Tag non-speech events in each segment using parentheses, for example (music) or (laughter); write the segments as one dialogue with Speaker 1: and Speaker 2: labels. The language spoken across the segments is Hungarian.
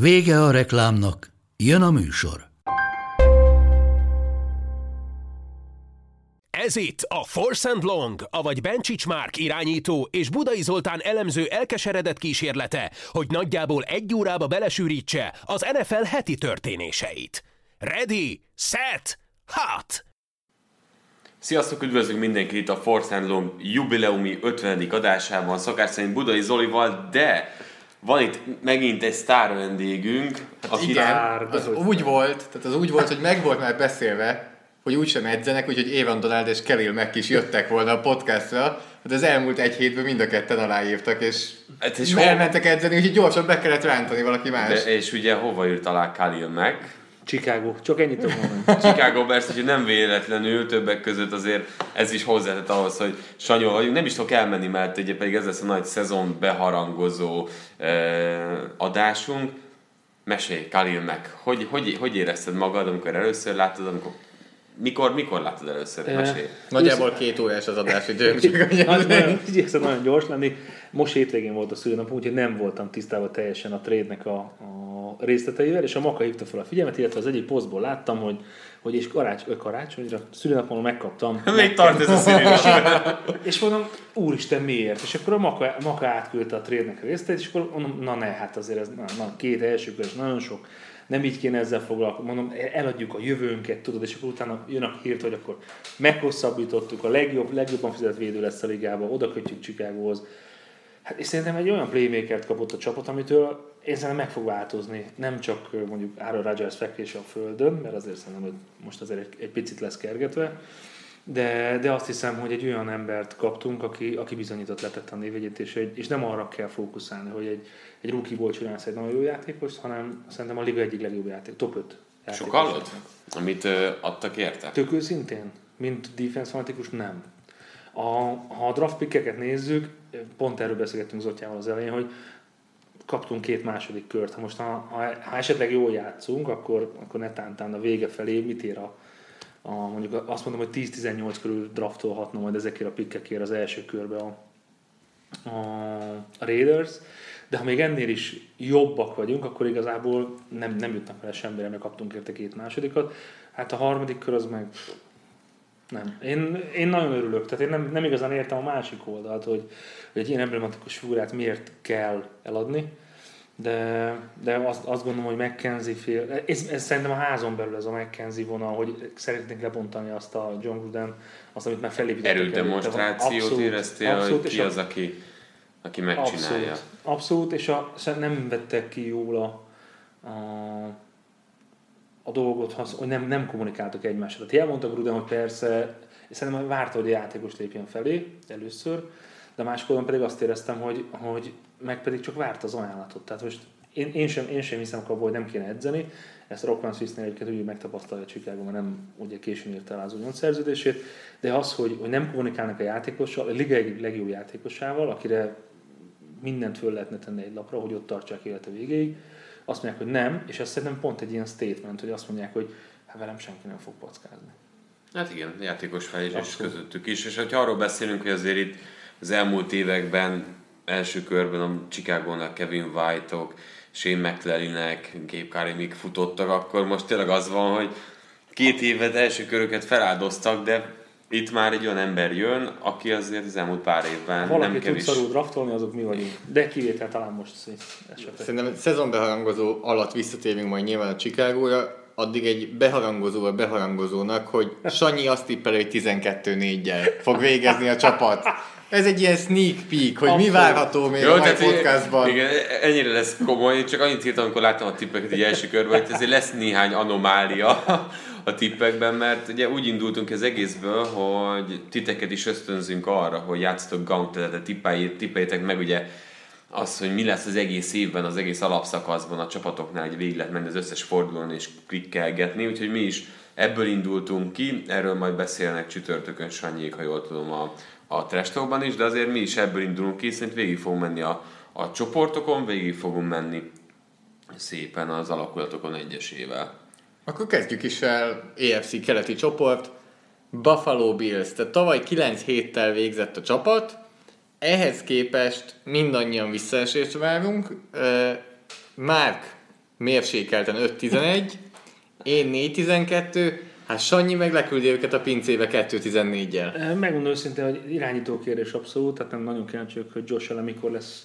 Speaker 1: Vége a reklámnak, jön a műsor.
Speaker 2: Ez itt a Force and Long, avagy Bencsics Márk irányító és Budai Zoltán elemző elkeseredett kísérlete, hogy nagyjából egy órába belesűrítse az NFL heti történéseit. Ready, set, hot!
Speaker 3: Sziasztok, üdvözlünk mindenkit a Force and Long jubileumi 50. adásában, szakás szerint Budai Zolival, de van itt megint egy sztár vendégünk.
Speaker 4: Hát aki igen, az úgy volt, tehát az úgy volt, hogy meg volt már beszélve, hogy úgysem edzenek, úgyhogy Évan Donald és Kevin meg is jöttek volna a podcastra, de az elmúlt egy hétben mind a ketten aláírtak, és, hát és elmentek edzeni, úgyhogy gyorsan be kellett rántani valaki más.
Speaker 3: De, és ugye hova írt alá Khalil meg?
Speaker 5: Chicago. Csak ennyit tudom mondani.
Speaker 3: Chicago Bears, hogy nem véletlenül többek között azért ez is hozzátett ahhoz, hogy Sanyol vagyunk. Nem is tudok elmenni, mert ugye pedig ez lesz a nagy szezon beharangozó eh, adásunk. Mesélj, Kalil meg, hogy, hogy, hogy érezted magad, amikor először láttad, amikor mikor, mikor láttad először? Mesélj.
Speaker 4: Nagyjából két órás az adásidő.
Speaker 5: Igyekszem nagyon gyors lenni. Most hétvégén volt a szülőnap, úgyhogy nem voltam tisztában teljesen a trade-nek a, a részleteivel, és a Maka hívta fel a figyelmet, illetve az egyik posztból láttam, hogy hogy és karács, karácsonyra, szülőnapon megkaptam. (laughs)
Speaker 3: Még tart ez a szülőnap. (laughs)
Speaker 5: és mondom, úristen miért? És akkor a Maka, Maka átküldte a trade-nek a részleteit, és akkor mondom, na ne, hát azért ez na, na két első kör, nagyon sok nem így kéne ezzel foglalkozni, mondom, eladjuk a jövőnket, tudod, és akkor utána jön a hírt, hogy akkor meghosszabbítottuk, a legjobb, legjobban fizetett védő lesz a ligába, oda kötjük Chicagóhoz. Hát és szerintem egy olyan playmakert kapott a csapat, amitől én szerintem meg fog változni. Nem csak mondjuk Aaron Rodgers fekvése a földön, mert azért szerintem, hogy most azért egy, egy picit lesz kergetve, de, de azt hiszem, hogy egy olyan embert kaptunk, aki, aki bizonyított letett a névjegyét, és, és nem arra kell fókuszálni, hogy egy, egy rookie-ból csinálsz egy nagyon jó játékos, hanem szerintem a liga egyik legjobb játék, top 5
Speaker 3: Sok hallott? Amit ö, adtak érte?
Speaker 5: Tök őszintén, mint defense fanatikus nem. A, ha a draft pickeket nézzük, pont erről beszélgettünk Zottyával az elején, hogy kaptunk két második kört. Ha most ha, ha, esetleg jól játszunk, akkor, akkor netántán a vége felé mit ér a, a, mondjuk azt mondom, hogy 10-18 körül draftolhatna majd ezekért a pikkekért az első körbe a, a, a Raiders, de ha még ennél is jobbak vagyunk, akkor igazából nem, nem jutnak vele semmire, mert kaptunk érte két másodikat. Hát a harmadik kör az meg nem. Én, én nagyon örülök. Tehát én nem, nem igazán értem a másik oldalt, hogy, hogy egy ilyen emblematikus figurát miért kell eladni de, de azt, azt gondolom, hogy McKenzie fél, ez, ez szerintem a házon belül ez a McKenzie vonal, hogy szeretnénk lebontani azt a John Gruden, azt, amit már felépítettek.
Speaker 3: Erődemonstrációt éreztél, abszolút, hogy ki az, aki, aki megcsinálja.
Speaker 5: Abszolút, abszolút és a, nem vettek ki jól a, a, a dolgot, hogy nem, nem kommunikáltak egymással. Tehát elmondta Gruden, hogy persze, szerintem várta, hogy a játékos lépjen felé először, de máskor pedig azt éreztem, hogy, hogy meg pedig csak várt az ajánlatot. Tehát most én, én, sem, én sem hiszem hogy nem kéne edzeni. Ezt a Rockman Swissnél egyébként úgy megtapasztalja a Chicago, mert nem ugye későn írta el az unión szerződését, de az, hogy, hogy nem kommunikálnak a játékossal, a liga legjobb játékosával, akire mindent föl lehetne tenni egy lapra, hogy ott tartsák élete végéig, azt mondják, hogy nem, és ez szerintem pont egy ilyen statement, hogy azt mondják, hogy hát velem senki nem fog packázni.
Speaker 3: Hát igen, játékos fejlődés közöttük is, és hogyha arról beszélünk, hogy azért itt az elmúlt években első körben a Chicago-nak Kevin White-ok, Shane McClellinek, Gabe Karimik futottak, akkor most tényleg az van, hogy két évet első köröket feláldoztak, de itt már egy olyan ember jön, aki azért az elmúlt pár évben
Speaker 5: ha
Speaker 3: nem kevés.
Speaker 5: tud szarul draftolni, azok mi vagyunk. De kivétel talán most
Speaker 4: esetleg. Szerintem szezonbeharangozó alatt visszatérünk majd nyilván a Chicagóra, addig egy beharangozó a beharangozónak, hogy Sanyi azt tippel, hogy 12-4-jel fog végezni a csapat. Ez egy ilyen sneak peek, hogy Abszolút. mi várható még Jó, a mai podcastban.
Speaker 3: Igen, ennyire lesz komoly. Csak annyit írtam, amikor láttam a tippeket egy első körben, hogy ezért lesz néhány anomália a tippekben, mert ugye úgy indultunk az egészből, hogy titeket is ösztönzünk arra, hogy játszatok gauntletet, tippeljetek meg ugye az, hogy mi lesz az egész évben, az egész alapszakaszban a csapatoknál, hogy végig lehet menni az összes fordulón és klikkelgetni, úgyhogy mi is ebből indultunk ki, erről majd beszélnek csütörtökön Sanyék, ha jól tudom, a, a Trestóban is, de azért mi is ebből indulunk ki, szerint végig fogunk menni a, a csoportokon, végig fogunk menni szépen az alakulatokon egyesével.
Speaker 4: Akkor kezdjük is el EFC keleti csoport, Buffalo Bills. Tehát tavaly 9 héttel végzett a csapat, ehhez képest mindannyian visszaesést várunk. Márk mérsékelten 5-11, én 4-12, hát Sanyi meg őket a pincébe 2-14-jel.
Speaker 5: Megmondom őszintén, hogy irányító kérdés abszolút, tehát nem nagyon kíváncsi hogy Josh Allen mikor lesz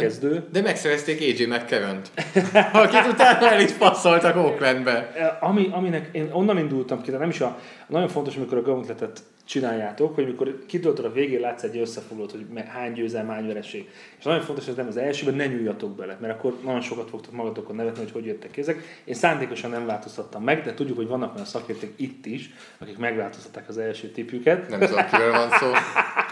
Speaker 5: kezdő. Hát,
Speaker 4: de megszerezték AJ McCarron-t, (laughs) akit utána el is passzoltak Oaklandbe.
Speaker 5: Ami, aminek én onnan indultam ki, de nem is a, nagyon fontos, amikor a gauntletet csináljátok, hogy mikor kitöltöd a végén látsz egy összefoglalót, hogy hány győzelem, hány vereség. És nagyon fontos, hogy nem az elsőben ne nyúljatok bele, mert akkor nagyon sokat fogtok magatokon nevetni, hogy hogy jöttek ezek. Én szándékosan nem változtattam meg, de tudjuk, hogy vannak olyan szakértők itt is, akik megváltoztatták az első tipjüket.
Speaker 4: Nem tudom, kiről van szó. (laughs)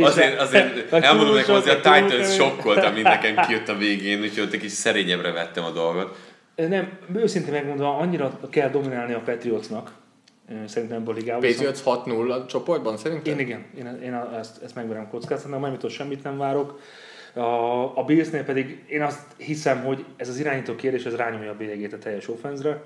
Speaker 3: azért, azért elmondom nekem, hogy a Titans sokkolta, mint nekem kijött a végén, úgyhogy ott egy kis szerényebbre vettem a dolgot.
Speaker 5: Nem, őszintén megmondva, annyira kell dominálni a Patriotsnak, szerintem ebből a ligában.
Speaker 4: Patriots 6-0 a csoportban szerintem?
Speaker 5: Én igen, én, én ezt, ezt megverem kockáztatni, Miami-tól semmit nem várok. A, a Billsnél pedig én azt hiszem, hogy ez az irányító kérdés, ez rányomja a bélyegét a teljes offenzre,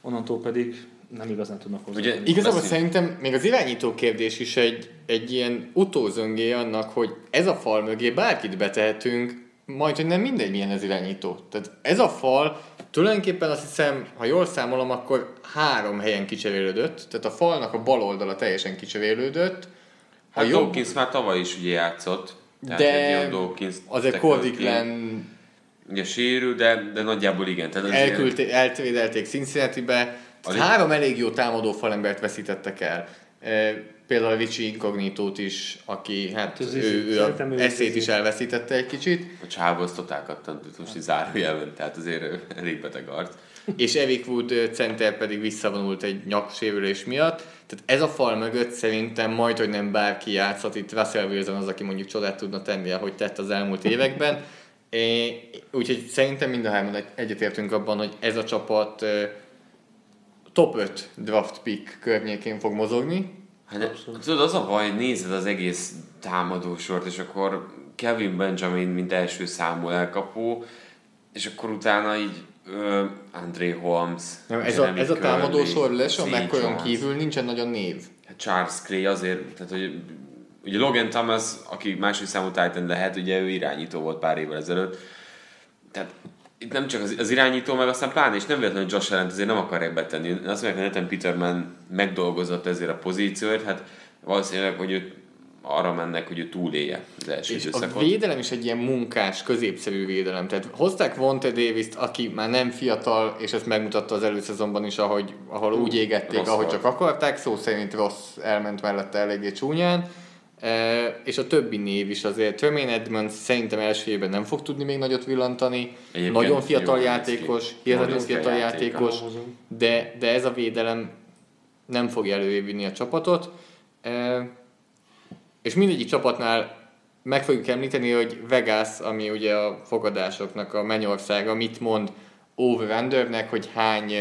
Speaker 5: onnantól pedig nem igazán tudnak hozzá. Ugye,
Speaker 4: igazából szerintem még az irányító kérdés is egy, egy ilyen utózöngé annak, hogy ez a fal mögé bárkit betehetünk, majd, hogy nem mindegy, milyen az irányító. Tehát ez a fal tulajdonképpen azt hiszem, ha jól számolom, akkor három helyen kicserélődött, tehát a falnak a bal oldala teljesen kicserélődött.
Speaker 3: Hát jobb... Dawkins már tavaly is ugye játszott.
Speaker 4: De Dawkins azért Cordy Glenn
Speaker 3: ugye sérül, de, de nagyjából igen.
Speaker 4: Tehát Elküldték, eltvédelték Cincinnati-be. Három elég jó támadó falembert veszítettek el. E, például a Vichy Incognitót is, aki hát ő, ő, ő a eszét is elveszítette egy kicsit.
Speaker 3: A csávóz totálkattan, most így zárójelben, tehát azért elég beteg arc.
Speaker 4: És Erik Wood center pedig visszavonult egy nyaksérülés miatt. Tehát ez a fal mögött szerintem majd, hogy nem bárki játszhat. Itt Russell Wilson az, aki mondjuk csodát tudna tenni, ahogy tett az elmúlt években. É, úgyhogy szerintem mind a hárman egyetértünk abban, hogy ez a csapat top 5 draft pick környékén fog mozogni.
Speaker 3: Hát, tudod, az a baj, hogy nézed az egész támadósort, és akkor Kevin Benjamin, mint első számú elkapó, és akkor utána így uh, André Holmes,
Speaker 4: Nem, ez, a, ez a támadósor lesz, a McCoyon kívül nincsen nagyon név.
Speaker 3: Hát Charles Clay azért, tehát hogy ugye Logan Thomas, aki második számú Titan lehet, ugye ő irányító volt pár évvel ezelőtt, itt nem csak az, az irányító, meg aztán pláne, és nem véletlenül, hogy Josh allen azért nem akarják betenni. Azt mondják, hogy Nathan Peterman megdolgozott ezért a pozíciót, hát valószínűleg, hogy ő arra mennek, hogy ő túlélje az első és időszakot.
Speaker 4: a védelem is egy ilyen munkás, középszerű védelem. Tehát hozták Vonte davis aki már nem fiatal, és ezt megmutatta az előszezonban is, ahogy, ahol úgy égették, ahogy volt. csak akarták, szó szerint rossz elment mellette eléggé csúnyán és a többi név is azért. Tremaine Edmonds szerintem első évben nem fog tudni még nagyot villantani. Egyébként Nagyon fiatal jó, játékos, hihetetlenül fiatal játékos, de, de ez a védelem nem fogja elővinni a csapatot. És mindegyik csapatnál meg fogjuk említeni, hogy Vegas, ami ugye a fogadásoknak a mennyországa, mit mond over hogy hány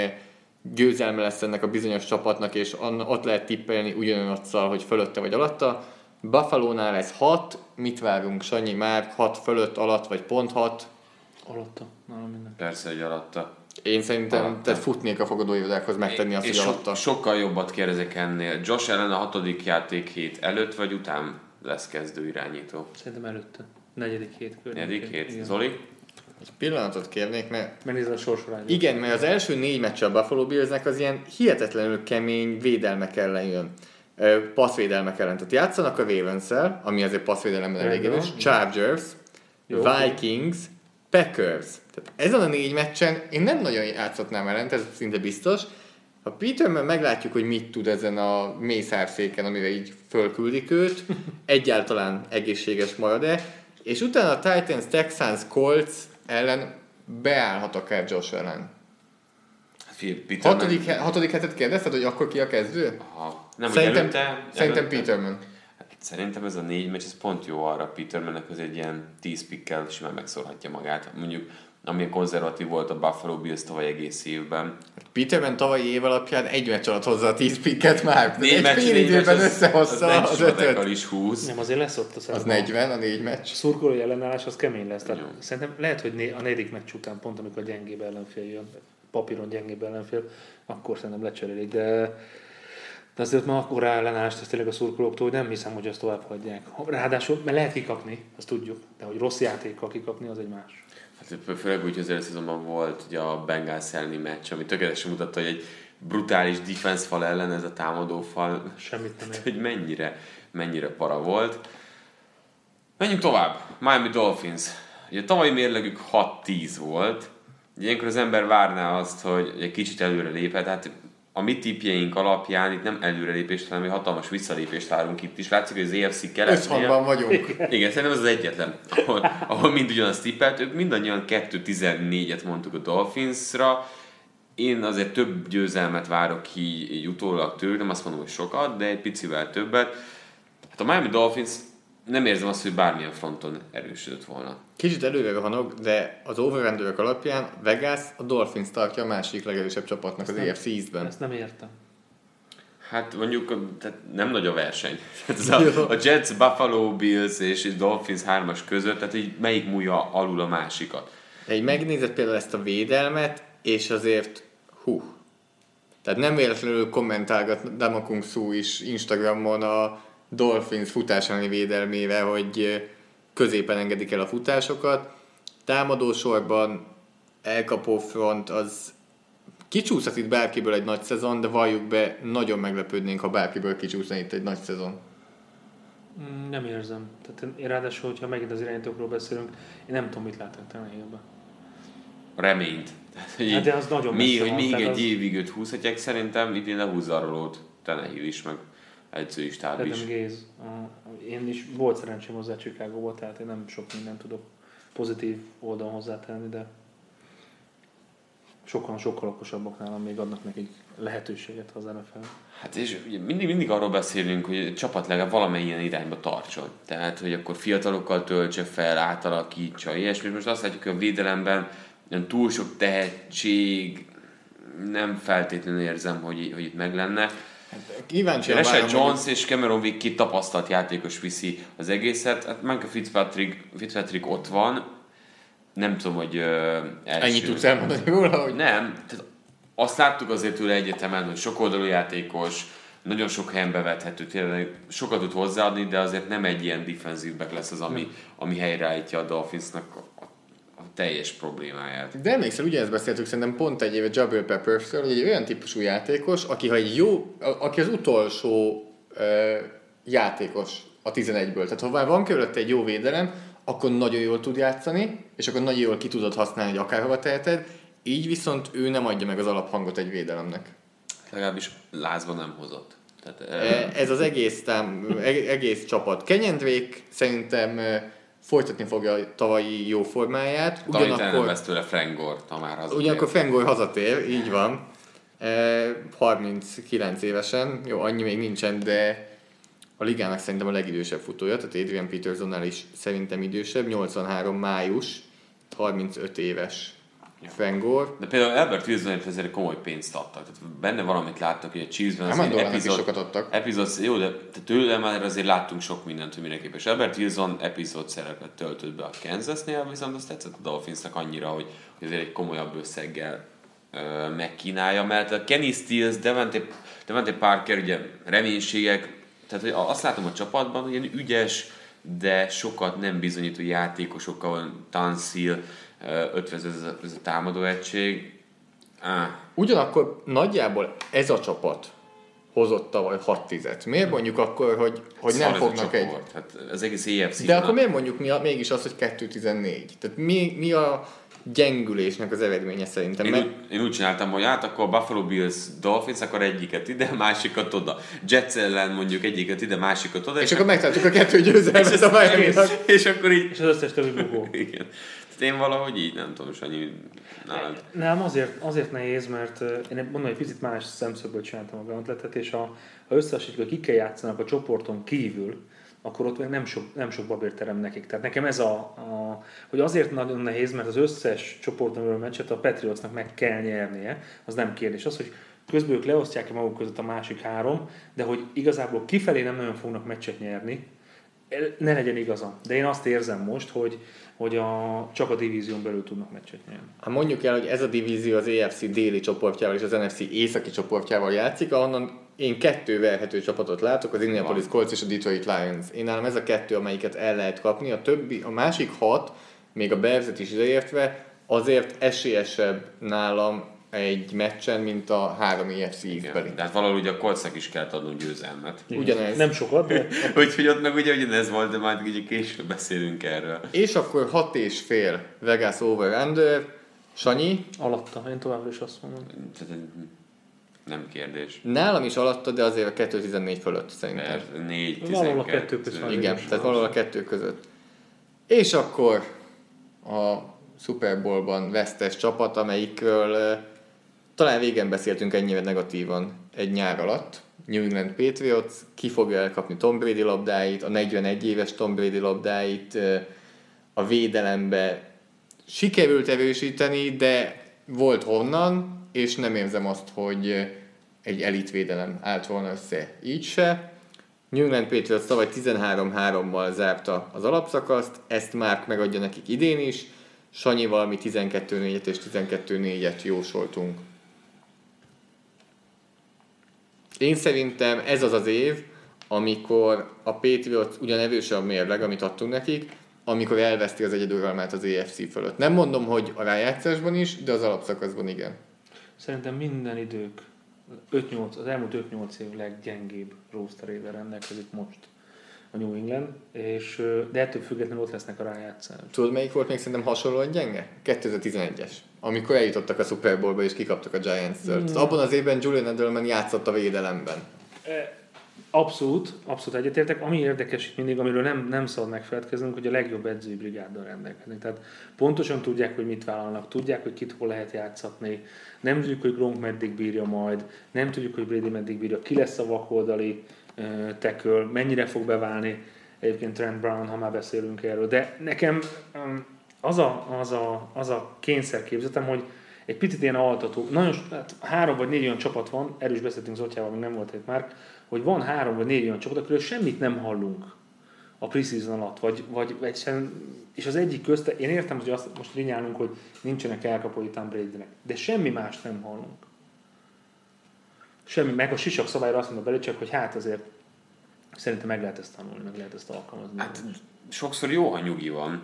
Speaker 4: győzelme lesz ennek a bizonyos csapatnak, és ott lehet tippelni ugyanolyan hogy fölötte vagy alatta Buffalo-nál ez 6, mit várunk Sanyi már 6 fölött, alatt vagy pont 6?
Speaker 5: Alatta, nálam minden.
Speaker 3: Persze, hogy alatta.
Speaker 4: Én szerintem, alatta. tehát futnék a fogadóirodákhoz megtenni azt, hogy so, alatta.
Speaker 3: sokkal jobbat kérdezek ennél. Josh ellen a hatodik játék hét előtt vagy után lesz kezdő irányító?
Speaker 5: Szerintem előtte. Negyedik hét
Speaker 3: környékén. Negyedik hét. Igen. Zoli?
Speaker 4: Egy pillanatot kérnék, mert...
Speaker 5: Megnézem a sorsorány.
Speaker 4: Igen, mert az első négy meccs a Buffalo Billsnek az ilyen hihetetlenül kemény védelmek ellen jön passzvédelmek ellen. Tehát játszanak a ravens ami azért passzvédelemben elég erős, Chargers, Jó. Vikings, Packers. Tehát ezen a négy meccsen én nem nagyon játszhatnám ellen, ez szinte biztos. A Peterman meglátjuk, hogy mit tud ezen a mészárszéken, amire így fölküldik őt, (laughs) egyáltalán egészséges marad-e, és utána a Titans, Texans, Colts ellen beállhat akár Josh ellen.
Speaker 3: Peterman...
Speaker 4: Hatodik, hatodik hetet kérdezted, hogy akkor ki a kezdő?
Speaker 3: Aha. Nem,
Speaker 4: szerintem, előtte, szerintem előtte. Peterman.
Speaker 3: Szerintem ez a négy meccs, ez pont jó arra Petermannek, az egy ilyen 10 pikkel simán megszólhatja magát. Mondjuk ami konzervatív volt a Buffalo Bills tavaly egész évben.
Speaker 4: Peterman tavalyi év alapján egy meccs alatt hozza a 10 pikket már.
Speaker 3: Négy
Speaker 4: egy
Speaker 3: meccs,
Speaker 4: fél
Speaker 3: négy
Speaker 4: időben
Speaker 3: meccs,
Speaker 4: összehozza
Speaker 3: az,
Speaker 4: az,
Speaker 3: az
Speaker 4: ötöt.
Speaker 3: is 20.
Speaker 5: Nem, azért lesz ott a
Speaker 4: Az 40, a négy meccs.
Speaker 5: szurkolói ellenállás az kemény lesz. Tehát
Speaker 3: Jó.
Speaker 5: szerintem lehet, hogy né- a negyedik meccs után, pont amikor a gyengébb ellenfél jön, papíron gyengébb ellenfél, akkor szerintem lecserélik, de de azért már akkor ellenállást, ezt tényleg a szurkolóktól, hogy nem hiszem, hogy ezt tovább hagyják. Ráadásul, mert lehet kikapni, azt tudjuk, de hogy rossz játékkal kikapni, az egy más.
Speaker 3: Hát főleg úgy, hogy az előző szezonban volt ugye a Bengals elleni meccs, ami tökéletesen mutatta, hogy egy brutális defense fal ellen ez a támadó fal,
Speaker 5: Semmit nem ér.
Speaker 3: hogy mennyire, mennyire para volt. Menjünk tovább. Miami Dolphins. Ugye a tavalyi mérlegük 6-10 volt. Ilyenkor az ember várná azt, hogy egy kicsit előre léphet. Hát a mi tipjeink alapján itt nem előrelépést, hanem egy hatalmas visszalépést várunk itt is. Látszik, hogy az EFC keletnél...
Speaker 4: Összhangban vagyunk. (laughs)
Speaker 3: Igen, szerintem ez az egyetlen, ahol, ahol mind ugyanazt tippeltük, mindannyian 2-14-et mondtuk a Dolphinsra. Én azért több győzelmet várok ki így utólag tőlük, nem azt mondom, hogy sokat, de egy picivel többet. Hát a Miami Dolphins nem érzem azt, hogy bármilyen fronton erősödött volna.
Speaker 4: Kicsit előre rohanok, de az over alapján Vegas a Dolphins tartja a második legerősebb csapatnak az
Speaker 5: nem-
Speaker 4: EFC East-ben.
Speaker 5: Ezt nem értem.
Speaker 3: Hát mondjuk tehát nem nagy a verseny. (laughs) Tehát ez a, a Jets, Buffalo Bills és Dolphins hármas között, tehát így melyik múlja alul a másikat.
Speaker 4: De így megnézed például ezt a védelmet, és azért hú. Tehát nem véletlenül kommentálgat Damakung Su is Instagramon a Dolphins futás elleni védelmével, hogy középen engedik el a futásokat. Támadósorban elkapó front az kicsúszhat itt bárkiből egy nagy szezon, de valljuk be, nagyon meglepődnénk, ha bárkiből kicsúszna itt egy nagy szezon.
Speaker 5: Mm, Nem érzem. Tehát én ráadásul, hogyha megint az irányítókról beszélünk, én nem tudom, mit látok Tannehill-ben.
Speaker 3: reményt.
Speaker 5: Hát de az nagyon
Speaker 3: mi, hogy még egy
Speaker 5: az-
Speaker 3: évig őt húzhatják, szerintem idén lehúzza a rolót Tenehill is, meg edzői stáb is.
Speaker 5: Adam a- Én is volt szerencsém hozzá Chicagóba, tehát én nem sok mindent tudok pozitív oldalon hozzátenni, de sokan sokkal okosabbak nálam még adnak nekik lehetőséget az NFL.
Speaker 3: Hát és ugye mindig, mindig arról beszélünk, hogy a csapat legalább valamilyen irányba tartson. Tehát, hogy akkor fiatalokkal töltse fel, átalakítsa, ilyesmi. Most azt látjuk, hogy a védelemben túl sok tehetség, nem feltétlenül érzem, hogy, hogy itt meg lenne.
Speaker 4: Kíváncsi
Speaker 3: Rashad Jones és Cameron Wick két tapasztalt játékos viszi az egészet. Hát Minka Fitzpatrick, Fitzpatrick ott van. Nem tudom, hogy uh, első...
Speaker 4: Ennyit tudsz elmondani róla, hogy
Speaker 3: Nem, tehát azt láttuk azért tőle egyetemen, hogy sokoldalú játékos, nagyon sok helyen bevethető, tényleg sokat tud hozzáadni, de azért nem egy ilyen defensív back lesz az, ami, ami helyreállítja a Dolphinsnak a, a, teljes problémáját.
Speaker 4: De emlékszel, ugyanezt beszéltük szerintem pont egy éve Jabril Peppersről, hogy egy olyan típusú játékos, aki, ha egy jó, a- aki az utolsó ö, játékos a 11-ből. Tehát ha már van körülötte egy jó védelem, akkor nagyon jól tud játszani, és akkor nagyon jól ki tudod használni, hogy akárhova teheted, így viszont ő nem adja meg az alaphangot egy védelemnek.
Speaker 3: Legalábbis lázban nem hozott. Tehát,
Speaker 4: E,
Speaker 3: eh,
Speaker 4: Ez az egész, tám, e- egész csapat. Kenyendrék szerintem e, folytatni fogja a tavalyi jó formáját. Ugyanakkor,
Speaker 3: vesz tőle Frangor, ha már hazatér.
Speaker 4: ugyanakkor Fengoly hazatér, így van. E, 39 évesen, jó, annyi még nincsen, de a ligának szerintem a legidősebb futója, tehát Adrian Petersonnál is szerintem idősebb, 83 május, 35 éves Fengor.
Speaker 3: De például Albert Wilsonért ezért komoly pénzt adtak. Tehát benne valamit láttak, hogy a Chiefsben
Speaker 4: Nem Amendolának is sokat adtak.
Speaker 3: Epizód, jó, de tőle már azért láttunk sok mindent, hogy mire képes. Albert Wilson epizód szerepet töltött be a Kansasnél, viszont azt tetszett a Dolphinsnak annyira, hogy, hogy azért egy komolyabb összeggel ö, megkínálja, mert a Kenny Stills, Devante, Devante Parker, ugye reménységek, tehát hogy azt látom a csapatban, hogy ilyen ügyes, de sokat nem bizonyító játékosokkal Tansil, ötvez ez a, ez a támadó egység. Ah,
Speaker 4: Ugyanakkor nagyjából ez a csapat hozott tavaly 6 10 Miért mondjuk akkor, hogy, hogy nem fognak egy...
Speaker 3: Hát az egész EFC.
Speaker 4: De akkor miért mondjuk mi a, mégis az, hogy 2-14? Tehát mi, mi a gyengülésnek az eredménye szerintem?
Speaker 3: Én
Speaker 4: Mert
Speaker 3: úgy, én úgy csináltam, hogy hát akkor Buffalo Bills Dolphins, akkor egyiket ide, másikat oda. Jets ellen mondjuk egyiket ide, másikat oda.
Speaker 4: és akkor megtaláltuk a kettő győzelmet a Miami-nak.
Speaker 3: és akkor így...
Speaker 5: És az összes többi bugó.
Speaker 3: Igen. Én valahogy így, nem tudom, Sanyi, nálad.
Speaker 5: Nem, azért, azért nehéz, mert én mondom, hogy picit más szemszögből csináltam a gauntletet, és ha, ha összehasonlítjuk, hogy kikkel játszanak a csoporton kívül, akkor ott meg nem sok, nem sok babért terem nekik. Tehát nekem ez a, a, hogy azért nagyon nehéz, mert az összes csoportnövő meccset a Patriotsnak meg kell nyernie, az nem kérdés. Az, hogy közben ők leosztják maguk között a másik három, de hogy igazából kifelé nem nagyon fognak meccset nyerni, ne legyen igaza. De én azt érzem most, hogy, hogy a, csak a divízión belül tudnak meccset nyerni.
Speaker 4: Hát mondjuk el, hogy ez a divízió az EFC déli csoportjával és az NFC északi csoportjával játszik, ahonnan én kettő verhető csapatot látok, az Indianapolis Colts és a Detroit Lions. Én nálam ez a kettő, amelyiket el lehet kapni, a többi, a másik hat, még a Berzet is ideértve, azért esélyesebb nálam egy meccsen, mint a három EFC
Speaker 3: Igen, de hát valahogy ugye a Coltsnak is kellett adnunk győzelmet.
Speaker 4: Ugyanez.
Speaker 5: Nem sokat, de... (laughs)
Speaker 3: Úgyhogy ott meg ugye ugyanez volt, de majd ugye később beszélünk erről.
Speaker 4: És akkor hat és fél Vegas over-under, Sanyi?
Speaker 5: Alatta, én továbbra is azt mondom.
Speaker 3: Nem kérdés.
Speaker 4: Nálam is alatta, de azért a 2.14 fölött szerintem.
Speaker 3: Mert 4
Speaker 5: Valahol a kettő között.
Speaker 4: Igen, tehát valahol a kettő között. És akkor a Super Bowl-ban vesztes csapat, amelyikről talán régen beszéltünk ennyire negatívan egy nyár alatt. New England Patriots, ki fogja elkapni Tom Brady labdáit, a 41 éves Tom Brady labdáit, a védelembe sikerült erősíteni, de volt honnan, és nem érzem azt, hogy egy elitvédelem állt volna össze így se. New England Patriots tavaly 13-3-mal zárta az alapszakaszt, ezt már megadja nekik idén is, Sanyi valami 12-4-et és 12-4-et jósoltunk. Én szerintem ez az az év, amikor a Patriots ugyan erős a mérleg, amit adtunk nekik, amikor elveszti az egyeduralmát az EFC fölött. Nem mondom, hogy a rájátszásban is, de az alapszakaszban igen.
Speaker 5: Szerintem minden idők 5-8, az elmúlt 5-8 év leggyengébb rosterével rendelkezik most a New England, és, de ettől függetlenül ott lesznek a rájátszás.
Speaker 4: Tudod, melyik volt még szerintem hasonlóan gyenge? 2011-es, amikor eljutottak a Super Bowlba és kikaptak a Giants-től. Mm. Abban az évben Julian Edelman játszott a védelemben.
Speaker 5: E, abszolút, abszolút egyetértek. Ami érdekes itt mindig, amiről nem, nem szabad megfeledkeznünk, hogy a legjobb edzői brigáddal rendelkeznek. Tehát pontosan tudják, hogy mit vállalnak, tudják, hogy kit hol lehet játszatni, nem tudjuk, hogy Gronk meddig bírja majd, nem tudjuk, hogy Brady meddig bírja, ki lesz a vakoldali, tekől, mennyire fog beválni egyébként Trent Brown, ha már beszélünk erről. De nekem az a, az a, az a kényszer képzetem, hogy egy picit ilyen altató, nagyon, hát három vagy négy olyan csapat van, erős beszéltünk Zotjával, még nem volt egy már, hogy van három vagy négy olyan csapat, akiről semmit nem hallunk a preseason alatt, vagy, vagy egyszerűen, és az egyik közte, én értem, hogy azt most rinyálunk, hogy nincsenek elkapói Tom brady de semmi mást nem hallunk. Semmi, meg a sisak szabályra azt mondta csak hogy hát azért szerintem meg lehet ezt tanulni, meg lehet ezt alkalmazni.
Speaker 3: Hát sokszor jó, ha nyugi van,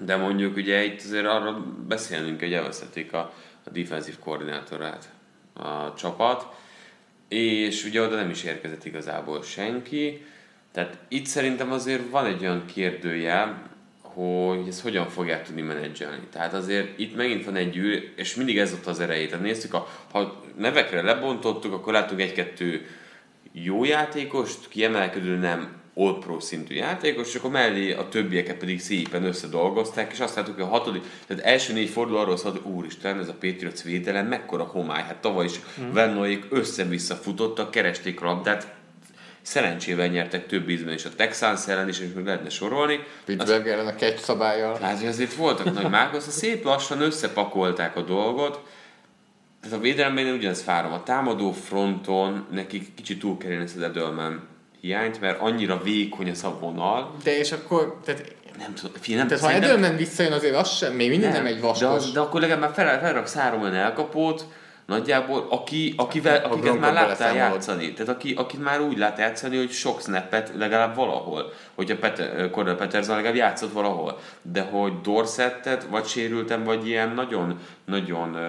Speaker 3: de mondjuk ugye itt azért arra beszélnünk, hogy elvesztették a, a defensív koordinátorát a csapat, és ugye oda nem is érkezett igazából senki, tehát itt szerintem azért van egy olyan kérdőjel, hogy ezt hogyan fogják tudni menedzselni. Tehát azért itt megint van egy űr, és mindig ez ott az erejét. Tehát néztük, a, ha nevekre lebontottuk, akkor láttuk egy-kettő jó játékost, kiemelkedő nem All Pro szintű játékos, és akkor mellé a többieket pedig szépen összedolgozták, és azt láttuk, hogy a hatodik, tehát első négy forduló arról szólt, hogy úristen, ez a Patriots védelem, mekkora homály, hát tavaly is mm. Vennoik össze-vissza futottak, keresték a labdát, szerencsével nyertek több ízben is a Texans ellen is, és még lehetne sorolni.
Speaker 4: Pittsburgh ellen a catch szabályjal.
Speaker 3: Hát, azért voltak nagy márkok, szép lassan összepakolták a dolgot, tehát a védelemben ugyanez fárom. A támadó fronton nekik kicsit túl ezt az Edelman hiányt, mert annyira vékony a vonal.
Speaker 4: De és akkor, tehát
Speaker 3: nem tudom, figyelj, nem
Speaker 4: Tehát ha Edelman visszajön, azért az sem, még mindig nem, nem egy vaskos.
Speaker 3: De, de akkor legalább már fel, felraksz három olyan elkapót, nagyjából, aki, akivel, akiket már láttál játszani. Tehát aki, akit már úgy lát játszani, hogy sok snappet legalább valahol. Hogyha Peter, Cordell Peterson legalább játszott valahol. De hogy Dorsettet, vagy sérültem, vagy ilyen nagyon, nagyon uh,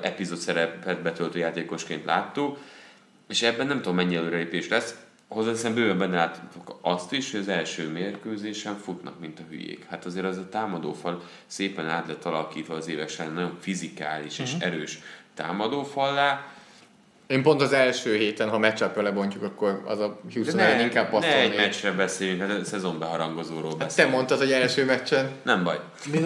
Speaker 3: epizód szerepet betöltő játékosként láttuk, és ebben nem tudom mennyi előrelépés lesz. Hozzáteszem bőven benne látok azt is, hogy az első mérkőzésen futnak, mint a hülyék. Hát azért az a támadófal szépen át lett alakítva az évesen, nagyon fizikális uh-huh. és mhm. erős támadófallá.
Speaker 4: Én pont az első héten, ha meccsapra lebontjuk, akkor az a Houston ne, inkább passzolni.
Speaker 3: Ne egy meccsre beszéljünk, hát a szezonbeharangozóról hát
Speaker 4: beszélünk. Te mondtad, hogy első meccsen.
Speaker 3: Nem baj. (laughs)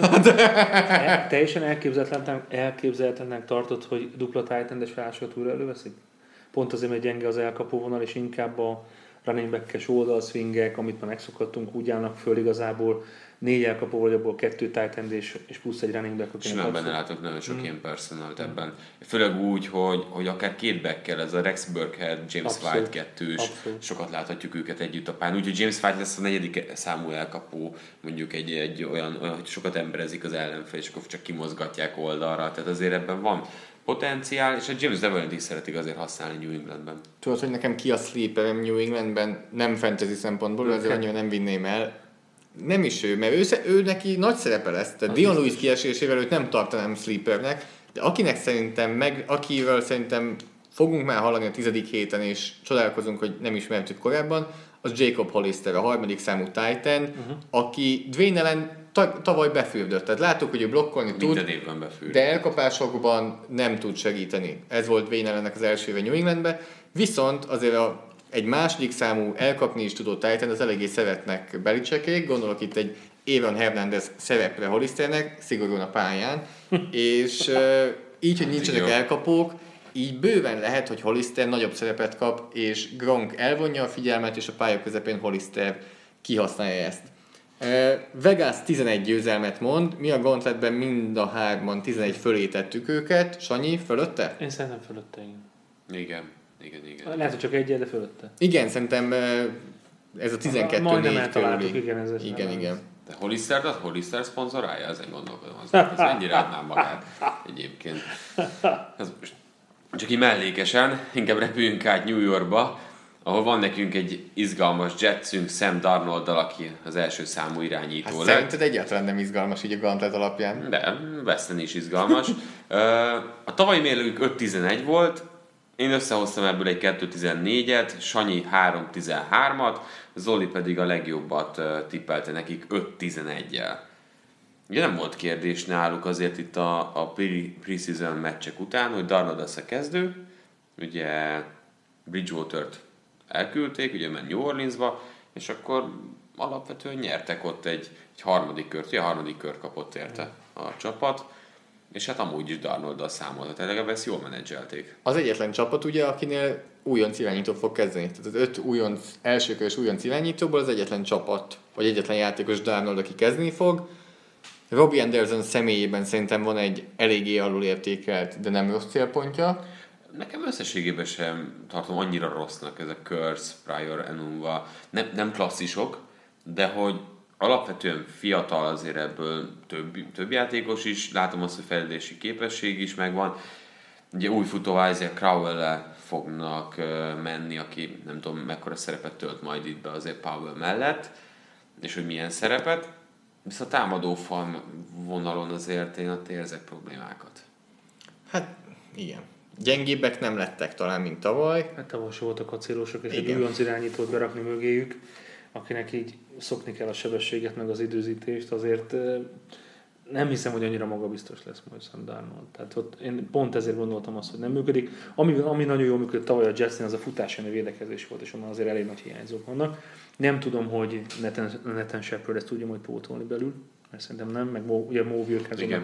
Speaker 5: El, teljesen elképzelhetetlenek, elképzelhetetlenek tartott, hogy dupla titan és felsőt újra előveszik? Pont azért, mert gyenge az elkapó vonal, és inkább a, running back-es oldalszvingek, amit már megszokhattunk, úgy állnak föl igazából négy elkapó, vagy abból kettő tight end és, és plusz egy running back.
Speaker 3: Nem benne látok nagyon sok mm. ilyen personalt ebben. Főleg úgy, hogy, hogy akár két backkel, ez a Rex Burkhead, James Abszolút. White kettős, Abszolút. sokat láthatjuk őket együtt a pályán. Úgyhogy James White lesz a negyedik számú elkapó, mondjuk egy, egy olyan, olyan, hogy sokat emberezik az ellenfél, és akkor csak kimozgatják oldalra. Tehát azért ebben van potenciál, és a James Devlin is szeretik azért használni New Englandben.
Speaker 4: Tudod, hogy nekem ki a sleeper New Englandben, nem fantasy szempontból, azért annyira nem vinném el nem is ő, mert ő, ő neki nagy szerepe lesz. Tehát Dion Lewis kiesésével őt nem tartanám sleepernek, de akinek szerintem, meg akivel szerintem fogunk már hallani a tizedik héten, és csodálkozunk, hogy nem ismertük korábban, az Jacob Hollister, a harmadik számú Titan, uh-huh. aki Dwayne ellen tavaly befürdött. Tehát láttuk, hogy ő blokkolni
Speaker 3: Minden
Speaker 4: tud,
Speaker 3: évben befürdött.
Speaker 4: de elkapásokban nem tud segíteni. Ez volt Dwayne ellennek az első éve New Englandben. Viszont azért a egy második számú elkapni is tudó Titan, az eléggé szeretnek Belicsekék, gondolok itt egy Évan Hernández szerepre Hollisternek, szigorúan a pályán, (laughs) és uh, így, hogy nincsenek elkapók, így bőven lehet, hogy Hollister nagyobb szerepet kap, és Gronk elvonja a figyelmet, és a pálya közepén Hollister kihasználja ezt. Vegas 11 győzelmet mond, mi a gauntletben mind a hárman 11 fölé tettük őket. Sanyi, fölötte?
Speaker 5: Én szerintem fölötte, igen.
Speaker 3: Igen. Igen, igen.
Speaker 5: Lehet, hogy csak egy de fölötte.
Speaker 4: Igen, szerintem ez a 12
Speaker 5: Majdnem eltaláltuk, igen, ez
Speaker 4: Igen, igen.
Speaker 3: De Hollister, de Hollister szponzorálja, ezen gondolkodom. Az, (laughs) ez mennyire adnám magát egyébként. Ez most csak így mellékesen, inkább repüljünk át New Yorkba, ahol van nekünk egy izgalmas Jetsünk Sam Darnold, aki az első számú irányító hát
Speaker 4: lett. Szerinted egyáltalán nem izgalmas így a Gauntlet alapján?
Speaker 3: De, Weston is izgalmas. (laughs) a tavalyi mérlőjük 5-11 volt, én összehoztam ebből egy 2.14-et, Sanyi 3.13-at, Zoli pedig a legjobbat tippelte nekik 5.11-jel. Ugye nem volt kérdés náluk azért itt a, a preseason meccsek után, hogy Darnold lesz a kezdő, ugye Bridgewater-t elküldték, ugye ment New Orleansba, és akkor alapvetően nyertek ott egy, egy harmadik kört, ugye a harmadik kört kapott érte a csapat és hát amúgy is Darnolddal számolhat, legalább ezt jól menedzselték.
Speaker 4: Az egyetlen csapat ugye, akinél újonc irányító fog kezdeni. Tehát az öt újonc, elsőkörös újonc irányítóból az egyetlen csapat, vagy egyetlen játékos Darnold, aki kezdeni fog. Robbie Anderson személyében szerintem van egy eléggé alulértékelt, de nem rossz célpontja.
Speaker 3: Nekem összességében sem tartom annyira rossznak ez a Curse, Prior, Enumva. Nem, nem klasszisok, de hogy alapvetően fiatal azért ebből több, több játékos is, látom azt, hogy fejlődési képesség is megvan. Ugye új futó Isaac crowell fognak menni, aki nem tudom mekkora szerepet tölt majd itt be azért Powell mellett, és hogy milyen szerepet. Viszont a támadó vonalon azért én ott érzek problémákat.
Speaker 4: Hát igen. Gyengébbek nem lettek talán, mint tavaly.
Speaker 5: Hát tavaly voltak a célosok, és igen. egy újonc irányítót berakni mögéjük akinek így szokni kell a sebességet, meg az időzítést, azért nem hiszem, hogy annyira magabiztos lesz majd Sam Darnold. Tehát ott én pont ezért gondoltam azt, hogy nem működik. Ami, ami nagyon jól működött tavaly a Jetsnél, az a futás elleni védekezés volt, és onnan azért elég nagy hiányzók vannak. Nem tudom, hogy Nathan, Nathan Shepard ezt tudja majd pótolni belül, mert szerintem nem, meg ugye Mo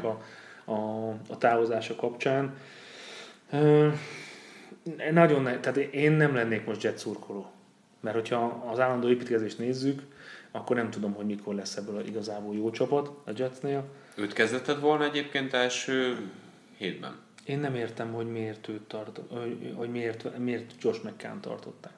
Speaker 5: a, a, a távozása kapcsán. Uh, nagyon tehát én nem lennék most jet szurkoló. Mert hogyha az állandó építkezést nézzük, akkor nem tudom, hogy mikor lesz ebből igazából jó csapat a Jetsnél.
Speaker 3: Őt kezdetted volna egyébként első hétben?
Speaker 5: Én nem értem, hogy miért őt tart, hogy miért, miért Josh McCann tartották.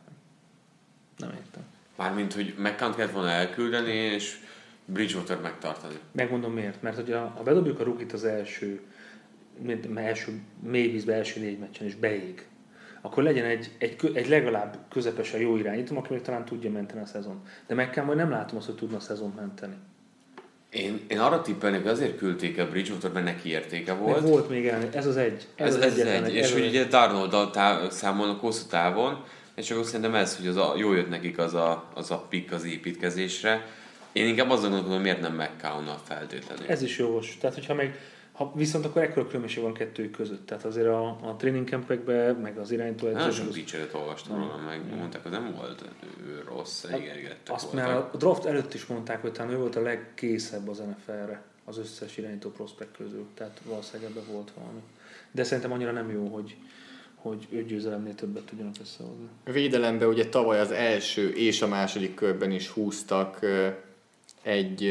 Speaker 5: Nem értem.
Speaker 3: Mármint, hogy McCann kellett volna elküldeni, és Bridgewater megtartani.
Speaker 5: Megmondom miért. Mert hogyha ha bedobjuk a rukit az első, első mély vízbe első négy meccsen, és beég, akkor legyen egy, egy, egy legalább közepesen jó irányító, aki még talán tudja menteni a szezon. De meg kell, majd nem látom azt, hogy tudna a szezon menteni.
Speaker 3: Én, én arra tippelnék, hogy azért küldték a Bridgewater, mert neki értéke volt.
Speaker 5: Meg volt még elni. Ez az egy.
Speaker 3: Ez, ez, az ez egy. egy. És hogy ugye Darnold táv, számolnak hosszú távon, és akkor szerintem ez, hogy az a, jó jött nekik az a, az a pick az építkezésre. Én inkább azon gondolkodom, miért nem mccown feltétlenül.
Speaker 5: Ez is jogos. Tehát, hogyha meg ha, viszont akkor ekkora különbség van kettőjük között. Tehát azért a, a training campekben, meg az iránytó
Speaker 3: edzés... Nagyon sok dicséret olvastam róla, meg mondták, hogy nem volt ő rossz, hát,
Speaker 5: Azt már a draft előtt is mondták, hogy talán ő volt a legkészebb az NFL-re az összes irányító prospekt közül. Tehát valószínűleg ebben volt valami. De szerintem annyira nem jó, hogy, hogy öt győzelemnél többet tudjanak összehozni.
Speaker 4: Védelembe ugye tavaly az első és a második körben is húztak egy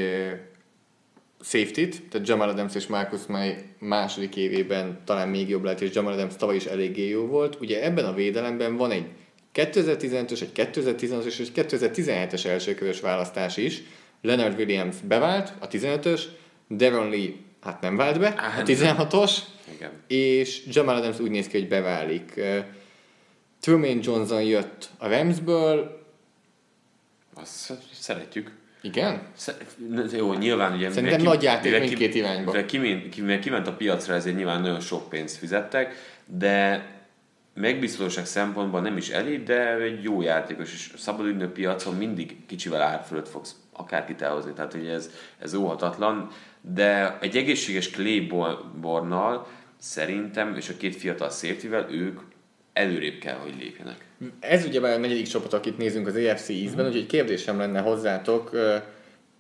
Speaker 4: safety-t, tehát Jamal Adams és Marcus May második évében talán még jobb lehet, és Jamal Adams tavaly is eléggé jó volt. Ugye ebben a védelemben van egy 2015-ös, egy 2016-os és egy 2017-es elsőkörös választás is. Leonard Williams bevált, a 15-ös, Devon Lee hát nem vált be, a 16-os,
Speaker 3: Igen.
Speaker 4: és Jamal Adams úgy néz ki, hogy beválik. Truman Johnson jött a Ramsből,
Speaker 3: Azt szeretjük.
Speaker 4: Igen?
Speaker 3: Jó, nyilván ugye...
Speaker 4: Szerintem nagy játék
Speaker 3: mivel
Speaker 4: mindkét irányba.
Speaker 3: Mivel kiment, ki- mivel kiment a piacra, ezért nyilván nagyon sok pénzt fizettek, de megbízhatóság szempontból nem is elég, de egy jó játékos, és szabad ügynök piacon mindig kicsivel ár fölött fogsz akárkit elhozni, tehát ugye ez, ez óhatatlan, de egy egészséges Claiborne-nal szerintem, és a két fiatal safety ők előrébb kell, hogy lépjenek.
Speaker 4: Ez ugye már a negyedik csapat, akit nézünk az AFC East-ben, úgyhogy kérdésem lenne hozzátok.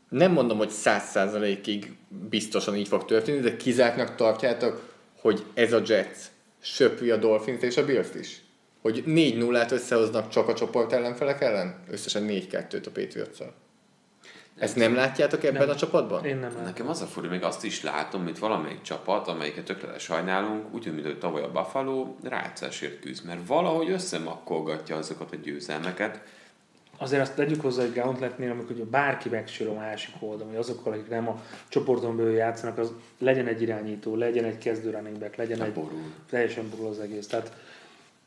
Speaker 4: Nem mondom, hogy száz százalékig biztosan így fog történni, de kizártnak tartjátok, hogy ez a Jets söpri a Dolphins és a Bills is? Hogy 4-0-át összehoznak csak a csoport ellenfelek ellen? Összesen 4-2-t a patriots Ezt nem látjátok ebben
Speaker 5: Nem.
Speaker 4: a csapatban?
Speaker 5: Én nem látom.
Speaker 3: Nekem az a furcsa, még azt is látom, mint valamelyik csapat, amelyiket tökéletes sajnálunk, úgy, mint hogy tavaly a Buffalo rácásért küzd, mert valahogy összemakkolgatja azokat a győzelmeket.
Speaker 5: Azért azt tegyük hozzá, hogy Gauntletnél, amikor ugye bárki megsérül a másik oldalon, vagy azokkal, akik nem a csoporton belül játszanak, az legyen egy irányító, legyen egy kezdő running back, legyen egy...
Speaker 3: borul.
Speaker 5: Teljesen borul az egész. Tehát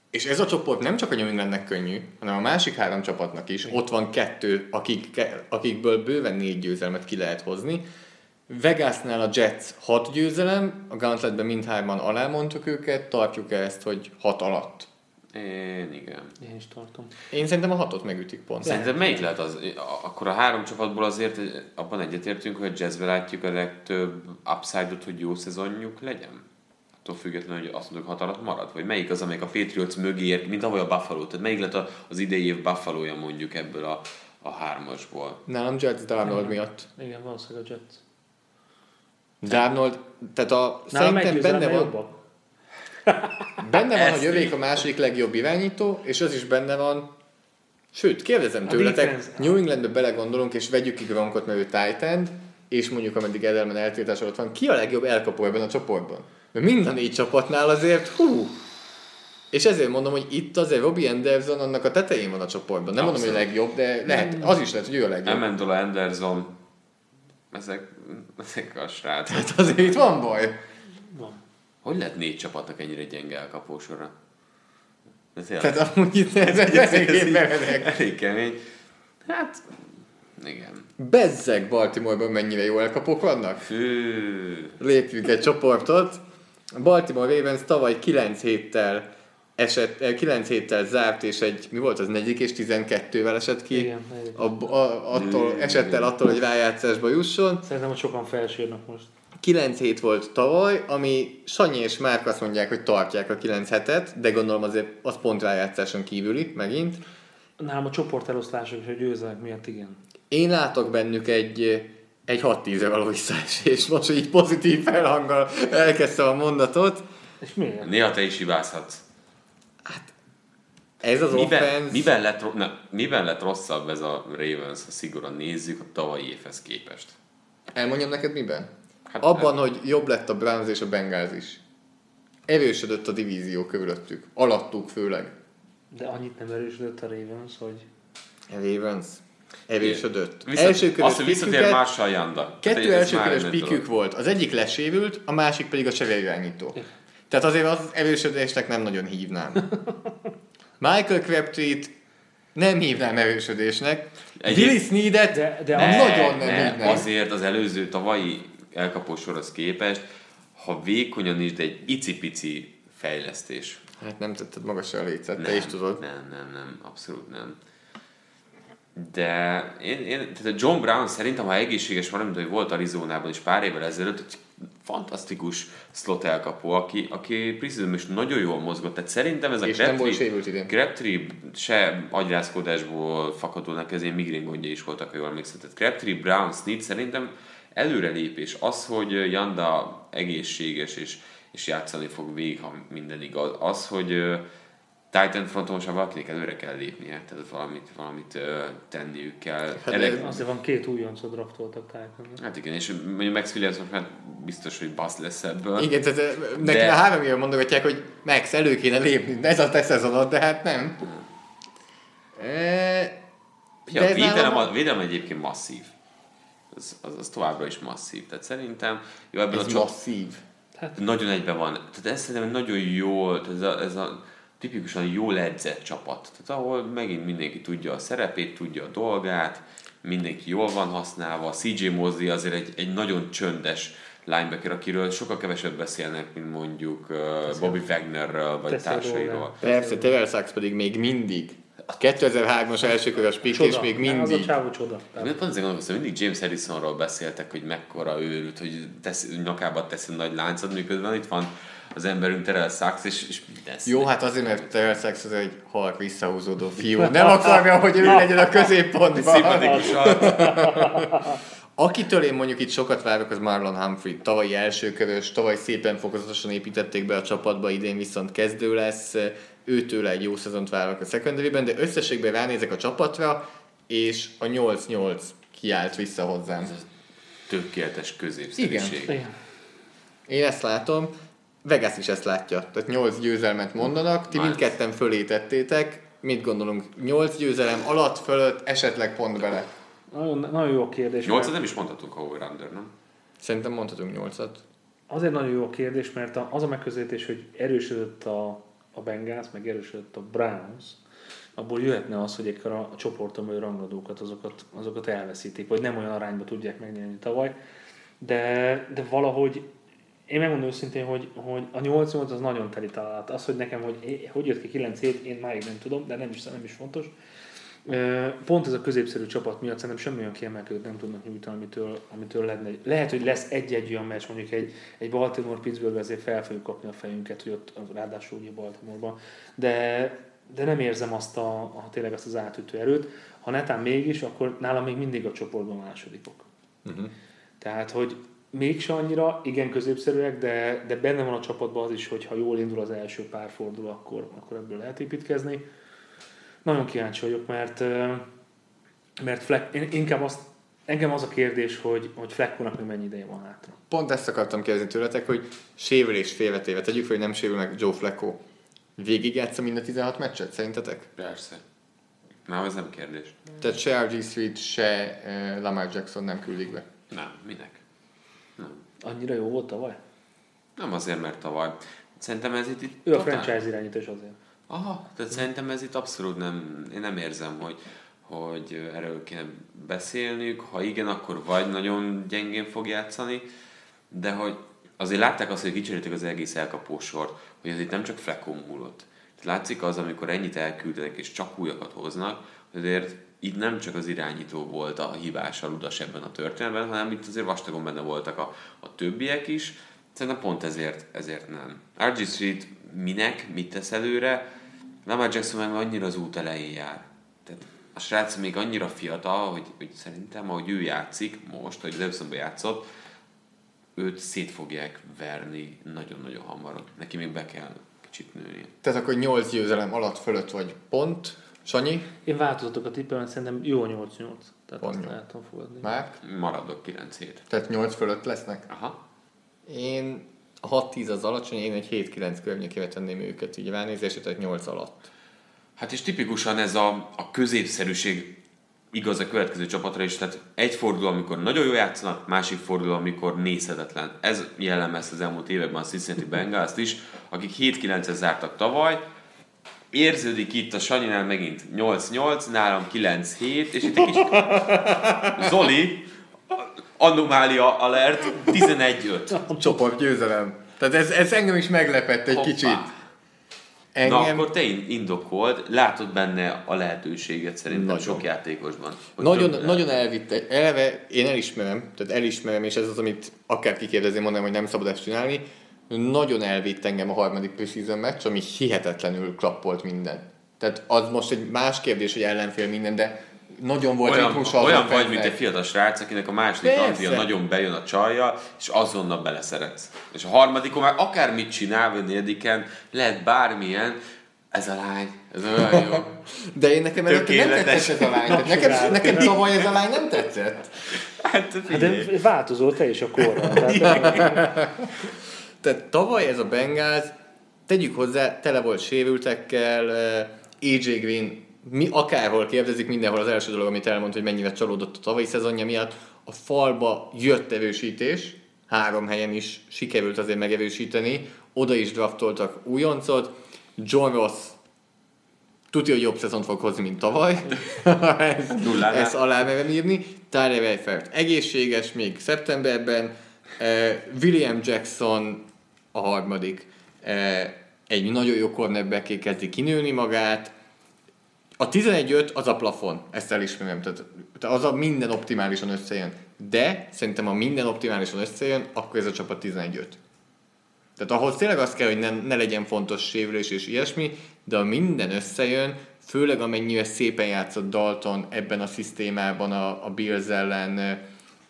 Speaker 4: És ez a csoport nem csak a New Englandnek könnyű, hanem a másik három csapatnak is. Ott van kettő, akik, akikből bőven négy győzelmet ki lehet hozni. Vegasnál a Jets 6 győzelem, a Gauntletben mindhárman alá mondtuk őket, tartjuk ezt, hogy 6 alatt.
Speaker 3: Én igen.
Speaker 5: én is tartom.
Speaker 4: Én szerintem a hatot megütik pont.
Speaker 3: Szerintem melyik lehet az? Akkor a három csapatból azért abban egyetértünk, hogy a jazzbe látjuk a legtöbb upside-ot, hogy jó szezonjuk legyen? Attól függetlenül, hogy azt mondjuk hat alatt marad? Vagy melyik az, amelyik a Patriots mögé ért, mint ahogy a Buffalo? Tehát melyik lett a- az idei év buffalo mondjuk ebből a, a hármasból?
Speaker 4: Nálam Jets Darnold miatt.
Speaker 5: Igen, valószínűleg a Jets.
Speaker 4: Darnold, tehát a,
Speaker 5: Nálam
Speaker 4: szerintem benne van,
Speaker 5: jobbak.
Speaker 4: benne van, hogy övék a második legjobb irányító, és az is benne van, Sőt, kérdezem
Speaker 5: A
Speaker 4: tőletek,
Speaker 5: defense-
Speaker 4: New Englandbe belegondolunk, és vegyük ki Gronkot, mert ő tight end, és mondjuk ameddig Edelman eltiltás alatt van, ki a legjobb elkapó ebben a csoportban? Mert mind a négy csapatnál azért, hú, és ezért mondom, hogy itt azért Robbie Anderson annak a tetején van a csoportban. Nem mondom, hogy a legjobb, de lehet, az is lehet, hogy ő a legjobb.
Speaker 3: Amendola Anderson, ezek, ezek a srácok.
Speaker 4: Hát azért itt van baj.
Speaker 5: Van.
Speaker 3: Hogy lehet négy csapatnak ennyire gyenge elkapósora? De tényleg,
Speaker 4: Tehát amúgy itt ez egy eléggé bevedek.
Speaker 3: elég kemény. Hát, igen.
Speaker 4: Bezzeg Baltimoreban mennyire jó elkapók vannak?
Speaker 3: Fű.
Speaker 4: lépjünk egy csoportot. A Baltimore Ravens tavaly 9 héttel esett, eh, 9 héttel zárt, és egy, mi volt az, negyedik és 12-vel esett ki.
Speaker 5: Igen,
Speaker 4: a, a, attól, esett el attól, hogy rájátszásba jusson.
Speaker 5: Szerintem, hogy sokan felsírnak most.
Speaker 4: 9 hét volt tavaly, ami Sanyi és Márk azt mondják, hogy tartják a 9 hetet, de gondolom azért az pont rájátszáson kívüli, megint.
Speaker 5: Nálam a csoporteloszlások és a győzelmek miatt igen.
Speaker 4: Én látok bennük egy, egy 6-10-re való visszaesés. Most, hogy így pozitív felhanggal elkezdtem a mondatot.
Speaker 5: És miért?
Speaker 3: Néha te is hibázhatsz.
Speaker 4: Ez az
Speaker 3: Miben,
Speaker 4: offense...
Speaker 3: miben, lett, na, miben lett rosszabb ez a Ravens, ha szigorúan nézzük a tavalyi évhez képest?
Speaker 4: Elmondjam neked miben?
Speaker 3: Hát,
Speaker 4: Abban, hogy jobb lett a Browns és a Bengals is. Erősödött a divízió körülöttük. Alattuk főleg.
Speaker 5: De annyit nem erősödött a Ravens, hogy
Speaker 4: A Ravens. Erősödött.
Speaker 3: Vissza,
Speaker 4: első körös
Speaker 3: azt, visszatér Marshall Yanda.
Speaker 4: kettő első körös pikük volt. Az egyik lesérült, a másik pedig a cserélirányító. Tehát azért az erősödésnek nem nagyon hívnám. (laughs) Michael Crabtree-t nem hívnám erősödésnek. Willis Sneadet
Speaker 5: De- de
Speaker 4: ne, nagyon nem
Speaker 3: ne,
Speaker 4: hívnám.
Speaker 3: azért az előző tavalyi elkapósorhoz képest, ha vékonyan is, de egy icipici fejlesztés.
Speaker 4: Hát nem tetted magasra a lécet, te is tudod.
Speaker 3: Nem, nem, nem, abszolút nem. De én, én tehát a John Brown szerintem, ha egészséges van, mint hogy volt Arizonában is pár évvel ezelőtt, egy fantasztikus slot elkapó, aki, aki preseason is nagyon jól mozgott. Tehát szerintem ez a Crabtree- se agyrázkodásból fakadónak, ez ilyen migrén gondja is voltak, ha jól emlékszem. Tehát Crabtree, Brown, Snead szerintem előrelépés. Az, hogy Janda egészséges és, és játszani fog végig, ha minden igaz. Az, hogy Titan fronton most valakinek előre kell lépnie, tehát valamit, valamit ö, tenniük kell.
Speaker 4: Hát
Speaker 3: Elég,
Speaker 5: Azért van két újoncot draftoltak Titanra.
Speaker 3: hát igen, és mondjuk Max Williams most már biztos, hogy basz lesz ebből.
Speaker 4: Igen, tehát eh, neki
Speaker 3: De-
Speaker 4: már három éve mondogatják, hogy Max, elő kéne lépni, ez a te szezonod, de hát nem. E,
Speaker 3: Ja, a védelem, a védelem egyébként masszív. Az, az, az továbbra is masszív. Tehát szerintem jó, ebben a
Speaker 4: Ez
Speaker 3: csop...
Speaker 4: masszív.
Speaker 3: nagyon egyben van. Tehát ez szerintem nagyon jól, tehát ez a, ez a tipikusan jól edzett csapat. Tehát ahol megint mindenki tudja a szerepét, tudja a dolgát, mindenki jól van használva. CJ Mosley azért egy, egy nagyon csöndes linebacker, akiről sokkal kevesebb beszélnek, mint mondjuk uh, Bobby Wagnerről, vagy
Speaker 5: Teszi a
Speaker 3: társairól.
Speaker 4: Persze, Terrell Sachs pedig még mindig. 2003-as elsőkörös pick, és még
Speaker 5: Ne, Az a
Speaker 4: mindig.
Speaker 5: csávó csoda.
Speaker 3: Én pont azért gondolkoztam, mindig James Harrisonról beszéltek, hogy mekkora őrült, hogy tesz, nyakába teszi nagy láncot, miközben itt van az emberünk Terrell Sachs, és, és minden
Speaker 4: Jó, hát azért, mert Terrell Sachs az egy halk visszahúzódó fiú. Nem (laughs) akarja, hogy ő legyen a középpontban.
Speaker 3: Szimpatikus. (laughs)
Speaker 4: Akitől én mondjuk itt sokat várok, az Marlon Humphrey. Tavalyi elsőkörös, tavaly szépen fokozatosan építették be a csapatba, idén viszont kezdő lesz. Őtőle egy jó szezont várok a secondary de összességben ránézek a csapatra, és a 8-8 kiállt vissza hozzám.
Speaker 3: Tökéletes középszerűség.
Speaker 5: Igen.
Speaker 4: Én ezt látom, Vegas is ezt látja. Tehát 8 győzelmet mondanak, ti
Speaker 3: Nice.
Speaker 4: mindketten fölé tettétek. Mit gondolunk? 8 győzelem alatt, fölött, esetleg pont bele.
Speaker 5: Nagyon, nagyon jó kérdés.
Speaker 3: Nyolcat
Speaker 5: mert-
Speaker 3: nem is mondhatunk a over-under, nem?
Speaker 4: Szerintem mondhatunk 8-at.
Speaker 5: Azért nagyon jó kérdés, mert az a megközelítés, hogy erősödött a, a Bengals, meg erősödött a Browns, abból jöhetne az, hogy ekkor a, a csoporton belül rangadókat, azokat, azokat elveszítik, vagy nem olyan arányba tudják megnyerni tavaly. De, de valahogy én megmondom őszintén, hogy, hogy a 8-8 az nagyon teli találat. Az, hogy nekem, hogy hogy jött ki 9 7 én máig nem tudom, de nem is, nem is fontos. Pont ez a középszerű csapat miatt szerintem semmi olyan kiemelkedőt nem tudnak nyújtani, amitől, amitől lenne. Lehet, hogy lesz egy-egy olyan meccs, mondjuk egy, egy Baltimore-Pittsburgh, azért fel fogjuk kapni a fejünket, hogy ott ráadásul ugye Baltimore-ban. De, de nem érzem azt a, a, tényleg azt az átütő erőt. Ha netán mégis, akkor nálam még mindig a csoportban másodikok. Uh-huh. Tehát, hogy mégse annyira, igen középszerűek, de, de benne van a csapatban az is, hogy ha jól indul az első pár forduló, akkor, akkor ebből lehet építkezni. Nagyon kíváncsi vagyok, mert, mert Fleck, én inkább azt, engem az a kérdés, hogy, hogy Fleckónak még mennyi ideje van hátra.
Speaker 4: Pont ezt akartam kérdezni tőletek, hogy sérülés félvetéve, tegyük fel, hogy nem sérül meg Joe Flacco. Végig játsza mind a 16 meccset, szerintetek?
Speaker 3: Persze. Nem, ez nem kérdés.
Speaker 4: Tehát se RG Sweet, se uh, Lamar Jackson nem küldik be.
Speaker 3: Nem, minek?
Speaker 5: Annyira jó volt tavaly?
Speaker 3: Nem azért, mert tavaly. Szerintem ez itt... itt
Speaker 5: Ő a franchise irányítás azért.
Speaker 3: Aha, tehát szerintem ez itt abszolút nem, én nem érzem, hogy, hogy erről kéne beszélnünk. Ha igen, akkor vagy nagyon gyengén fog játszani, de hogy azért látták azt, hogy kicserélték az egész elkapósort, hogy ez itt nem csak Fleckó múlott. Tehát látszik az, amikor ennyit elküldenek és csak újakat hoznak, azért itt nem csak az irányító volt a hibás, a ludas ebben a történetben, hanem itt azért vastagon benne voltak a, a többiek is. Szerintem pont ezért, ezért nem. RG Street minek, mit tesz előre, Lamar Jackson meg annyira az út elején jár. Tehát a srác még annyira fiatal, hogy, hogy szerintem, ahogy ő játszik most, hogy Lebsonban játszott, őt szét fogják verni nagyon-nagyon hamar. Neki még be kell kicsit nőnie.
Speaker 4: Tehát akkor 8 győzelem alatt, fölött vagy pont. Sanyi?
Speaker 5: Én változatokat tippelem, szerintem jó a 8-8. Tehát
Speaker 4: Pont
Speaker 5: azt tudom fogadni.
Speaker 4: Márk?
Speaker 3: Maradok 9 hét.
Speaker 4: Tehát 8 fölött lesznek?
Speaker 3: Aha.
Speaker 4: Én a 6-10 az alacsony, én egy 7-9 környékére tenném őket így ránézésre, tehát 8 alatt.
Speaker 3: Hát és tipikusan ez a, a középszerűség igaz a következő csapatra is, tehát egy forduló, amikor nagyon jól játszanak, másik forduló, amikor nézhetetlen. Ez jellemez az elmúlt években a Cincinnati bengals is, akik 7-9-et zártak tavaly, érződik itt a Sanyinál megint 8-8, nálam 9-7, és itt egy kicsit Zoli, anomália alert, 11-5.
Speaker 4: Csoport győzelem. Tehát ez, ez engem is meglepett egy
Speaker 3: Hoppá.
Speaker 4: kicsit.
Speaker 3: Na
Speaker 4: Engem
Speaker 3: akkor te in- indokold, látod benne a lehetőséget szerintem
Speaker 4: Nagyon.
Speaker 3: sok játékosban.
Speaker 4: nagyon, nagyon elvitte. Eleve én elismerem, tehát elismerem, és ez az, amit akár kikérdezi, mondanám, hogy nem szabad ezt csinálni. Nagyon elvitt engem a harmadik preseason meccs, ami hihetetlenül klappolt minden. Tehát az most egy más kérdés, hogy ellenfél minden, de nagyon volt
Speaker 3: Olyan,
Speaker 4: ritmus az
Speaker 3: olyan vagy, mint egy fiatal srác, akinek a második randia nagyon bejön a csajja, és azonnal beleszeretsz. És a harmadikon már akármit csinál, vagy a negyediken, lehet bármilyen, ez a lány, ez olyan jó. (laughs)
Speaker 4: De én nekem, nekem nem tetszett ez a lány. Tehát nekem, nekem tavaly ez a lány nem tetszett.
Speaker 3: Hát,
Speaker 5: Hát de változó te is a korra. Tehát, (laughs)
Speaker 4: Tehát tavaly ez a Bengals, tegyük hozzá, tele volt sérültekkel, eh, AJ Green, mi akárhol kérdezik, mindenhol az első dolog, amit elmond, hogy mennyire csalódott a tavalyi szezonja miatt, a falba jött erősítés, három helyen is sikerült azért megerősíteni, oda is draftoltak újoncot, John Ross tudja, hogy jobb szezont fog hozni, mint tavaly. (laughs) ez, ezt alá merem írni. Tyler Eifert egészséges még szeptemberben. Eh, William Jackson a harmadik. Eh, egy nagyon jó cornerback kezdi kinőni magát. A 11-5 az a plafon, ezt elismerem. Tehát az a minden optimálisan összejön. De szerintem, ha minden optimálisan összejön, akkor ez a csapat 11-5. Tehát ahhoz tényleg az kell, hogy ne, ne legyen fontos sérülés és ilyesmi, de ha minden összejön, főleg amennyire szépen játszott Dalton ebben a szisztémában a, a Bills ellen,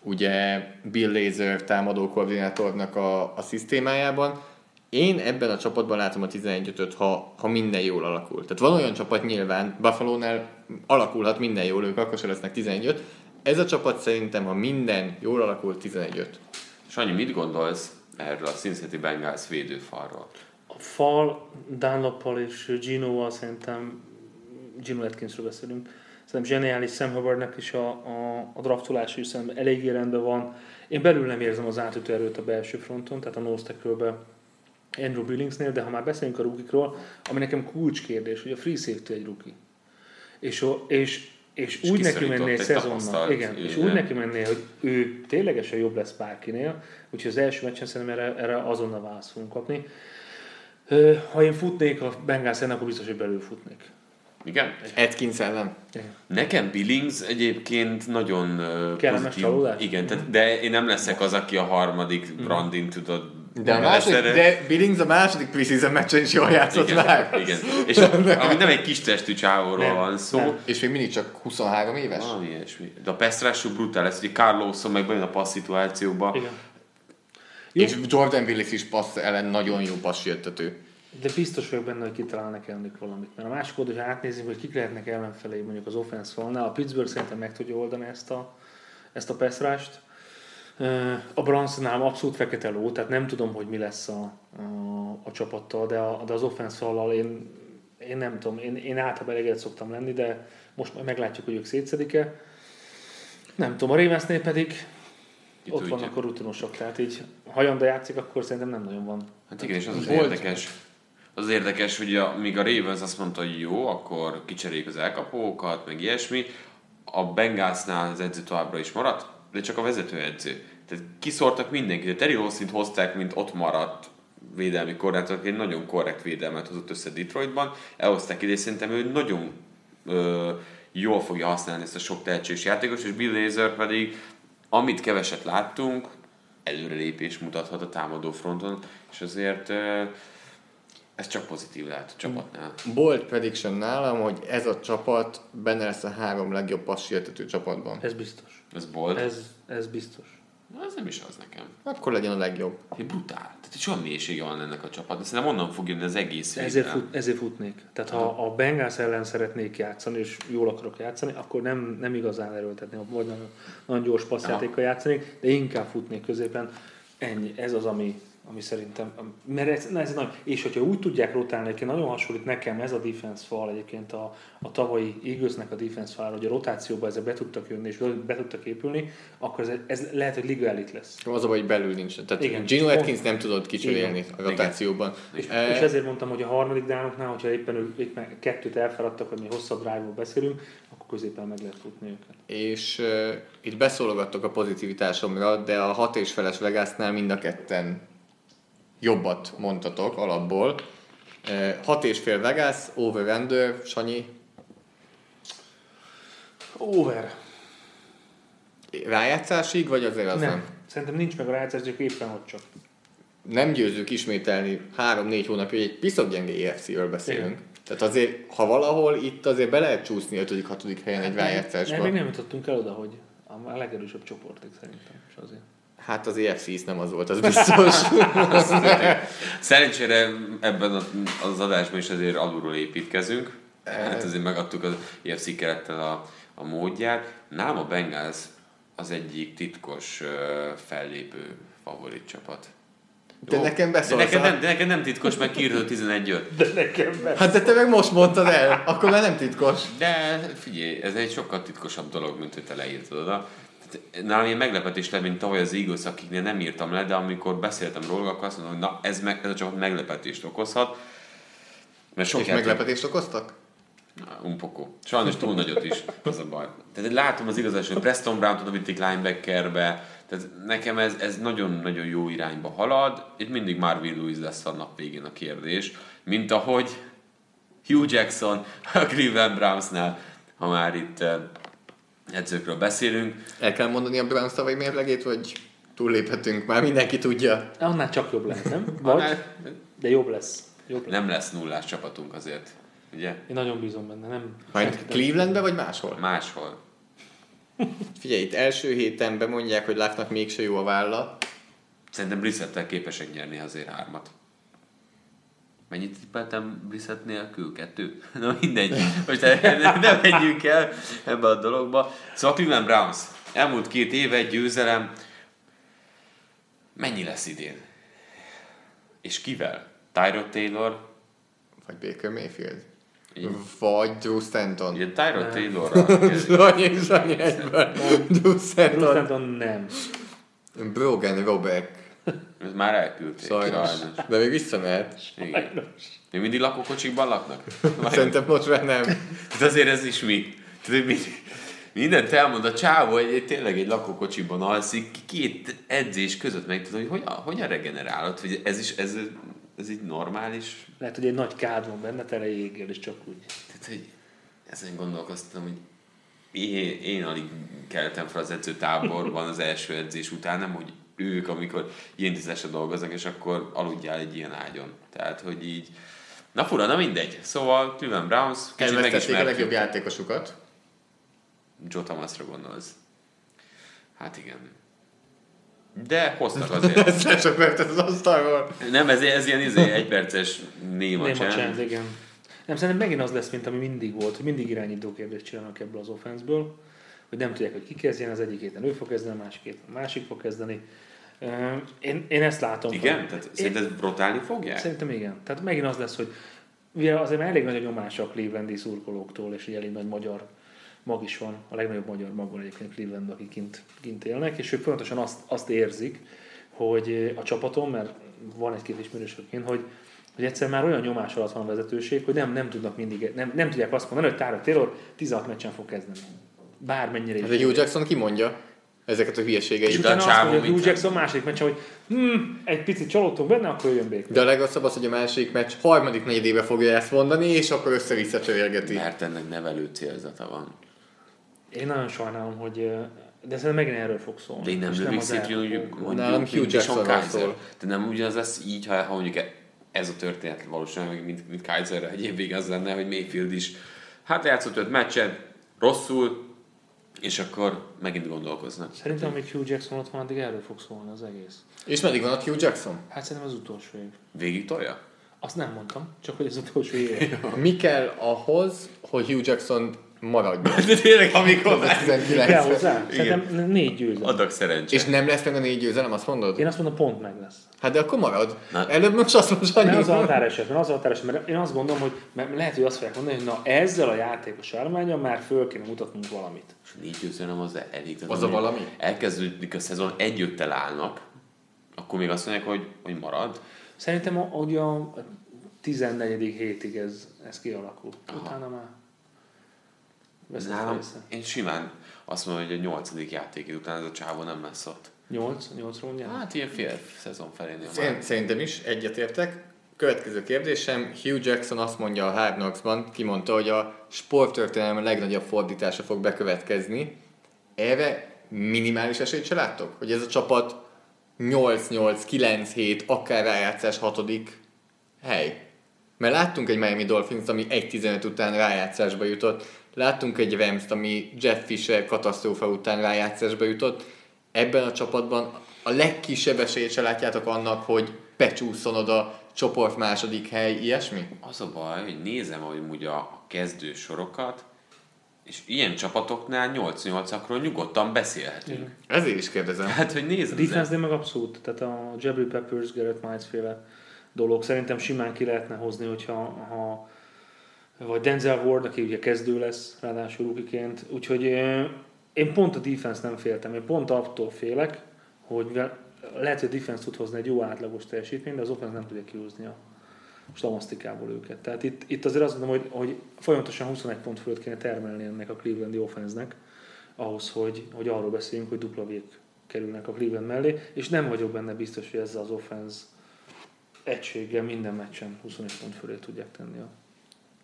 Speaker 4: ugye Bill Lazor támadó koordinátornak a, a szisztémájában, én ebben a csapatban látom a 11 ha, ha minden jól alakul. Tehát van olyan csapat nyilván, Buffalo-nál alakulhat minden jól, ők akkor sem lesznek 11 Ez a csapat szerintem, ha minden jól alakul, 11
Speaker 3: Sanyi, mit gondolsz erről a Cincinnati Bengals védőfalról?
Speaker 5: a fal Dunloppal és Ginoval szerintem, Gino Atkinsről beszélünk, szerintem zseniális Sam Hubbardnek is a, a, a draftolása is szerintem eléggé rendben van. Én belül nem érzem az átütő erőt a belső fronton, tehát a nose Andrew Billingsnél, de ha már beszélünk a rukikról, ami nekem kulcskérdés, hogy a free safety egy ruki. És, és, és,
Speaker 3: És
Speaker 5: úgy neki menné
Speaker 3: tapasztalt,
Speaker 5: igen, és úgy neki menné, hogy ő ténylegesen jobb lesz bárkinél, úgyhogy az első meccsen szerintem erre, erre azonnal választ fogunk kapni. Ha én futnék a Bengals akkor biztos, hogy belül futnék.
Speaker 3: Igen?
Speaker 4: Atkins ellen.
Speaker 3: Nekem Billings egyébként nagyon
Speaker 5: Kellemes
Speaker 3: pozitív.
Speaker 5: csalódás?
Speaker 3: Igen, tehát, de én nem leszek az, aki a harmadik brandin tudod.
Speaker 4: De, a második, de Billings a második preseason meccsen is jól játszott
Speaker 3: igen,
Speaker 4: már.
Speaker 3: igen. (laughs) És ami nem egy kis testű csávóról
Speaker 5: Nem,
Speaker 3: van szó,
Speaker 5: nem.
Speaker 4: És még mindig csak 23 éves?
Speaker 3: Valami ilyesmi. De a Pestrású brutál lesz, hogy Carlosson meg bejön a passz szituációba.
Speaker 5: Igen. Jó.
Speaker 4: És Jordan Willis is passz ellen nagyon jó passértető.
Speaker 5: De biztos vagyok benne, hogy kitalálnak ellenük valamit. Mert a másik oldal, hogy átnézzük, hogy kik lehetnek ellenfelé mondjuk az offense falnál, a Pittsburgh szerintem meg tudja oldani ezt a, ezt a peszrást. A Bransonnál abszolút fekete ló, tehát nem tudom, hogy mi lesz a, a, a csapattal, de, a, de az offense fallal én, én nem tudom, én, én általában elégedett szoktam lenni, de most majd meglátjuk, hogy ők szétszedik-e. Nem tudom, a Ravensnél pedig
Speaker 3: Ki
Speaker 5: ott vannak a rutinosok, tehát így ha Janda játszik, akkor szerintem nem nagyon van.
Speaker 3: Hát igen, és az az
Speaker 4: Volt.
Speaker 3: érdekes. Az érdekes, hogy a, míg a Ravens azt mondta, hogy jó, akkor kicseréljük az elkapókat, meg ilyesmi, a Bengalsnál az edző továbbra is maradt, de csak a vezetőedző. Tehát kiszórtak mindenkit. A Terry Olszint hozták, mint ott maradt védelmi koordinátor, egy nagyon korrekt védelmet hozott össze Detroitban. Elhozták ide, és szerintem ő nagyon ö, jól fogja használni ezt a sok tehetséges játékos, és Bill Lazor pedig, amit keveset láttunk, előrelépés mutathat a támadó fronton, és azért ö, ez csak pozitív lehet a csapatnál.
Speaker 4: Bold prediction nálam, hogy ez a csapat benne lesz a három legjobb passértető csapatban.
Speaker 5: Ez biztos.
Speaker 3: Ez bold. Ez,
Speaker 5: Ez, biztos.
Speaker 3: ez nem is az nekem.
Speaker 4: Akkor legyen a legjobb.
Speaker 3: Egy brutál. Tehát egy olyan mélysége van ennek a csapatnak. Szerintem onnan fog jönni az egész
Speaker 5: Ezért, fut, ezért futnék. Tehát ha a Bengals ellen szeretnék játszani, és jól akarok játszani, akkor nem, nem igazán erőltetni, vagy nagyon, nagyon gyors passzjátékkal játszanék, de inkább futnék középen. Ennyi, ez az, ami, ami szerintem, mert ez, na ez nagy, és hogyha úgy tudják rotálni, egyébként nagyon hasonlít nekem ez a defense fal egyébként a, a tavalyi Eaglesnek a defense fal, hogy a rotációba ezzel be tudtak jönni és be, tudtak épülni, akkor ez, ez lehet, hogy liga elit lesz.
Speaker 4: Az a baj, hogy belül nincs. Tehát
Speaker 5: Igen.
Speaker 4: Gino Atkins nem tudod kicserélni
Speaker 5: Igen.
Speaker 4: a rotációban.
Speaker 5: És,
Speaker 4: Eh,
Speaker 5: és ezért mondtam, hogy a harmadik dánoknál, hogyha éppen ők éppen kettőt elfeladtak, vagy mi hosszabb drive-ról beszélünk, akkor középen meg lehet futni őket.
Speaker 4: és uh, itt beszólogattok a pozitivitásomra, de a hat és feles Vegasnál mind a ketten jobbat mondtatok alapból. Hat és fél Vegas, over-under, Sanyi,
Speaker 5: Over.
Speaker 4: rájátszásig, vagy azért az nem?
Speaker 5: nem. Szerintem nincs meg a rájátszás, csak éppen hogy csak.
Speaker 4: Nem győzzük ismételni három-négy hónapja, hogy egy piszok gyenge EFC-ről beszélünk.
Speaker 5: Igen.
Speaker 4: Tehát azért, ha valahol itt azért be lehet csúszni 5.-6. helyen egy
Speaker 5: Nem,
Speaker 4: rájátszásba.
Speaker 5: még nem jutottunk el oda, hogy a legerősebb csoportig szerintem. És azért.
Speaker 4: Hát az EFC is nem az volt, az biztos. (laughs)
Speaker 3: Szerencsére ebben az adásban is azért alulról építkezünk. Hát azért megadtuk az EFC kerettel a, a módját. Nálam a Bengals az egyik titkos fellépő favorit csapat.
Speaker 4: De
Speaker 3: Jó.
Speaker 4: nekem
Speaker 3: de
Speaker 4: beszólsz.
Speaker 3: neked, nem, de neked nem titkos, mert kiírtad 11
Speaker 5: De nekem be.
Speaker 4: Hát de te meg most mondtad el, akkor már nem titkos.
Speaker 3: De figyelj, ez egy sokkal titkosabb dolog, mint hogy te leírtad oda. Nálam ilyen meglepetés lett, mint tavaly az Eagles, akiknél nem írtam le, de amikor beszéltem róla, akkor azt mondom, hogy na, ez, meg, ez a csapat meglepetést okozhat. Mert sok
Speaker 4: És
Speaker 3: játék-
Speaker 4: meglepetést okoztak?
Speaker 3: Poco. Sajnos túl nagyot is, az a baj. Tehát látom az igazás, hogy Preston Brown-t oda vitték linebackerbe, tehát nekem ez, ez nagyon-nagyon jó irányba halad. Itt mindig Marvin Lewis lesz a nap végén a kérdés, mint ahogy Hugh Jackson a Cleveland Brownsnál, ha már itt eh, edzőkről beszélünk.
Speaker 4: El kell mondani a Browns tavalyi mérlegét, vagy túlléphetünk? Már mindenki tudja.
Speaker 5: Annál csak jobb lehet, nem? Vagy, de jobb lesz. Jobb lesz.
Speaker 3: Nem lesz nullás csapatunk azért, ugye?
Speaker 5: Én nagyon bízom benne, nem?
Speaker 4: Majd Clevelandbe, vagy máshol?
Speaker 3: Máshol.
Speaker 4: Figyelj, itt első héten bemondják, hogy Láknak mégse jó a válla.
Speaker 3: Szerintem Brissettel képesek nyerni azért hármat. Mennyit tippeltem Brissett nélkül? Kettő? (laughs) Na mindegy. Most ne, (laughs) ne menjünk el ebbe a dologba. Szóval Cleveland Browns. Elmúlt két éve egy győzelem. Mennyi lesz idén? És kivel? Tyrod Taylor?
Speaker 4: Vagy Baker Mayfield.
Speaker 3: Így.
Speaker 4: Vagy Drew Stanton.
Speaker 3: Ugye Tyrod Taylorra
Speaker 4: Sanyi, Sanyi egyben. Drew Stanton.
Speaker 5: Stanton nem.
Speaker 4: Brogan Robert.
Speaker 3: Ezt már elküldték.
Speaker 4: Sajnos. De még visszamehet.
Speaker 3: Igen. Még mindig lakókocsikban laknak?
Speaker 4: Szerintem most már nem.
Speaker 3: De azért ez is mi. Tudod, mi mindent elmond a csávó, hogy egy- tényleg egy lakókocsiban alszik, két edzés között meg tudod, hogy hogyan, hogyan regenerálod, hogy ez is, ez, ez így normális.
Speaker 5: Lehet, hogy egy nagy kád van benne, tele jéggel, és csak úgy.
Speaker 3: Tehát, hogy ezen gondolkoztam, hogy én, én alig keltem fel az edzőtáborban az első edzés után, nem, hogy ők, amikor ilyen tízesre dolgoznak, és akkor aludjál egy ilyen ágyon. Tehát, hogy így, na fura, na mindegy. Szóval Cleveland Browns, kicsit
Speaker 4: Elvesztették a
Speaker 3: megismertük.
Speaker 4: legjobb játékosukat.
Speaker 3: Joe Thomasra gondolsz. Hát igen. De hoztak azért. (laughs)
Speaker 4: Ez le csak vetted az asztalról.
Speaker 3: Nem, ez, ez ilyen izé, egyperces néma
Speaker 5: Nem a
Speaker 3: csend.
Speaker 5: csend, igen. Nem, szerintem megint az lesz, mint ami mindig volt, hogy mindig irányító kérdést csinálnak ebből az offenszből, hogy nem tudják, hogy ki kezdjen, az egyik héten ő fog kezdeni, a másik héten a másik fog kezdeni. Én, én ezt látom.
Speaker 3: Igen? Tehát
Speaker 5: én,
Speaker 3: szerinted rotálni fogják?
Speaker 5: Szerintem igen. Tehát megint az lesz, hogy ugye azért már elég nagy a nyomás a Clevelandi szurkolóktól, és egy elég nagy magyar mag is van, a legnagyobb magyar mag van egyébként Clevelandben, akik kint, kint élnek, és ők pontosan azt, azt érzik, hogy a csapaton, mert van egy-két ismerősökként, hogy hogy egyszer már olyan nyomás alatt van a vezetőség, hogy nem, nem tudnak mindig, nem, nem tudják azt mondani, hogy Tyler Taylor 16 meccsen fog kezdeni. Bármennyire
Speaker 4: Hát
Speaker 5: is.
Speaker 4: a Hugh Jackson kimondja ezeket a
Speaker 5: és
Speaker 4: hülyeségeit.
Speaker 3: a
Speaker 5: utána azt mondja, hogy Hugh Jackson második meccsen, hogy hm, egy picit csalódtunk benne, akkor jön Baker.
Speaker 4: De a legrosszabb az, hogy a másik meccs harmadik negyedébe fogja ezt mondani, és akkor össze-vissza csörgeti.
Speaker 3: Mert ennek nevelő célzata van.
Speaker 5: Én nagyon sajnálom, hogy de szerintem megint erről fog szólni.
Speaker 3: De én nem
Speaker 5: és
Speaker 3: lövik szét, hogy mondjuk,
Speaker 4: Hugh Jacksonról
Speaker 3: Kaiser. De nem ugyanaz lesz így, ha, ha mondjuk ez a történet valószínűleg, mint, mint Kaiserre egy évig az lenne, hogy Mayfield is hát játszott öt meccset, rosszul, és akkor megint gondolkoznak.
Speaker 5: Szerintem, amíg Hugh Jackson ott van, addig erről fog szólni az egész.
Speaker 4: És meddig van ott Hugh Jackson?
Speaker 5: Hát szerintem az utolsó év.
Speaker 3: Végig tolja?
Speaker 5: Azt nem mondtam, csak hogy az utolsó év.
Speaker 4: Mi kell ahhoz, hogy Hugh Jackson maradjon? (laughs)
Speaker 3: De tényleg, amikor
Speaker 5: Kell
Speaker 4: 19
Speaker 5: hozzá? Szerintem négy győzelem.
Speaker 3: adok szerencsét.
Speaker 4: És nem lesz meg a négy győzelem, azt mondod?
Speaker 5: Én azt mondom, pont meg lesz.
Speaker 4: Hát de akkor marad.
Speaker 3: Na.
Speaker 4: Előbb most azt mondod,
Speaker 5: Nem az a
Speaker 4: hogy
Speaker 5: határeset, mert az a határeset, mert én azt gondolom, hogy mert lehet, hogy azt fogják mondani, hogy na ezzel a játékos állományjal már föl kéne mutatnunk valamit.
Speaker 3: És négy győzelem az elég. Tehát
Speaker 4: Az a
Speaker 3: amikor
Speaker 4: valami?
Speaker 3: Elkezdődik a szezon, egy öttel állnak, akkor még azt mondják, hogy, hogy marad.
Speaker 5: Szerintem a, hogy a 14. hétig ez, ez kialakul. Utána már
Speaker 3: Nálam,
Speaker 5: része.
Speaker 3: én simán azt mondom, hogy a nyolcadik játék után ez a csávó nem lesz ott.
Speaker 5: 8, 8 mondjál?
Speaker 3: Hát ilyen fél szezon felénél már.
Speaker 4: Szerint- Szerintem is, egyetértek. Következő kérdésem, Hugh Jackson azt mondja a Hard Knocks-ban, kimondta, hogy a sporttörténelem legnagyobb fordítása fog bekövetkezni. Erre minimális esélyt se láttok? Hogy ez a csapat 8-8, 9-7, akár rájátszás hatodik hely? Mert láttunk egy Miami Dolphins, ami 1-15 után rájátszásba jutott, láttunk egy rams ami Jeff Fisher katasztrófa után rájátszásba jutott. Ebben a csapatban a legkisebb esélyt se látjátok annak, hogy becsúszson oda csoport második hely, ilyesmi?
Speaker 3: Az a baj, hogy nézem hogy úgy a, a kezdő sorokat, és ilyen csapatoknál 8-8-akról nyugodtan beszélhetünk.
Speaker 4: Ezért is kérdezem.
Speaker 3: Hát, hogy nézd
Speaker 5: defense meg abszolút, tehát a Jabri Peppers, Garrett Miles féle dolog szerintem simán ki lehetne hozni, hogyha ha, vagy Denzel Ward, aki ugye kezdő lesz, ráadásul rukiként, úgyhogy én pont a defense nem féltem, én pont attól félek, hogy lehet, hogy a defense tud hozni egy jó átlagos teljesítményt, de az offense nem tudja kihozni a slamasztikából őket. Tehát itt, itt azért azt mondom, hogy, hogy folyamatosan 21 pont fölött kéne termelni ennek a Clevelandi offense-nek, ahhoz, hogy, hogy arról beszéljünk, hogy dupla vég kerülnek a Cleveland mellé, és nem vagyok benne biztos, hogy ezzel az offense egységgel minden meccsen 21 pont fölé tudják tenni a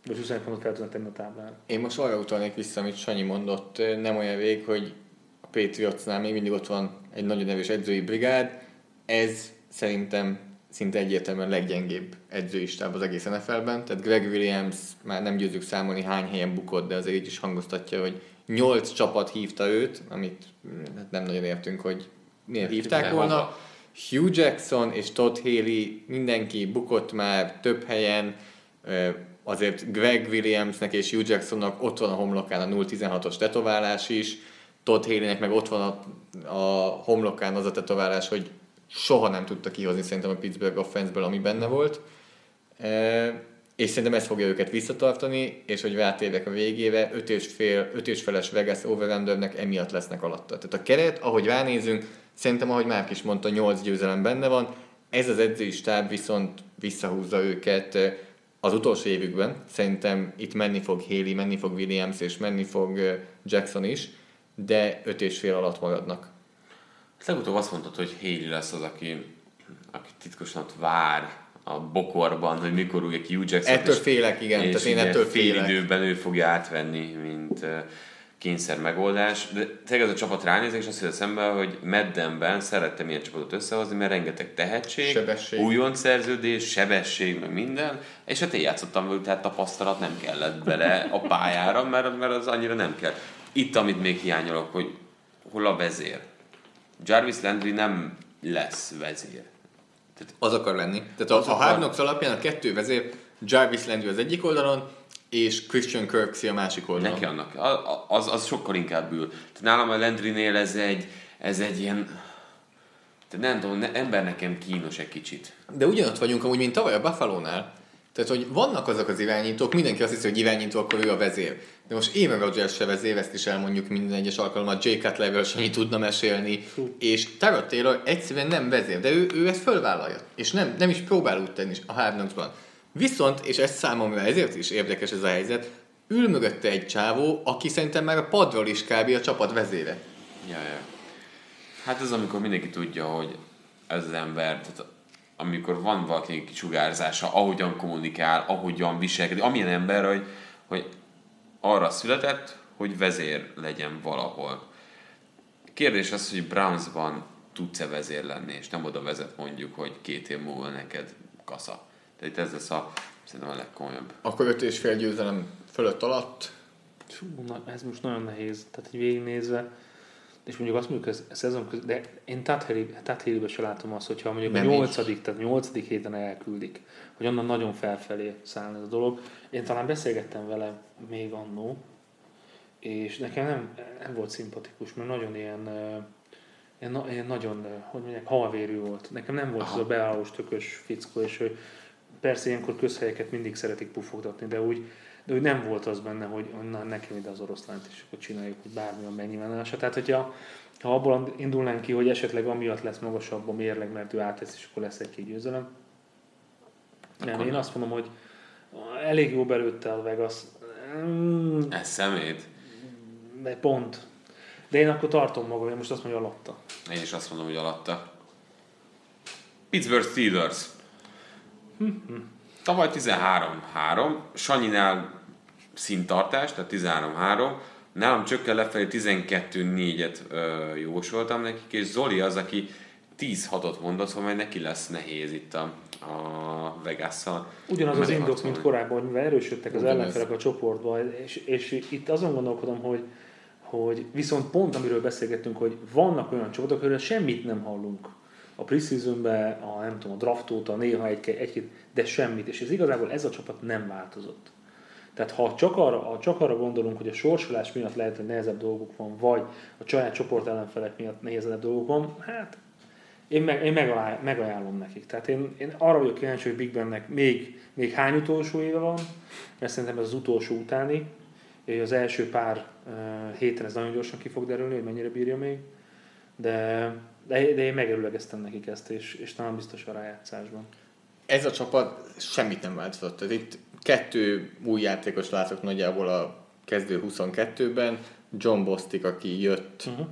Speaker 5: vagy 21 pontot fel tudnak tenni a táblára.
Speaker 4: Én most arra utalnék vissza, amit Sanyi mondott nem olyan rég, hogy a Patriotsnál még mindig ott van egy nagyon erős edzői brigád. Ez szerintem szinte egyértelműen leggyengébb edzői stáb az egész NFL-ben. Tehát Greg Williams már nem győzünk számolni hány helyen bukott, de azért így is hangoztatja, hogy nyolc csapat hívta őt, amit hát nem nagyon értünk, hogy miért hívták volna. Hugh Jackson és Todd Haley mindenki bukott már több helyen, azért Greg Williamsnek és Hugh Jacksonnak ott van a homlokán a 0-16-os tetoválás is, Todd Haley-nek meg ott van a, a homlokán az a tetoválás, hogy soha nem tudta kihozni szerintem a Pittsburgh offense ami benne volt. E, és szerintem ez fogja őket visszatartani, és hogy rátérjek a végére, 5 és, fél, 5 és feles Vegas overrundernek emiatt lesznek alatta. Tehát a keret, ahogy ránézünk, szerintem, ahogy Márk is mondta, 8 győzelem benne van, ez az edzői stáb viszont visszahúzza őket az utolsó évükben. Szerintem itt menni fog Haley, menni fog Williams, és menni fog Jackson is, de 5 és fél alatt maradnak.
Speaker 3: Legutóbb azt mondtad, hogy Haley lesz az, aki, aki titkosan vár a bokorban, hogy mikor ugye ki Hugh Jackson.
Speaker 4: Ettől félek, igen.
Speaker 3: És
Speaker 4: tehát én ettől
Speaker 3: fél félek. időben ő fogja átvenni, mint kényszer megoldás. De tényleg ez a csapat ránézek, és azt hiszem szembe, hogy Meddenben szerettem ilyen csapatot összehozni, mert rengeteg tehetség,
Speaker 4: sebesség.
Speaker 3: újon szerződés, sebesség, meg minden, és hát én játszottam velük, tehát tapasztalat nem kellett bele a pályára, mert, mert az annyira nem kell. Itt, amit még hiányolok, hogy hol a vezér. Jarvis Landry nem lesz vezér.
Speaker 4: Tehát az akar lenni. Tehát a, a Hard Knocks alapján a kettő vezér, Jarvis Landry az egyik oldalon, és Christian Kirksey a másik oldalon.
Speaker 3: Neki annak, az, az sokkal inkább ül. Tehát nálam a Landrynél ez egy, ez egy ilyen, tehát nem tudom, ember nekem kínos egy kicsit.
Speaker 4: De ugyanott vagyunk amúgy, mint tavaly a Buffalo-nál. Tehát, hogy vannak azok az irányítók, mindenki azt hiszi, hogy irányító, akkor ő a vezér. De most Aaron Rodgers se vezér, ezt is elmondjuk minden egyes alkalommal, Jay Cutlerről sem tudna mesélni, Fú. és Tyrod Taylor egyszerűen nem vezér, de ő, ő ezt fölvállalja, és nem, nem is próbál úgy tenni a Hard Viszont, és ez számomra ezért is érdekes ez a helyzet, ül mögötte egy csávó, aki szerintem már a padról is kb. a csapat vezére.
Speaker 3: Ja, ja. Hát ez amikor mindenki tudja, hogy ez az ember, tehát amikor van valaki kisugárzása, ahogyan kommunikál, ahogyan viselkedik, amilyen ember, hogy, hogy arra született, hogy vezér legyen valahol. Kérdés az, hogy Brownsban tudsz-e vezér lenni, és nem oda vezet mondjuk, hogy két év múlva neked kasza. Tehát itt ez lesz a, szerintem a legkomolyabb.
Speaker 4: Akkor öt és fél győzelem fölött alatt?
Speaker 5: Fú, na, ez most nagyon nehéz. Tehát így végignézve, és mondjuk azt mondjuk, ez a szezon között, de én Tathélibe se látom azt, hogyha mondjuk nem a nyolcadik, tehát nyolcadik héten elküldik, hogy onnan nagyon felfelé száll ez a dolog. Én talán beszélgettem vele még annó, és nekem nem, nem volt szimpatikus, mert nagyon ilyen, ilyen, ilyen nagyon, hogy mondják, halvérű volt. Nekem nem volt Aha. az a beállós tökös fickó, és hogy persze ilyenkor közhelyeket mindig szeretik pufogtatni, de úgy, de úgy nem volt az benne, hogy na, nekem ide az oroszlánt is, akkor csináljuk, hogy bármilyen megnyilvánulása. Tehát, hogyha ha abból indulnánk ki, hogy esetleg amiatt lesz magasabb a mérleg, mert ő átesz, és akkor lesz egy-két győzelem. Nem, én azt mondom, hogy elég jó belőtte a Vegas.
Speaker 3: Mm, Ez szemét.
Speaker 5: De pont. De én akkor tartom magam, én most azt mondom, hogy alatta.
Speaker 3: Én is azt mondom, hogy alatta. Pittsburgh Steelers. Tavaly 13-3, Sanyinál színtartás, tehát 13-3, nálam csökken lefelé 12-4-et jósoltam nekik, és Zoli az, aki 10 hatot mondasz, hogy majd neki lesz nehéz itt a, a Vegas-szal.
Speaker 5: Ugyanaz az indok, mint korábban, mivel erősödtek az ellenfelek a csoportba, és, és itt azon gondolkodom, hogy, hogy viszont pont amiről beszélgettünk, hogy vannak olyan csoportok, akikről semmit nem hallunk. A preseasonben, a, nem tudom, a draft óta, néha egy, egy, de semmit. És ez igazából ez a csapat nem változott. Tehát ha csak arra, ha csak arra gondolunk, hogy a sorsolás miatt lehet, hogy nehezebb dolguk van, vagy a saját csoport ellenfelek miatt nehezebb dolguk van, hát én, meg, én megalá, megajánlom nekik. Tehát én, én arra vagyok kíváncsi, hogy Big Bennek még, még hány utolsó éve van, mert szerintem ez az utolsó utáni. És Az első pár héten ez nagyon gyorsan ki fog derülni, hogy mennyire bírja még. De, de, de én megerőlegeztem nekik ezt, és, és talán biztos a rájátszásban.
Speaker 4: Ez a csapat semmit nem változott. Tehát itt kettő új játékos látok nagyjából a kezdő 22-ben. John Bostic, aki jött uh-huh.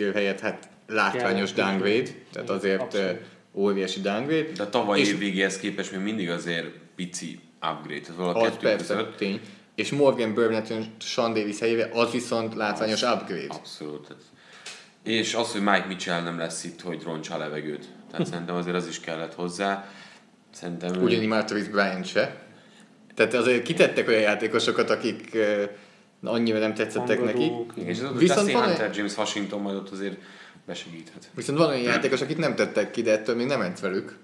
Speaker 4: uh, helyett, hát látványos
Speaker 5: Kellett.
Speaker 4: downgrade, tehát azért
Speaker 5: Abszolút.
Speaker 4: óriási downgrade.
Speaker 3: De a tavalyi
Speaker 4: És-
Speaker 3: végéhez képest még mindig azért pici upgrade.
Speaker 4: Az
Speaker 3: kettő
Speaker 4: persze,
Speaker 3: között.
Speaker 4: tény. És Morgan Burnett, Sean Davis helyébe, az viszont látványos upgrade.
Speaker 3: Abszolút. És az, hogy Mike Mitchell nem lesz itt, hogy roncsa a levegőt. Tehát szerintem azért az is kellett hozzá. Szerintem
Speaker 4: Ugyanígy Martavis Bryant se. Tehát azért kitettek olyan játékosokat, akik uh, annyira nem tetszettek neki.
Speaker 5: Hangadók,
Speaker 3: Igen, és az
Speaker 4: Viszont van
Speaker 3: Hunter, James Washington majd ott azért besegíthet.
Speaker 4: Viszont van olyan játékos, akit nem tettek ki, de ettől még nem edz velük.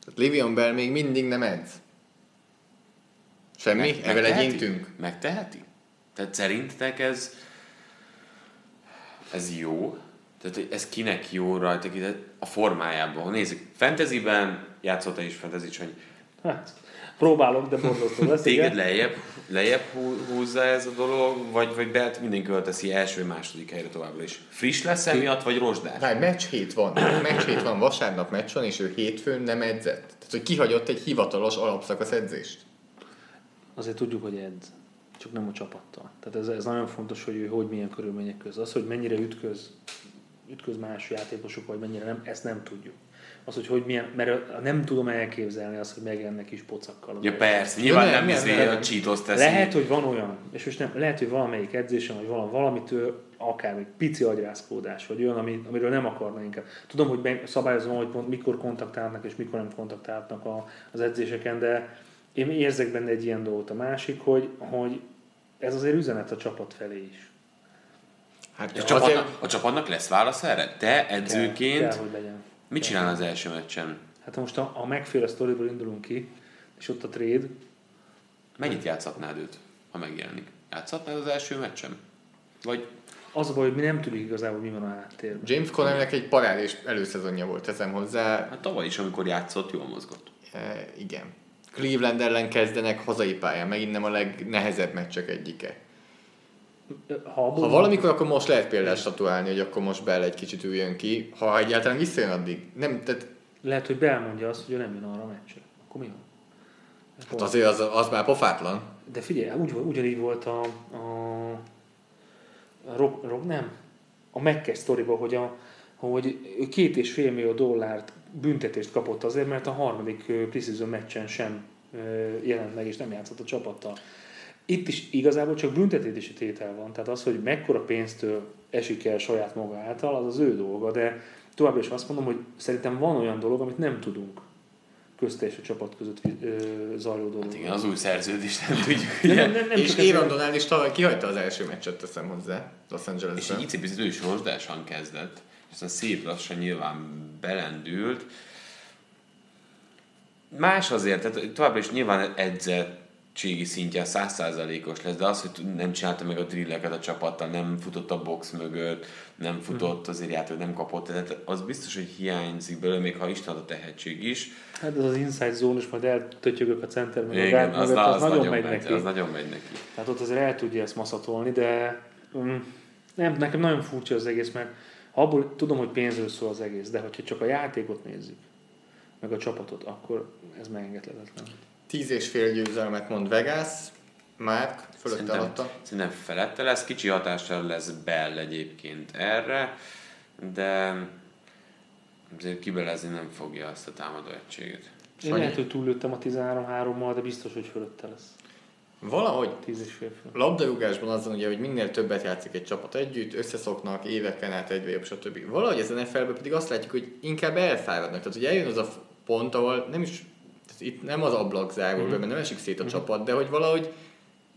Speaker 4: Tehát Livion Bell még mindig nem edz. Semmi?
Speaker 3: Meg-
Speaker 4: Ezzel
Speaker 3: megteheti?
Speaker 4: legyintünk?
Speaker 3: Megteheti? Tehát szerintetek ez, ez jó? Tehát hogy ez kinek jó rajta a formájában. Nézzük, fantasyben játszott is fantasy hogy
Speaker 5: Hát, próbálok, de borzasztó lesz.
Speaker 3: téged
Speaker 5: igen.
Speaker 3: lejjebb, lejjebb hú- húzza ez a dolog, vagy, vagy Belt mindenki teszi első, második helyre továbbra is. Friss lesz emiatt, vagy rozsdás?
Speaker 4: Várj, meccs hét van. Meccs hét van, vasárnap meccs van, és ő hétfőn nem edzett. Tehát, hogy kihagyott egy hivatalos alapszakasz edzést.
Speaker 5: Azért tudjuk, hogy edz, csak nem a csapattal. Tehát ez, ez nagyon fontos, hogy ő hogy milyen körülmények között. Az, hogy mennyire ütköz, ütköz más játékosok, vagy mennyire nem, ezt nem tudjuk. Az, hogy, hogy milyen, mert nem tudom elképzelni azt, hogy megjelennek kis pocakkal.
Speaker 3: Ja persze, nyilván nem,
Speaker 4: nem,
Speaker 3: nem,
Speaker 4: nem, nem.
Speaker 3: a Cheetos teszi.
Speaker 5: Lehet, hogy van olyan, és most nem, lehet, hogy valamelyik edzésen, vagy valami, valamitől akár egy pici agyrázkódás, vagy olyan, ami, amiről nem akarna inkább. Tudom, hogy szabályozom, hogy pont mikor kontaktálnak és mikor nem kontaktálnak a, az edzéseken, de én érzek benne egy ilyen dolgot. A másik, hogy, hogy ez azért üzenet a csapat felé is.
Speaker 4: Hát
Speaker 3: a
Speaker 4: azért,
Speaker 3: csapatnak, a csapatnak lesz válasz erre? Te edzőként
Speaker 5: Kell, kell, hogy legyen.
Speaker 3: mit csinál az első meccsen?
Speaker 5: Hát most a, a megféle sztoriból indulunk ki, és ott a trade,
Speaker 3: Mennyit játszhatnád őt, ha megjelenik? Játszhatnád az első meccsen? Vagy
Speaker 5: az a baj, hogy mi nem tudjuk igazából, mi van a háttérben.
Speaker 4: James Connernek egy parádés előszezonja volt, teszem hozzá.
Speaker 3: hát tavaly is, amikor játszott, jól mozgott.
Speaker 4: E, igen. Cleveland ellen kezdenek hazai pályán, megint nem a legnehezebb meccsek egyike.
Speaker 5: Ha,
Speaker 4: Ha valamikor, akkor most lehet például statuálni, hogy akkor most Bell egy kicsit üljön ki, ha egyáltalán visszajön addig. Nem, tehát
Speaker 5: Lehet, hogy belmondja azt, hogy ő nem jön arra a meccsre. Akkor mi van?
Speaker 4: hát azért az, az már pofátlan.
Speaker 5: De figyelj, úgy, ugyanígy volt a, a, a Rob, Rob, nem, a Mekkes sztoriban, hogy, a, hogy ő két és fél millió dollárt büntetést kapott azért, mert a harmadik preseason meccsen sem jelent meg, és nem játszott a csapattal. Itt is igazából csak büntetési tétel van, tehát az, hogy mekkora pénztől esik el saját maga által, az az ő dolga, de továbbra is azt mondom, hogy szerintem van olyan dolog, amit nem tudunk közte és a csapat között ö, zajló dolog.
Speaker 3: Hát igen, az új szerződést nem tudjuk. Ugye?
Speaker 5: nem, nem, nem
Speaker 4: és Aaron Donald is tavaly kihagyta az első meccset, teszem hozzá, Los
Speaker 3: És
Speaker 4: Angelesben.
Speaker 3: egy icipicit ő is rozsdásan kezdett, és aztán szép lassan nyilván belendült. Más azért, tehát továbbra is nyilván edzettségi szintje százszázalékos lesz, de az, hogy nem csinálta meg a drilleket a csapattal, nem futott a box mögött, nem futott azért játék, nem kapott, tehát az biztos, hogy hiányzik belőle, még ha Isten a tehetség is.
Speaker 5: Hát ez az inside zone, és majd eltötyögök a center meg a
Speaker 3: Igen,
Speaker 5: guard
Speaker 3: az,
Speaker 5: mögött,
Speaker 3: az,
Speaker 5: az,
Speaker 3: az,
Speaker 5: nagyon megy
Speaker 3: megy,
Speaker 5: neki.
Speaker 3: az nagyon megy neki.
Speaker 5: Tehát ott azért el tudja ezt maszatolni, de um, nem, nekem nagyon furcsa az egész, mert abból tudom, hogy pénzről szól az egész, de hogyha csak a játékot nézzük, meg a csapatot, akkor ez megengedhetetlen.
Speaker 4: Tíz és fél győzelmet mond Vegas, Márk, fölötte
Speaker 3: Szerintem,
Speaker 4: alatta.
Speaker 3: szerintem felette lesz, kicsi hatással lesz Bell egyébként erre, de azért kibelezni nem fogja azt a támadó egységet.
Speaker 5: Én lehet, hogy túllőttem a 13-3-mal, de biztos, hogy fölötte lesz.
Speaker 4: Valahogy
Speaker 5: 10 és fél fő.
Speaker 4: labdarúgásban azon ugye, hogy minél többet játszik egy csapat együtt, összeszoknak éveken át egyre jobb, stb. Valahogy az NFL-ben pedig azt látjuk, hogy inkább elfáradnak. Tehát, hogy eljön az a pont, ahol nem is, itt nem az ablak zárul be, mert nem esik szét a csapat, de hogy valahogy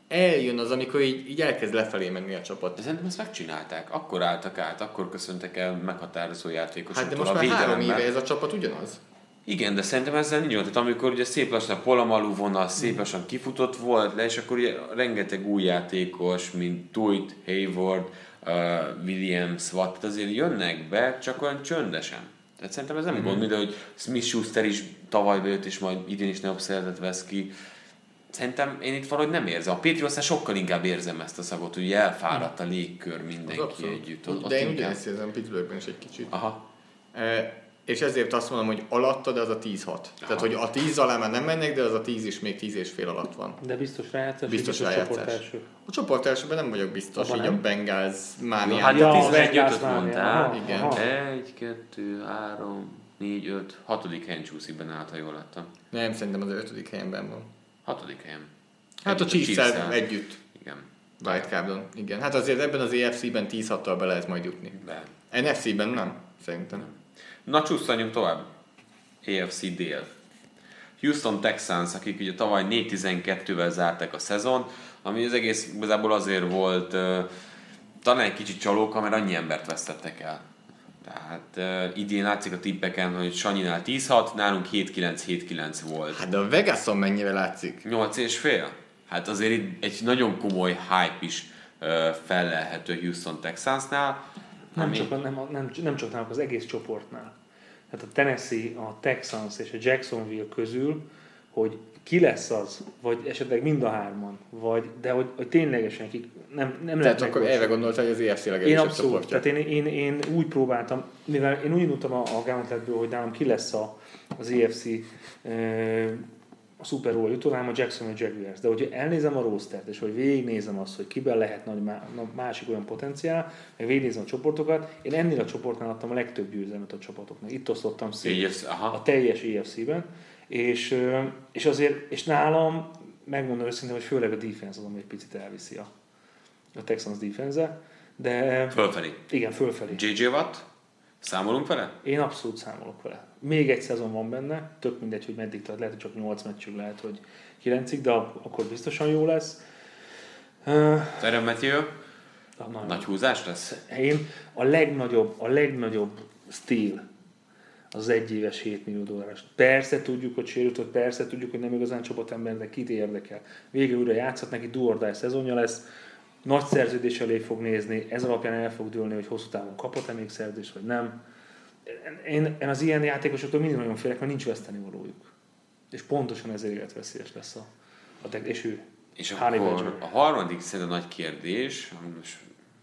Speaker 4: eljön az, amikor így, így elkezd lefelé menni a csapat.
Speaker 3: De szerintem ezt megcsinálták. Akkor álltak át, akkor köszöntek el meghatározó játékosoktól
Speaker 4: Hát de most már három éve ez a csapat ugyanaz.
Speaker 3: Igen, de szerintem ezzel nincs. Tehát amikor ugye szép lassan a Polamalu vonal szép lassan kifutott volt le, és akkor ugye rengeteg új játékos, mint Tuit, Hayward, uh, Williams, Watt, azért jönnek be, csak olyan csöndesen. Tehát szerintem ez nem
Speaker 4: Mhm.
Speaker 3: gond, de hogy Smith Schuster is tavaly bejött, és majd idén is nagyobb szeretet vesz ki. Szerintem én itt valahogy nem érzem. A Patriotsnál sokkal inkább érzem ezt a szagot, hogy elfáradt a légkör mindenki együtt. Ott- ott
Speaker 4: de én
Speaker 3: inkább-
Speaker 4: ugyanezt érzem Pittsburghben is egy kicsit.
Speaker 3: Aha.
Speaker 4: E, és ezért azt mondom, hogy alatta, de az a 10-6. Tehát, hogy a 10 alá már nem mennek, de az a 10 is még 10 és fél alatt van.
Speaker 5: De biztos rájátszás,
Speaker 4: Biztos
Speaker 5: a
Speaker 4: rájátszás.
Speaker 5: csoport első.
Speaker 4: A csoport elsőben nem vagyok biztos,
Speaker 5: Abban
Speaker 4: így a
Speaker 5: nem?
Speaker 4: Bengals
Speaker 3: Jó,
Speaker 4: mánián.
Speaker 3: hát
Speaker 5: Ja,
Speaker 3: a
Speaker 5: az
Speaker 3: 11 öt
Speaker 5: Bengals
Speaker 3: mondtál.
Speaker 5: Aha,
Speaker 4: Igen.
Speaker 5: aha.
Speaker 3: Egy, kettő, három, négy, öt, hatodik helyen csúszik benne át, ha jól láttam.
Speaker 4: Nem, szerintem az ötödik helyenben van.
Speaker 3: Hatodik helyen.
Speaker 4: Hát a
Speaker 3: Együtt
Speaker 4: chiefs
Speaker 3: Chiefs-el.
Speaker 4: együtt.
Speaker 3: Igen.
Speaker 4: Wildcardon. Igen, hát azért ebben az EFC-ben 10-6-tal be lehet majd jutni.
Speaker 3: De.
Speaker 4: NFC-ben nem, szerintem.
Speaker 3: Na csúsztanjunk tovább. AFC dél. Houston Texans, akik ugye tavaly 4-12-vel zárták a szezon, ami az egész igazából azért volt uh, talán egy kicsit csalóka, mert annyi embert vesztettek el. Tehát uh, idén látszik a tippeken, hogy Sanyinál 10-6, nálunk 7-9-7-9 volt.
Speaker 4: Hát de a Vegason mennyire látszik?
Speaker 3: 8 és fél? Hát azért itt egy nagyon komoly hype is uh, fellelhető Houston Texansnál.
Speaker 5: Nem csak, a- nem, nem, nem csak náluk, az egész csoportnál. Tehát a Tennessee, a Texans és a Jacksonville közül, hogy ki lesz az, vagy esetleg mind a hárman, vagy, de hogy, hogy ténylegesen kik, nem, nem
Speaker 4: Tehát akkor erre gondoltál, hogy az EFC
Speaker 5: Én
Speaker 4: legerősebb
Speaker 5: abszolút,
Speaker 4: csoportja.
Speaker 5: tehát én, én, én, úgy próbáltam, mivel én úgy indultam a, a Gauntletből, hogy nálam ki lesz a, az EFC a Super Bowl jutó, nálam a Jacksonville Jaguars. De hogy elnézem a rostert, és hogy végignézem azt, hogy kiben lehet nagy má, na- másik olyan potenciál, meg végignézem a csoportokat, én ennél a csoportnál adtam a legtöbb győzelmet a csapatoknak. Itt osztottam szét a teljes EFC-ben, és, és azért, és nálam, megmondom őszintén, hogy főleg a defense az, ami egy picit elviszi a, a Texans defense de
Speaker 3: Fölfelé.
Speaker 5: igen, fölfelé.
Speaker 3: JJ Watt? Számolunk vele?
Speaker 5: Én abszolút számolok vele. Még egy szezon van benne, tök mindegy, hogy meddig tart, lehet, hogy csak 8 meccsig, lehet, hogy 9 de ak- akkor biztosan jó lesz.
Speaker 3: Terem Matthew?
Speaker 5: nagyon.
Speaker 3: Nagy húzás lesz?
Speaker 5: Én a legnagyobb, a legnagyobb stíl az egyéves 7 millió dolláros. Persze tudjuk, hogy sérült, persze tudjuk, hogy nem igazán csapatember, de kit érdekel. Végül újra játszhat neki, do or die szezonja lesz, nagy szerződés elé fog nézni, ez alapján el fog dőlni, hogy hosszú távon kapott-e még szerződést, vagy nem. Én, én az ilyen játékosoktól mindig nagyon félek, mert nincs veszteni valójuk. És pontosan ezért életveszélyes lesz a, a te, és ő.
Speaker 3: És akkor a harmadik szerintem nagy kérdés, ami most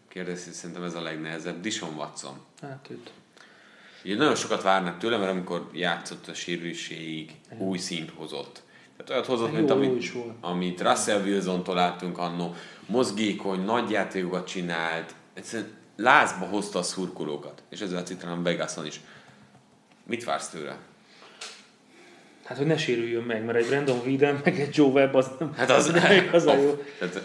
Speaker 3: kérdezni szerintem ez a legnehezebb, Dishon Watson.
Speaker 5: Hát őt.
Speaker 3: Ugye nagyon sokat várnak tőle, mert amikor játszott a sérüléséig, új szint hozott. Tehát olyat hozott, mint amit, amit Russell Wilson-tól láttunk annó. Mozgékony, nagy játékokat csinált, egyszerűen lázba hozta a szurkolókat. És ezzel látszik talán Vegason is. Mit vársz tőle?
Speaker 5: Hát, hogy ne sérüljön meg, mert egy Brandon Whedon, meg egy Joe Webb az nem,
Speaker 3: Hát az,
Speaker 5: nem igazán jó.
Speaker 3: Tehát,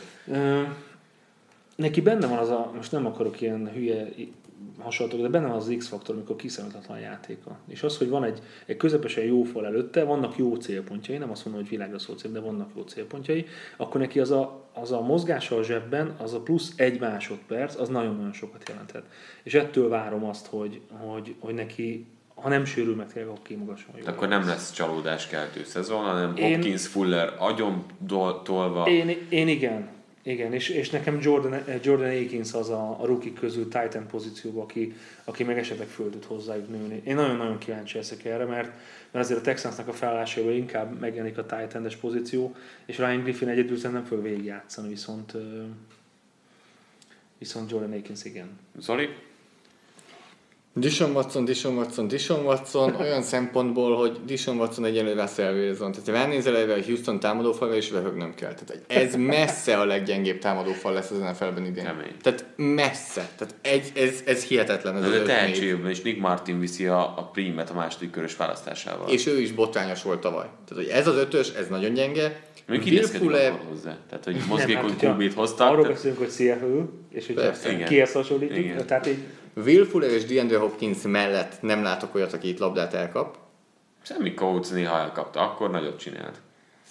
Speaker 5: neki benne van az a, most nem akarok ilyen hülye hasonlatok, de benne van az X-faktor, amikor kiszámíthatatlan játéka. És az, hogy van egy, egy közepesen jó fal előtte, vannak jó célpontjai, nem azt mondom, hogy világra szó cél, de vannak jó célpontjai, akkor neki az a, az a mozgása a zsebben, az a plusz egy másodperc, az nagyon-nagyon sokat jelenthet. És ettől várom azt, hogy, hogy, hogy neki, ha nem sérül meg tényleg, akkor kimagasson
Speaker 3: akkor nem lesz csalódás keltő szezon, hanem
Speaker 5: Én-
Speaker 3: Hopkins, Fuller agyon tolva.
Speaker 5: Én, én igen. Igen, és, és nekem Jordan, Jordan Akins az a, a rookie közül Titan pozícióban, aki, aki meg esetleg föl tud hozzájuk nőni. Én nagyon-nagyon kíváncsi leszek erre, mert, mert azért a Texansnak a felállásában inkább megjelenik a Titan-es pozíció, és Ryan Griffin egyedül szerintem fog végigjátszani, viszont, viszont Jordan Akins igen.
Speaker 3: Zoli?
Speaker 4: Dishon Watson, Dishon Watson, Dishon Watson olyan szempontból, hogy Dishon Watson egyelőre Russell Wilson. Tehát ha ránézel erre a Houston támadófalra, és röhögnöm kell. Tehát ez messze a leggyengébb támadófal lesz az NFL-ben idén.
Speaker 3: Kemény.
Speaker 4: Tehát messze. Tehát egy, ez, ez hihetetlen. Ez
Speaker 3: De, tehetségben is Nick Martin viszi a, a primet a második körös választásával.
Speaker 4: És ő is botrányos volt tavaly. Tehát, hogy ez az ötös, ez nagyon gyenge.
Speaker 3: Mondjuk
Speaker 4: Will
Speaker 3: hozzá. Tehát, hogy mozgékony
Speaker 5: hát,
Speaker 3: QB-t hoztak.
Speaker 5: Arról
Speaker 3: tehát-
Speaker 5: beszélünk, hogy Seattle, és
Speaker 4: Persze,
Speaker 3: igen.
Speaker 5: kihez hasonlítjuk,
Speaker 3: Igen.
Speaker 5: tehát így
Speaker 4: Will Fuller és DeAndre Hopkins mellett nem látok olyat, aki itt labdát elkap.
Speaker 3: Semmi Coates néha elkapta, akkor nagyot csinált.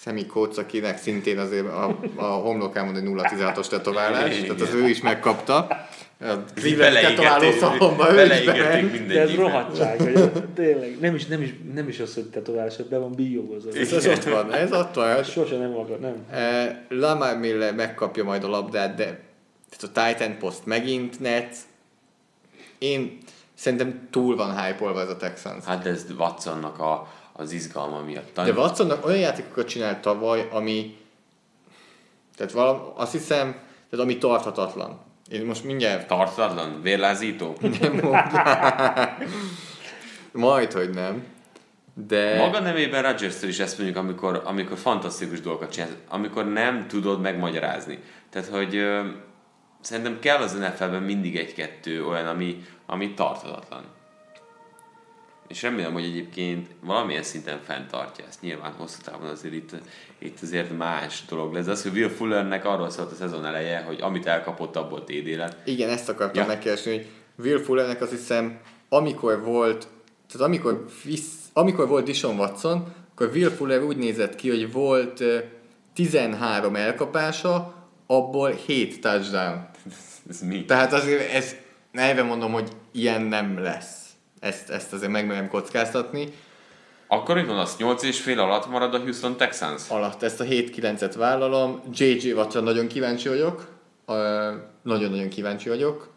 Speaker 4: Sammy Coates, akinek szintén azért a, a homlokámon egy 0-16-os tetoválás, tehát az ő is megkapta. A tetováló szalomba ő is bement.
Speaker 5: de ez rohadtság, hogy tényleg, nem is, nem is, nem is az, hogy tetoválás, be van bíjogozva.
Speaker 4: Ez, ez ott van, ez ott van.
Speaker 5: Sose nem akar, nem.
Speaker 4: Eh, Lamar Miller megkapja majd a labdát, de tehát a Titan post megint Nets. Én szerintem túl van hype ez a Texans.
Speaker 3: Hát ez Watsonnak a, az izgalma miatt.
Speaker 4: De Watsonnak olyan játékokat csinált tavaly, ami tehát valam, azt hiszem, tehát ami tarthatatlan. Én most mindjárt
Speaker 3: Tartatlan, vérlázító. (laughs)
Speaker 4: nem. Majd, hogy nem. De
Speaker 3: Maga nevében rodgers is ezt mondjuk, amikor, amikor fantasztikus dolgokat csinál, amikor nem tudod megmagyarázni. Tehát, hogy szerintem kell az NFL-ben mindig egy-kettő olyan, ami, ami tartatatlan. És remélem, hogy egyébként valamilyen szinten fenntartja ezt. Nyilván hosszú távon azért itt, itt azért más dolog lesz. Az, hogy Will Fullernek arról szólt a szezon eleje, hogy amit elkapott, abból TD lett.
Speaker 4: igen, ezt akartam
Speaker 3: Ja.
Speaker 4: megkeresni, hogy Will Fullernek azt hiszem, amikor volt, tehát amikor, visz, amikor volt Dishon Watson, akkor Will Fuller úgy nézett ki, hogy volt ö, 13 elkapása, abból 7 touchdown.
Speaker 3: Ez mi?
Speaker 4: Tehát azért ez, neve mondom, hogy ilyen nem lesz. Ezt, ezt azért megmerem kockáztatni.
Speaker 3: Akkor van az, 8 és fél alatt marad a Houston Texans?
Speaker 4: Alatt ezt a 7-9-et vállalom. JJ Wattra nagyon kíváncsi vagyok. Ö, Nagyon-nagyon kíváncsi vagyok.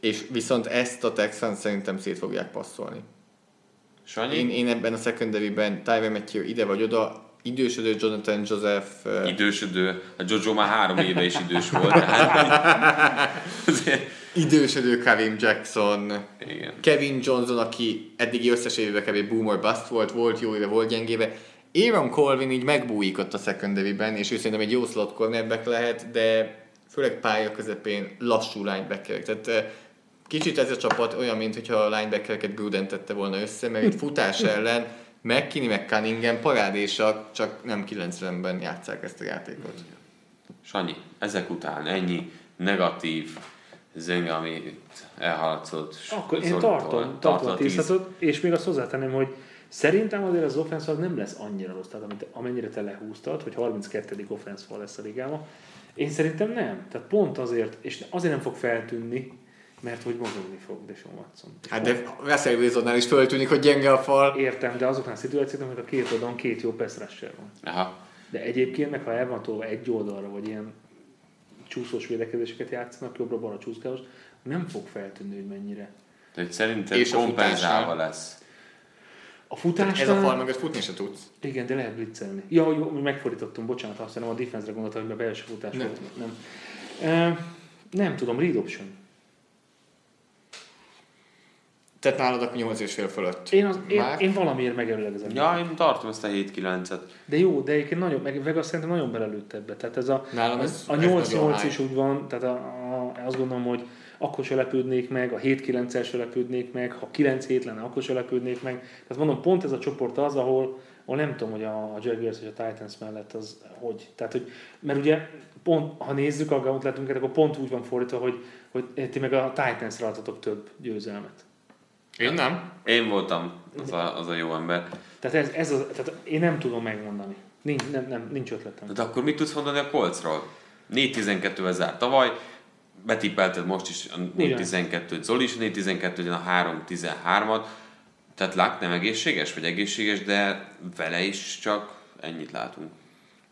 Speaker 4: És viszont ezt a Texans szerintem szét fogják passzolni.
Speaker 3: Sanyi?
Speaker 4: Én, én ebben a secondary-ben Tyler Matthew ide vagy oda, idősödő Jonathan Joseph,
Speaker 3: idősödő, a Jojo már három éve is idős volt. (laughs) Tehát,
Speaker 4: idősödő Kevin Jackson,
Speaker 3: igen.
Speaker 4: Kevin Johnson, aki eddigi összes évben kevés boomer bust volt, volt jó éve, volt gyengéve. Aaron Colvin így megbújik ott a secondary-ben, és ő szerintem egy jó slot cornerback lehet, de főleg pálya közepén lassú linebacker. Tehát eh, kicsit ez a csapat olyan, mintha a linebackereket Gruden tette volna össze, mert itt futás ellen McKinney meg Cunningham parádésak, csak nem 90-ben játszák ezt a játékot.
Speaker 3: Sanyi, ezek után ennyi negatív zöng, ami elhaladszott.
Speaker 5: Akkor én tartom, tartom a
Speaker 3: tíz.
Speaker 5: tízhatot, és még azt hozzátenném, hogy szerintem azért az offense nem lesz annyira rossz, tehát amit, amennyire te lehúztad, hogy 32. offense lesz a ligáma. Én szerintem nem. Tehát pont azért, és azért nem fog feltűnni, mert hogy mozogni fog Deshaun Watson.
Speaker 4: Hát de Russell Wilsonnál is föltűnik, hogy gyenge a fal.
Speaker 5: Értem, de azoknál a szituációkban, hogy a két oldalon két jó pass van.
Speaker 3: Aha.
Speaker 5: De egyébként meg, ha el van tolva egy oldalra, vagy ilyen csúszós védekezéseket játszanak, jobbra-balra csúszkálós, nem fog feltűnni, hogy mennyire.
Speaker 3: Tehát szerintem
Speaker 4: És
Speaker 3: kompenzálva lesz.
Speaker 5: A futásnál...
Speaker 4: Ez a fal mögött futni se tudsz.
Speaker 5: Igen, de lehet blitzelni. Ja, jó, mi megfordítottunk, bocsánat, azt hiszem a defense-re gondoltam, hogy a belső futás
Speaker 4: Nem.
Speaker 5: volt. Nem. E, nem tudom, read option.
Speaker 4: Tehát nálad akkor 8 és fél fölött.
Speaker 5: Én, az, én,
Speaker 4: Már?
Speaker 5: én valamiért megelőlegezem.
Speaker 3: Ja, én tartom ezt a 7-9-et.
Speaker 5: De jó, de egyébként nagyon, meg Vegas szerintem nagyon belelőtt ebbe. Tehát ez a,
Speaker 4: Nálam
Speaker 5: a,
Speaker 4: ez-
Speaker 5: a
Speaker 4: ez nagyon
Speaker 5: 8-8 is úgy van, tehát a, a, azt gondolom, hogy akkor se lepődnék meg, a 7-9-el se lepődnék meg, ha 9-7 lenne, akkor se lepődnék meg. Tehát mondom, pont ez a csoport az, ahol, ahol nem tudom, hogy a, a Jaguars és a Titans mellett az hogy. Tehát, hogy, mert ugye pont, ha nézzük a gauntletünket, akkor pont úgy van fordítva, hogy, hogy ti meg a Titans-ra adtatok több győzelmet.
Speaker 4: Én nem.
Speaker 3: Én voltam az a, az a jó ember.
Speaker 5: Tehát, ez, ez az, tehát én nem tudom megmondani. Nincs, nem, nem, nincs ötletem.
Speaker 3: De akkor mit tudsz mondani a Colcról? 4-12-vel zárt tavaly, betippelted most is a
Speaker 5: Igen.
Speaker 3: 4-12-t, Zoli is 4-12 a 3-13-at, tehát Luck nem egészséges, vagy egészséges, de vele is csak ennyit látunk.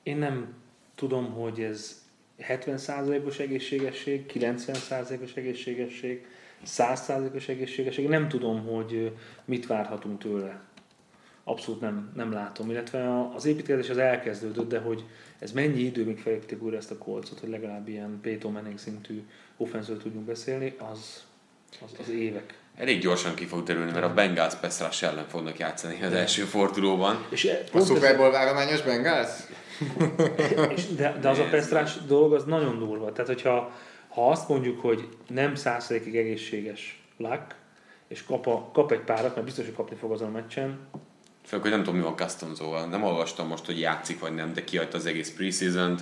Speaker 5: Én nem tudom, hogy ez 70%-os egészségesség, 90%-os egészségesség, 100%-os egészségesség. Nem tudom, hogy mit várhatunk tőle. Abszolút nem, nem látom. Illetve az építkezés az elkezdődött, de hogy ez mennyi idő, míg felépítik újra ezt a kolcot, hogy legalább ilyen Peyton Manning szintű offenzről tudjunk beszélni, az, az, az évek.
Speaker 3: Elég gyorsan ki fog derülni, mert a Bengals Peszrás ellen fognak játszani az első fordulóban.
Speaker 5: És, e-
Speaker 4: A Super Bowl várományos Bengals? (laughs)
Speaker 5: de, de az a Pestrás dolog az nagyon durva. Tehát, hogyha ha azt mondjuk, hogy nem százszerékig egészséges Luck, és kap, a, kap egy párat, mert biztos, hogy kapni fog azon a meccsen,
Speaker 3: Főleg, hogy nem tudom, mi van Castonzóval. Nem olvastam most, hogy játszik vagy nem, de kiadta az egész preseason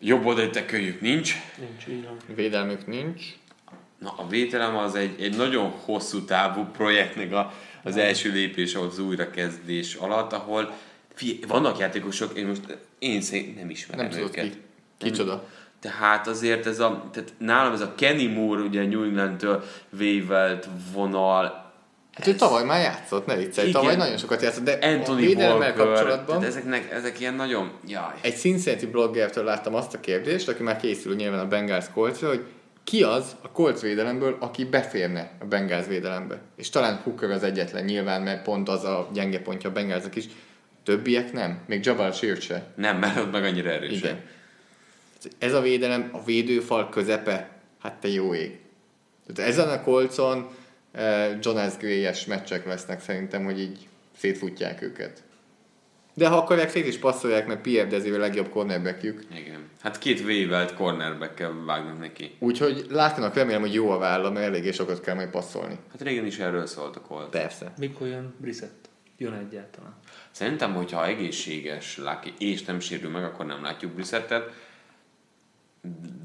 Speaker 3: Jobb oldali teköljük nincs.
Speaker 5: nincs így van.
Speaker 4: Védelmük nincs.
Speaker 3: Na, a védelem az egy, egy nagyon hosszú távú projektnek a, az első lépés az újrakezdés alatt, ahol fi, vannak játékosok, én most én szerint nem ismerem
Speaker 4: Nem tudod
Speaker 3: őket.
Speaker 4: ki. Kicsoda.
Speaker 3: Tehát azért ez a, tehát nálam ez a Kenny Moore, ugye New England-től vévelt vonal,
Speaker 4: Hát ő tavaly már játszott, ne viccelj.
Speaker 3: Igen.
Speaker 4: Tavaly nagyon sokat játszott, de a
Speaker 3: Anthony
Speaker 4: védelemmel
Speaker 3: Walker,
Speaker 4: kapcsolatban
Speaker 3: ezeknek, ezek ilyen nagyon, jaj.
Speaker 4: egy Cincinnati bloggertől láttam azt a kérdést, aki már készül nyilván a Bengals Coltsra, hogy ki az a Colts védelemből, aki beférne a Bengals védelembe. És talán Hooker az egyetlen nyilván, mert pont az a gyenge pontja a Bengalsnak is. Többiek nem. Még Jabal Sheard se.
Speaker 3: Nem, mert ott meg annyira erős.
Speaker 4: Igen. Ez a védelem, a védőfal közepe, hát te jó ég. Tehát ezen a kolcon eh, Jonas Gray-es meccsek lesznek szerintem, hogy így szétfutják őket. De ha akarják, szét is passzolják, mert Pierre Dezé a legjobb cornerbackjük.
Speaker 3: Igen. Hát két vévelt cornerback vágnak neki.
Speaker 4: Úgyhogy látnak, remélem, hogy jó a válla, mert eléggé sokat kell majd passzolni.
Speaker 3: Hát régen is erről szólt a Colt.
Speaker 4: Persze.
Speaker 5: Mikor jön Brissett? Jön egyáltalán.
Speaker 3: Szerintem, hogyha egészséges Lucky és nem sérül meg, akkor nem látjuk Brissettet.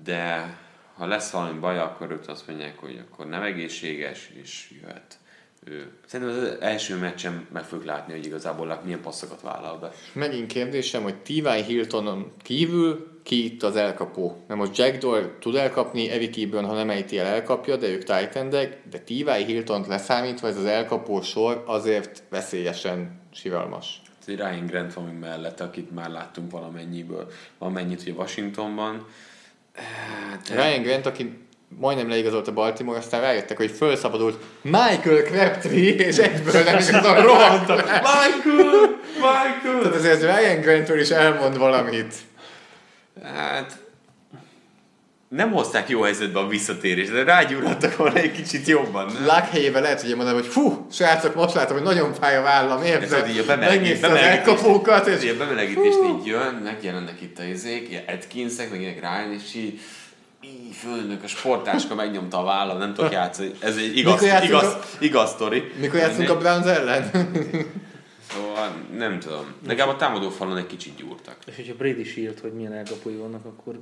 Speaker 3: De ha lesz valami baj, akkor ők azt mondják, hogy akkor nem egészséges, és jöhet ő. Szerintem az első meccsen meg fogjuk látni, hogy igazából milyen passzokat vállal be.
Speaker 4: Megint kérdésem, hogy T.Y. Hiltonon kívül ki itt az elkapó? Mert most Jack Doyle tud elkapni, Eric Ebron, ha nem ejti el, elkapja, de ők titan de T.Y. Hiltont leszámítva ez az elkapó sor azért veszélyesen siralmas.
Speaker 3: Ez egy Ryan Grant van még mellett, akit már láttunk valamennyiből. Valamennyit ugye Washingtonban. Hát,
Speaker 4: Ryan Grant, aki majdnem leigazolt a Baltimore, aztán rájöttek, hogy felszabadult Michael Crabtree, és egyből nem is azon rohantak.
Speaker 3: Michael! Michael!
Speaker 4: Tehát azért Ryan Grantről is elmond valamit.
Speaker 3: Hát nem hozták jó helyzetbe a visszatérést, de rágyúrhattak volna egy kicsit jobban. nem?
Speaker 4: Luck helyében lehet, hogy én mondom, hogy fú, srácok, most látom, hogy nagyon fáj a vállam,
Speaker 3: Ez
Speaker 4: érted?
Speaker 3: hogy így a bemelegítés,
Speaker 4: elkapókat,
Speaker 3: ez
Speaker 4: és
Speaker 3: a bemelegítést így jön, megjelennek itt a izék, ilyen Atkinsek, meg ilyenek Ryan, és így így fölnök a sportáska megnyomta a vállam, nem tudok játszani. Ez egy igaz,
Speaker 4: Mikor játszunk
Speaker 3: igaz,
Speaker 4: a-
Speaker 3: igaz sztori.
Speaker 4: mikor játszunk a Browns ellen?
Speaker 3: Szóval nem tudom. Legalább a támadó falon egy kicsit gyúrtak.
Speaker 5: És hogyha Brady sírt, hogy milyen elkapói vannak, akkor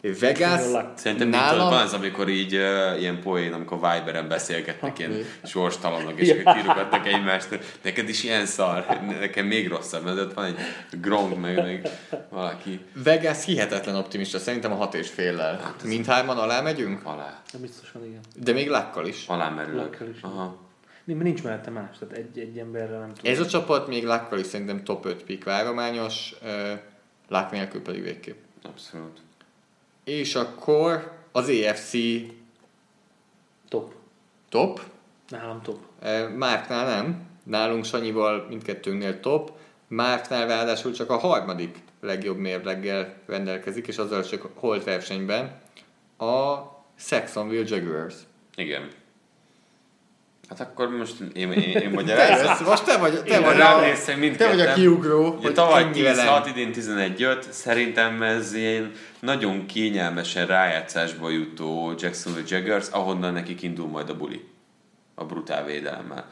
Speaker 4: Vegas
Speaker 3: Szerintem
Speaker 4: nálam...
Speaker 3: Van az, amikor így uh, ilyen poén, amikor Viberen beszélgetnek, ilyen sorstalanok, és akkor írogatnak egymást. Neked is ilyen szar, nekem még rosszabb, mert ott van egy Gronk, meg, meg valaki
Speaker 4: Vegas hihetetlen optimista, szerintem a hat és féllel.
Speaker 3: Hát ez-
Speaker 4: Mindhárman alá megyünk?
Speaker 3: alá,
Speaker 5: de biztosan igen.
Speaker 4: De még lakkal is.
Speaker 3: alá merülök.
Speaker 5: Is.
Speaker 3: Aha.
Speaker 5: Nincs, nincs mellette más, tehát egy, egy emberre nem tudom.
Speaker 4: Ez a csapat még lakkal is szerintem top 5 pick várományos, uh, lák nélkül pedig végképp.
Speaker 3: Abszolút.
Speaker 4: És akkor az EFC
Speaker 5: Top.
Speaker 4: top,
Speaker 5: Nálam top.
Speaker 4: Uh, Márknál nem, nálunk Sanyival mindkettőnknél top, Márknál ráadásul csak a harmadik legjobb mérleggel rendelkezik, és azzal csak holt versenyben a Saxonville Jaguars.
Speaker 3: Igen. Hát akkor most én, én, én
Speaker 4: Te
Speaker 3: magyarázom.
Speaker 4: jössz, most te vagy, te
Speaker 3: Én
Speaker 4: vagy, a,
Speaker 3: néztek
Speaker 4: te vagy a kiugró,
Speaker 3: Ugye
Speaker 4: hogy
Speaker 3: tavaly
Speaker 4: ennyi
Speaker 3: 10
Speaker 4: velem.
Speaker 3: 6 idén 11 5 szerintem ez ilyen nagyon kényelmesen rájátszásba jutó Jacksonville Jaguars, ahonnan nekik indul majd a buli. A brutál védelemmel.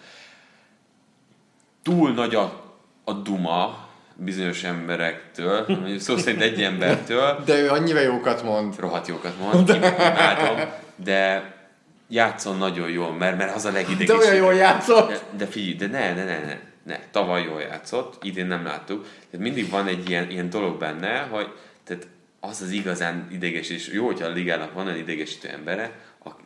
Speaker 3: Túl nagy a, a duma bizonyos emberektől, szó szerint egy embertől,
Speaker 4: De ő annyira jókat mond.
Speaker 3: rohadt jókat mond, (laughs) imádom, de játszon nagyon jól, mert, mert az a
Speaker 4: De
Speaker 3: legidegesítőbb.
Speaker 4: olyan jól játszott.
Speaker 3: De, de figyelj, de ne, ne, ne, ne, ne. Tavaly jól játszott, idén nem láttuk. Tehát mindig van egy ilyen, ilyen dolog benne, hogy tehát az az igazán ideges, és jó, hogyha a ligának van egy idegesítő embere,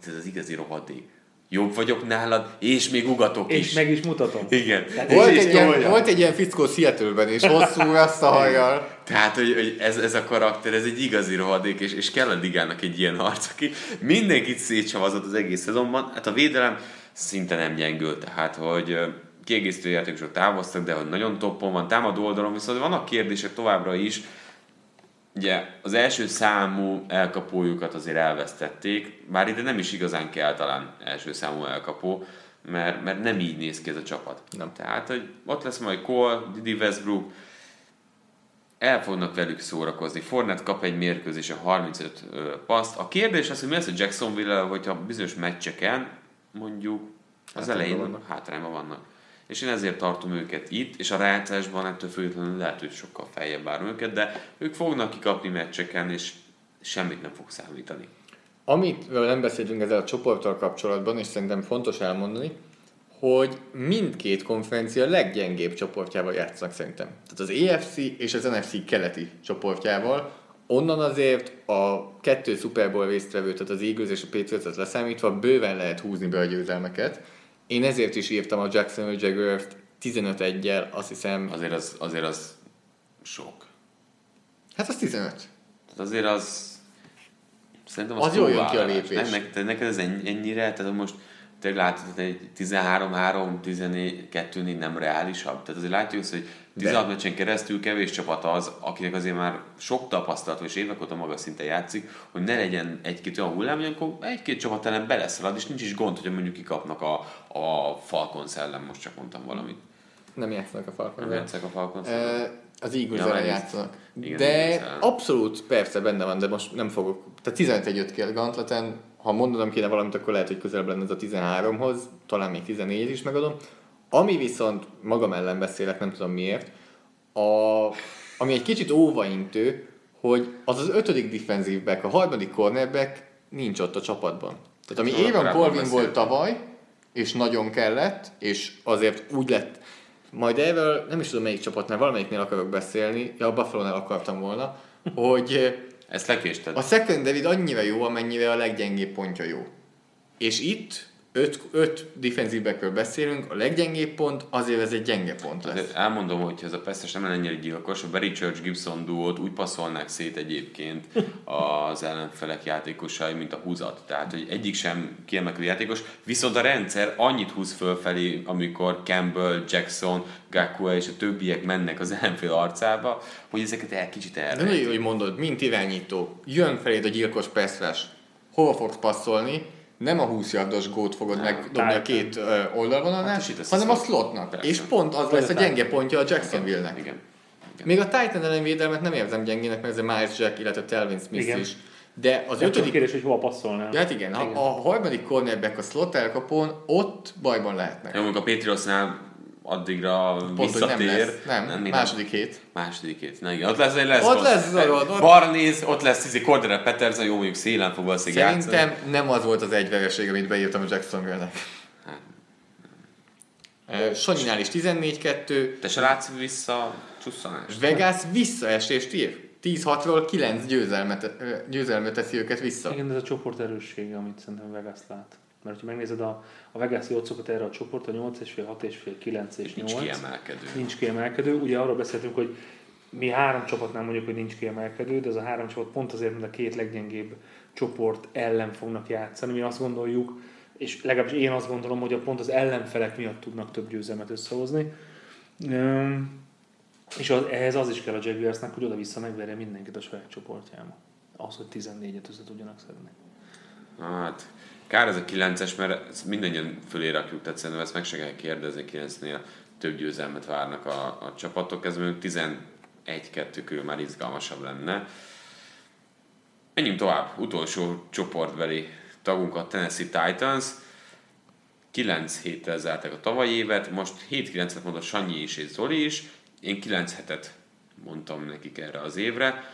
Speaker 3: ez az igazi rohadék. Jobb vagyok nálad, és még ugatok
Speaker 5: És
Speaker 3: is.
Speaker 5: meg is mutatom.
Speaker 3: Igen.
Speaker 4: Volt
Speaker 3: És-
Speaker 4: egy,
Speaker 3: és
Speaker 4: ilyen,
Speaker 3: olyan.
Speaker 4: volt egy ilyen fickó Seattle-ben is, hosszú (laughs) azt a hajjal.
Speaker 3: Tehát, hogy, hogy ez, ez a karakter, ez egy igazi rohadék, és, és kell a ligának egy ilyen arc, aki mindenkit szétsavazott az egész szezonban. Hát a védelem szinte nem gyengült, tehát, hogy kiegészítő játékosok távoztak, de hogy nagyon toppon van, támadó oldalon, viszont vannak kérdések továbbra is. Ugye az első számú elkapójukat azért elvesztették, bár ide nem is igazán kell talán első számú elkapó, mert, mert nem így néz ki ez a csapat.
Speaker 4: Nem.
Speaker 3: Tehát, hogy ott lesz majd Cole, Didi Westbrook, el fognak velük szórakozni. Fornet kap egy mérkőzésen 35 ö, paszt. A kérdés az, hogy mi lesz a Jacksonville, hogyha bizonyos meccseken mondjuk az
Speaker 4: Hátrányban
Speaker 3: elején
Speaker 4: vannak.
Speaker 3: hátrányban vannak. És én ezért tartom őket itt, és a rájátszásban ettől függetlenül lehet, hogy sokkal feljebb várom őket, de ők fognak kikapni meccseken, és semmit nem fog számítani.
Speaker 4: Amitről nem beszéltünk ezzel a csoporttal kapcsolatban, és szerintem fontos elmondani, hogy mindkét konferencia leggyengébb csoportjával játszanak szerintem. Tehát az EFC és az NFC keleti csoportjával. Onnan azért a kettő Super Bowl résztvevő, tehát az Eagles és a Patriots leszámítva bőven lehet húzni be a győzelmeket. Én ezért is írtam a Jacksonville Jaguars-t 15-1-jel, azt hiszem,
Speaker 3: Azért az, azért az sok.
Speaker 4: hát az 15.
Speaker 3: Tehát azért az... Szerintem
Speaker 4: Az jól jön ki a lépés.
Speaker 3: Nem, neked, neked ez ennyi- ennyire, tehát most te látod, hogy egy 13-3, 14-2 nem reálisabb. Tehát azért látjuk azt, hogy 16
Speaker 4: De-
Speaker 3: meccsen keresztül kevés csapat az, akinek azért már sok tapasztalat, és évek óta magas szinten játszik, hogy ne legyen egy-két olyan hullám, hogy akkor egy-két csapat ellen beleszalad, és nincs is gond, hogy mondjuk kikapnak a, a Falcons ellen, most csak mondtam valamit.
Speaker 4: Nem játszanak a
Speaker 3: Nem
Speaker 4: Falcons.
Speaker 3: játszák a Falcons
Speaker 4: Eh, Az Eagles
Speaker 3: Ja,
Speaker 4: ellen játszanak.
Speaker 3: igen,
Speaker 4: de abszolút persze benne van, de most nem fogok. Tehát 11 ki a Gantleten, ha mondanom kéne valamit, akkor lehet, hogy közelebb lenne ez a 13-hoz, talán még 14 is megadom. Ami viszont magam ellen beszélek, nem tudom miért, a, ami egy kicsit óvaintő, hogy az az ötödik defensive back, a harmadik cornerback nincs ott a csapatban. Tehát ami Évan Colvin volt tavaly, és nagyon kellett, és azért úgy lett, majd erről nem is tudom melyik csapatnál, valamelyiknél akarok beszélni, ja a Buffalo-nál akartam volna, hogy
Speaker 3: Ezt lekésted.
Speaker 4: a secondary annyira jó, amennyire a leggyengébb pontja jó. És itt öt, öt backről beszélünk, a leggyengébb pont, azért ez egy gyenge pont lesz.
Speaker 3: Azért elmondom, hogy ez a Pesztes nem lenne ennyire gyilkos, a Barry Church Gibson duót úgy passzolnák szét egyébként az ellenfelek játékosai, mint a húzat. Tehát, hogy egyik sem kiemelkedő játékos, viszont a rendszer annyit húz fölfelé, amikor Campbell, Jackson, Gakua és a többiek mennek az ellenfél arcába, hogy ezeket el kicsit
Speaker 4: De
Speaker 3: erre.
Speaker 4: nagyon jó, hogy mondod, mint irányító, jön feléd a gyilkos pass hol fogsz passzolni, nem a 20 yardos gót fogod megdobni a két ö, oldalvonalnál,
Speaker 3: Hát
Speaker 4: hanem a
Speaker 3: a slot.
Speaker 4: slotnak.
Speaker 3: Persze.
Speaker 4: És pont az lesz
Speaker 5: a
Speaker 4: gyenge pontja a Jacksonville-nek.
Speaker 3: Igen.
Speaker 4: Még a Titan ellen védelmet nem érzem gyengének, mert ez a Miles Jack, illetve Telvin Smith
Speaker 5: Igen.
Speaker 4: is. De az
Speaker 5: csak
Speaker 4: ötödik
Speaker 5: kérdés, hogy hova passzolnál.
Speaker 4: Ja, hát igen, igen. A, a harmadik cornerback a slot elkapón, ott bajban lehetnek.
Speaker 3: Jó, a Patriotsnál addigra
Speaker 4: Pont, nem
Speaker 3: visszatér.
Speaker 4: lesz. Nem,
Speaker 3: még
Speaker 4: második hét.
Speaker 3: Második hét. Na igen, ott lesz, lesz
Speaker 4: Ott lesz zarod, ott-
Speaker 3: Barnéz, ott lesz izé, Cordero Peterson, jó mondjuk szélen fog valószínűleg játszani.
Speaker 4: Szerintem nem az volt az egy vereség, amit beírtam a Jacksonville-nek.
Speaker 3: Hát.
Speaker 4: Sanyinál is 14-2,
Speaker 3: Te se látsz vissza csusszanást?
Speaker 4: Vegas visszaesést ír. 10-6-ról 9 győzelmet, győzelmet teszi őket vissza.
Speaker 5: Igen, ez a csoport erőssége, amit szerintem Vegas lát. Mert ha megnézed a, a Vegas-i odszokat erre a csoport, a 8,5, 6,5, 9 és 8.
Speaker 3: Nincs kiemelkedő.
Speaker 5: Nincs kiemelkedő. Ugye arról beszéltünk, hogy mi három csapatnál mondjuk, hogy nincs kiemelkedő, de ez a három csapat pont azért, mert a két leggyengébb csoport ellen fognak játszani. Mi azt gondoljuk, és legalábbis én azt gondolom, hogy a pont az ellenfelek miatt tudnak több győzelmet összehozni. Üm, és az, ehhez az is kell a Jaguarsnak, hogy oda-vissza megverje mindenkit a saját csoportjába. Az, hogy 14-et össze tudjanak szedni.
Speaker 3: Hát, kár ez a 9-es, mert ezt mindannyian fölé rakjuk, tehát szerintem ezt meg se kell kérdezni, 9-nél több győzelmet várnak a, a csapatok, ez mondjuk 11-2 körül már izgalmasabb lenne. Menjünk tovább, utolsó csoportbeli tagunk a Tennessee Titans. 9 héttel zárták a tavalyi évet, most 7-9-et mondott Sanyi is és Zoli is, én 9 hetet mondtam nekik erre az évre.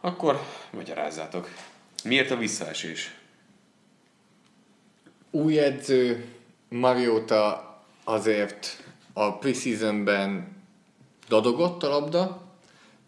Speaker 3: Akkor magyarázzátok. Miért a visszaesés?
Speaker 4: Új edző, Mariota azért a preseasonben dadogott a labda,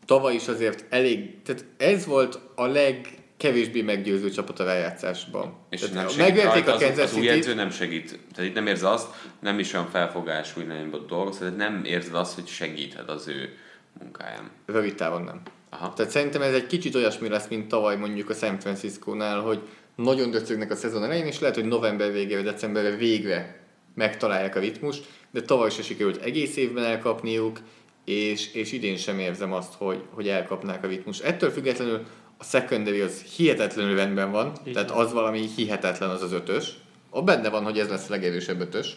Speaker 4: tavaly is azért elég, tehát ez volt a legkevésbé meggyőző csapat a rájátszásban.
Speaker 3: És
Speaker 4: Tehát
Speaker 3: nem segít rajta,
Speaker 4: a
Speaker 3: az, az új edző nem segít. Tehát itt nem érzed azt, nem is olyan felfogású irányba dolgoz, tehát nem érzed azt, hogy segíthet az ő munkáján.
Speaker 4: rövid távon nem.
Speaker 3: Aha.
Speaker 4: Tehát szerintem ez egy kicsit olyasmi lesz, mint tavaly mondjuk a San Francisco-nál, hogy nagyon döcögnek a szezon elején, és lehet, hogy november végére, decemberre végre megtalálják a ritmus, de tavaly se sikerült egész évben elkapniuk, és, és idén sem érzem azt, hogy, hogy elkapnák a ritmus. Ettől függetlenül a secondary az hihetetlenül rendben van,
Speaker 5: Így
Speaker 4: tehát az valami hihetetlen az az ötös. A benne van, hogy ez lesz a legerősebb ötös.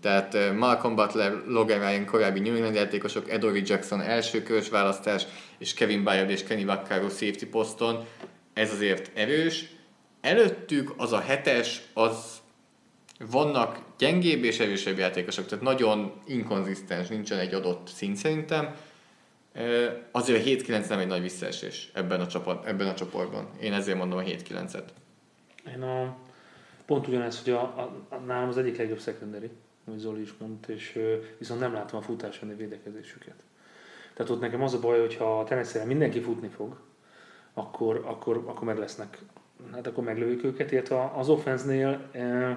Speaker 4: Tehát eh, Malcolm Butler, Logan Ryan korábbi New England játékosok, Edory Jackson első körös választás, és Kevin Byard és Kenny Vaccaro safety poszton. Ez azért erős. Előttük az a hetes, az vannak gyengébb és erősebb játékosok, tehát nagyon inkonzisztens, nincsen egy adott szint szerintem. Azért a 7-9 nem egy nagy visszaesés ebben a, csapat, ebben a csoportban. Én ezért mondom a 7-9-et.
Speaker 5: Én a, pont ugyanez, hogy a, a, a, nálam az egyik legjobb secondary, amit Zoli is mondta, és viszont nem látom a futás védekezésüket. Tehát ott nekem az a baj, hogyha a tennessee mindenki futni fog, akkor, akkor, akkor meg lesznek, hát akkor meglövik őket, illetve az offense-nél eh,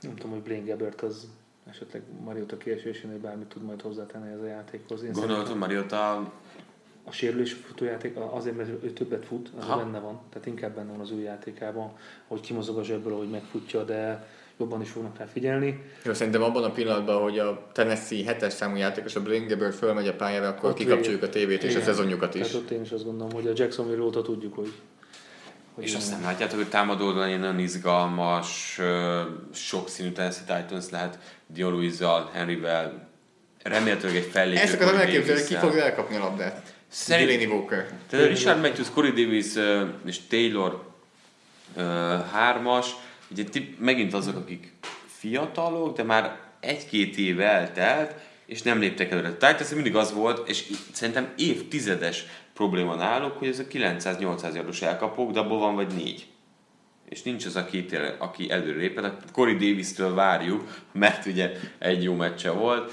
Speaker 5: nem tudom, hogy Blaine Gabbert az esetleg Mariota kiesésénél bármit tud majd hozzátenni ez a játékhoz. Én
Speaker 3: Gondoltam Mariota
Speaker 5: a sérülés futójáték azért, mert ő többet fut, az
Speaker 3: Aha.
Speaker 5: benne van. Tehát inkább benne van az új játékában, hogy kimozog a zsebből, hogy megfutja, de jobban is fognak rá figyelni.
Speaker 4: Jó, szerintem abban a pillanatban, hogy a Tennessee hetes számú játékos, a Gabbert fölmegy a pályára, akkor
Speaker 5: Ott
Speaker 4: kikapcsoljuk a tévét és a
Speaker 5: Igen.
Speaker 4: szezonjukat is.
Speaker 5: Tehát ott én is azt gondolom, hogy a Jacksonville óta tudjuk, hogy, hogy
Speaker 3: És
Speaker 5: ilyen-
Speaker 3: azt nem látjátok, hogy támadó oldalon egy nagyon izgalmas, sokszínű Tennessee Titans lehet Dion Luizzal, Henryvel, remélhetőleg egy fellépő.
Speaker 4: Ezt akarom
Speaker 3: Corey
Speaker 4: elképzelni, ki fog elkapni a labdát.
Speaker 3: Szerint-
Speaker 4: Delaney Walker.
Speaker 3: Tehát Richard Matthews, Corey Davis és Taylor hármas, ugye ti megint azok, akik fiatalok, de már egy-két év eltelt, és nem léptek előre. Tehát ez mindig az volt, és szerintem évtizedes probléma náluk, hogy ez a 900-800 yardos elkapók, de abból van vagy négy. És nincs az, aki, tényleg- aki előre lépett. Corey Davis-től várjuk, mert ugye egy jó meccse volt.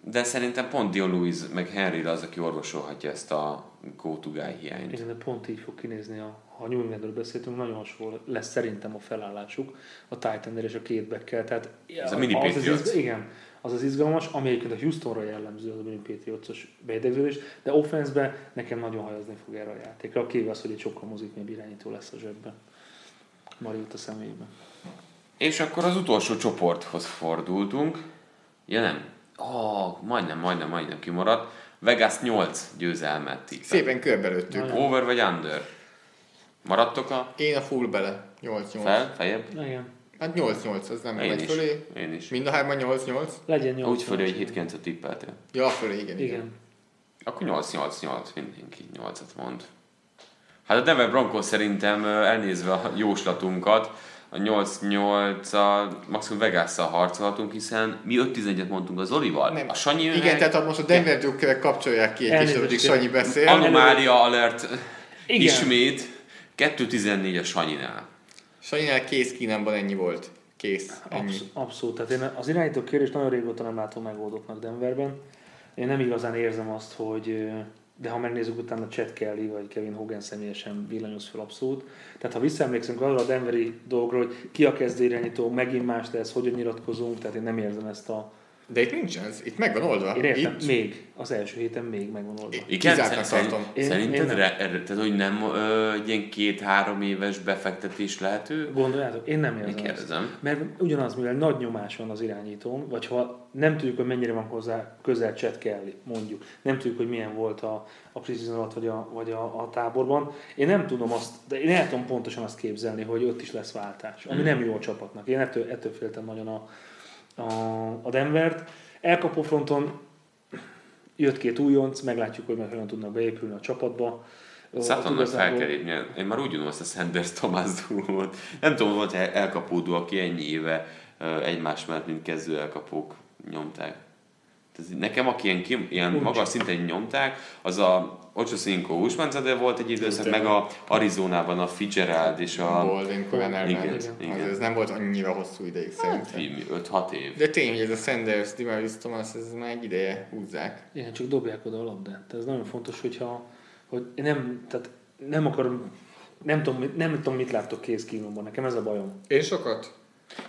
Speaker 3: De szerintem pont Dion Lewis meg Henry az, aki orvosolhatja ezt a go-to guy hiányt.
Speaker 5: Igen, de pont így fog kinézni, a, ha a New Englandről beszéltünk, nagyon hasonló lesz szerintem a felállásuk a titan és a két backkel. Tehát
Speaker 3: Ez a mini
Speaker 5: az, az izg- Igen, az az izgalmas, ami egyébként a Houstonra jellemző az a mini Patriots-os beidegződés, de offenszbe nekem nagyon hajazni fog erre a játékra, kivéve az, hogy egy sokkal mozikmébb irányító lesz a zsebben. Mariota személyében.
Speaker 3: És akkor az utolsó csoporthoz fordultunk. Ja nem. Oh, majdnem, majdnem, majdnem kimaradt. Vegas 8 győzelmet tippel.
Speaker 4: Szépen körbelőttük.
Speaker 3: Over vagy under? Maradtok a
Speaker 4: Én a full bele. 8-8.
Speaker 3: fel, feljebb?
Speaker 5: Igen,
Speaker 4: Hát 8-8, az nem
Speaker 3: Én
Speaker 4: megy
Speaker 3: is.
Speaker 4: fölé.
Speaker 3: Én is.
Speaker 4: Mind a hárman 8-8?
Speaker 5: legyen 8
Speaker 3: Úgy fölé, hogy 7 9 tippeltél.
Speaker 4: Ja, fölé, igen. igen.
Speaker 5: Igen.
Speaker 3: Akkor 8-8-8, mindenki 8-at mond. Hát a Denver Broncos szerintem elnézve a jóslatunkat, a 8-8-a maximum vegas harcolhatunk, hiszen mi 5-11-et mondtunk az Olival.
Speaker 4: Nem.
Speaker 3: A Sanyi
Speaker 4: Igen, tehát most a Denver drukkerek kapcsolják ki egy kis,
Speaker 5: Elnézést,
Speaker 4: addig. Sanyi beszél.
Speaker 3: Anomália alert
Speaker 5: Igen.
Speaker 3: ismét 2-14 a Sanyinál.
Speaker 4: Sanyinál kész Kínánban ennyi volt. Kész. Ennyi.
Speaker 5: Absz- abszolút. Tehát én az irányító kérdést nagyon régóta nem látom megoldottnak Denverben. Én nem igazán érzem azt, hogy de ha megnézzük utána Chad Kelly vagy Kevin Hogan személyesen villanyoz fel abszolút. Tehát ha visszaemlékszünk arra a Denveri dolgokra, hogy ki a kezdő irányító, megint más lesz, hogyan nyilatkozunk, tehát én nem érzem ezt a...
Speaker 4: De itt nincs ez. Itt megvan oldva.
Speaker 5: Én értem,
Speaker 4: Itt
Speaker 5: még, az első héten még megvan oldva.
Speaker 3: Igen,
Speaker 4: Kizártnak
Speaker 3: szerint-
Speaker 4: tartom.
Speaker 5: Én-
Speaker 3: Szerinted,
Speaker 5: én nem.
Speaker 3: re, tehát, hogy nem ö, egy ilyen két-három éves befektetés lehető?
Speaker 5: Gondoljátok, én nem érzem
Speaker 3: Én
Speaker 5: ezt.
Speaker 3: kérdezem.
Speaker 5: Mert ugyanaz, mivel nagy nyomás van az irányítón, vagy ha nem tudjuk, hogy mennyire van hozzá közel Chet Kelly, mondjuk, nem tudjuk, hogy milyen volt a, a preseason alatt, vagy, a, vagy a, a, táborban, én nem tudom azt, de én el tudom pontosan azt képzelni, hogy ott is lesz váltás, ami nem jó a csapatnak. Én ettől, ettől féltem nagyon a, a, a Denvert. Elkapó fronton jött két újonc, meglátjuk, hogy meg hogyan tudnak beépülni a csapatba.
Speaker 3: Suttonnak fel kell lépni. Én már úgy tudom azt a Sanders Thomas duót. Nem tudom, volt el- elkapódó, aki ennyi éve egymás mellett, mint kezdő elkapók nyomták. Tehát nekem, aki ilyen, kim, ilyen
Speaker 5: Úgy.
Speaker 3: magas szinten nyomták, az a Ocho Cinco Usmanza, de volt egy időszak, meg a Arizonában a Fitzgerald és a...
Speaker 4: Baldwin, Cohen
Speaker 3: Igen, igen.
Speaker 4: Az, ez nem volt annyira hosszú ideig szerintem.
Speaker 3: 5-6 év.
Speaker 4: De tény, hogy ez a Sanders, Dimarius Thomas, ez már egy ideje húzzák.
Speaker 5: Igen, csak dobják oda a labdát. Tehát ez nagyon fontos, hogyha hogy nem, tehát nem akarom, nem tudom, mit- nem tudom, mit láttok kész kínóban. Nekem ez a bajom.
Speaker 4: Én sokat?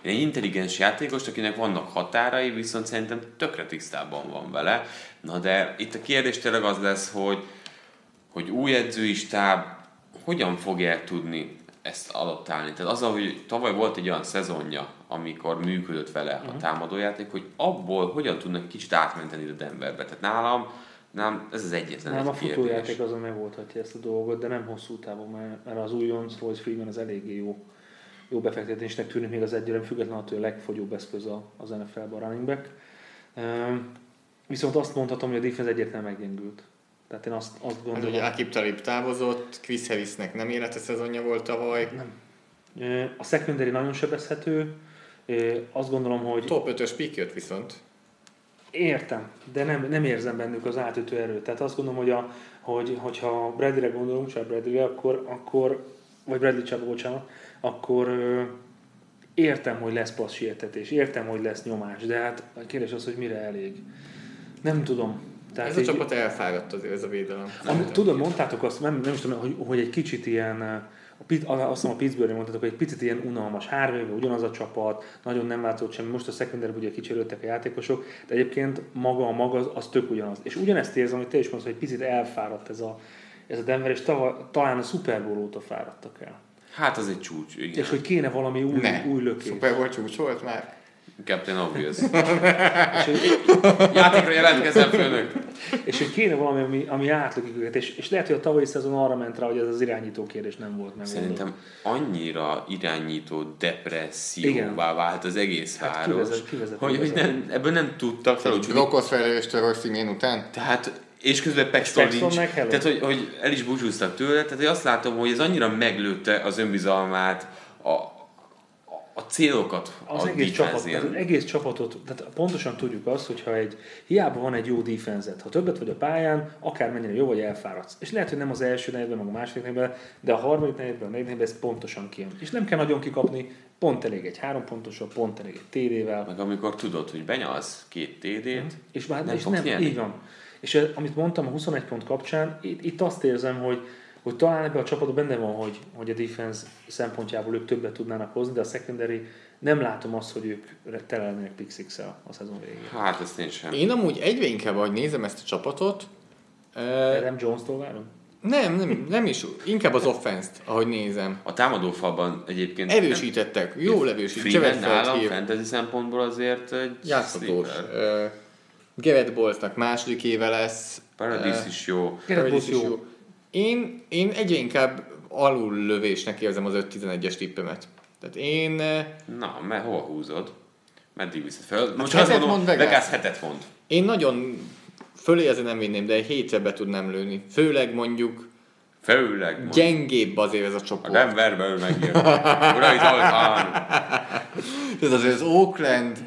Speaker 3: Én egy intelligens játékos, akinek vannak határai, viszont szerintem tökre tisztában van vele. Na de itt a kérdés tényleg az lesz, hogy, hogy új edzői stáb hogyan fogják tudni ezt adaptálni. Tehát az, hogy tavaly volt egy olyan szezonja amikor működött vele a uh-huh. támadójáték, hogy abból hogyan tudnak kicsit átmenteni a Denverbe. Tehát nálam nem, ez az egyetlen
Speaker 5: Nem,
Speaker 3: egy
Speaker 5: a futójáték azon megoldhatja ezt a dolgot, de nem hosszú távon, mert- mert az újonc Royce Freeman az eléggé jó, jó befektetésnek tűnik még az egyre függetlenül attól, hogy a legfogyóbb eszköz a- az NFL-ben a running back. Viszont azt mondhatom, hogy a defense egyértelműen meggyengült. Tehát én azt, azt
Speaker 4: Hát
Speaker 5: gondolom,
Speaker 4: ugye Akip Talib távozott, Chris Harrisnek nem élete szezonja volt tavaly.
Speaker 5: Ö, a secondary nagyon sebezhető, azt gondolom, hogy
Speaker 4: Top 5-ös pick jött viszont.
Speaker 5: Értem, de nem, nem érzem bennük az átütő erőt. Tehát azt gondolom, hogy, a, hogy hogyha Bradley-re gondolunk, csak Bradley-re, akkor, akkor, vagy Bradley Chubb, bocsánat, akkor értem, hogy lesz passz sietetés, értem, hogy lesz nyomás, de hát a kérdés az, hogy mire elég. Nem tudom. Tehát
Speaker 4: Ez a
Speaker 5: így-
Speaker 4: csapat elfáradt azért ez a védelem.
Speaker 5: amit, tudom, mondtátok azt, nem, nem is tudom, hogy, hogy egy kicsit ilyen, a, azt hiszem a Pittsburgh mondtátok, hogy egy picit ilyen unalmas, három éve ugyanaz a csapat, nagyon nem látszott semmi, most a secondary ugye kicserültek a játékosok, de egyébként maga a maga az, az tök ugyanaz. És ugyanezt érzem, hogy te is mondod, hogy picit elfáradt ez a, ez a Denver, és tava, talán a Super Bowl óta fáradtak el.
Speaker 3: Hát az egy csúcs, igen.
Speaker 5: És hogy kéne valami új,
Speaker 4: Ne,
Speaker 5: új lökés.
Speaker 4: Super Bowl csúcs volt már.
Speaker 3: Captain Obvious. (laughs)
Speaker 5: És hogy,
Speaker 3: Játékra jelentkezem, főnök.
Speaker 5: és hogy kéne valami, ami, ami átlökik őket. És, és lehet, hogy a tavalyi szezon arra ment rá, hogy ez az irányító kérdés nem volt meg.
Speaker 3: Szerintem annyira irányító depresszióvá vált az egész
Speaker 5: Hát
Speaker 3: város,
Speaker 5: kivezet- kivezet-
Speaker 3: hogy, hogy
Speaker 5: kivezet.
Speaker 3: nem, ebből nem tudtak felúcsúzni.
Speaker 4: Brockos felelőstől Royce Freeman után.
Speaker 3: Tehát, és közben Paxton
Speaker 5: Paxton
Speaker 3: nincs. Tehát, hogy, hogy el is búcsúztak tőle, tehát hogy azt látom, hogy ez annyira meglőtte az önbizalmát, a, a, célokat
Speaker 5: az
Speaker 3: a
Speaker 5: egész, csapat, az egész csapatot, tehát pontosan tudjuk azt, hogyha egy, hiába van egy jó defenzet, ha többet vagy a pályán, akár mennyire jó vagy elfáradsz. És lehet, hogy nem az első negyedben, meg a második negyedben, de a harmadik negyedben, a negyedben ez pontosan kijön. És nem kell nagyon kikapni, pont elég egy három pontosabb, pont elég egy TD-vel,
Speaker 3: Meg amikor tudod, hogy benyalsz két TD-t,
Speaker 5: és már
Speaker 3: Nem
Speaker 5: és nem,
Speaker 3: nyerni.
Speaker 5: így van. És amit mondtam a 21 pont kapcsán, itt, itt azt érzem, hogy, hogy talán ebben a csapatban benne van, hogy, hogy a defense szempontjából ők többet tudnának hozni, de a secondary nem látom azt, hogy ők telelnének pick a szezon végén.
Speaker 3: hát ezt én sem.
Speaker 4: Én amúgy egyre inkább, ahogy nézem ezt a csapatot, eh,
Speaker 5: nem Jones-tól várom?
Speaker 4: nem, nem, nem is, inkább az offense ahogy nézem.
Speaker 3: A támadófalban egyébként...
Speaker 4: Erősítettek, jól erősítettek.
Speaker 3: Freeman nálam fantasy szempontból azért egy
Speaker 4: Játszhatós.
Speaker 3: sleeper.
Speaker 4: Uh, Garrett Boltnak második éve lesz.
Speaker 3: Paradis
Speaker 4: Eh,
Speaker 3: is jó.
Speaker 5: Bowles
Speaker 4: is
Speaker 5: jó.
Speaker 4: Én, én egyre inkább alul lövésnek érzem az 5-11-es tippemet. Tehát én eh,
Speaker 3: Na, mert hova húzod? Meddig viszed fel? Most
Speaker 4: hetet
Speaker 3: azt mondom,
Speaker 4: mond Vegas.
Speaker 3: Hetet mond.
Speaker 4: Én nagyon fölé ezzel nem vinném, de egy hétre be tudnám lőni. Főleg mondjuk
Speaker 3: Főleg mond.
Speaker 4: gyengébb azért ez a
Speaker 3: A
Speaker 4: csoport.
Speaker 3: Denverből megjön. Urai Zoltán! (laughs)
Speaker 4: Ez azért az Oakland,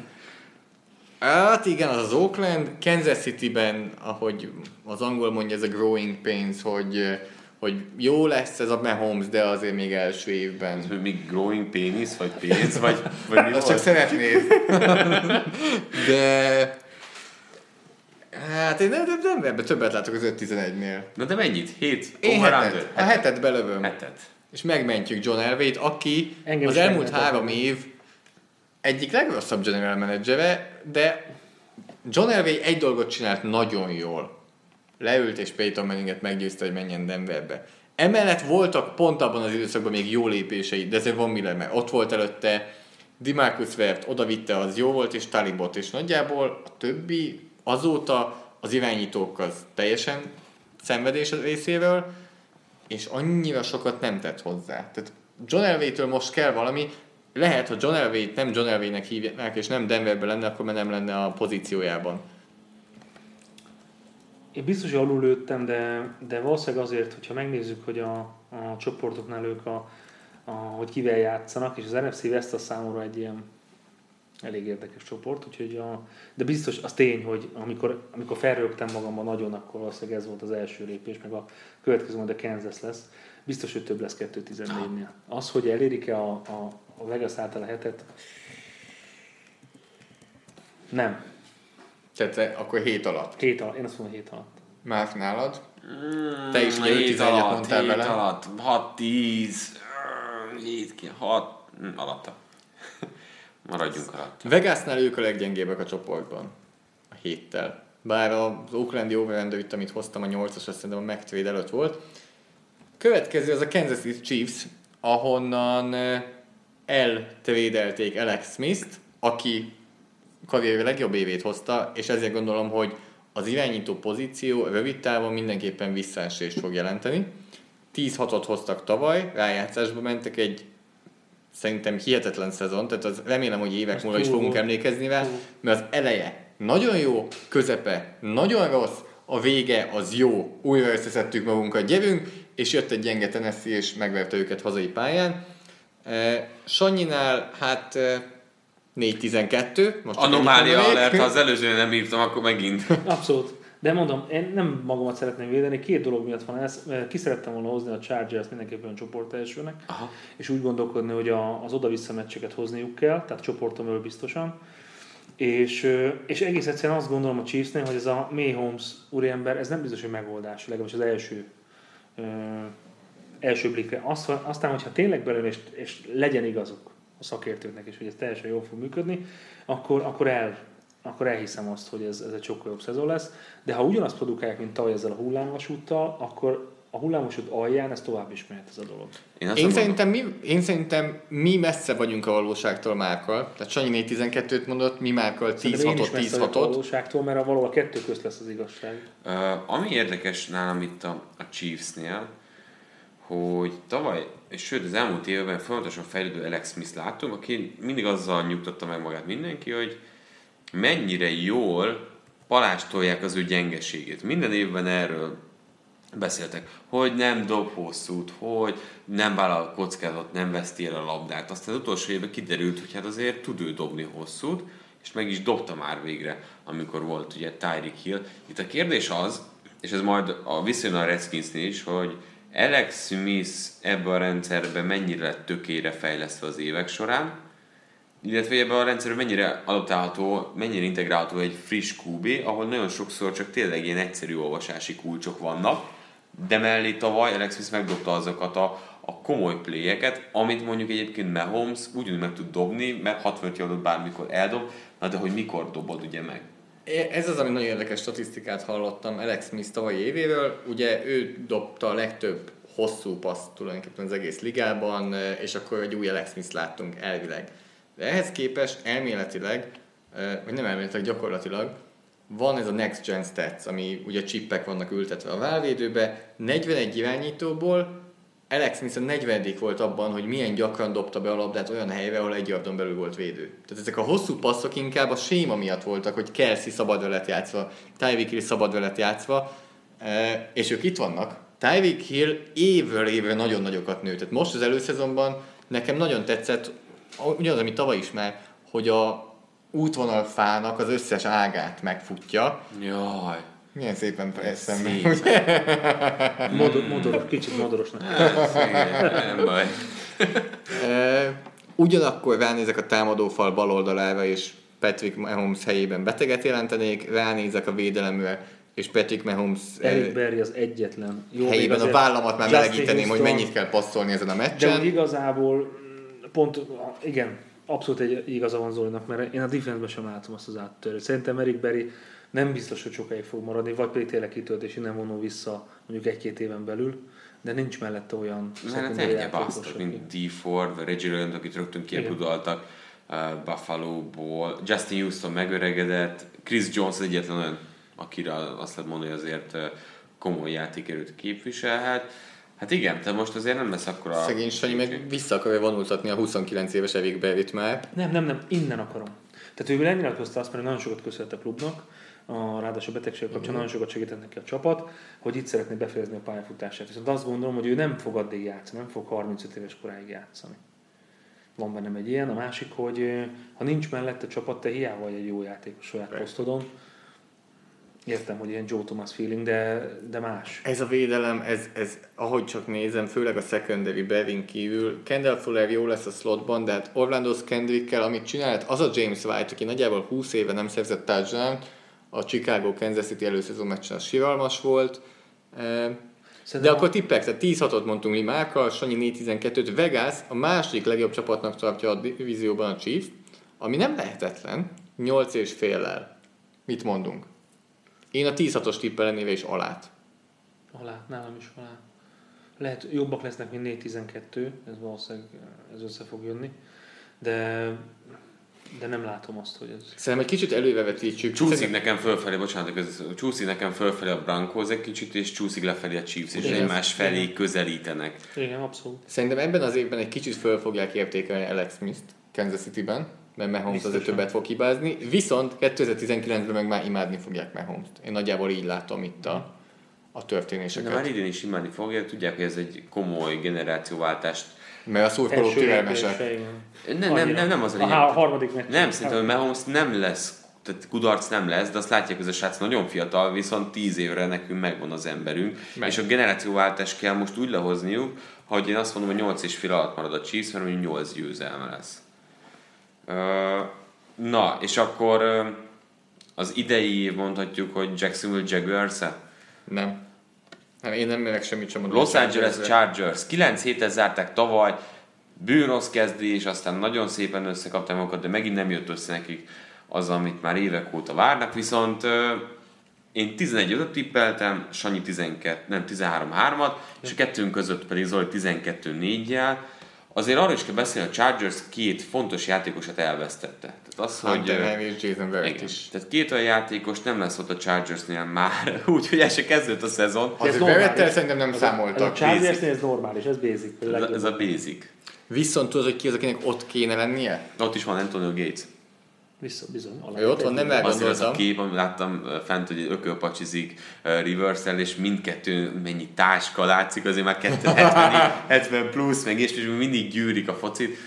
Speaker 4: hát igen, az az Oakland, Kansas City-ben, ahogy az angol mondja, ez a growing pains, hogy, hogy jó lesz ez a Mahomes, de azért még első évben.
Speaker 3: Ez még growing penis, vagy pénz, vagy, vagy mi (laughs)
Speaker 4: Azt csak szeretnéd. (laughs) De... Hát én nem, nem, nem ebben többet látok az 5-11-nél.
Speaker 3: Na de mennyit? Hét?
Speaker 4: Én
Speaker 3: Over
Speaker 4: hetet,
Speaker 3: under?
Speaker 4: a hetet belövöm.
Speaker 3: Hetet.
Speaker 4: És megmentjük John Elway-t, aki
Speaker 5: Engem
Speaker 4: az elmúlt három év egyik legrosszabb general managere, de John Elway egy dolgot csinált nagyon jól. Leült és Peyton Manninget meggyőzte, hogy menjen Denverbe. Emellett voltak pont abban az időszakban még jó lépései, de ezért van Miller, mert ott volt előtte, Dimarcus Vert oda vitte, az jó volt, és Talibot, és nagyjából a többi azóta az irányítók az teljesen szenvedés az részéről, és annyira sokat nem tett hozzá. Tehát John Elway-től most kell valami, lehet, ha John Elway-t nem John Elway-nek hívják, és nem Denverben lenne, akkor már nem lenne a pozíciójában.
Speaker 5: Én biztos, hogy alul lőttem, de, de valószínűleg azért, hogyha megnézzük, hogy a, a csoportoknál ők a, a, hogy kivel játszanak, és az NFC West a számomra egy ilyen elég érdekes csoport, úgyhogy a, de biztos az tény, hogy amikor, amikor felrögtem magamban nagyon, akkor valószínűleg ez volt az első lépés, meg a következő majd a Kansas lesz. Biztos, hogy több lesz 2-14-nél. Az, hogy elérik-e a, a, a Vegas által a hetet, nem.
Speaker 4: Tehát te akkor hét alatt.
Speaker 5: Hét alatt, én azt mondom hét alatt.
Speaker 4: Márk nálad? Te is ugye
Speaker 3: Hét
Speaker 4: 5-11-et
Speaker 3: alatt,
Speaker 4: mondtál
Speaker 3: hét
Speaker 4: vele.
Speaker 3: alatt, 6-10, 7 6 alatta. (laughs) Maradjunk alatt.
Speaker 4: Vegasnál ők a leggyengébbek a csoportban. A héttel. Bár az Oaklandi over itt, amit hoztam a 8-as, azt szerintem a McTrade előtt volt. Következő az a Kansas City Chiefs, ahonnan eltrédelték Alex Smith-t, aki karrierje legjobb évét hozta, és ezért gondolom, hogy az irányító pozíció rövid távon mindenképpen visszaesést fog jelenteni. 10-6-ot hoztak tavaly, rájátszásba mentek egy szerintem hihetetlen szezon, tehát az remélem, hogy évek
Speaker 5: Ez
Speaker 4: múlva is fogunk emlékezni rá, mert az eleje nagyon jó, közepe nagyon rossz, a vége az jó, újra összeszedtük magunkat, gyerünk, és jött egy gyenge Tennessee, és megverte őket hazai pályán. Eh, Sanyinál, hát eh, 4-12, most csak
Speaker 3: Anomália alert, ha az előzőn nem írtam, akkor megint.
Speaker 5: Abszolút. De mondom, én nem magamat szeretném védeni, két dolog miatt van ez. Ki szerettem volna hozni a Chargers mindenképpen a csoport elsőnek,
Speaker 3: Aha.
Speaker 5: és úgy gondolkodni, hogy a, az oda-vissza meccseket hozniuk kell, tehát csoporton belül biztosan. És, és egész egyszerűen azt gondolom a Chiefsnél, hogy ez a May Holmes úriember, ez nem biztos, hogy megoldás, legalábbis az első első blikre. Azt, aztán, hogyha tényleg belőle, és, és legyen igazuk a szakértőknek is, hogy ez teljesen jól fog működni, akkor, akkor, el, akkor elhiszem azt, hogy ez, ez egy sokkal jobb szezon lesz. De ha ugyanazt produkálják, mint tavaly ezzel a hullámvasúttal, akkor a hullámvasút alján ez tovább is mehet ez a dolog.
Speaker 3: Én,
Speaker 4: Én szerintem, mi, én szerintem mi messze vagyunk a valóságtól Márkal. Tehát Sanyi 4-12-t mondott, mi
Speaker 5: is
Speaker 4: 10-6-ot,
Speaker 5: messze vagyok a
Speaker 4: 10-6-ot.
Speaker 5: valóságtól, mert a valahol a kettő közt lesz az igazság.
Speaker 3: Uh, ami érdekes nálam itt a, a Chiefsnél, hogy tavaly, és sőt az elmúlt évben folyamatosan fejlődő Alex Smith láttunk, aki mindig azzal nyugtatta meg magát mindenki, hogy mennyire jól palástolják az ő gyengeségét. Minden évben erről beszéltek, hogy nem dob hosszút, hogy nem vállal kockázatot, nem veszti el a labdát. Aztán az utolsó évben kiderült, hogy hát azért tud ő dobni hosszút, és meg is dobta már végre, amikor volt ugye Tyreek Hill. Itt a kérdés az, és ez majd a viszony a Redskinsnél is, hogy Alex Smith ebbe a rendszerbe mennyire lett tökére fejlesztve az évek során, illetve ebben a rendszerben mennyire adaptálható, mennyire integrálható egy friss QB, ahol nagyon sokszor csak tényleg ilyen egyszerű olvasási kulcsok vannak, de mellé tavaly Alex Smith megdobta azokat a, a komoly playeket, amit mondjuk egyébként Mahomes ugyanúgy meg tud dobni, mert 65 yardot bármikor eldob, na de hogy mikor dobod ugye meg.
Speaker 4: Ez az, ami nagyon érdekes statisztikát hallottam Alex Smith tavalyi évéről. Ugye ő dobta a legtöbb hosszú paszt tulajdonképpen az egész ligában, és akkor egy új Alex Smith láttunk elvileg. De ehhez képest elméletileg, eh, vagy nem elméletileg, gyakorlatilag van ez a Next Gen Stats, ami ugye csippek vannak ültetve a válvédőbe, 41 irányítóból Alex Smith a 40 volt abban, hogy milyen gyakran dobta be a labdát olyan helyre, ahol egy yardon belül volt védő. Tehát ezek a hosszú passzok inkább a séma miatt voltak, hogy Kelsey szabad velet játszva, Tyreek Hill szabad velet játszva, eh, és ők itt vannak. Tyreek Hill évről évre nagyon nagyokat nőtt. Tehát most az előszezonban nekem nagyon tetszett, ugyanaz, ami tavaly is már, hogy a útvonalfának az összes ágát megfutja.
Speaker 3: Jaj,
Speaker 4: Milyen szépen eszembe.
Speaker 3: szép. (laughs)
Speaker 5: Modor, modoros, kicsit modorosnak. (laughs)
Speaker 3: nem baj. (laughs)
Speaker 4: Ugyanakkor ránézek a támadófal bal oldalára, és Patrick Mahomes helyében beteget jelentenék, ránézek a védelemre, és Patrick Mahomes
Speaker 5: Eric Berry az egyetlen. Jó,
Speaker 4: helyében a vállamat már melegíteném, hogy mennyit kell passzolni ezen a
Speaker 5: De úgy
Speaker 4: meccsen.
Speaker 5: igazából mm, pont, igen, abszolút egy igaza van Zolinak, mert én a defense sem látom azt az áttörést. Szerintem Eric Berry nem biztos, hogy sokáig fog maradni, vagy pedig tényleg kitölt és innen vonul vissza mondjuk egy-két éven belül, de nincs mellette olyan játékos,
Speaker 3: basztak,
Speaker 5: aki-
Speaker 3: mint D. Ford, Reggie Rowland, akit rögtön kiepudaltak uh, Buffalo-ból. Justin Houston megöregedett, Chris Jones egyetlen olyan, akire azt lehet mondani, hogy azért uh, komoly játékerőt képviselhet. Hát igen, te most azért nem lesz akkor a...
Speaker 4: Szegény Sanyi meg vissza akarja vonultatni a 29 éves Eric Berryt már.
Speaker 5: Nem, nem, nem, innen akarom. Tehát ő lenyilatkozta azt, mert nagyon sokat köszönhet a klubnak, a, ráadásul a betegség kapcsán nagyon sokat segített neki a csapat, hogy itt szeretné befejezni a pályafutását. Viszont azt gondolom, hogy ő nem fog addig játszani, nem fog 35 éves koráig játszani. Van bennem egy ilyen. A másik, hogy ha nincs mellette csapat, te hiába vagy egy jó játékos saját posztodon. Értem, hogy ilyen Joe Thomas feeling, de, de más.
Speaker 4: Ez a védelem, ez, ez, ahogy csak nézem, főleg a secondary Bevin kívül, Kendall Fuller jó lesz a slotban, de hát Orlando Skendrickkel, amit csinált, az a James White, aki nagyjából 20 éve nem szerzett touchdown a Chicago Kansas City előszezon meccsen az siralmas volt. Eh, De
Speaker 5: Szerintem
Speaker 4: akkor tippek, tehát 10-6-ot mondtunk mi Márkkal, Sanyi 4-12-t, Vegas a második legjobb csapatnak tartja a divízióban a Chiefs, ami nem lehetetlen, 8 és féllel. Mit mondunk? Én a 10-6-os tippelenéve is alát.
Speaker 5: Alá, nálam is alá. Lehet jobbak lesznek, mint 4-12, ez valószínűleg ez össze fog jönni, de, de nem látom azt, hogy ez...
Speaker 4: Szerintem egy kicsit elővevetítsük.
Speaker 3: Csúszik
Speaker 4: Szerintem-
Speaker 3: nekem fölfelé, bocsánat, ez, csúszik nekem fölfelé a Broncos egy kicsit, és csúszik lefelé a Chiefs, és
Speaker 4: Igen.
Speaker 3: egymás felé közelítenek.
Speaker 5: Igen, abszolút.
Speaker 4: Szerintem ebben az évben egy kicsit föl fogják értékelni Alex Smith-t Kansas City-ben, mert Mahomes azért többet fog hibázni, viszont 2019-ben meg már imádni fogják Mahomes-t. Én nagyjából így látom itt a, a
Speaker 3: De
Speaker 4: történéseket.
Speaker 3: már idén is imádni fogja, tudják, hogy ez egy komoly generációváltást.
Speaker 4: Mert a szurkolók türelmesek.
Speaker 3: Nem, nem, nem, nem, az a
Speaker 5: A
Speaker 3: lényeg.
Speaker 5: há- harmadik meccs.
Speaker 3: Nem, szerintem hogy Mahomes nem lesz, tehát kudarc nem lesz, de azt látják, hogy ez a srác nagyon fiatal, viszont 10 évre nekünk megvan az emberünk,
Speaker 4: Meg.
Speaker 3: és a generációváltást kell most úgy lehozniuk, hogy én azt mondom, hogy 8 és fél alatt marad a Chiefs, mert mondjuk 8 győzelme lesz. Na, és akkor az idei mondhatjuk, hogy Jacksonville jaguars -e?
Speaker 4: Nem. Nem, én nem merek semmit sem.
Speaker 3: Los Angeles Chargers. 9 héten zárták tavaly, bűnrossz kezdés, aztán nagyon szépen összekapták magukat, de megint nem jött össze nekik az, amit már évek óta várnak, viszont én 11 5 tippeltem, Sanyi 12, nem 13-3-at, és a kettőnk között pedig Zoli 12-4-jel. Azért arról is kell beszélni, hogy a Chargers két fontos játékosát elvesztette. Tehát az, hogy...
Speaker 4: Hunter Henry és Jason Verrett
Speaker 3: igen.
Speaker 4: is.
Speaker 3: Tehát két olyan játékos nem lesz ott a Chargersnél már, (laughs) úgyhogy el se kezdődött a szezon.
Speaker 5: Ez
Speaker 4: Az
Speaker 5: normális.
Speaker 4: Verrettel szerintem nem
Speaker 5: Ez a
Speaker 4: számoltak.
Speaker 5: Chargersnél ez normális, ez basic.
Speaker 3: Ez, ez a basic.
Speaker 4: Viszont tudod, hogy ki az, akinek ott kéne lennie?
Speaker 3: Ott is van Antonio Gates.
Speaker 5: Vissza, bizony.
Speaker 4: Ő ott van, nem
Speaker 3: Azért az a
Speaker 4: elgondoltam.
Speaker 3: kép, amit láttam fent, hogy ökölpacsizik uh, reverse és mindkettő mennyi táska látszik, azért már 270 70 plusz, meg és, és mindig gyűrik a focit.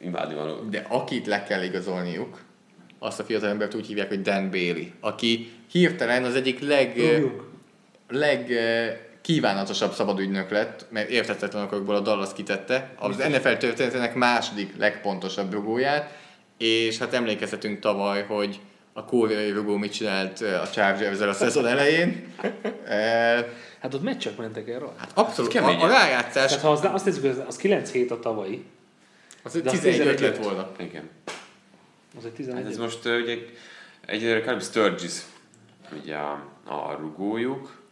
Speaker 3: Imádni való.
Speaker 4: De akit le kell igazolniuk, azt a fiatal embert úgy hívják, hogy Dan Bailey, aki hirtelen az egyik leg,
Speaker 5: Rúgjunk.
Speaker 4: leg kívánatosabb szabadügynök lett, mert értettetlen okokból a Dallas kitette, az NFL történetének második legpontosabb rugóját, és hát emlékezhetünk tavaly, hogy a kóriai rugó mit csinált a chargers a szezon elején. (laughs)
Speaker 5: Hát ott meccsek mentek el rajta.
Speaker 4: Hát abszolút,
Speaker 3: kemény.
Speaker 4: a, a rájátszás
Speaker 5: Tehát ha az, azt nézzük, hogy az 9 hét a tavalyi,
Speaker 4: az
Speaker 5: de az
Speaker 4: 11
Speaker 5: 11
Speaker 4: lett volna.
Speaker 3: Igen.
Speaker 5: az egy
Speaker 3: Hát
Speaker 5: 11
Speaker 3: ez most ugye egyelőre Caleb Sturgis, ugye a, a rugójuk,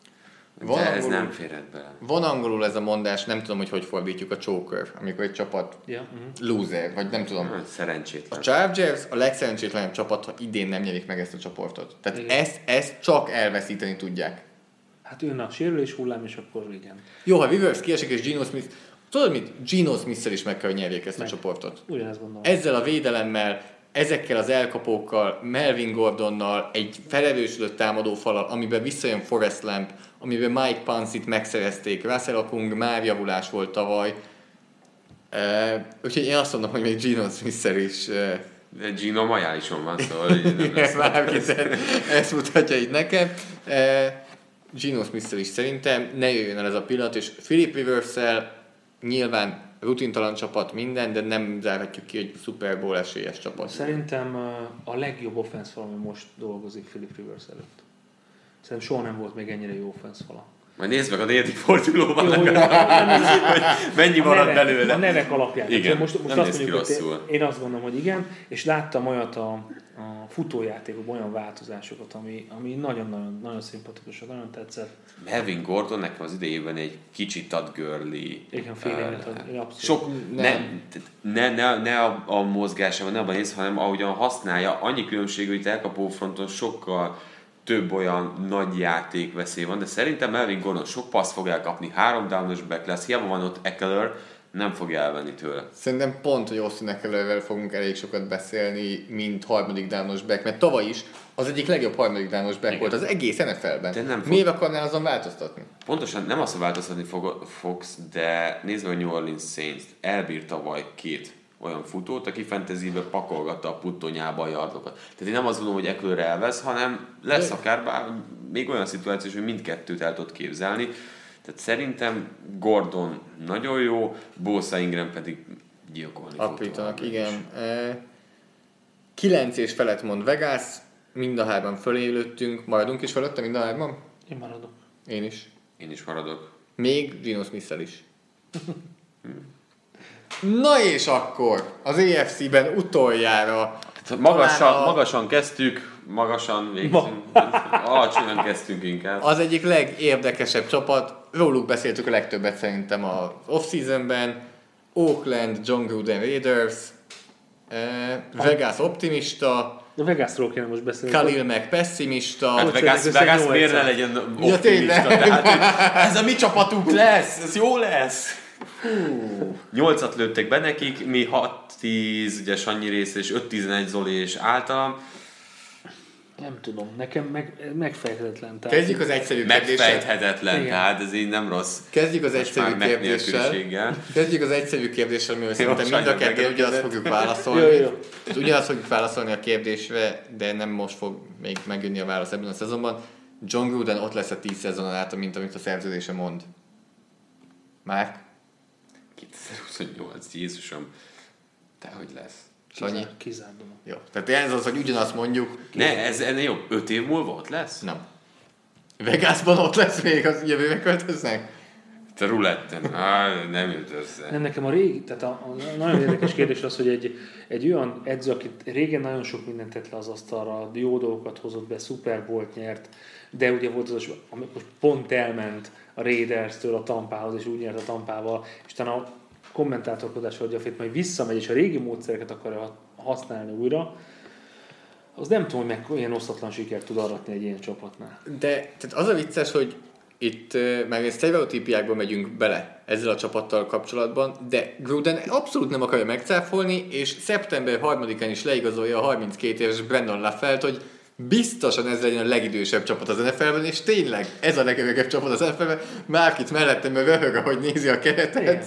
Speaker 4: Van
Speaker 3: de ez
Speaker 4: angolul-
Speaker 3: nem férhet bele.
Speaker 4: Van angolul ez a mondás, nem tudom, hogy hogy fordítjuk a choker, amikor egy csapat
Speaker 5: Ja, mhm.
Speaker 4: loser, vagy nem tudom.
Speaker 3: Hát,
Speaker 4: A
Speaker 3: Szerencsétlen.
Speaker 4: Chargers a legszerencsétlenebb csapat, ha idén nem nyerik meg ezt a csoportot. Tehát
Speaker 5: Igen.
Speaker 4: ezt, ezt csak elveszíteni tudják.
Speaker 5: Hát jön a sérülés hullám, és akkor igen.
Speaker 4: Jó, ha Rivers kiesik és Geno Smith, tudod mit? Geno Smith-szel is meg kell, hogy nyerjék ezt a
Speaker 5: Meg.
Speaker 4: csoportot.
Speaker 5: Ugyanezt gondolom.
Speaker 4: Ezzel a védelemmel, ezekkel az elkapókkal, Melvin Gordonnal, egy felerősödött támadó falal, amiben visszajön Forrest Lamp, amiben Mike Pansit megszerezték, Russell Okung már javulás volt tavaly. Uh, úgyhogy én azt mondom, hogy még Geno Smith-szel is uh,
Speaker 3: De Gino majálison van, szóval nem lesz.
Speaker 4: Bárki ezt mutatja itt nekem. Uh, Geno smith is szerintem ne jöjjön el ez a pillanat, és Philip rivers nyilván rutintalan csapat minden, de nem zárhatjuk ki, hogy Super Bowl esélyes csapat.
Speaker 5: Szerintem a legjobb offense most dolgozik Philip Rivers előtt. Szerintem soha nem volt még ennyire jó offense fala.
Speaker 3: Majd nézd meg a negyedik fordulóban,
Speaker 5: Jó,
Speaker 3: legalább, hogy mennyi
Speaker 5: a
Speaker 3: marad
Speaker 5: nevek,
Speaker 3: belőle.
Speaker 5: A nevek alapján.
Speaker 3: Igen,
Speaker 5: Tehát most, most
Speaker 3: nem
Speaker 5: azt mondjuk, hogy én azt gondolom, hogy igen, és láttam olyat a, a futójátékokban, olyan változásokat, ami, ami nagyon-nagyon nagyon szimpatikus, nagyon tetszett.
Speaker 3: Melvin Gordon nekem az idejében egy kicsit ad girly.
Speaker 5: Igen,
Speaker 3: uh,
Speaker 5: abszolút.
Speaker 3: Sok, ne,
Speaker 4: Nem.
Speaker 3: ne, ne, ne a, a mozgásában, ne abban néz, hanem ahogyan használja, annyi különbség, hogy elkapó fronton sokkal több olyan nagy játék veszély van, de szerintem Melvin Gordon sok passz fog elkapni, három downos back lesz, hiába van ott Eckler, nem fogja elvenni tőle.
Speaker 4: Szerintem pont, hogy Austin Ecklerrel fogunk elég sokat beszélni, mint harmadik dános back, mert tavaly is az egyik legjobb harmadik dános back
Speaker 3: Igen.
Speaker 4: volt az egész NFL-ben.
Speaker 3: De nem fog-
Speaker 4: Miért akarnál azon változtatni?
Speaker 3: Pontosan nem azt, változtatni fog, fogsz, de nézd meg a New Orleans Saints, elbírt tavaly két olyan futót, aki fantasybe pakolgatta a puttonyába a yardokat. Tehát én nem azt gondolom, hogy Eckler elvesz, hanem lesz
Speaker 4: De-
Speaker 3: akár bár, még olyan szituáció, hogy mindkettőt el tudod képzelni. Tehát szerintem Gordon nagyon jó, Bosa Ingram pedig gyilkolni továbbra
Speaker 4: igen. E, Kilenc és felett mond Vegas, mind a hárman fölé lőttünk, maradunk is fölötte mind a hárman?
Speaker 5: Én maradok.
Speaker 4: Én is.
Speaker 3: Én is maradok.
Speaker 4: Még Gino smith is. Na és akkor az EFC-ben utoljára
Speaker 3: Tehát magasan,
Speaker 4: a-
Speaker 3: magasan kezdtük, magasan végzünk. Alacsonyan kezdtünk inkább.
Speaker 4: az egyik legérdekesebb csapat, róluk beszéltük a legtöbbet szerintem az off-seasonben. Oakland, John Gruden Raiders, eh, Vegas optimista,
Speaker 5: De Vegasról kéne most beszélni.
Speaker 4: Khalil meg pessimista.
Speaker 3: Hát
Speaker 5: Hogy
Speaker 3: Vegas, Vegas miért ne legyen
Speaker 4: Ja,
Speaker 3: optimista?
Speaker 4: tényleg.
Speaker 3: Tehát, ez a mi csapatunk lesz, ez jó lesz. Nyolcat lőttek be nekik, mi 6-10, ugye Sanyi rész, és 5-11 Zoli és általam.
Speaker 5: Nem tudom, nekem meg, megfejthetetlen. Tehát
Speaker 4: Kezdjük az egyszerű kérdéssel.
Speaker 3: Megfejthetetlen,
Speaker 5: Igen.
Speaker 3: tehát ez így nem rossz.
Speaker 4: Kezdjük az
Speaker 3: Most
Speaker 4: egyszerű
Speaker 3: meg
Speaker 4: kérdéssel. Kezdjük az egyszerű kérdéssel, amivel szerintem mind a kettő ugyanazt fogjuk válaszolni.
Speaker 5: Jó, jó.
Speaker 4: És Ugyanazt fogjuk válaszolni a kérdésre, de nem most fog még megjönni a válasz ebben a szezonban. John Gruden ott lesz a 10 szezonon át, mint amit a szerződése mond. Már?
Speaker 3: 2028, Jézusom. Te hogy lesz?
Speaker 4: Sanyi?
Speaker 5: Kizárt dolog.
Speaker 4: Jó. Tehát ez az, hogy ugyanazt mondjuk.
Speaker 3: Ne, ez ennél jobb. 5 év múlva ott lesz?
Speaker 4: Nem. Vegasban ott lesz még, az jövőre költöznek?
Speaker 3: Te ruletten. Á, nem jött össze.
Speaker 5: Nem, nekem a régi, tehát a, a nagyon érdekes kérdés az, hogy egy, egy olyan edző, akit régen nagyon sok mindent tett le az asztalra, jó dolgokat hozott be, Super Bowl-t nyert, de ugye volt az, ami most pont elment a Raiders-től a Tampához, és úgy nyert a Tampával, és utána a kommentátorkodás adja fét, majd visszamegy, és a régi módszereket akarja használni újra, az nem tudom, hogy meg ilyen osztatlan sikert tud aratni egy ilyen csapatnál.
Speaker 4: De tehát az a vicces, hogy itt meg sztereotípiákba megyünk bele ezzel a csapattal kapcsolatban, de Gruden abszolút nem akarja megcáfolni, és szeptember 3-án is leigazolja a 32 éves Brandon Laffelt, hogy biztosan ez legyen a legidősebb csapat az NFL-ben, és tényleg ez a legöregebb csapat az NFL-ben. Már itt mellettem röhög, ahogy nézi a keretet.
Speaker 5: Igen.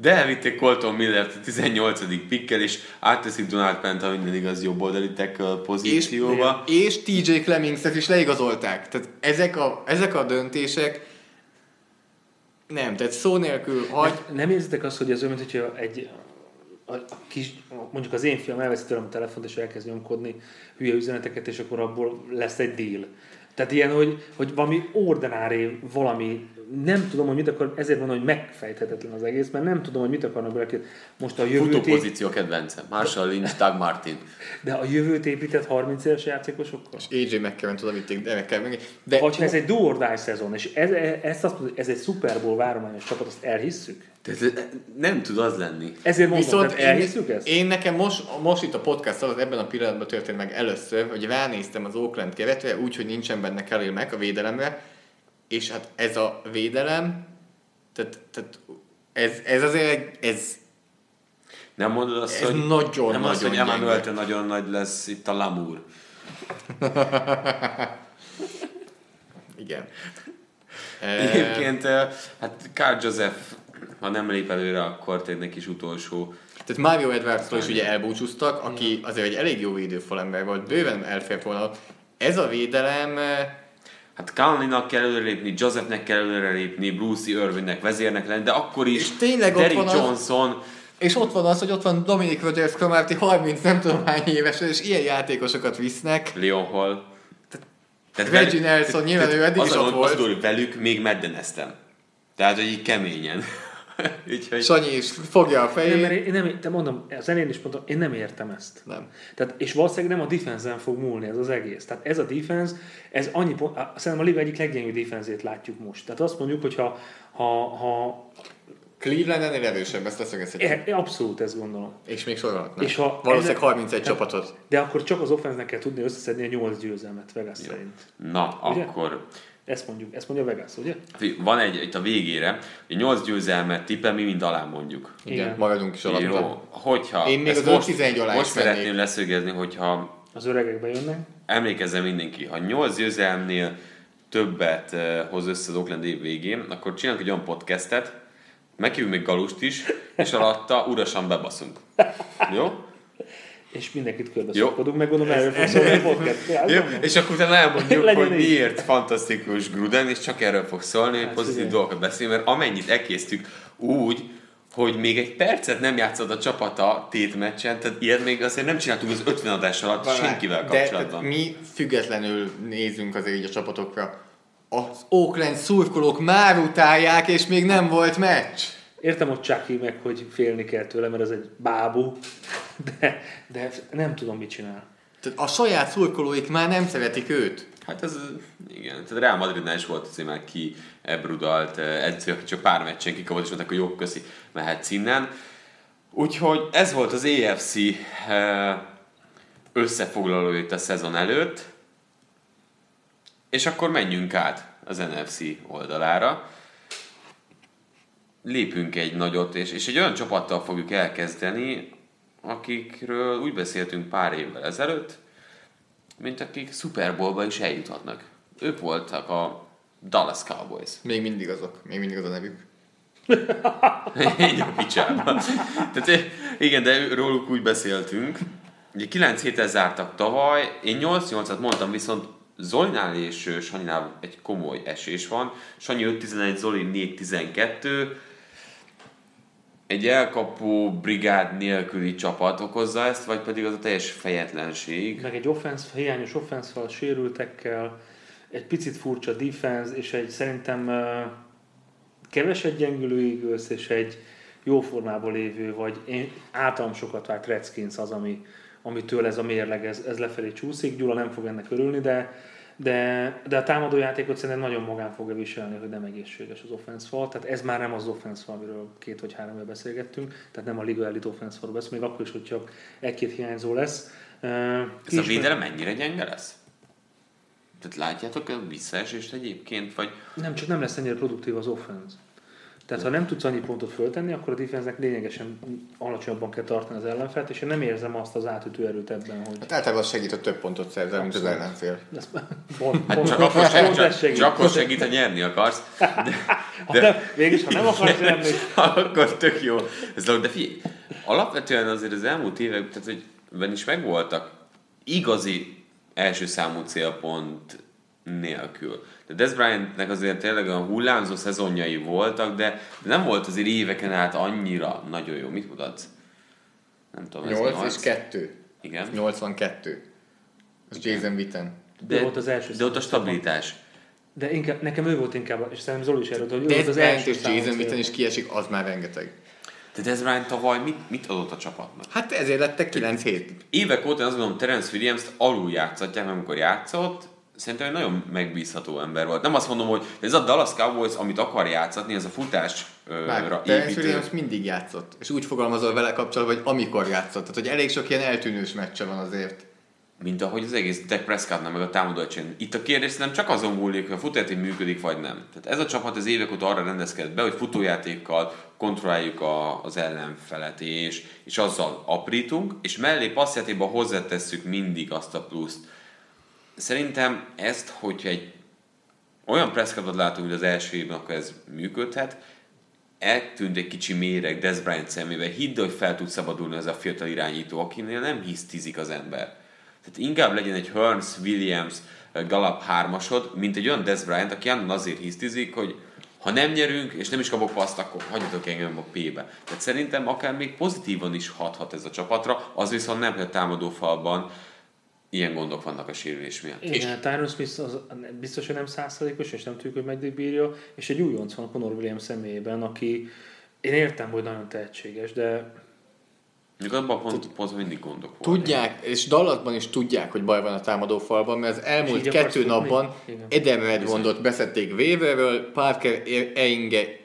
Speaker 3: De elvitték Colton Millert a 18. pikkel, és átteszik Donald Pent, ha minden igaz, jobb oldali tackle
Speaker 4: És,
Speaker 3: pozícióba.
Speaker 4: és TJ Clemmings-et is leigazolták. Tehát ezek a, ezek a döntések nem, tehát szó nélkül hagy,
Speaker 5: Nem érzitek azt, hogy ez olyan, mint hogyha egy a, a kis, mondjuk az én fiam elveszi tőlem a telefont, és elkezd nyomkodni hülye üzeneteket, és akkor abból lesz egy deal. Tehát ilyen, hogy, hogy valami ordinári, valami, nem tudom, hogy mit akar, ezért mondom, hogy megfejthetetlen az egész, mert nem tudom, hogy mit akarnak bele. Most a jövőt, ép,
Speaker 3: pozíció kedvencem. Marshall Lynch, Doug Martin.
Speaker 5: de a jövőt épített 30 éves játékosokkal?
Speaker 4: AJ McCarron de meg kell meg. De
Speaker 5: Vagy ha ez egy do or die szezon, és ez, ezt azt mondod, ez egy Super Bowl várományos csapat, azt elhisszük?
Speaker 3: Tehát nem tud az lenni.
Speaker 5: Ezért mondom,
Speaker 4: Viszont én,
Speaker 5: elhisszük ezt?
Speaker 4: én nekem most, most itt a podcast alatt ebben a pillanatban történt meg először, hogy ránéztem az Oakland keretre, úgy, hogy nincsen benne Khalil Mack a védelemre, és hát ez a védelem, tehát, tehát ez, ez azért egy- ez,
Speaker 3: Nem mondod azt,
Speaker 4: Ez
Speaker 3: hogy,
Speaker 4: nagyon,
Speaker 3: nem azt, hogy
Speaker 4: nagyon
Speaker 3: Emmanuel
Speaker 4: gyenge.
Speaker 3: nagyon nagy lesz itt a Lamour. (laughs)
Speaker 4: igen. (laughs)
Speaker 3: Egyébként, hát Carl Joseph, ha nem lép előre, akkor tényleg is utolsó.
Speaker 4: Tehát Mario Edwardsról is ugye elbúcsúztak, aki azért egy elég jó védőfalember volt, bőven elfért volna. Ez a védelem,
Speaker 3: Hát Conley-nak kell előrelépni, Josephnek kell előrelépni, Brucey Irvinnek vezérnek lenni, de akkor is
Speaker 4: És tényleg ott
Speaker 3: Derrick
Speaker 4: van az-
Speaker 3: Johnson,
Speaker 4: és ott van az, hogy ott van Dominic Rodgers Cromartie 30 nem tudom hány éves, és ilyen játékosokat visznek.
Speaker 3: Leon Hall. Tehát
Speaker 4: Reggie
Speaker 3: velük-
Speaker 4: Nelson, nyilván ő eddig
Speaker 3: az
Speaker 4: is ott
Speaker 3: az
Speaker 4: volt.
Speaker 3: a dolog, velük még meddeneztem. Tehát, hogy így keményen. (laughs) Úgyhogy...
Speaker 4: Sanyi is fogja a
Speaker 5: Nem,
Speaker 4: fejét.
Speaker 5: mert én nem, te mondom, az elején is mondtam, én nem értem ezt.
Speaker 4: Nem.
Speaker 5: Tehát, és valószínűleg nem a defense fog múlni ez az egész. Tehát ez a defense, ez annyi pont, szerintem a liga egyik leggyengébb defenzét látjuk most. Tehát azt mondjuk, hogy ha, ha, ha
Speaker 4: Cleveland ennél erősebb, ezt leszögezhetjük.
Speaker 5: e, abszolút ezt gondolom.
Speaker 4: És még sorolhatnak.
Speaker 5: És ha
Speaker 4: Valószínűleg
Speaker 5: ennek-
Speaker 4: 31
Speaker 5: tehát-
Speaker 4: csapatot.
Speaker 5: De akkor csak az offense kell tudni összeszedni a 8 győzelmet Vegas szerint.
Speaker 3: Na,
Speaker 5: Ugye?
Speaker 3: akkor
Speaker 5: Ezt mondjuk, ezt mondja Vegas, ugye?
Speaker 3: Van egy itt a végére, hogy 8 győzelmet tippel, mi mind alá mondjuk.
Speaker 4: Igen,
Speaker 5: Igen.
Speaker 4: maradunk is alatta.
Speaker 3: Jó, hogyha...
Speaker 4: Én még az
Speaker 3: most,
Speaker 4: 5-11 alá
Speaker 3: most szeretném leszögezni, hogyha
Speaker 5: Az öregek bejönnek.
Speaker 3: emlékezzen mindenki, ha 8 győzelmnél többet eh, hoz össze az Oakland év végén, akkor csinálunk egy olyan podcastet, meghívjuk még Galust is, és alatta urasan bebaszunk. Jó?
Speaker 5: És mindenkit körbe
Speaker 3: Jó.
Speaker 5: szokkodunk, meg gondolom erről fog szólni a podcast.
Speaker 3: Jó, és akkor utána elmondjuk,
Speaker 5: Legyen
Speaker 3: hogy
Speaker 5: így.
Speaker 3: miért fantasztikus Gruden, és csak erről fog szólni, hogy
Speaker 5: Hát,
Speaker 3: pozitív
Speaker 5: igen.
Speaker 3: dolgokat beszélni, mert amennyit elkésztük úgy, hogy még egy percet nem játszott a csapata tétmeccsen, tehát ilyet még azért nem csináltunk az 50 adás alatt senkivel
Speaker 4: De
Speaker 3: kapcsolatban.
Speaker 4: tehát mi függetlenül nézünk azért így a csapatokra. Az Oakland szurkolók már utálják, és még nem volt meccs.
Speaker 5: Értem ott Chucky meg, hogy félni kell tőle, mert ez egy bábú, de, de nem tudom, mit csinál.
Speaker 4: Tehát a saját szurkolóik már nem szeretik őt.
Speaker 3: Hát ez, igen, tehát Real Madridnál is volt azért már ki ebrudalt edző, aki csak pár meccsen kikapott, és mondták, hogy jó, köszi, mehetsz innen. Úgyhogy ez volt az EFC összefoglaló itt a szezon előtt, és akkor menjünk át az NFC oldalára. Lépünk egy nagyot, és, és egy olyan csapattal fogjuk elkezdeni, akikről úgy beszéltünk pár évvel ezelőtt, mint akik Super Bowlba is eljuthatnak. Ők voltak a Dallas Cowboys.
Speaker 4: Még mindig azok, még mindig az a nevük. (laughs)
Speaker 3: Így a picsába. Tehát, igen, de róluk úgy beszéltünk. Ugye 9 héten zártak tavaly, én 8-8-at mondtam, viszont Zolinál és Sanyinál egy komoly esés van. Sanyi 5-11, Zoli 4-12. Egy elkapó brigád nélküli csapat okozza ezt, vagy pedig az a teljes fejetlenség?
Speaker 5: Meg egy offense, hiányos offenszval, sérültekkel, egy picit furcsa defense, és egy szerintem keveset gyengülő Eagles, és egy jó formában lévő, vagy én általam sokat várt Redskins az, ami, amitől ez a mérleg, ez, ez lefelé csúszik. Gyula nem fog ennek örülni, de, de, de a támadójátékot szerintem nagyon magán fogja viselni, hogy nem egészséges az offense fal. Tehát ez már nem az offense fal, amiről két vagy három beszélgettünk, tehát nem a Liga Elite offense fal beszél, még akkor is, hogyha egy-két hiányzó lesz.
Speaker 3: Ez a védelem mennyire gyenge lesz? Tehát látjátok a visszaesést egyébként, vagy...
Speaker 5: Nem, csak nem lesz ennyire produktív az offense. Tehát ha nem tudsz annyi pontot föltenni, akkor a defense lényegesen alacsonyabban kell tartani az ellenfelt, és én nem érzem azt az átütő erőt ebben, hogy...
Speaker 4: Hát általában az segít, hogy több pontot szerzel, mint az ellenfél.
Speaker 5: Ez pont,
Speaker 3: Hát
Speaker 5: pont,
Speaker 3: csak akkor segít,
Speaker 5: ez
Speaker 3: csak,
Speaker 5: segít.
Speaker 3: csak akkor segít, ha nyerni akarsz. De,
Speaker 5: Ha nem, végülis, ha nem akarsz nyerni, (laughs)
Speaker 3: akkor tök jó. Ez dolog, de figyelj, alapvetően azért az elmúlt évek, tehát hogy ben is megvoltak igazi első számú célpont nélkül. De Des Bryantnek azért tényleg a hullámzó szezonjai voltak, de nem volt azért éveken át annyira nagyon jó. Mit mutatsz? Nem tudom, ez
Speaker 4: 8
Speaker 3: nyolc?
Speaker 4: és 2.
Speaker 3: Igen.
Speaker 4: 82. Ez Jason Witten.
Speaker 5: De volt az első
Speaker 3: de ott a stabilitás.
Speaker 5: De inkább, nekem ő volt inkább, és szerintem Zoli is erről, hogy ő
Speaker 4: De
Speaker 5: volt az
Speaker 4: Bryant
Speaker 5: első
Speaker 4: és Jason. Witten is kiesik, az már rengeteg.
Speaker 3: De Des Bryant tavaly mit, mit adott a csapatnak?
Speaker 4: Hát ezért lettek 9 hét.
Speaker 3: Évek óta én azt gondolom, Terence Williams-t alul játszatják, amikor játszott, szerintem egy nagyon megbízható ember volt. Nem azt mondom, hogy ez a Dallas Cowboys, amit akar játszatni, ez a futásra
Speaker 4: Már Terence. Williams mindig játszott. És úgy fogalmazol vele kapcsolatban, hogy amikor játszott. Tehát, hogy elég sok ilyen eltűnős meccse van azért.
Speaker 3: Mint ahogy az egész Dak Prescottnak meg a támadó. Itt a kérdés nem csak azon múlik, hogy a futójáték működik, vagy nem. Tehát ez a csapat az évek óta arra rendezkedett be, hogy futójátékkal kontrolláljuk a, az ellenfelet, és, és azzal aprítunk, és mellé passzjátékban hozzátesszük mindig azt a pluszt. Szerintem ezt, hogyha egy olyan Prescottot látunk, hogy az első évben, akkor ez működhet, eltűnt egy kicsi méreg Des Bryant szemébe. Hidd, hogy fel tud szabadulni az a fiatal irányító, akinél nem hisztizik az ember. Tehát inkább legyen egy Hearns, Williams, Gallup hármasod, mint egy olyan Des Bryant, aki annan azért hisztizik, hogy ha nem nyerünk, és nem is kapok paszt, akkor hagyjatok engem a P-be. Tehát szerintem akár még pozitívan is hathat ez a csapatra, az viszont nem, hogy a támadó falban ilyen gondok vannak a sérülés miatt.
Speaker 5: Igen, Tyron Smith az biztos, hogy nem százszerékos, és nem tudjuk, hogy meddig bírja, és egy újonc van a Conor Williams személyében, aki én értem, hogy nagyon tehetséges, de
Speaker 3: Még abban pont, pont mindig gondok voltak.
Speaker 4: Tudják, és Dallasban is tudják, hogy baj van a támadó falban, mert az elmúlt kettő
Speaker 5: tudni?
Speaker 4: napban. Eden Redmondot beszedték Weaverről, Parker Einge,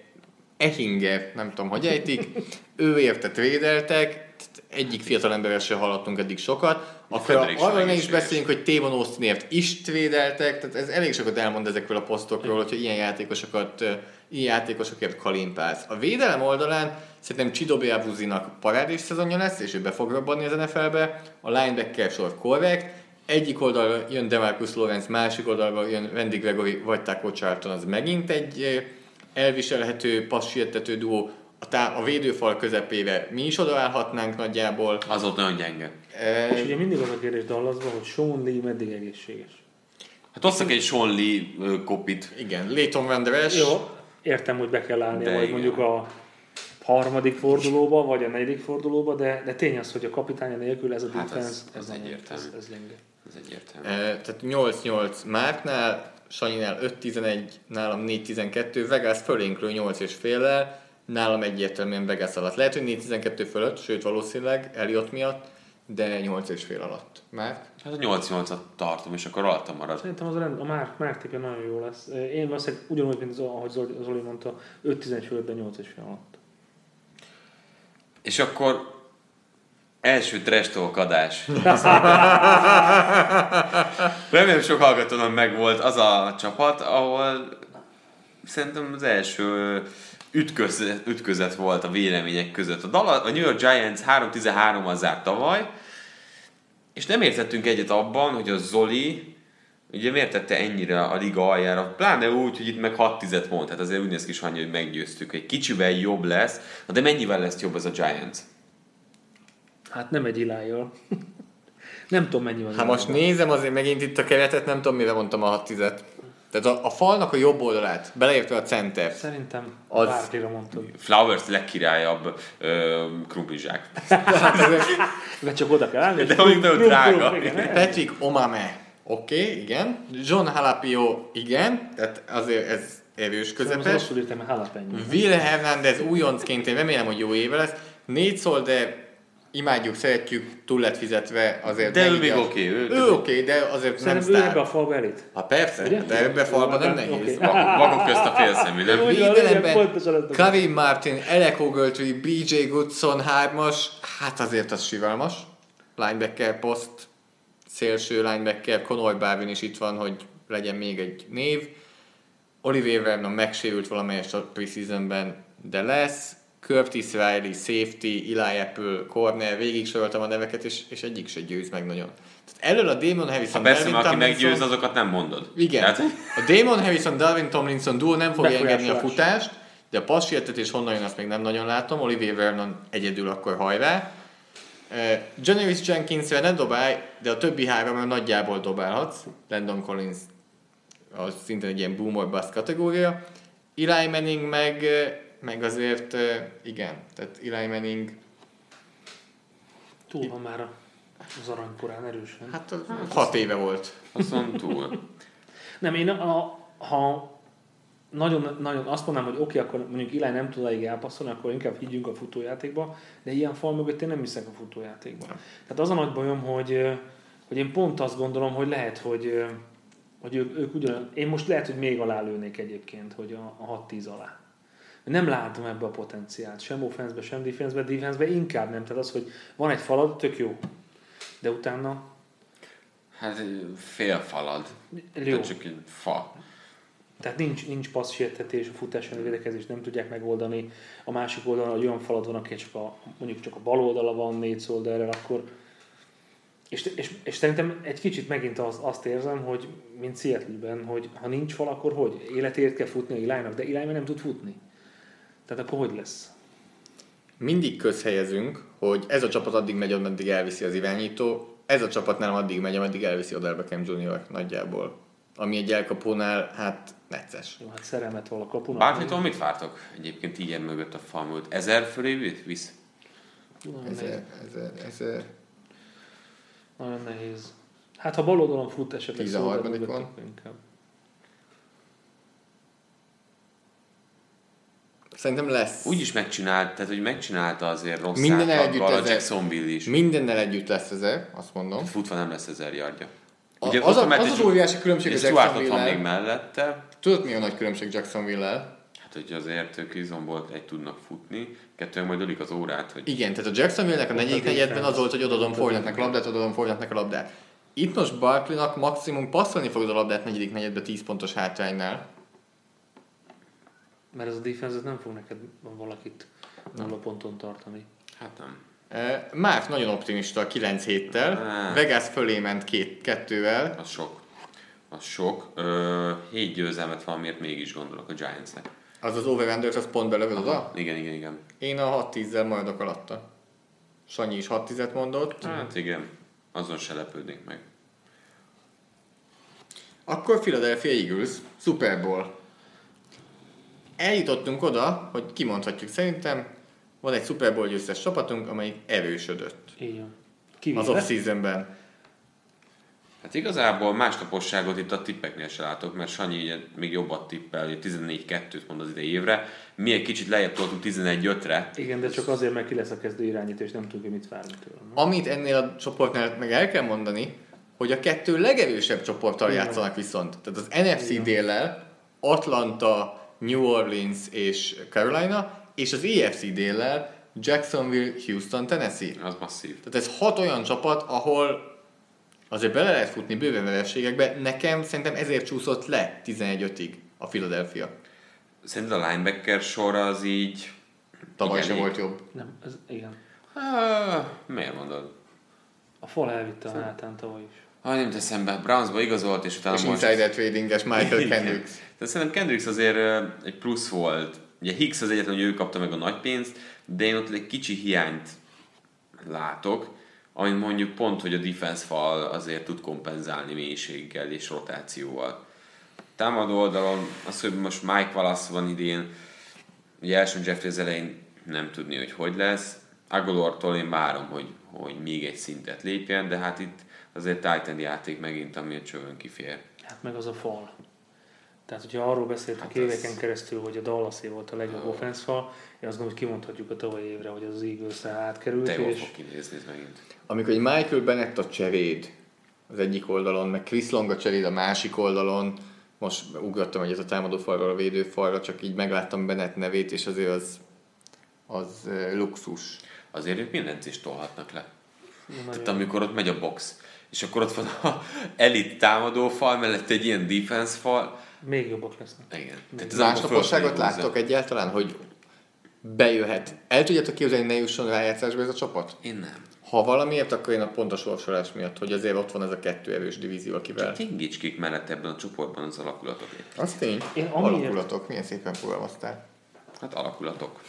Speaker 4: Ehinger, nem tudom, hogy ejtik, ő érte trédeltek, egyik fiatal emberrel sem hallottunk eddig sokat, akkor arról ne is beszéljünk, hogy Tévon Austinért is trédeltek, tehát ez elég sokat elmond ezekről a posztokról, hogyha ilyen játékosokat, ilyen játékosokért kalimpálsz. A védelem oldalán szerintem Csidobe Abuzinak parádés szezonja lesz, és ő be fog robbanni az NFL-be, a linebacker sor korrekt, egyik oldalra jön Demarcus Lawrence, másik oldalra jön Randy Gregory vagy Taco Charlton, az megint egy elviselhető, passiettető duó, a, tá- a védőfal közepére mi is odaállhatnánk nagyjából.
Speaker 3: Az ott nagyon gyenge.
Speaker 4: E,
Speaker 5: és ugye mindig az a kérdés Dallasban, hogy Sean Lee meddig egészséges.
Speaker 3: Hát hoztak egy Sean Lee ö, kopit.
Speaker 4: igen, Der Esch,
Speaker 5: Jó, értem, hogy be kell állnia,
Speaker 3: De
Speaker 5: vagy
Speaker 3: igen.
Speaker 5: mondjuk a harmadik fordulóba, vagy a negyedik fordulóba, de, de tény az, hogy a kapitánya nélkül ez a
Speaker 3: Hát
Speaker 5: defense,
Speaker 3: ez- ez
Speaker 5: nem-
Speaker 3: egyértelmű.
Speaker 5: Ez, ez gyenge.
Speaker 3: Ez egyértelmű.
Speaker 4: E, tehát 8-8 Márknál, Sanyinál 5-11, nálam 4-12, Vegas fölénkről 8 és féllel, nálam egyértelműen Vegas alatt. Lehet, hogy 4-12 fölött, sőt valószínűleg Elliot miatt, de 8 és fél alatt. Már?
Speaker 3: Hát a 8-8-at tartom, és akkor alatta marad.
Speaker 5: Szerintem az a, rend, a Márk, Márk tipje nagyon jó lesz. Én valószínűleg ugyanúgy, mint az, ahogy Zoli, Zoli mondta, 5-11 fölött, 8 és fél alatt.
Speaker 3: És akkor első trash talk adás. (laughs) Remélem sok hallgatónak meg volt az a csapat, ahol szerintem az első ütközet, ütközet volt a vélemények között. A, Dallas, a New York Giants 3-13-al zárt tavaly, és nem értettünk egyet abban, hogy a Zoli ugye miért tette ennyire a liga aljára, pláne úgy, hogy itt meg 6 tizet mond, hát azért úgy néz ki Sanyi, hogy meggyőztük, egy kicsivel jobb lesz, Na de mennyivel lesz jobb ez a Giants?
Speaker 5: Hát nem egy ilájjal. (laughs) nem tudom mennyi van.
Speaker 4: Hát most nézem azért megint itt a keretet, nem tudom mire mondtam a 6 tizet. Tehát a, a falnak a jobb oldalát, beleértve a center.
Speaker 5: Szerintem
Speaker 4: Az-
Speaker 5: bárkire mondtad.
Speaker 3: Flowers legkirályabb ö, krumplizsák. (laughs)
Speaker 5: De csak oda kell állni.
Speaker 3: De mondjuk nagyon drága.
Speaker 5: krum, igen,
Speaker 4: Patrick Omame. Oké, okay, igen. John Halapio, igen. Tehát azért ez erős közepes.
Speaker 5: rosszul jalapeno.
Speaker 4: Will Hernandez újoncként, én remélem, hogy jó éve lesz. Négy szól, de imádjuk, szeretjük, túl lett fizetve, azért
Speaker 3: De ő még oké, ő-
Speaker 4: Ő oké, okay, de azért nem
Speaker 5: Szerintem ő ebbe
Speaker 4: sztár.
Speaker 5: a falba elit.
Speaker 4: Ha persze,
Speaker 5: Ugye?
Speaker 4: de ebbe falba nem nehéz.
Speaker 3: Vak- Vakok közt a félszemű, nem?
Speaker 4: Védelemben. Karim Martin, Alec Ogletree, BJ Goodson, hármas, hát azért az sivalmas. Linebacker poszt, szélső linebacker, Conor Barwin is itt van, hogy legyen még egy név. Oliver Vernon megsérült valamelyest a preseasonben, de lesz. Curtis Riley, safety, Eli Apple, corner, végig soroltam a neveket, és, és egyik se győz meg nagyon. Tehát elől a Damon Harrison,
Speaker 3: Ha persze,
Speaker 4: Darwin
Speaker 3: aki
Speaker 4: Tomlinson-
Speaker 3: meggyőz, azokat nem mondod.
Speaker 4: igen.
Speaker 3: Tehát,
Speaker 4: A Damon Harrison, Darwin Tomlinson duo nem fogja engedni a futást, de a passértetés honnan jön, azt még nem nagyon látom. Olivier Vernon egyedül akkor hajrá. Uh, Janoris Jenkinsre ne dobálj, de a többi háromra nagyjából dobálhatsz. Landon Collins az szintén egy ilyen boom or bust kategória. Eli Manning meg, eh, meg azért igen, tehát Eli Manning
Speaker 5: Túl van már az aranykorán erősen.
Speaker 4: hát az hat éve volt.
Speaker 3: azon túl.
Speaker 5: Nem, én a, ha nagyon, nagyon azt mondanám, hogy oké, akkor mondjuk Ilány nem tud elég elpasszolni, akkor inkább higgyünk a futójátékba, de ilyen fal mögött én nem hiszek a futójátékba. Tehát az a nagy bajom, hogy, hogy én pont azt gondolom, hogy lehet, hogy, hogy ők, ők ugyan, én most lehet, hogy még alá lőnék egyébként, hogy a, a 6-10 alá. Nem látom ebbe a potenciált, sem offense sem defense defense inkább nem. Tehát az, hogy van egy falad, tök jó. De utána
Speaker 3: Hát fél falad.
Speaker 5: jó.
Speaker 3: Tehát csak egy fa.
Speaker 5: Tehát nincs, nincs passz sértetés, a futás elleni védekezést nem tudják megoldani. A másik oldalon egy olyan falad van, aki csak a, mondjuk csak a bal oldala van négy oldalra, akkor és, és, és, szerintem egy kicsit megint az, azt érzem, hogy mint Seattle-ben, hogy ha nincs fal, akkor hogy? Életért kell futni a Ilájnak, de Iláj nem tud futni. Tehát akkor hogy lesz?
Speaker 4: mindig közhelyezünk, hogy ez a csapat addig megy, ameddig elviszi az irányító, ez a csapat nem addig megy, ameddig elviszi Odell Beckham Jr. nagyjából. Ami egy elkapónál, hát necces.
Speaker 5: Jó, hát szerelmet val a kapunak.
Speaker 3: Bármitől mit vártok? Egyébként ilyen mögött a fal mögött. Ezer fölé visz-?
Speaker 5: Nagyon.
Speaker 4: Ezer, ezer, ezer.
Speaker 5: Nagyon nehéz. Hát ha bal oldalon fut esetleg
Speaker 4: 13.
Speaker 5: szolgál mögött,
Speaker 4: van.
Speaker 5: akkor inkább.
Speaker 4: Szerintem lesz.
Speaker 3: Úgy is megcsinált, tehát hogy megcsinálta azért rossz
Speaker 4: Minden együtt
Speaker 3: a
Speaker 4: ezer.
Speaker 3: Jacksonville is.
Speaker 4: Mindennel együtt lesz ezer, azt mondom.
Speaker 3: Futva nem lesz ezer yardja.
Speaker 4: A-
Speaker 3: Ugye
Speaker 4: az, a, az
Speaker 3: és-
Speaker 4: az óriási különbség a
Speaker 3: és Stuartot van még mellette.
Speaker 4: Tudod mi a nagy különbség Jacksonville-el?
Speaker 3: Hát, hogy azért ők izomból egy tudnak futni, kettően majd ölik az órát, hogy
Speaker 4: Igen, tehát a Jacksonville-nek a negyedik negyedben az volt, hogy odadom Fournette-nek a labdát, odadom Fournette-nek a labdát. Itt most Barkley-nak maximum passzolni fogod a labdát negyedik negyedbe 10 pontos hátránynál.
Speaker 5: Mert ez a defense nem fog neked valakit nulla ponton tartani.
Speaker 3: hát nem.
Speaker 4: Márk nagyon optimista a 9 héttel,
Speaker 3: Ah.
Speaker 4: Vegas fölé ment két, kettővel.
Speaker 3: Az sok. Az sok. Ö, hét győzelmet valamiért mégis gondolok a Giantsnek.
Speaker 4: Az az over az pont belövöd oda?
Speaker 3: Igen, igen, igen.
Speaker 4: Én a 6-10-zel maradok alatta. Sanyi is 6-10-et mondott.
Speaker 3: Hát igen, azon se lepődnék meg.
Speaker 4: Akkor Philadelphia Eagles, Super Bowl. Eljutottunk oda, hogy kimondhatjuk szerintem, van egy Super Bowl győztes csapatunk, amelyik erősödött
Speaker 5: Így van.
Speaker 4: az off-seasonben.
Speaker 3: Hát igazából más taposságot itt a tippeknél se látok, mert Sanyi még jobbat tippel, hogy 14-2-t mond az idei évre. Mi egy kicsit lejjebb toltunk 11-5-re.
Speaker 5: Igen, de csak azért, mert ki lesz a kezdő irányító, és nem tudjuk, mit várni tőle.
Speaker 4: Amit ennél a csoportnál meg el kell mondani, hogy a kettő legerősebb csoporttal
Speaker 5: Igen.
Speaker 4: játszanak viszont. Tehát az NFC déllel Atlanta, New Orleans és Carolina, és az EFC déllel Jacksonville, Houston, Tennessee.
Speaker 3: Az masszív.
Speaker 4: Tehát ez hat olyan csapat, ahol azért bele lehet futni bőven vereségekbe. Nekem szerintem ezért csúszott le 11-5-ig a Philadelphia.
Speaker 3: Szerinted a linebacker sor az így...
Speaker 4: Tavaly sem volt jobb.
Speaker 5: Nem, ez, igen.
Speaker 3: Ah, miért mondod?
Speaker 5: A fal elvitte a hátán tavaly is.
Speaker 3: Ha nem tesz eszembe, Brownsba igazolt, és utána
Speaker 4: És
Speaker 3: most...
Speaker 4: insider tradinges Michael. Kendricks.
Speaker 3: De szerintem Kendricks azért egy plusz volt. Ugye Hicks az egyetlen, hogy ő kapta meg a nagy pénzt, de én ott egy kicsi hiányt látok, amit mondjuk pont, hogy a defense fal azért tud kompenzálni mélységgel és rotációval. Támadó oldalon az, hogy most Mike Wallace van idén, ugye első Jeffrey az elején nem tudni, hogy hogy lesz. Agolortól én várom, hogy, hogy még egy szintet lépjen, de hát itt azért Titan játék megint, ami a csövön kifér.
Speaker 5: Hát meg az a fal. Tehát, hogyha arról beszéltünk
Speaker 3: Hát
Speaker 5: hát
Speaker 3: ez-
Speaker 5: éveken keresztül, hogy a dallas volt a legjobb offense fal, én azt gondolom, hogy kimondhatjuk a tavalyi évre, hogy az eagles átkerült,
Speaker 3: Te jól
Speaker 5: és
Speaker 3: fog kinézni ez megint.
Speaker 4: Amikor egy Michael Bennett a cseréd az egyik oldalon, meg Chris Long a cseréd a másik oldalon, most ugrottam egyet a támadó falról a védő falra, csak így megláttam Bennett nevét, és azért az, az luxus.
Speaker 3: Azért ők minden edzést tolhatnak le.
Speaker 5: nagyon-
Speaker 3: Tehát amikor ott megy a box, és akkor ott van a elit támadó fal, mellett egy ilyen defense fal.
Speaker 5: még jobbak lesznek.
Speaker 3: Igen. Tehát ez
Speaker 4: Másnaposságot láttok egyáltalán, hogy bejöhet. El tudjátok képzelni, ne jusson rájátszásba ez a csapat?
Speaker 3: Én nem.
Speaker 4: Ha valamiért, akkor én a pont a sorsolás miatt, hogy azért ott van ez a kettő erős divízió, akivel...
Speaker 3: Gyengécskék mellett ebben a csoportban az alakulatok.
Speaker 4: Az tény.
Speaker 5: Én amiért-
Speaker 4: Alakulatok, milyen szépen fogalmaztál.
Speaker 3: Hát alakulatok.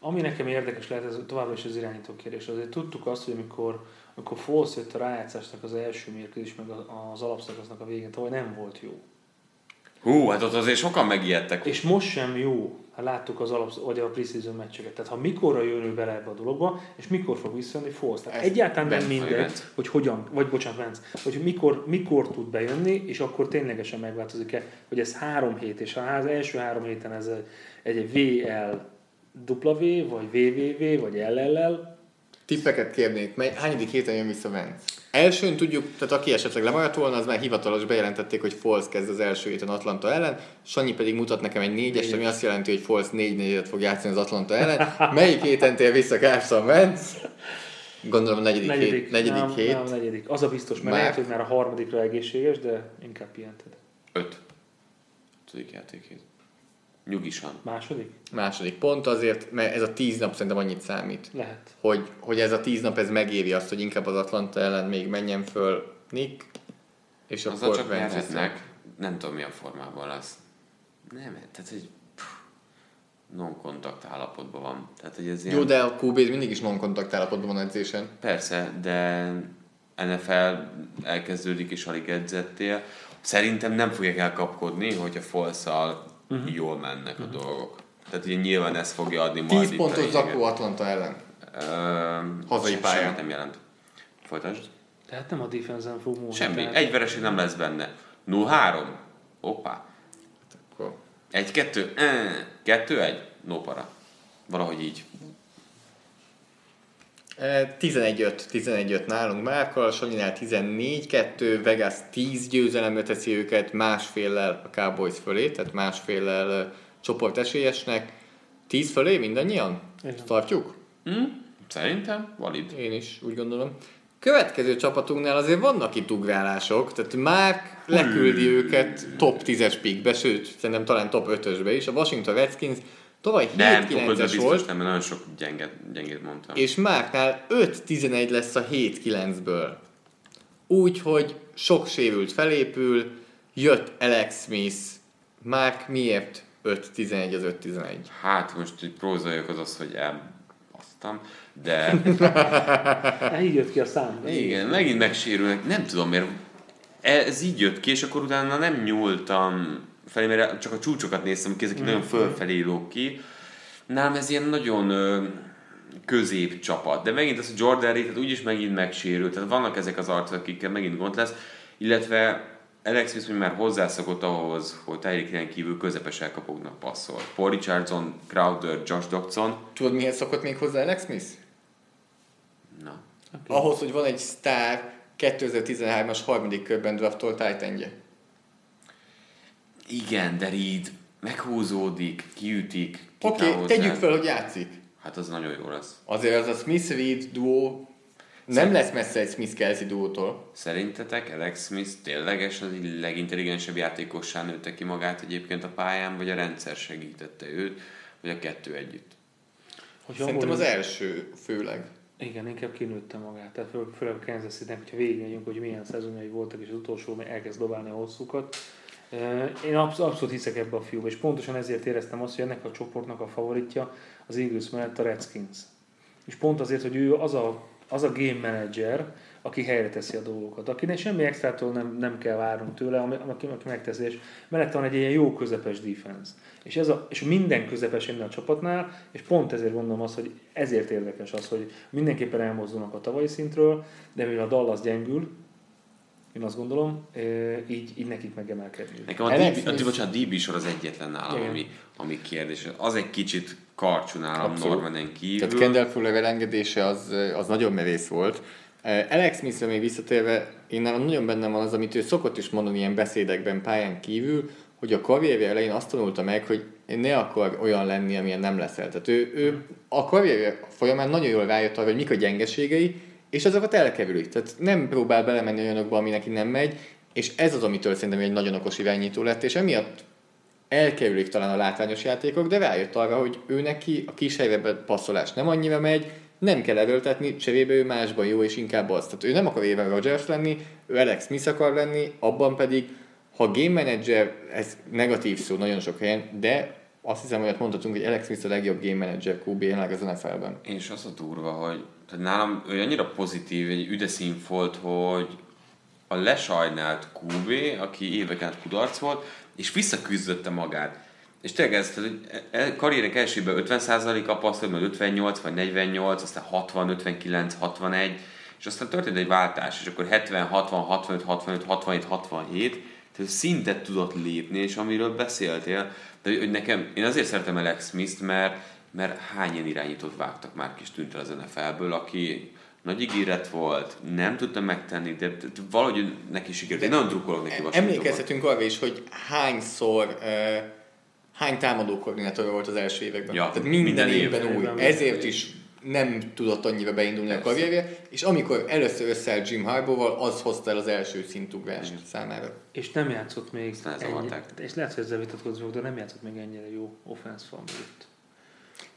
Speaker 5: Ami nekem érdekes lehet, ez továbbra is az irányító kérdés. Azért tudtuk azt, hogy amikor, amikor Foles jött a rájátszásnak az első mérkőzés, meg az alapszakasznak a végén, tavaly nem volt jó.
Speaker 3: Hú, hát ott azért sokan megijedtek.
Speaker 5: És most sem jó, ha láttuk az alap, vagy a preseason meccseket. Tehát ha mikorra jön ő bele ebbe a dologba, és mikor fog visszajönni Foles. Tehát
Speaker 4: Ez
Speaker 5: egyáltalán nem mindegy, hogy hogyan, vagy bocsánat, Vance, hogy mikor, mikor tud bejönni, és akkor ténylegesen megváltozik-e, hogy ez három hét, és ha az első három héten ez egy, egy VL W, vagy VVV, vagy LLL,
Speaker 4: Tippeket kérnék, mely, hányadik héten jön vissza Vance? Elsőn tudjuk, tehát aki esetleg lemaradt volna, az már hivatalos bejelentették, hogy Foles kezd az első héten Atlanta ellen, Sanyi pedig mutat nekem egy négyest, ami azt jelenti, hogy Foles négy négyet fog játszani az Atlanta ellen. Melyik héten tér vissza Carson Wentz? Gondolom a negyedik,
Speaker 5: negyedik,
Speaker 4: hét. Negyedik
Speaker 5: nem,
Speaker 4: hét.
Speaker 5: Nem, negyedik. Az a biztos, mert
Speaker 4: Már-
Speaker 5: lehet, hogy már a harmadikra egészséges, de inkább pihented.
Speaker 3: Öt. Ötödik játékét. Nyugisan.
Speaker 5: Második?
Speaker 4: Második pont azért, mert ez a tíz nap szerintem annyit számít.
Speaker 5: Lehet.
Speaker 4: Hogy, hogy ez a tíz nap ez megéri azt, hogy inkább az Atlanta ellen még menjen föl Nick, és
Speaker 3: Azzal
Speaker 4: akkor
Speaker 3: csak nyerhetnek. Nem tudom milyen formában lesz. Nem, tehát hogy pff, non-kontakt állapotban van. Tehát, hogy ez ilyen...
Speaker 4: Jó, de a QB mindig is non-kontakt állapotban van edzésen.
Speaker 3: Persze, de NFL elkezdődik és alig edzettél. Szerintem nem fogják elkapkodni, hogyha folszal. Uh-huh. jól mennek a uh-huh. dolgok. Tehát ugye nyilván ez fogja adni majd
Speaker 4: 10
Speaker 3: itt
Speaker 4: pontos
Speaker 3: a lényeget.
Speaker 4: zakó Atlanta ellen.
Speaker 3: Ö,
Speaker 4: Hazai pályán.
Speaker 3: Semmit nem jelent. Folytasd.
Speaker 5: Tehát nem a defense fog múlni.
Speaker 3: Semmi.
Speaker 5: Tehát
Speaker 3: Egy vereség nem lesz benne. 0-3. Hoppá.
Speaker 4: Akkor
Speaker 3: 1-2. 2-1. No para. Valahogy így.
Speaker 4: Eh, 11-5, 11-5 nálunk Márkal, Sanyinál 14-2, Vegas 10 győzelemre teszi őket, másféllel a Cowboys fölé, tehát másféllel csoport esélyesnek. 10 fölé mindannyian?
Speaker 5: Igen.
Speaker 4: Tartjuk?
Speaker 3: Hm? Szerintem valid.
Speaker 4: Én is úgy gondolom. Következő csapatunknál azért vannak itt ugrálások, tehát Márk leküldi őket top 10-es pickbe, sőt, szerintem talán top 5-ösbe is. A Washington Redskins tavaly
Speaker 3: Nem, top
Speaker 4: 7-9-es
Speaker 3: biztos
Speaker 4: volt,
Speaker 3: nem, mert nagyon sok gyengét, gyengét mondtam.
Speaker 4: és Márknál 5-11 lesz a 7-9-ből. Úgy, hogy sok sérült felépül, jött Alex Smith. Márk miért 5-11 az 5-11?
Speaker 3: Hát most így prózoljak az az, hogy elbasztam, de (laughs)
Speaker 5: Hát így jött ki a szám.
Speaker 3: igen, megint megsérülnek, nem tudom miért. Ez így jött ki, és akkor utána nem nyúltam felé, mert csak a csúcsokat néztem ki, ezek nagyon fölfelé lóg ki. Nálam ez ilyen nagyon ö, közép csapat. De megint az, hogy Jordan Reed, hát úgyis megint megsérült. Tehát vannak ezek az arcok, akikkel megint gond lesz. illetve Alex Smith már hozzászokott ahhoz, hogy Tyreek Hill kívül közepes elkapóknak passzol. Paul Richardson, Crowder, Josh Dobson.
Speaker 4: Tudod, mihez szokott még hozzá Alex Smith?
Speaker 3: Na,
Speaker 4: Ahhoz, hogy van egy sztár 2013-as harmadik körben draftolt titan
Speaker 3: igen, de Reed meghúzódik, kiütik,
Speaker 4: Oké, okay, tegyük fel, hogy játszik.
Speaker 3: Hát az nagyon jó lesz.
Speaker 4: Azért az a Smith-Reed duó nem lesz messze egy Smith-Kelsey duótól.
Speaker 3: Szerintetek Alex Smith ténylegesen az legintelligensebb játékossá nőtte ki magát egyébként a pályán, vagy a rendszer segítette őt, vagy a kettő együtt?
Speaker 5: Hogyha
Speaker 4: Szerintem az első főleg.
Speaker 5: Igen, inkább kinőtte magát. Tehát fő, főleg a Kansas city hogyha végigmegyünk, hogy milyen szezonjai voltak, és az utolsó elkezd dobálni a hosszúkat. Én absz- abszolút hiszek ebbe a fiúba, és pontosan ezért éreztem azt, hogy ennek a csoportnak a favoritja az Eagles mellett a Redskins. És pont azért, hogy ő az a, az a game manager, aki helyre teszi a dolgokat, akinek semmi extrától nem, nem kell várnunk tőle, ami, aki, aki megteszi, és mellette van egy ilyen jó közepes defense. És, ez a, és minden közepes ennél a csapatnál, és pont ezért gondolom azt, hogy ezért érdekes az, hogy mindenképpen elmozdulnak a tavalyi szintről, de mivel a Dallas gyengül, én azt gondolom, így, így nekik megemelkedni.
Speaker 3: Nekem a,
Speaker 4: Alex
Speaker 3: DB, a, bocsánat, DB sor az egyetlen nálam, ami, ami kérdés. Az egy kicsit karcsú nálam. Normanen kívül.
Speaker 4: Tehát Kendall Fuller elengedése az, az nagyon merész volt. Alex smith még visszatérve, én nálam nagyon bennem van az, amit ő szokott is mondani ilyen beszédekben pályán kívül, hogy a karrierje elején azt tanulta meg, hogy ne akar olyan lenni, amilyen nem leszel. Tehát ő, ő a karrierje folyamán nagyon jól rájött arra, hogy mik a gyengeségei, és azokat elkerüli. Tehát nem próbál belemenni olyanokba, ami neki nem megy, és ez az, amitől szerintem egy nagyon okos irányító lett, és emiatt elkerülik talán a látványos játékok, de rájött arra, hogy ő neki a kis helyben passzolás nem annyira megy, nem kell erőltetni, cserébe ő másban jó, és inkább az. Tehát ő nem akar Aaron Rodgers lenni, ő Alex Smith akar lenni, abban pedig, ha game manager, ez negatív szó nagyon sok helyen, de azt hiszem, hogy mondhatunk, hogy Alex Smith a legjobb game manager QB jelenleg az NFL-ben.
Speaker 3: És az a durva, hogy tehát nálam ő annyira pozitív, egy üdeszín volt, hogy a lesajnált QB, aki éveken át kudarc volt, és visszaküzdötte magát. És tényleg ez, tehát, hogy e- karrierek elsőben 50%-a passzol, majd 58 vagy 48, aztán 60, 59, 61, és aztán történt egy váltás, és akkor 70, 60, 65, 65, 67, 67, tehát szintet tudott lépni, és amiről beszéltél, de hogy nekem, én azért szeretem Alex Smith-t, mert, mert hány ilyen irányítót vágtak már kis tűnt el az NFL-ből, aki nagy ígéret volt, nem tudta megtenni, de, de, de valahogy neki sikerült. Én nagyon drukkolok neki Washingtonban.
Speaker 4: Emlékezhetünk arra is, hogy hányszor, uh, hány támadó koordinátor volt az első években.
Speaker 3: Ja,
Speaker 4: Tehát minden,
Speaker 3: minden
Speaker 4: évben
Speaker 3: évben.
Speaker 4: új.
Speaker 5: Évben.
Speaker 4: Ezért is nem tudott annyira beindulni a
Speaker 3: Persze.
Speaker 4: karrierje, és amikor először összeállt Jim Harbaugh-val, az hozta el az első szintugrást számára.
Speaker 5: És nem játszott még ennyi, és lehet, hogy ezzel vitatkozunk, de nem játszott még ennyire jó offense mögött.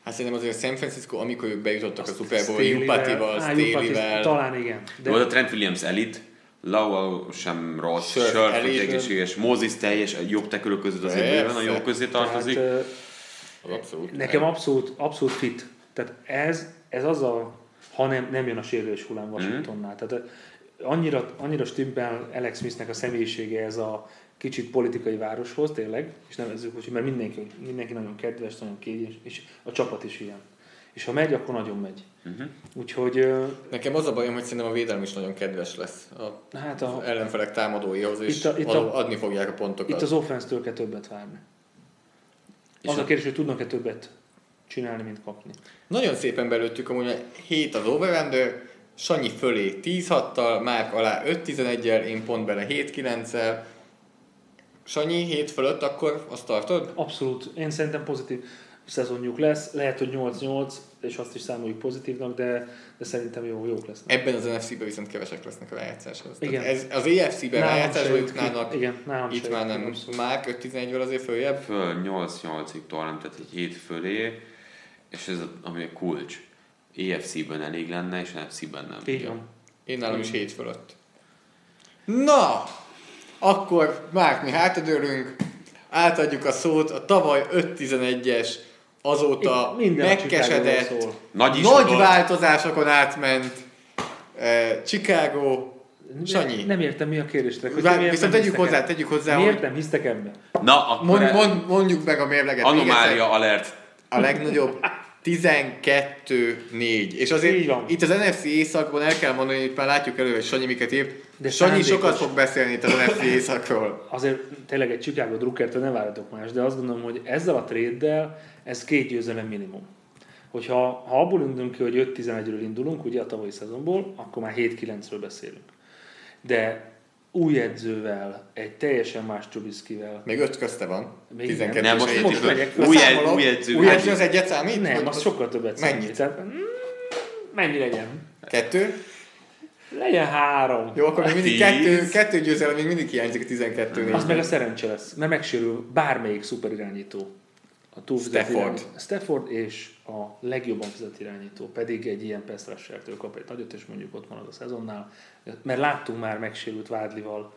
Speaker 4: Hát szerintem azért San Francisco, amikor ők bejutottak a Super Bowl, Jupatival, Staley-vel,
Speaker 5: Talán igen.
Speaker 3: De volt a Trent Williams elit, Lau sem rossz,
Speaker 4: Sure,
Speaker 3: Sure,
Speaker 4: elég.
Speaker 3: egészséges, Moses teljes, a jobb tekülök között azért bőven a jó közé tartozik.
Speaker 5: Tehát,
Speaker 4: abszolút.
Speaker 5: Nekem abszolút, abszolút fit. Tehát ez, ez az a, ha nem, nem jön a sérülés hullám Washingtonnál. Tehát ö, annyira, annyira stimmel Alex Smithnek a személyisége ez a kicsit politikai városhoz, tényleg, és nevezzük úgy, mert mindenki, mindenki nagyon kedves, nagyon kényes, és a csapat is ilyen. És ha megy, akkor nagyon megy. Uh-huh. Úgyhogy
Speaker 4: Nekem az a bajom, hogy szerintem a védelem is nagyon kedves lesz a
Speaker 5: hát
Speaker 4: az
Speaker 5: a,
Speaker 4: ellenfelek támadóihoz, és
Speaker 5: Itt a- itt a-
Speaker 4: adni fogják a pontokat.
Speaker 5: itt az offense-től kell többet várni.
Speaker 3: És
Speaker 5: Az
Speaker 3: a-
Speaker 5: kérdés, hogy tudnak-e többet csinálni, mint kapni.
Speaker 4: Nagyon szépen belőttük amúgy a 7 az over Sanyi fölé 10 hattal, Márk alá 5 11 én pont bele 7 9 Sanyi 7 fölött, akkor azt tartod?
Speaker 5: Abszolút. Én szerintem pozitív szezonjuk lesz. Lehet, hogy 8-8, és azt is számoljuk pozitívnak, de, de szerintem jó, jók lesznek.
Speaker 4: Ebben az NFC-ben viszont kevesek lesznek a rájátszáshoz. Tehát
Speaker 5: Igen.
Speaker 4: Ez, az EFC-ben rájátszásba jutnának,
Speaker 5: Igen, nálam
Speaker 4: itt már nem.
Speaker 5: abszolút.
Speaker 4: Márk 5 11 azért följebb.
Speaker 3: Föl 8-8-ig tovább, tehát egy hét fölé, és ez a, ami a kulcs. EFC-ben elég lenne, és NFC-ben nem.
Speaker 5: Így van.
Speaker 4: Én nálam is 7 fölött. Na! Akkor Márk, mi hátadőlünk, átadjuk a szót a tavaly 5-11-es, azóta megkesedett.
Speaker 3: Nagy
Speaker 4: nagy változásokon átment eh, Chicago, Sanyi.
Speaker 5: Nem értem, mi a kérdés. Hogy
Speaker 4: Vár-
Speaker 5: miért
Speaker 4: viszont tegyük hozzá, tegyük hozzá,
Speaker 5: Miért
Speaker 4: hogy
Speaker 5: nem hisztek ebbe?
Speaker 3: Na, akkor
Speaker 4: mond,
Speaker 3: e-
Speaker 4: mond, mondjuk meg a mérleget.
Speaker 3: anomália alert.
Speaker 4: A legnagyobb (laughs) 12-4. És azért
Speaker 5: van.
Speaker 4: itt az NFC északban el kell mondani, hogy már látjuk elő, hogy Sanyi miket írt.
Speaker 5: De
Speaker 4: Sanyi sokat fog beszélni itt az NFC északról.
Speaker 5: Azért tényleg egy Chicago Druckertől ne várjatok más, de azt gondolom, hogy ezzel a tréddel ez két győzelem minimum. Hogyha ha abból indulunk ki, hogy 5-11-ről indulunk, ugye a tavalyi szezonból, akkor már 7-9-ről beszélünk. De új edzővel, egy teljesen más Trubiskyvel,
Speaker 4: Még öt közte van.
Speaker 5: Még
Speaker 4: 12
Speaker 5: igen.
Speaker 3: Nem, most,
Speaker 4: egy.
Speaker 5: most megyek
Speaker 3: új, ed, új edző.
Speaker 4: Új edző az egyet számít?
Speaker 5: nem,
Speaker 4: Vagy
Speaker 5: az sokkal többet
Speaker 4: Mennyit?
Speaker 5: számít. Tehát, mm, mennyi legyen?
Speaker 4: Kettő?
Speaker 5: Legyen három.
Speaker 4: Jó, akkor még mindig kettő, kettő győzelem, még mindig hiányzik a 12
Speaker 5: Az meg a szerencse lesz, mert megsérül bármelyik szuperirányító. A túlfizet
Speaker 4: Stafford.
Speaker 5: irányító. Stafford és a legjobban fizet irányító pedig egy ilyen pass kap egy nagyot, és mondjuk ott marad a szezonnál. Mert láttunk már megsérült Vádlival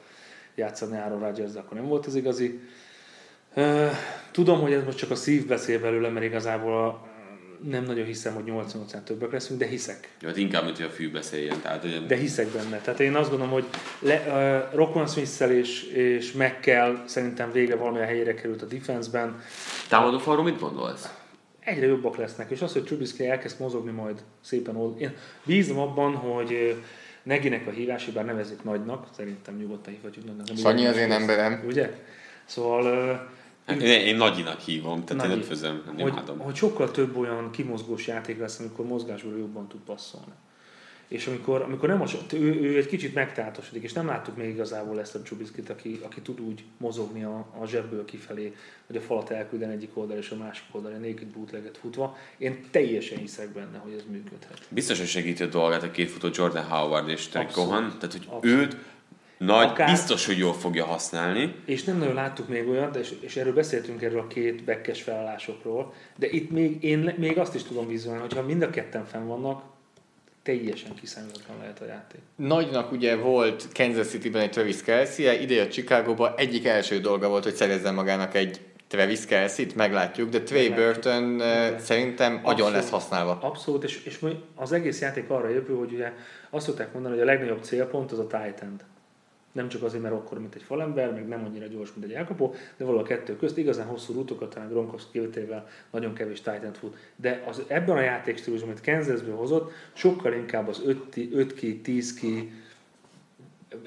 Speaker 5: játszani Aaron Rodgers, de akkor nem volt az igazi. Tudom, hogy ez most csak a szív beszél belőle, mert igazából a, nem nagyon hiszem, hogy 88 többek leszünk, de hiszek.
Speaker 3: Jó, hát inkább, mint hogy a fű beszéljen. Tehát, hogy
Speaker 5: De hiszek benne. Tehát én azt gondolom, hogy le, uh, Rockman smith és, és meg kell szerintem végre valamilyen helyére került a defenseben.
Speaker 3: támadó falról mit gondolsz?
Speaker 5: Egyre jobbak lesznek, és az, hogy Trubisky elkezd mozogni majd szépen old. Én bízom abban, hogy Neginek a hívási, bár nevezik nagynak, szerintem nyugodtan hívhatjuk nagynak. nem
Speaker 4: Sanyi az én emberem.
Speaker 5: Ugye? Szóval
Speaker 3: Hát én, én nagyinak hívom, tehát
Speaker 5: Nagy.
Speaker 3: én ötvözöm, nem
Speaker 5: hogy,
Speaker 3: imádom.
Speaker 5: hogy sokkal több olyan kimozgós játék lesz, amikor mozgásból jobban tud passzolni. És amikor, amikor nem most, ő, ő, egy kicsit megtátosodik, és nem láttuk még igazából ezt a Csubiszkit, aki, aki tud úgy mozogni a, a zsebből kifelé, hogy a falat elküldeni egyik oldal és a másik oldal, a naked bootleget futva. Én teljesen hiszek benne, hogy ez működhet.
Speaker 3: Biztos, hogy segíti a dolgát a két futó Jordan Howard és Terry. Cohen, tehát hogy
Speaker 5: Abszolút.
Speaker 3: őt nagy,
Speaker 5: Akár-
Speaker 3: biztos, hogy jól fogja használni.
Speaker 5: És nem nagyon láttuk még olyat, és, és erről beszéltünk erről a két bekkes felállásokról, de itt még, én még azt is tudom vizionálni, hogyha mind a ketten fenn vannak, teljesen kiszámíthatatlan lehet a játék.
Speaker 4: Nagynak ugye volt Kansas City-ben egy Travis kelsey a Chicagóba egyik első dolga volt, hogy szerezzen magának egy Travis Kelsey-t, meglátjuk, de Trey
Speaker 5: Meglátjuk.
Speaker 4: Burton eh, szerintem nagyon lesz használva.
Speaker 5: Abszolút, és, és az egész játék arra épül, hogy ugye azt szokták mondani, hogy a legnagyobb célpont az a tight end. Nem csak azért, mert akkor, mint egy falember, meg nem annyira gyors, mint egy elkapó, de valahol a kettő közt igazán hosszú rútokat, talán Gronkowski kivételével nagyon kevés tight end fut. De az, ebben a játékstílusban, amit Kansasből hozott, sokkal inkább az 5 ki, 10 ki,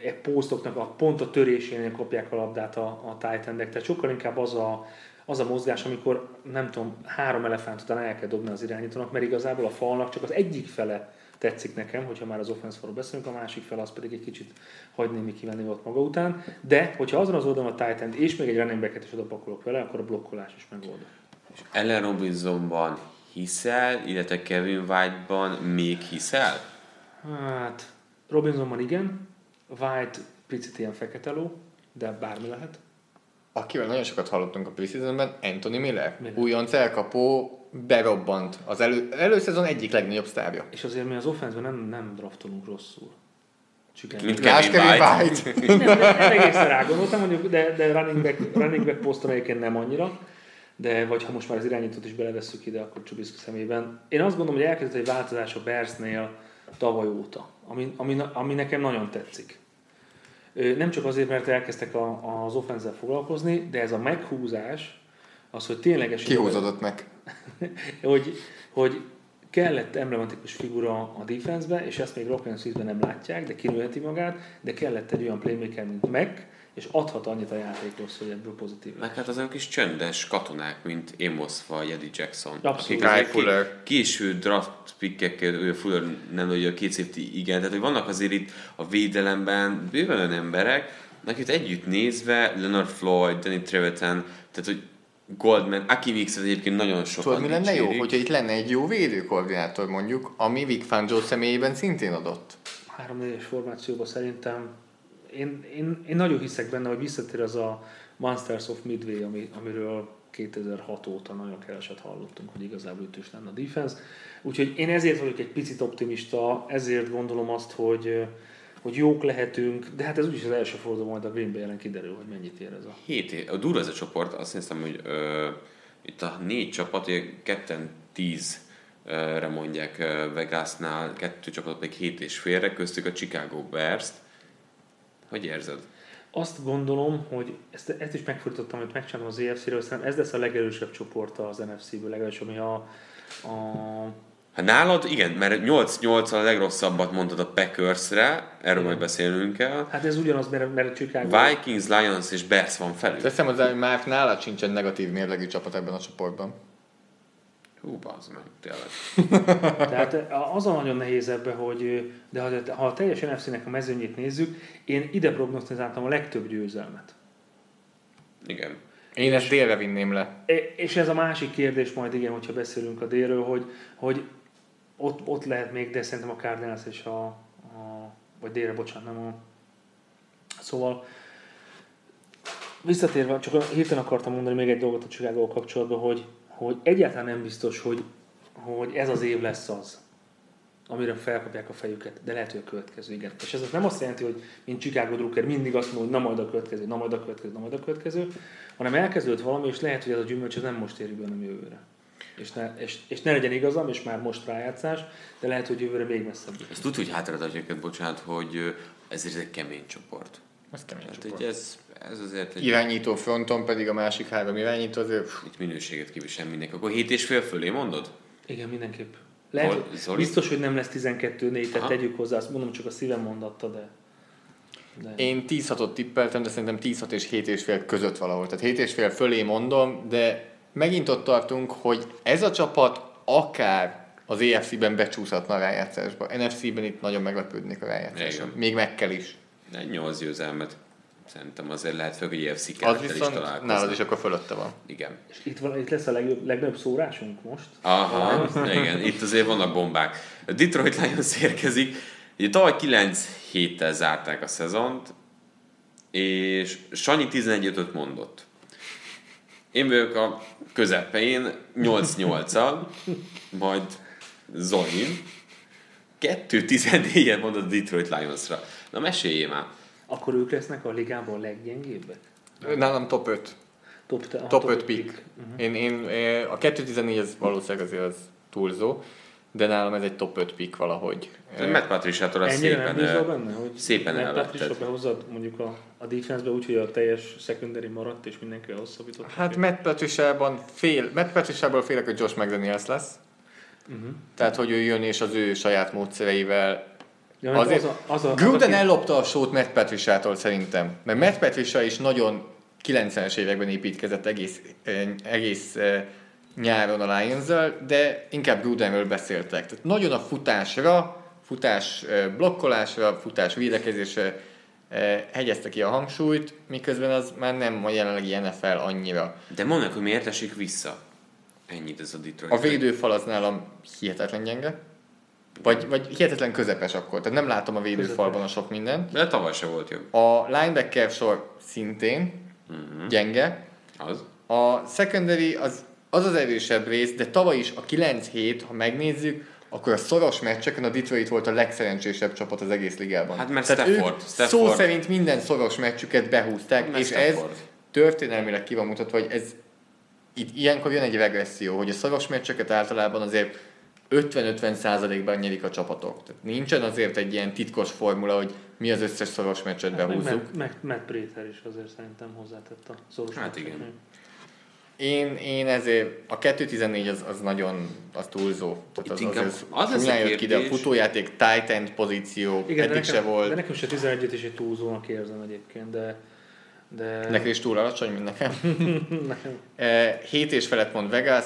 Speaker 5: e posztoknak a pont a törésénél kapják a labdát a, a tight endek. Tehát sokkal inkább az a, az a mozgás, amikor nem tudom, három elefánt után el kell dobni az irányítónak, mert igazából a falnak csak az egyik fele tetszik nekem, hogyha már az offense beszélünk, a másik fel az pedig egy kicsit hagy némi kivenni volt maga után, de hogyha azon az oldalon a tight end és még egy running back-et is oda pakolok vele, akkor a blokkolás is megoldott.
Speaker 3: És Ellen Robinsonban hiszel, illetve Kevin White-ban még hiszel?
Speaker 5: Hát, Robinsonban igen, White picit ilyen fekete ló, de bármi lehet.
Speaker 4: Akivel nagyon sokat hallottunk a preseasonben, Anthony Miller.
Speaker 5: Miller.
Speaker 4: Újonc elkapó, berobbant. Az elő, előszezon egyik legnagyobb sztárja.
Speaker 5: És azért mi az offense nem, nem draftolunk rosszul. Chicago.
Speaker 3: Mint Kevin
Speaker 4: Kevin
Speaker 3: White.
Speaker 4: White.
Speaker 5: nem, nem, nem egészen rá gondoltam, mondjuk, de, de running back, running back poszton egyébként nem annyira. De vagy ha most már az irányítót is belevesszük ide, akkor Trubisky szemében. Én azt gondolom, hogy elkezdett egy változás a Bearsnél tavaly óta, ami, ami, ami nekem nagyon tetszik. Nem csak azért, mert elkezdtek a, az offenzel foglalkozni, de ez a meghúzás, az, hogy ténylegesen...
Speaker 4: Kihúzódott meg. (laughs)
Speaker 5: hogy, hogy kellett emblematikus figura a defense és ezt még Rock and nem látják, de kinőheti magát, de kellett egy olyan playmaker, mint Mac, és adhat annyit a játékhoz, hogy ebből pozitív.
Speaker 3: Meg hát azok kis csöndes katonák, mint Amos vagy Eddie Jackson.
Speaker 5: Abszolút.
Speaker 3: Akik
Speaker 4: Fuller.
Speaker 3: Késő draft pickekkel, ő Fuller nem, hogy a két safety igen, tehát hogy vannak azért itt a védelemben bőven olyan emberek, akit együtt nézve, Leonard Floyd, Danny Trevethan, tehát hogy Goldman, Aki Mix egyébként nagyon sokan
Speaker 4: Tudod, mi lenne jó? Hogyha itt lenne egy jó védőkoordinátor mondjuk, ami Vic Fangio személyében szintén adott.
Speaker 5: 3-4-es formációban szerintem én, én, én, nagyon hiszek benne, hogy visszatér az a Monsters of Midway, ami, amiről 2006 óta nagyon keveset hallottunk, hogy igazából ütős lenne a defense. Úgyhogy én ezért vagyok egy picit optimista, ezért gondolom azt, hogy, hogy jók lehetünk, de hát ez úgyis az első forduló majd a Green Bay ellen kiderül, hogy mennyit ér ez a
Speaker 3: 7 év, a durva ez a csoport, azt hiszem, hogy ö, itt a négy csapat, ugye ketten 10 re mondják Vegasnál, kettő csapat pedig 7 és félre, köztük a Chicago Bears-t. Hogy érzed?
Speaker 5: Azt gondolom, hogy ezt, ezt is megfordítottam, amit megcsinálom az EFC-ről, szerintem ez lesz a legerősebb csoport az NFC-ből, legalábbis ami a, A,
Speaker 3: Hát nálad, igen, mert 8-8 a legrosszabbat mondtad a Packersre, erről majd beszélnünk kell.
Speaker 5: hát ez ugyanaz, mert, mert a Chicago...
Speaker 3: Vikings, Lions és Bears van felül.
Speaker 4: Teszem hozzá, hogy már nálad sincsen negatív mérlegű csapat ebben a csoportban.
Speaker 3: Hú, bazd meg, tényleg. (laughs)
Speaker 5: Tehát az a nagyon nehéz ebbe, hogy de ha, ha a teljes NFC-nek a mezőnyét nézzük, én ide prognosztizáltam a legtöbb győzelmet.
Speaker 3: Igen.
Speaker 4: Én ezt délre vinném le.
Speaker 5: E- És ez a másik kérdés majd, igen, hogyha beszélünk a délről, hogy, hogy ott, ott lehet még, de szerintem a Cardinals és a, a vagy délre, bocsánat, nem a... Szóval visszatérve, csak hirtelen akartam mondani még egy dolgot a chicago kapcsolatban, hogy, hogy egyáltalán nem biztos, hogy, hogy ez az év lesz az, amire felkapják a fejüket, de lehet, hogy a következő, igen. És ez nem azt jelenti, hogy mint Chicago Drucker mindig azt mondja, hogy na majd a következő, na majd a következő, na majd a következő, hanem elkezdődött valami, és lehet, hogy ez a gyümölcs ez nem most éri be, hanem jövőre. És ne, és, és ne legyen igazam, és már most rájátszás, de lehet, hogy jövőre még messzebb.
Speaker 3: Ezt tudod, hogy hátraadja őket, bocsánat, hogy ezért ez egy kemény csoport.
Speaker 4: Ez kemény
Speaker 3: Tehát
Speaker 4: csoport.
Speaker 3: ez, ez azért egy,
Speaker 4: Irányító fronton pedig a másik három irányító azért
Speaker 3: egy minőséget képvisel mindenki. Akkor 7 és fél fölé mondod?
Speaker 5: Igen, mindenképp. Lehet,
Speaker 3: Zoli-
Speaker 5: biztos, hogy nem lesz 12-4, tehát tegyük hozzá, azt mondom, csak a szívem mondatta, de... de...
Speaker 4: Én 10-6-ot tippeltem, de szerintem 10-6 és 7 és fél között valahol. Tehát 7 és fél fölé mondom, de megint ott tartunk, hogy ez a csapat akár az EFC-ben becsúszhatna a rájátszásba. NFC-ben itt nagyon meglepődnék a rájátszáson. Még meg kell is.
Speaker 3: Egy 8 győzelmet. Szerintem azért lehet fel, hogy EFC
Speaker 4: Az
Speaker 3: kerettel is
Speaker 4: viszont
Speaker 3: találkozni.
Speaker 4: nálad is akkor fölötte van.
Speaker 3: Igen.
Speaker 5: És itt, van, itt lesz a legjobb, legnagyobb szórásunk most.
Speaker 3: Aha, igen, itt azért vannak bombák. A Detroit Lions érkezik. Ugye tavaly 9 héttel zárták a szezont, és Sanyi 11 mondott. Én vagyok a közepén, 8-8-al, majd Zoli 2-14-en mondott a Detroit Lionsra. Na meséljél már.
Speaker 5: Akkor ők lesznek a ligában a leggyengébbek?
Speaker 4: Nálam top 5.
Speaker 5: Top, a
Speaker 4: Top 5 pick. Én, én, eh, a 214 az valószínűleg azért az túlzó, de nálam ez egy top 5 pick valahogy.
Speaker 3: Matt Patricia-tól ezt
Speaker 5: Ennyire nem
Speaker 3: szépen, ö,
Speaker 5: benne, hogy
Speaker 3: szépen
Speaker 5: Matt
Speaker 3: elvetted.
Speaker 5: Patricia behozod mondjuk a, a defense-be úgy, hogy a teljes secondary maradt, és mindenkivel hosszabbított.
Speaker 4: Hát Matt Patricia-ban fél, Matt Patricia-ból félek, hogy Josh McDaniels lesz.
Speaker 5: uh-huh.
Speaker 4: Tehát, hogy ő jön és az ő saját módszereivel
Speaker 5: ja,
Speaker 4: Azért
Speaker 5: az a, az a,
Speaker 4: Gruden
Speaker 5: az a,
Speaker 4: ellopta a sót Matt Patricia-tól szerintem. Mert Matt Patricia is nagyon 90-es években építkezett egész, eh, egész eh, nyáron a lions de inkább Grudenről beszéltek. Tehát nagyon a futásra, futás blokkolásra, futás védekezésre hegyezte ki a hangsúlyt, miközben az már nem a jelenlegi NFL annyira.
Speaker 3: De mondd meg, hogy miért esik vissza. Ennyit ez a Detroit.
Speaker 4: A védőfal az nálam hihetetlen gyenge. Vagy, vagy hihetetlen közepes akkor. Tehát nem látom a védőfalban a sok mindent.
Speaker 3: De tavaly se volt jobb.
Speaker 4: A linebacker sor szintén
Speaker 3: Uh-huh.
Speaker 4: gyenge.
Speaker 3: Az?
Speaker 4: A secondary az az, az erősebb rész, de tavaly is a 9-7, ha megnézzük, akkor a szoros meccseken a Detroit volt a legszerencsésebb csapat az egész ligában.
Speaker 3: Hát mert
Speaker 4: Tehát
Speaker 3: Stafford- Stafford-
Speaker 4: szó szerint minden szoros meccsüket behúzták,
Speaker 3: Mert
Speaker 4: és ez
Speaker 3: Stafford.
Speaker 4: történelmileg ki van mutatva, hogy ez itt ilyenkor jön egy regresszió, hogy a szoros meccseket általában azért 50-50 százalékban nyerik a csapatok. Tehát nincsen azért egy ilyen titkos formula, hogy mi az összes szoros meccset
Speaker 5: meg,
Speaker 4: behúzzuk.
Speaker 5: meg, meg, Matt Prater is azért szerintem hozzátett a szoros
Speaker 3: Hát
Speaker 5: meccseknél.
Speaker 3: igen.
Speaker 4: Én, én ezért, a 2.14 az, az nagyon az túlzó. Tehát az, az,
Speaker 3: az
Speaker 4: az, az jött ki, de a futójáték tight end pozíció
Speaker 5: Igen,
Speaker 4: eddig se
Speaker 5: nekem,
Speaker 4: volt.
Speaker 5: de nekem se 11 is egy túlzónak érzem egyébként, de, de
Speaker 4: Neked is túl alacsony, mint nekem. (laughs)
Speaker 5: nekem
Speaker 4: 7 és felett mond Vegas,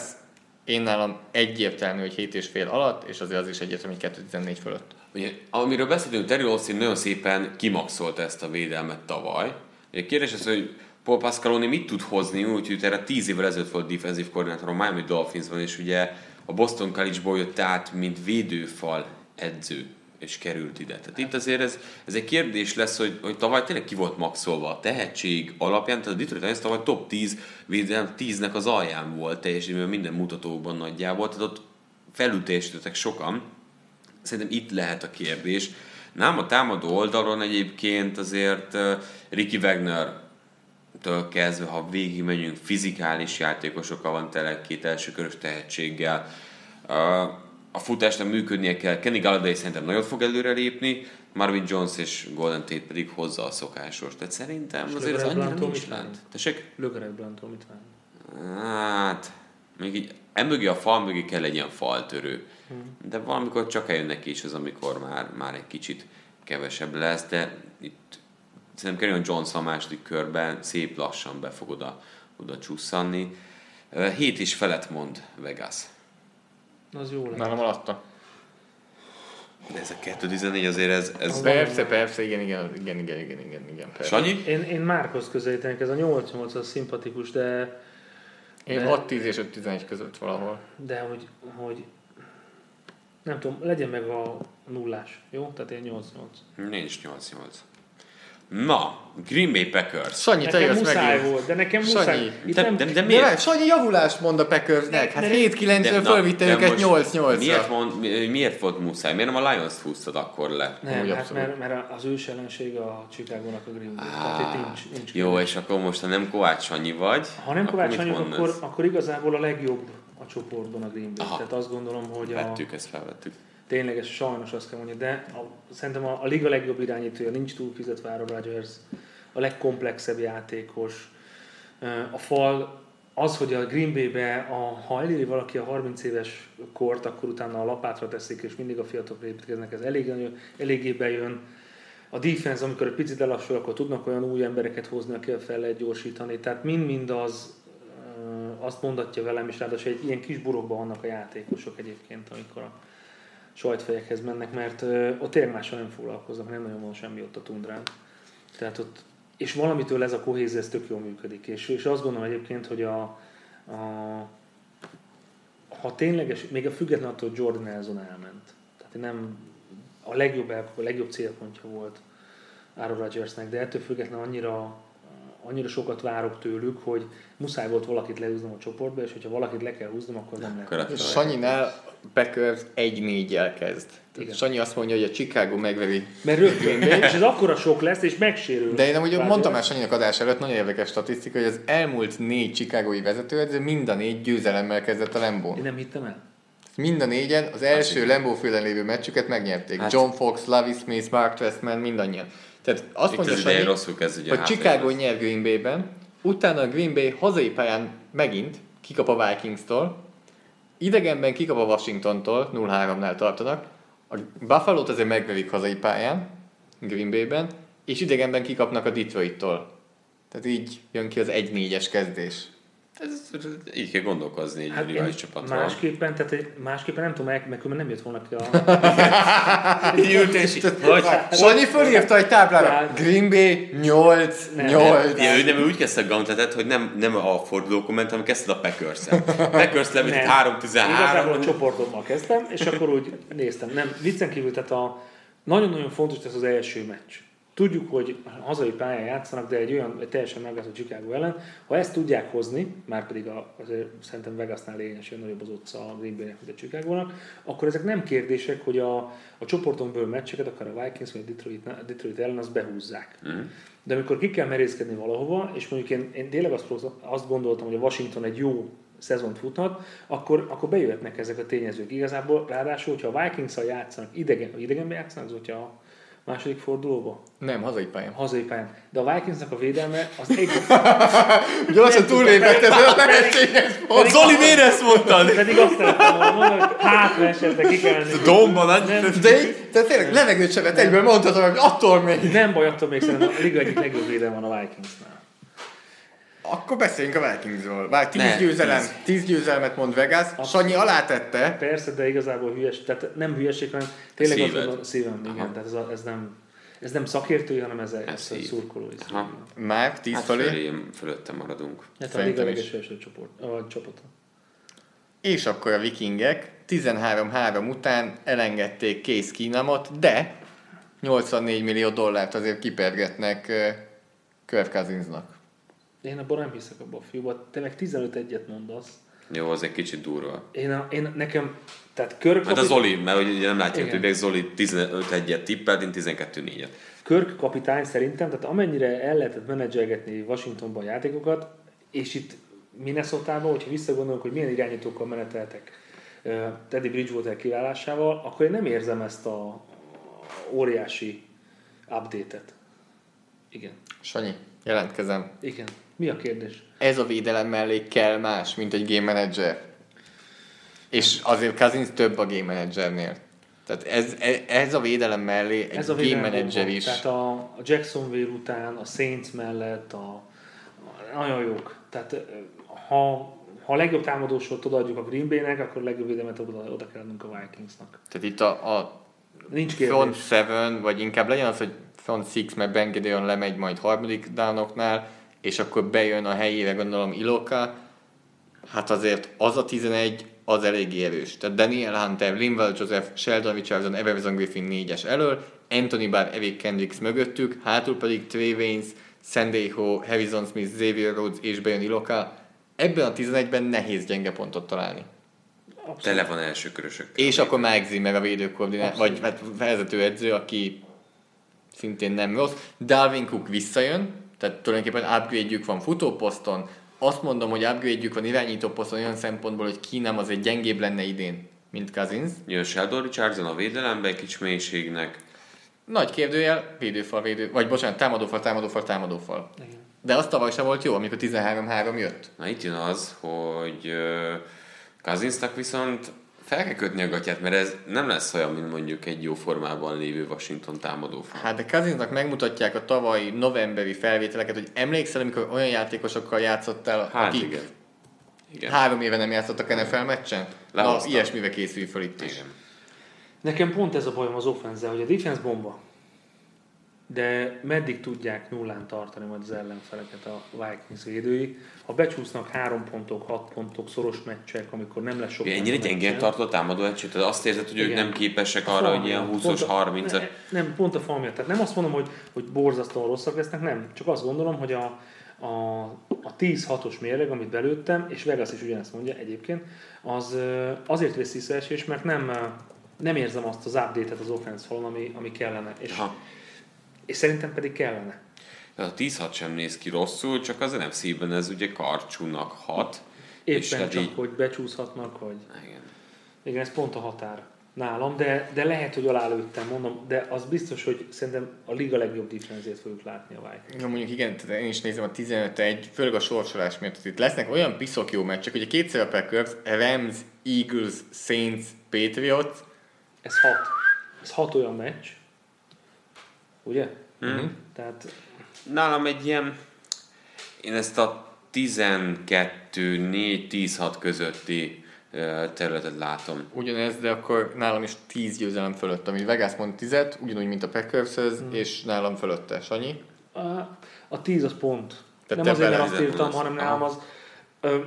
Speaker 4: én nálam egyértelmű, hogy 7 és fél alatt, és azért az is egyértelmű, hogy 2.14 fölött.
Speaker 3: Ugye, amiről beszéltünk, Terry Austin nagyon szépen kimaxolta ezt a védelmet tavaly. Ugye kérdés az, hogy Paul Pascaloni mit tud hozni, úgyhogy erre 10 évvel ezelőtt volt defensív koordinátor a Miami Dolphinsban, és ugye a Boston College-ból jött át, mint védőfal edző és került ide. Tehát itt azért ez, ez egy kérdés lesz, hogy, hogy tavaly tényleg ki volt maxolva a tehetség alapján, tehát a Detroit Lions tavaly top 10 védelem 10-nek az alján volt teljesítményben minden mutatóban nagyjából, tehát ott felülteljesítettek sokan, Szerintem itt lehet a kérdés. Nem a támadó oldalon egyébként azért uh, Ricky Wagner től kezdve, ha végig megyünk, fizikális játékosokkal van tele, két első körös tehetséggel. A futásnak működnie kell. Kenny Galladay szerintem nagyon fog előrelépni, Marvin Jones és Golden Tate pedig hozza a szokásos. Tehát szerintem
Speaker 5: És
Speaker 3: azért ez annyira
Speaker 5: Blountól
Speaker 3: nincs lent. Tessék?
Speaker 5: Lögerek Bluntól mit várni?
Speaker 3: Hát, még így emögé a fal mögé kell egy ilyen faltörő. De valamikor csak eljön neki is az, amikor már, már egy kicsit kevesebb lesz, de itt szerintem Kerryon Jones a második körben szép lassan be fog oda, oda csusszanni. Ö, Hét is felett mond Vegas.
Speaker 5: Az jó lesz.
Speaker 4: Nálam alatta.
Speaker 3: De ez a 2.14 azért ez... ez...
Speaker 4: Persze, persze, igen, igen, igen, igen, igen, igen, igen persze.
Speaker 3: Sanyi?
Speaker 5: Én, én Márkhoz közelítenek, ez a 8-8 az szimpatikus, de,
Speaker 4: Én
Speaker 5: De-
Speaker 4: 6-10 és 5-11 között valahol.
Speaker 5: de hogy, hogy nem tudom, legyen meg a nullás, jó? Tehát én 8-8.
Speaker 3: Nincs 8-8. Na, Green Bay Packers.
Speaker 4: Sanyi, te
Speaker 5: Nekem
Speaker 4: jössz
Speaker 5: muszáj
Speaker 4: megint.
Speaker 5: volt, de nekem
Speaker 4: Sanyi,
Speaker 5: muszáj. Itt
Speaker 3: De,
Speaker 5: nem,
Speaker 3: de, de
Speaker 4: De
Speaker 3: miért?
Speaker 4: várj, Sanyi javulást mond a Packersnek. Hát
Speaker 5: De-
Speaker 4: 7-9-ről
Speaker 3: na,
Speaker 4: fölvitte
Speaker 3: de
Speaker 4: őket
Speaker 3: most
Speaker 4: 8-8-ra.
Speaker 3: Miért, mond, mi- miért volt muszáj? Miért nem a Lions-t húztad akkor le?
Speaker 5: nem,
Speaker 4: Amúgy
Speaker 5: hát mert, mert az ős ellenség a Chicago-nak a Green Bay. Tehát itt nincs, nincs
Speaker 3: Jó, és akkor most, ha nem Kovács Sanyi vagy,
Speaker 5: Ha nem Kovács
Speaker 3: mondasz?
Speaker 5: akkor, akkor igazából a legjobb a csoportban a Green Bay.
Speaker 3: Aha.
Speaker 5: Tehát azt gondolom, hogy a,
Speaker 3: Vettük, ezt felvettük.
Speaker 5: Tényleg sajnos azt kell mondani, de a, szerintem a, a liga legjobb irányítója nincs túl fizetve Aaron Rodgers, a legkomplexebb játékos. A fal, az, hogy a Green Bay-be, a, ha eléri valaki a 30 éves kort, akkor utána a lapátra teszik, és mindig a fiatalok építkeznek, ez elég, eléggé bejön. A defense, amikor egy picit elassul, akkor tudnak olyan új embereket hozni, akikkel fel lehet gyorsítani. Tehát mind-mind az azt mondatja velem, és ráadásul egy ilyen kis burokban vannak a játékosok egyébként, amikor a sajtfejekhez mennek, mert ott tényleg mással nem foglalkoznak, nem nagyon van semmi ott a tundrán. Tehát ott, és valamitől ez a kohézió, ez tök jól működik. És, és azt gondolom egyébként, hogy a, a ha tényleges, még a független attól, hogy Jordan Nelson elment. Tehát nem a legjobb, a legjobb célpontja volt Aaron Rodgersnek, de ettől függetlenül annyira, annyira sokat várok tőlük, hogy muszáj volt valakit leúznom a csoportba, és hogyha valakit le kell húznom, akkor nem
Speaker 3: Akkor
Speaker 5: lehet.
Speaker 3: a
Speaker 4: Sanyinál Packers 1-4-jel kezd.
Speaker 5: Igen.
Speaker 4: Sanyi azt mondja, hogy a Chicago megveri.
Speaker 5: Mert rögtön, és ez akkora sok lesz, és megsérül.
Speaker 4: De én amúgy mondtam már Sanyinak adás előtt, nagyon érdekes statisztika, hogy az elmúlt négy chicagói vezetőedző mind a négy győzelemmel kezdett a
Speaker 5: Én
Speaker 4: Lembón.
Speaker 5: nem hittem el.
Speaker 4: Mind a négyen az első Lambeau félen lévő meccsüket megnyerték.
Speaker 3: Hát-
Speaker 4: John Fox, Lavi Smith, Mark Trestman, mindannyian. Tehát azt mondja Sanyi,
Speaker 3: rosszul kezd,
Speaker 4: hogy Chicago nyer Green Bay-ben, utána a Green Bay hazai pályán megint kikap a Vikings-tól, idegenben kikap a Washingtontól, 0-3-nál tartanak, a Buffalo-t azért megverik hazai pályán, Green Bay-ben, és idegenben kikapnak a Detroit-tól. Tehát így jön ki az 1-4-es kezdés.
Speaker 3: Ez, így kell gondolkozni egy
Speaker 5: Hát
Speaker 3: rivális csapatról.
Speaker 5: másképpen, tehát egy- másképpen nem tudom, mert különben nem jött volna ki a... (laughs)
Speaker 3: Ült és hogy?
Speaker 4: Sanyi fölírta egy táblára, Green Bay 8,
Speaker 5: Nem.
Speaker 4: 8.
Speaker 3: Ja, ő nem úgy kezdte a gauntletet, hogy nem, nem a forduló komment, hanem kezdted a Packers-en. (laughs) Packers levitt
Speaker 5: Nem.
Speaker 3: 3-13.
Speaker 5: Igazából a csoportommal kezdtem, és akkor úgy néztem. Nem, viccen kívül, tehát a, nagyon-nagyon fontos ez az első meccs. Tudjuk, hogy hazai pályán játszanak, de egy olyan egy teljesen megállott Chicago ellen, ha ezt tudják hozni, már pedig a, azért szerintem Vegasnál lényegesen nagyobb az otca a Green Bay-nek, mint a Chicago-nak, akkor ezek nem kérdések, hogy a, a csoporton belül meccseket, akár a Vikings vagy a Detroit, a Detroit ellen, azt behúzzák. De amikor ki kell merészkedni valahova, és mondjuk én, én tényleg azt, azt gondoltam, hogy a Washington egy jó szezont futhat, akkor, akkor bejöhetnek ezek a tényezők. Igazából ráadásul, hogyha a vikings játszanak, idegen, idegenben játszanak, az hogyha második fordulóba,
Speaker 4: Nem, hazai pályán.
Speaker 5: hazai pályán. De a Vikingsnak a védelme az egy...
Speaker 4: Gyorsan túllépett ez a lehetséges pont.
Speaker 3: Zoli, miért ezt mondtad?
Speaker 5: Pedig azt szerettem volna mondani, hogy hátra esetleg ki kell menni.
Speaker 3: Domba, nagy...
Speaker 5: Nem,
Speaker 4: De de tényleg levegőt sem vett egyből mondhatom, hogy attól még.
Speaker 5: nem baj, attól még szerintem a liga egyik legjobb védelme van a Vikingsnál.
Speaker 4: Akkor beszéljünk a Vikingsról. Várj, 10
Speaker 3: Ne,
Speaker 4: győzelem,
Speaker 3: tíz.
Speaker 4: 10 győzelmet mond Vegas. Sanyi alátette.
Speaker 5: Persze, de igazából hülyes, tehát nem hülyeség, hanem tényleg azt
Speaker 3: Szíved.
Speaker 5: gondolom, szívem, igen,
Speaker 3: Aha.
Speaker 5: tehát ez, a, ez nem, ez nem szakértői, hanem ez, ez,
Speaker 3: Ez
Speaker 5: a szurkolói.
Speaker 4: Már 10
Speaker 3: Hát
Speaker 4: fölé.
Speaker 3: fölé, fölötte maradunk.
Speaker 5: Hát a liga legesősebb csoport, a csapata.
Speaker 4: És akkor a vikingek 13-3 után elengedték Case Keenumot, de 84 millió dollárt azért kipergetnek Kirk Cousinsnak.
Speaker 5: Én abban nem hiszek abban a fiúban. Te meg 15 egyet mondasz.
Speaker 3: Jó, az egy kicsit durva.
Speaker 5: Én, a, én nekem, tehát Körk,
Speaker 3: Hát a Zoli, mert ugye nem
Speaker 5: Igen.
Speaker 3: hogy Zoli 15 egyet tippelt, én 12 4
Speaker 5: Körk kapitány szerintem, tehát amennyire el lehetett menedzselgetni Washingtonban játékokat, és itt Minnesota-ban, hogyha visszagondolunk, hogy milyen irányítókkal meneteltek Teddy Bridgewater kiválásával, akkor én nem érzem ezt a a óriási update-et. Igen.
Speaker 4: Sanyi, jelentkezem.
Speaker 5: Igen. Mi a kérdés?
Speaker 4: Ez a védelem mellé kell más, mint egy game manager. És azért Cousins több a game managernél. Tehát ez, e- ez a védelem mellé egy
Speaker 5: Ez a
Speaker 4: game manager
Speaker 5: van.
Speaker 4: is.
Speaker 5: Tehát a, a Jacksonville után, a Saints mellett, a, a nagyon jók. Tehát ha, ha a legjobb támadósort odaadjuk a Green Bay-nek, akkor a legjobb védelmet oda, oda kell adnunk a Vikingsnak.
Speaker 4: Tehát itt a, a
Speaker 5: Nincs
Speaker 4: front
Speaker 5: kérdés.
Speaker 4: seven, vagy inkább legyen az, hogy front six, mert Ben Gedeon lemegy majd harmadik downoknál, és akkor bejön a helyére, gondolom, Iloka, hát azért az a 11, az eléggé erős. Tehát Daniel Hunter, Linval Joseph, Sheldon Richardson, Everson Griffin 4-es elől, Anthony Barr, Eric Kendricks mögöttük, hátul pedig Trey Waynes, Sandejo, Harrison Smith, Xavier Rhodes és bejön Iloka. Ebben a 11-ben nehéz gyenge pontot találni.
Speaker 5: Abszolút.
Speaker 3: Tele van első körösök.
Speaker 4: És akkor Mike Zimmer a védőkoordinát, vagy hát vezetőedző, aki szintén nem rossz. Dalvin Cook visszajön, tehát tulajdonképpen upgrade van futóposzton. Azt mondom, hogy upgrade van irányító poszton olyan szempontból, hogy Kínám azért gyengébb lenne idén, mint Cousins.
Speaker 3: Jön Sheldon Richardson a védelembe egy kicsi mélységnek.
Speaker 4: Nagy kérdőjel, védőfal, védő, vagy bocsánat, támadófal, támadófal, támadófal.
Speaker 5: Igen.
Speaker 4: De azt tavaly sem volt jó, amikor 13-3 jött.
Speaker 3: Na itt jön az, hogy uh, Kazinsznak viszont fel kell kötni a gatyát, mert ez nem lesz olyan, mint mondjuk egy jó formában lévő Washington támadó fal.
Speaker 4: Hát de Cousinsnak megmutatják a tavalyi novemberi felvételeket, hogy emlékszel, amikor olyan játékosokkal játszottál,
Speaker 3: Hát
Speaker 4: akik
Speaker 3: igen. Igen.
Speaker 4: három éve nem játszottak NFL meccsen? Na,
Speaker 3: Lehoztam.
Speaker 4: ilyesmivel készül fel itt is.
Speaker 3: igen.
Speaker 5: Nekem pont ez a bajom az offense hogy a defense bomba. De meddig tudják nullán tartani majd az ellenfeleket a Vikings védői? Ha becsúsznak három pontok, hat pontok, szoros meccsek, amikor nem lesz sok pont
Speaker 3: ennyire gyengén a támadó egységet? Tehát azt érzed, hogy ők
Speaker 5: Igen.
Speaker 3: nem képesek arra, hogy ilyen
Speaker 5: miatt.
Speaker 3: 20-os,
Speaker 5: Pont a-
Speaker 3: 30
Speaker 5: ne, Nem, pont a fal miatt. Tehát nem azt mondom, hogy, hogy borzasztóan rosszak lesznek, nem. Csak azt gondolom, hogy a, a, a 10-6-os mérleg, amit belőttem, és Vegas is ugyanezt mondja egyébként, az azért vesz visszaesés, mert nem, nem érzem azt az update-et az offense falon, ami, ami kellene. És,
Speaker 3: Ha.
Speaker 5: És szerintem pedig kellene.
Speaker 3: A 10-6 sem néz ki rosszul, csak az NFC-ben ez ugye karcsúnak hat. és
Speaker 5: Éppen
Speaker 3: hát
Speaker 5: csak,
Speaker 3: így-
Speaker 5: hogy becsúszhatnak, vagy...
Speaker 3: Igen.
Speaker 5: Igen, ez pont a határ nálam, de, de lehet, hogy alálőttem, mondom, de az biztos, hogy szerintem a liga legjobb defenzét fogjuk látni a Vikings.
Speaker 4: Ja, mondjuk igen, tehát én is nézem a 15-1, főleg a sorsolás miatt. hogy Itt lesznek olyan piszok jó meccsek, hogy a kétszer a Packers, Rams, Eagles, Saints, Patriots,
Speaker 5: Ez hat. Ez hat olyan meccs. Ugye?
Speaker 3: Mm.
Speaker 5: Tehát
Speaker 3: Nálam egy ilyen, én ezt a 12-4-10-6 közötti területet látom.
Speaker 4: ugyanez, de akkor nálam is 10 győzelem fölött, ami Vegas mond 10 ugyanúgy, mint a packers
Speaker 5: Mhm.
Speaker 4: és nálam fölötte. Sanyi?
Speaker 5: a, a tíz az pont.
Speaker 4: Tehát
Speaker 5: nem
Speaker 4: te
Speaker 5: azért, mert azt írtam, hanem nálam az... Ö,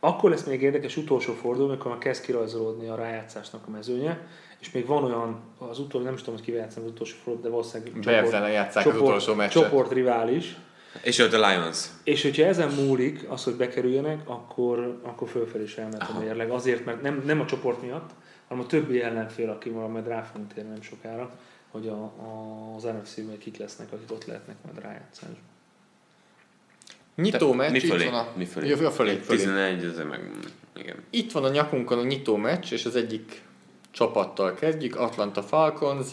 Speaker 5: akkor lesz még érdekes utolsó forduló, amikor már kezd kirajzolódni a rájátszásnak a mezőnye, és még van olyan, az utolsó, nem is tudom, hogy kivel játszom az utolsó forduló, de valószínűleg
Speaker 4: Bears ellen játsszák az utolsó meccset.
Speaker 5: Csoport rivális,
Speaker 3: És ott a Lions.
Speaker 5: És hogyha ezen múlik az, hogy bekerüljenek, akkor, akkor fölfelé is elment a mérleg. Azért, mert nem, nem a csoport miatt, hanem a többi ellenfél, aki van, majd rá fogunk térni nem sokára, hogy a, a, az NFC-ben kik lesznek, akik ott lehetnek majd rájátszásban.
Speaker 4: Nyitó meccs,
Speaker 3: Mi
Speaker 4: itt
Speaker 3: fölé?
Speaker 4: van a...
Speaker 3: Mi fölé?
Speaker 4: Jó, a fölé, fölé.
Speaker 3: 11, ez meg... Igen.
Speaker 4: Itt van a nyakunkon a nyitó meccs, és az egyik csapattal kezdjük, Atlanta Falcons.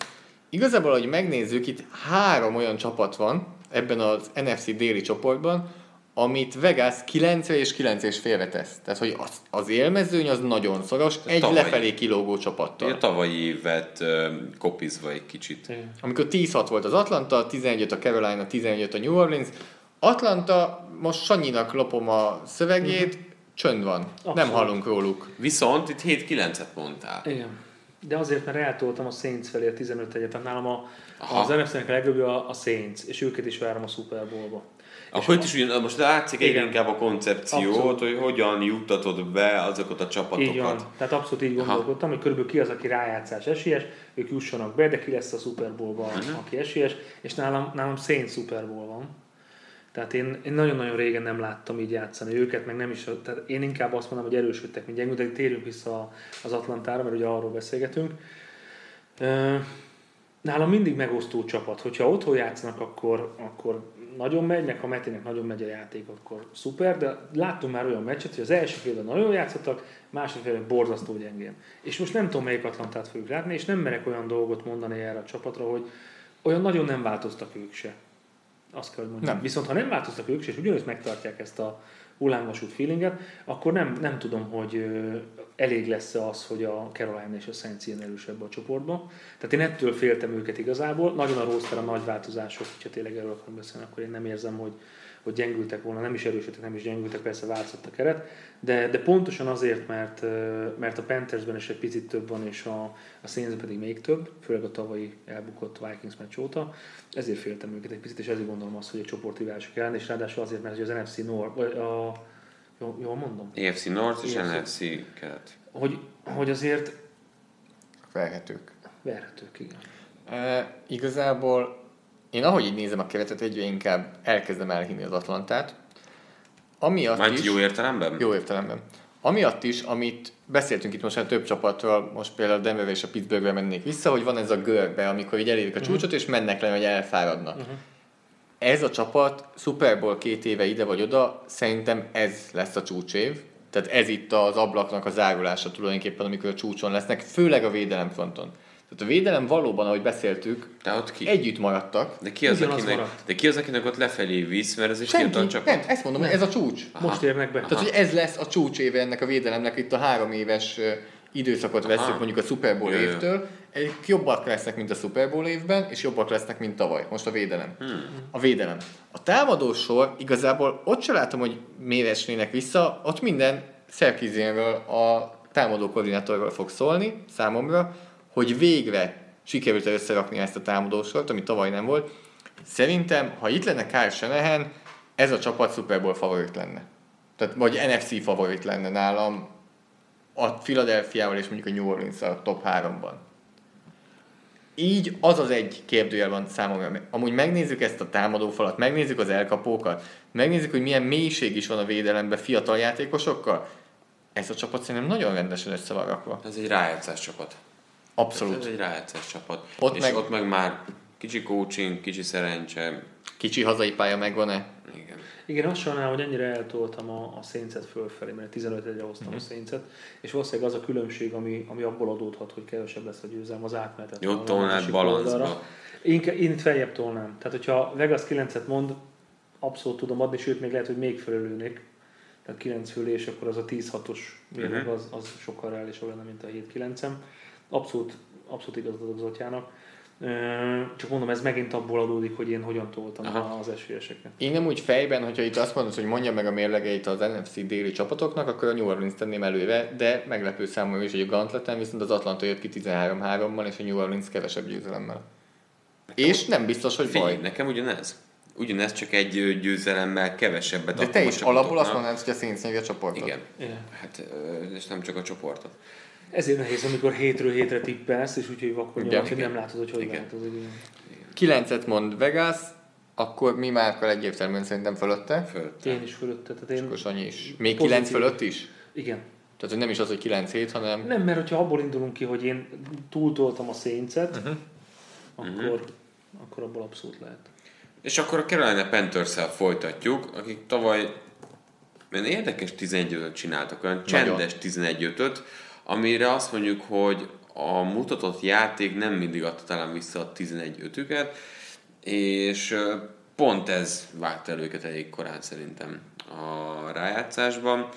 Speaker 4: Igazából, hogy megnézzük, itt három olyan csapat van ebben az NFC déli csoportban, amit Vegas 9 és 9 és félre tesz. Tehát, hogy az, az élmezőny az nagyon szoros, egy
Speaker 3: tavalyi.
Speaker 4: lefelé kilógó
Speaker 3: A
Speaker 4: csapattal.
Speaker 3: tavalyi évet kopizva egy kicsit.
Speaker 5: Igen.
Speaker 4: Amikor 10-6 volt az Atlanta, 11 a Carolina, 11 a New Orleans. Atlanta, most Sanyinak lopom a szövegét, csönd van, nem
Speaker 5: Abszolút.
Speaker 4: hallunk róluk.
Speaker 3: Viszont itt 7-9-et mondtál.
Speaker 5: Igen. De azért, mert eltoltam a Saints felé a 15 egyet, tehát nálam a,
Speaker 3: Aha.
Speaker 5: az NFC-nek a legjobb a, a Saints, és őket is várom a Super Bowl-ba.
Speaker 3: Akkor itt is ugyan, most látszik egyre inkább a koncepciót,
Speaker 5: Abszolút.
Speaker 3: hogy hogyan juttatod be azokat a
Speaker 5: Így
Speaker 3: csapatokat.
Speaker 5: van. Tehát abszolút így gondolkodtam, hogy körülbelül ki az, aki rájátszás esélyes, ők jussanak be, de ki lesz a Super Bowl-ban, uh-huh. aki esélyes, és nálam, nálam Saints Super Bowl van. Tehát én, én nagyon-nagyon régen nem láttam így játszani őket, meg nem is, tehát én inkább azt mondom, hogy erősödtek, mint gyengül, de térjünk vissza az Atlantára, mert ugye arról beszélgetünk. Nálam mindig megosztó csapat. Hogyha otthon játszanak, akkor, akkor nagyon megy, meg ha Metinek nagyon megy a játék, akkor szuper, de láttunk már olyan meccset, hogy az első félben nagyon játszottak, második félben borzasztó gyengén. És most nem tudom, melyik Atlantát fogjuk látni, és nem merek olyan dolgot mondani erre a csapatra, hogy olyan nagyon nem változtak ők se. Azt kell, hogy mondjam.
Speaker 4: Nem.
Speaker 5: Viszont ha nem változtak ők és ugyanúgy megtartják ezt a hullámvasút feelinget, akkor nem, nem tudom, hogy elég lesz-e az, hogy a Carolina és a Saints ilyen erősebb a csoportban. Tehát én ettől féltem őket igazából. Nagyon a roster a nagy változások, hogyha tényleg erről akarunk beszélni, akkor én nem érzem, hogy, hogy gyengültek volna, nem is erősödtek, nem is gyengültek, persze változott a keret, de, de pontosan azért, mert, mert a Panthersben is egy picit több van, és a, a Saintsben pedig még több, főleg a tavalyi elbukott Vikings meccs óta, ezért féltem őket egy picit, és ezért gondolom azt, hogy a csoportriválások ellen, és ráadásul azért, mert az NFC North, vagy a, jól, jól mondom?
Speaker 3: EFC North és
Speaker 5: EFC.
Speaker 3: NFC kelet.
Speaker 5: Hogy, hogy azért
Speaker 4: Felhetők.
Speaker 5: verhetők, igen.
Speaker 4: E, igazából én ahogy így nézem a keretet, egyre inkább elkezdem elhinni az Atlantát. Amiatt
Speaker 3: Már
Speaker 4: is,
Speaker 3: jó értelemben?
Speaker 4: jó értelemben. Amiatt is, amit beszéltünk itt most már több csapatról, most például Denver és a Pittsburghre mennék vissza, hogy van ez a görbe, amikor így elérik a csúcsot, és mennek le, hogy elfáradnak.
Speaker 5: Uh-huh.
Speaker 4: Ez a csapat Super Bowl két éve ide vagy oda, szerintem ez lesz a csúcsév. Tehát ez itt az ablaknak a zárulása tulajdonképpen, amikor a csúcson lesznek, főleg a védelem fronton. Tehát a védelem valóban, ahogy beszéltük,
Speaker 3: De ott ki?
Speaker 4: együtt maradtak.
Speaker 3: De ki, az,
Speaker 5: Ugyanaz
Speaker 3: akinek,
Speaker 5: maradt.
Speaker 3: de ki az, akinek ott lefelé visz, mert ez fiatal
Speaker 4: Senki,
Speaker 3: csapat.
Speaker 4: nem, ezt mondom, hogy ez a csúcs.
Speaker 5: Most érnek be.
Speaker 4: Tehát, hogy ez lesz a csúcséve ennek a védelemnek, itt a három éves időszakot veszük
Speaker 3: Aha.
Speaker 4: mondjuk a Super Bowl
Speaker 3: Jö,
Speaker 4: évtől, ők jobbak lesznek, mint a Super Bowl évben, és jobbak lesznek, mint tavaly. Most a védelem.
Speaker 3: Hmm.
Speaker 4: A védelem. A támadó sor igazából ott se látom, hogy miért esnének vissza, ott minden Szerkizénről, a támadó koordinátorról fog szólni számomra, hogy végre sikerült összerakni ezt a támadósort, ami tavaly nem volt. Szerintem, ha itt lenne Kyle Shanahan, ez a csapat Super Bowl favorit lenne. Tehát, vagy NFC favorit lenne nálam a Philadelphiával és mondjuk a New orleans a top 3-ban. Így az az egy kérdőjel van számomra. Amúgy megnézzük ezt a támadófalat, megnézzük az elkapókat, megnézzük, hogy milyen mélység is van a védelemben fiatal játékosokkal. Ez a csapat szerintem nagyon rendesen össze van rakva.
Speaker 3: Ez egy rájátszás csapat.
Speaker 4: Abszolút.
Speaker 3: Ez egy rájátszás csapat.
Speaker 4: Ott
Speaker 3: és
Speaker 4: meg-
Speaker 3: ott meg már kicsi coaching, kicsi szerencse.
Speaker 4: Kicsi hazai pálya megvan-e?
Speaker 3: Igen.
Speaker 5: Igen, azt sajnálom, hogy ennyire eltoltam a, a széncet fölfelé, mert 15 egyre hoztam
Speaker 4: Mhm.
Speaker 5: a széncet, és valószínűleg az a különbség, ami, ami abból adódhat, hogy kevesebb lesz a győzelem, az átmenet.
Speaker 3: Jó tolnád balanszba.
Speaker 5: Én, én itt feljebb tolnám. Tehát, hogyha Vegas 9-et mond, abszolút tudom adni, sőt, még lehet, hogy még felülőnék. Tehát 9 fölé, és akkor az a 10-6-os mérleg,
Speaker 3: Mhm.
Speaker 5: az, az sokkal reálisabb lenne, mint a 7-9-em. Abszolút, abszolút. Ö, Csak mondom, ez megint abból adódik, hogy én hogyan toltam
Speaker 3: Aha.
Speaker 5: az esélyeseket.
Speaker 4: Én nem úgy fejben, hogyha itt azt mondod, hogy mondja meg a mérlegeit az NFC déli csapatoknak, akkor a New Orleans tenném előre, de meglepő számomra is, hogy a Gantleten viszont az Atlanta jött ki 13-3-mal, és a New Orleans kevesebb győzelemmel. És nem biztos, hogy
Speaker 3: Figyelj,
Speaker 4: baj.
Speaker 3: nekem ugyanez. Ugyanez csak egy győzelemmel kevesebbet
Speaker 4: De te is alapból azt mondanád, hogy a Saints a csoportot.
Speaker 3: Igen.
Speaker 5: Igen.
Speaker 3: Hát, és nem csak a csoportot.
Speaker 5: Ezért nehéz, amikor hétről hétre tippelsz, és úgyhogy nyomod, hogy nem látod, hogy hogy
Speaker 3: Igen.
Speaker 5: változik.
Speaker 4: Kilencet mond Vegas, akkor mi márkal egyértelműen szerintem fölötte,
Speaker 3: Fölött.
Speaker 5: Én is fölötte. Tehát én,
Speaker 4: akkor Sanyi is. Még
Speaker 5: Pozitív.
Speaker 4: 9 fölött is?
Speaker 5: igen.
Speaker 4: Tehát hogy nem is az, hogy 9-7, hanem
Speaker 5: Nem, mert hogyha abból indulunk ki, hogy én túltoltam a széncet,
Speaker 4: Mhm.
Speaker 5: akkor, akkor abból abszolút lehet.
Speaker 3: És akkor a Carolina panthers folytatjuk, akik tavaly olyan érdekes 11 csináltak, olyan csendes 11 amire azt mondjuk, hogy a mutatott játék nem mindig adta talán vissza a 11 ötüket, és pont ez vágta el őket elég korán szerintem a rájátszásban.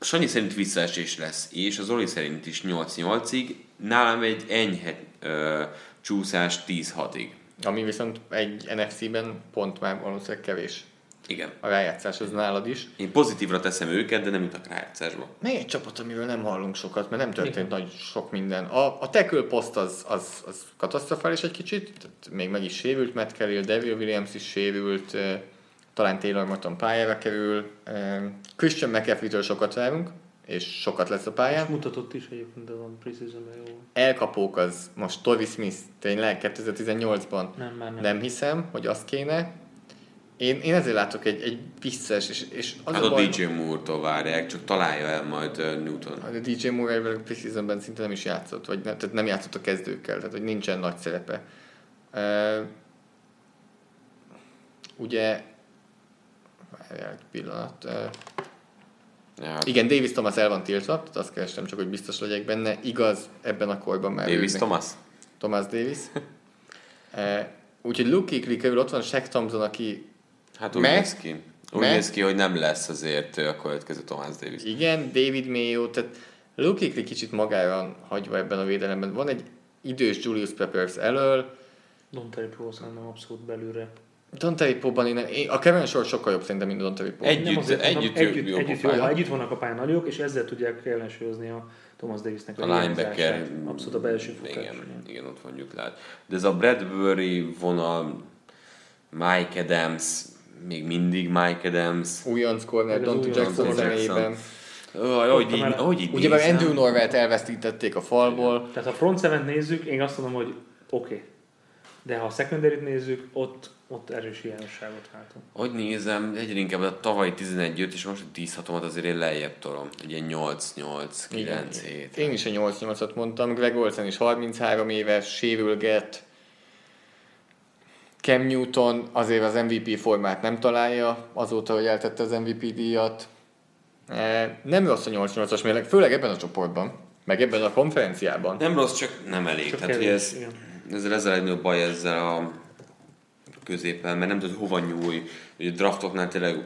Speaker 3: Sanyi szerint visszaesés lesz, és az Oli szerint is 8-8-ig, nálam egy enyhe ö, csúszás 10-6-ig.
Speaker 4: ami viszont egy NFC-ben pont már valószínűleg kevés.
Speaker 3: Igen.
Speaker 4: A rájátszás az nálad is.
Speaker 3: Én pozitívra teszem őket, de nem jutak rájátszásba.
Speaker 4: Még egy csapat, amiről nem hallunk sokat, mert nem történt nagy sok minden. A, a tackle poszt az, az, az katasztrofális egy kicsit, tehát még meg is sérült, Matt Carrill, Devil Williams is sérült, talán Taylor Morton pályára kerül, Christian McAfee-től sokat várunk, és sokat lesz a pályán.
Speaker 5: Mutatott is egyébként de van preseasonben jó.
Speaker 4: Elkapók az most Torrey Smith, tényleg 2018-ban
Speaker 5: Nem, már nem.
Speaker 4: nem hiszem, hogy azt kéne. Én, én ezért látok egy, egy visszaes, és, és az
Speaker 3: Hát
Speaker 4: a
Speaker 3: a DJ Moore-tól várják, csak találja el majd ö, Newton.
Speaker 4: A DJ Moore ebben preseasonben szinte nem is játszott, vagy nem, tehát nem játszott a kezdőkkel, tehát hogy nincsen nagy szerepe. Uh, ugye, várjál egy pillanat, uh,
Speaker 3: Ja,
Speaker 4: igen, Davis Thomas el van tiltva, tehát azt kerestem csak, hogy biztos legyek benne. Igaz, ebben a korban már
Speaker 3: Davis Thomas?
Speaker 4: Thomas Davis. uh, úgyhogy Luke Kuechly körül ott van Shaq Thompson, aki
Speaker 3: Hát úgy
Speaker 4: Meg-
Speaker 3: néz ki. Úgy
Speaker 4: Mert-
Speaker 3: néz ki, hogy nem lesz azért a következő Thomas Davis.
Speaker 4: Igen, David Mayo, tehát Luke Kuechly kicsit magára hagyva ebben a védelemben. Van egy idős Julius Peppers elől,
Speaker 5: Dontari Pro szerintem abszolút belülre.
Speaker 4: Dontari Poban én, én, a Kevin Shore sokkal jobb szerintem, mint a Dontari.
Speaker 3: Egy- Együtt-
Speaker 5: azért mondom,
Speaker 3: együtt jó-
Speaker 5: együtt,
Speaker 3: jó
Speaker 5: együtt, jó, együtt vannak a pályán nagyok, és ezzel tudják ellensúlyozni a Thomas Davisnek a,
Speaker 3: A linebacker.
Speaker 5: Abszolút a belső futás.
Speaker 3: Igen, igen, ott mondjuk lát. De ez a Bradbury vonal, Mike Adams, még mindig Mike Adams.
Speaker 4: Újonc corner,
Speaker 5: újonc
Speaker 4: Jackson személyében.
Speaker 3: Ó, Ahogy így, ahogy így
Speaker 4: Ugye már. Andrew Norvelt elvesztítették a falból.
Speaker 5: Tehát ha a front seven nézzük, én azt mondom, hogy oké. Okay. De ha a secondary nézzük, ott, ott erős hiányosságot látunk.
Speaker 3: Hogy nézem, egyre inkább a tavalyi 11 és most a 10 hatomat azért én lejjebb tolom. Egy ilyen 8-8, 9 7.
Speaker 4: Én is a 8-8-at mondtam, Greg Olsen is 33 éves, sérülget. Cam Newton azért az MVP formát nem találja, azóta, hogy eltette az MVP díjat. E, Nem rossz a 8-8-as mérleg, főleg ebben a csoportban, meg ebben a konferenciában.
Speaker 3: Nem rossz, csak nem elég.
Speaker 5: Csak
Speaker 3: Tehát,
Speaker 5: kevés,
Speaker 3: ez, ezzel, ezzel a legnagyobb baj ezzel a középen, mert nem tudod hova nyúlj. Ugye a draftoknál tényleg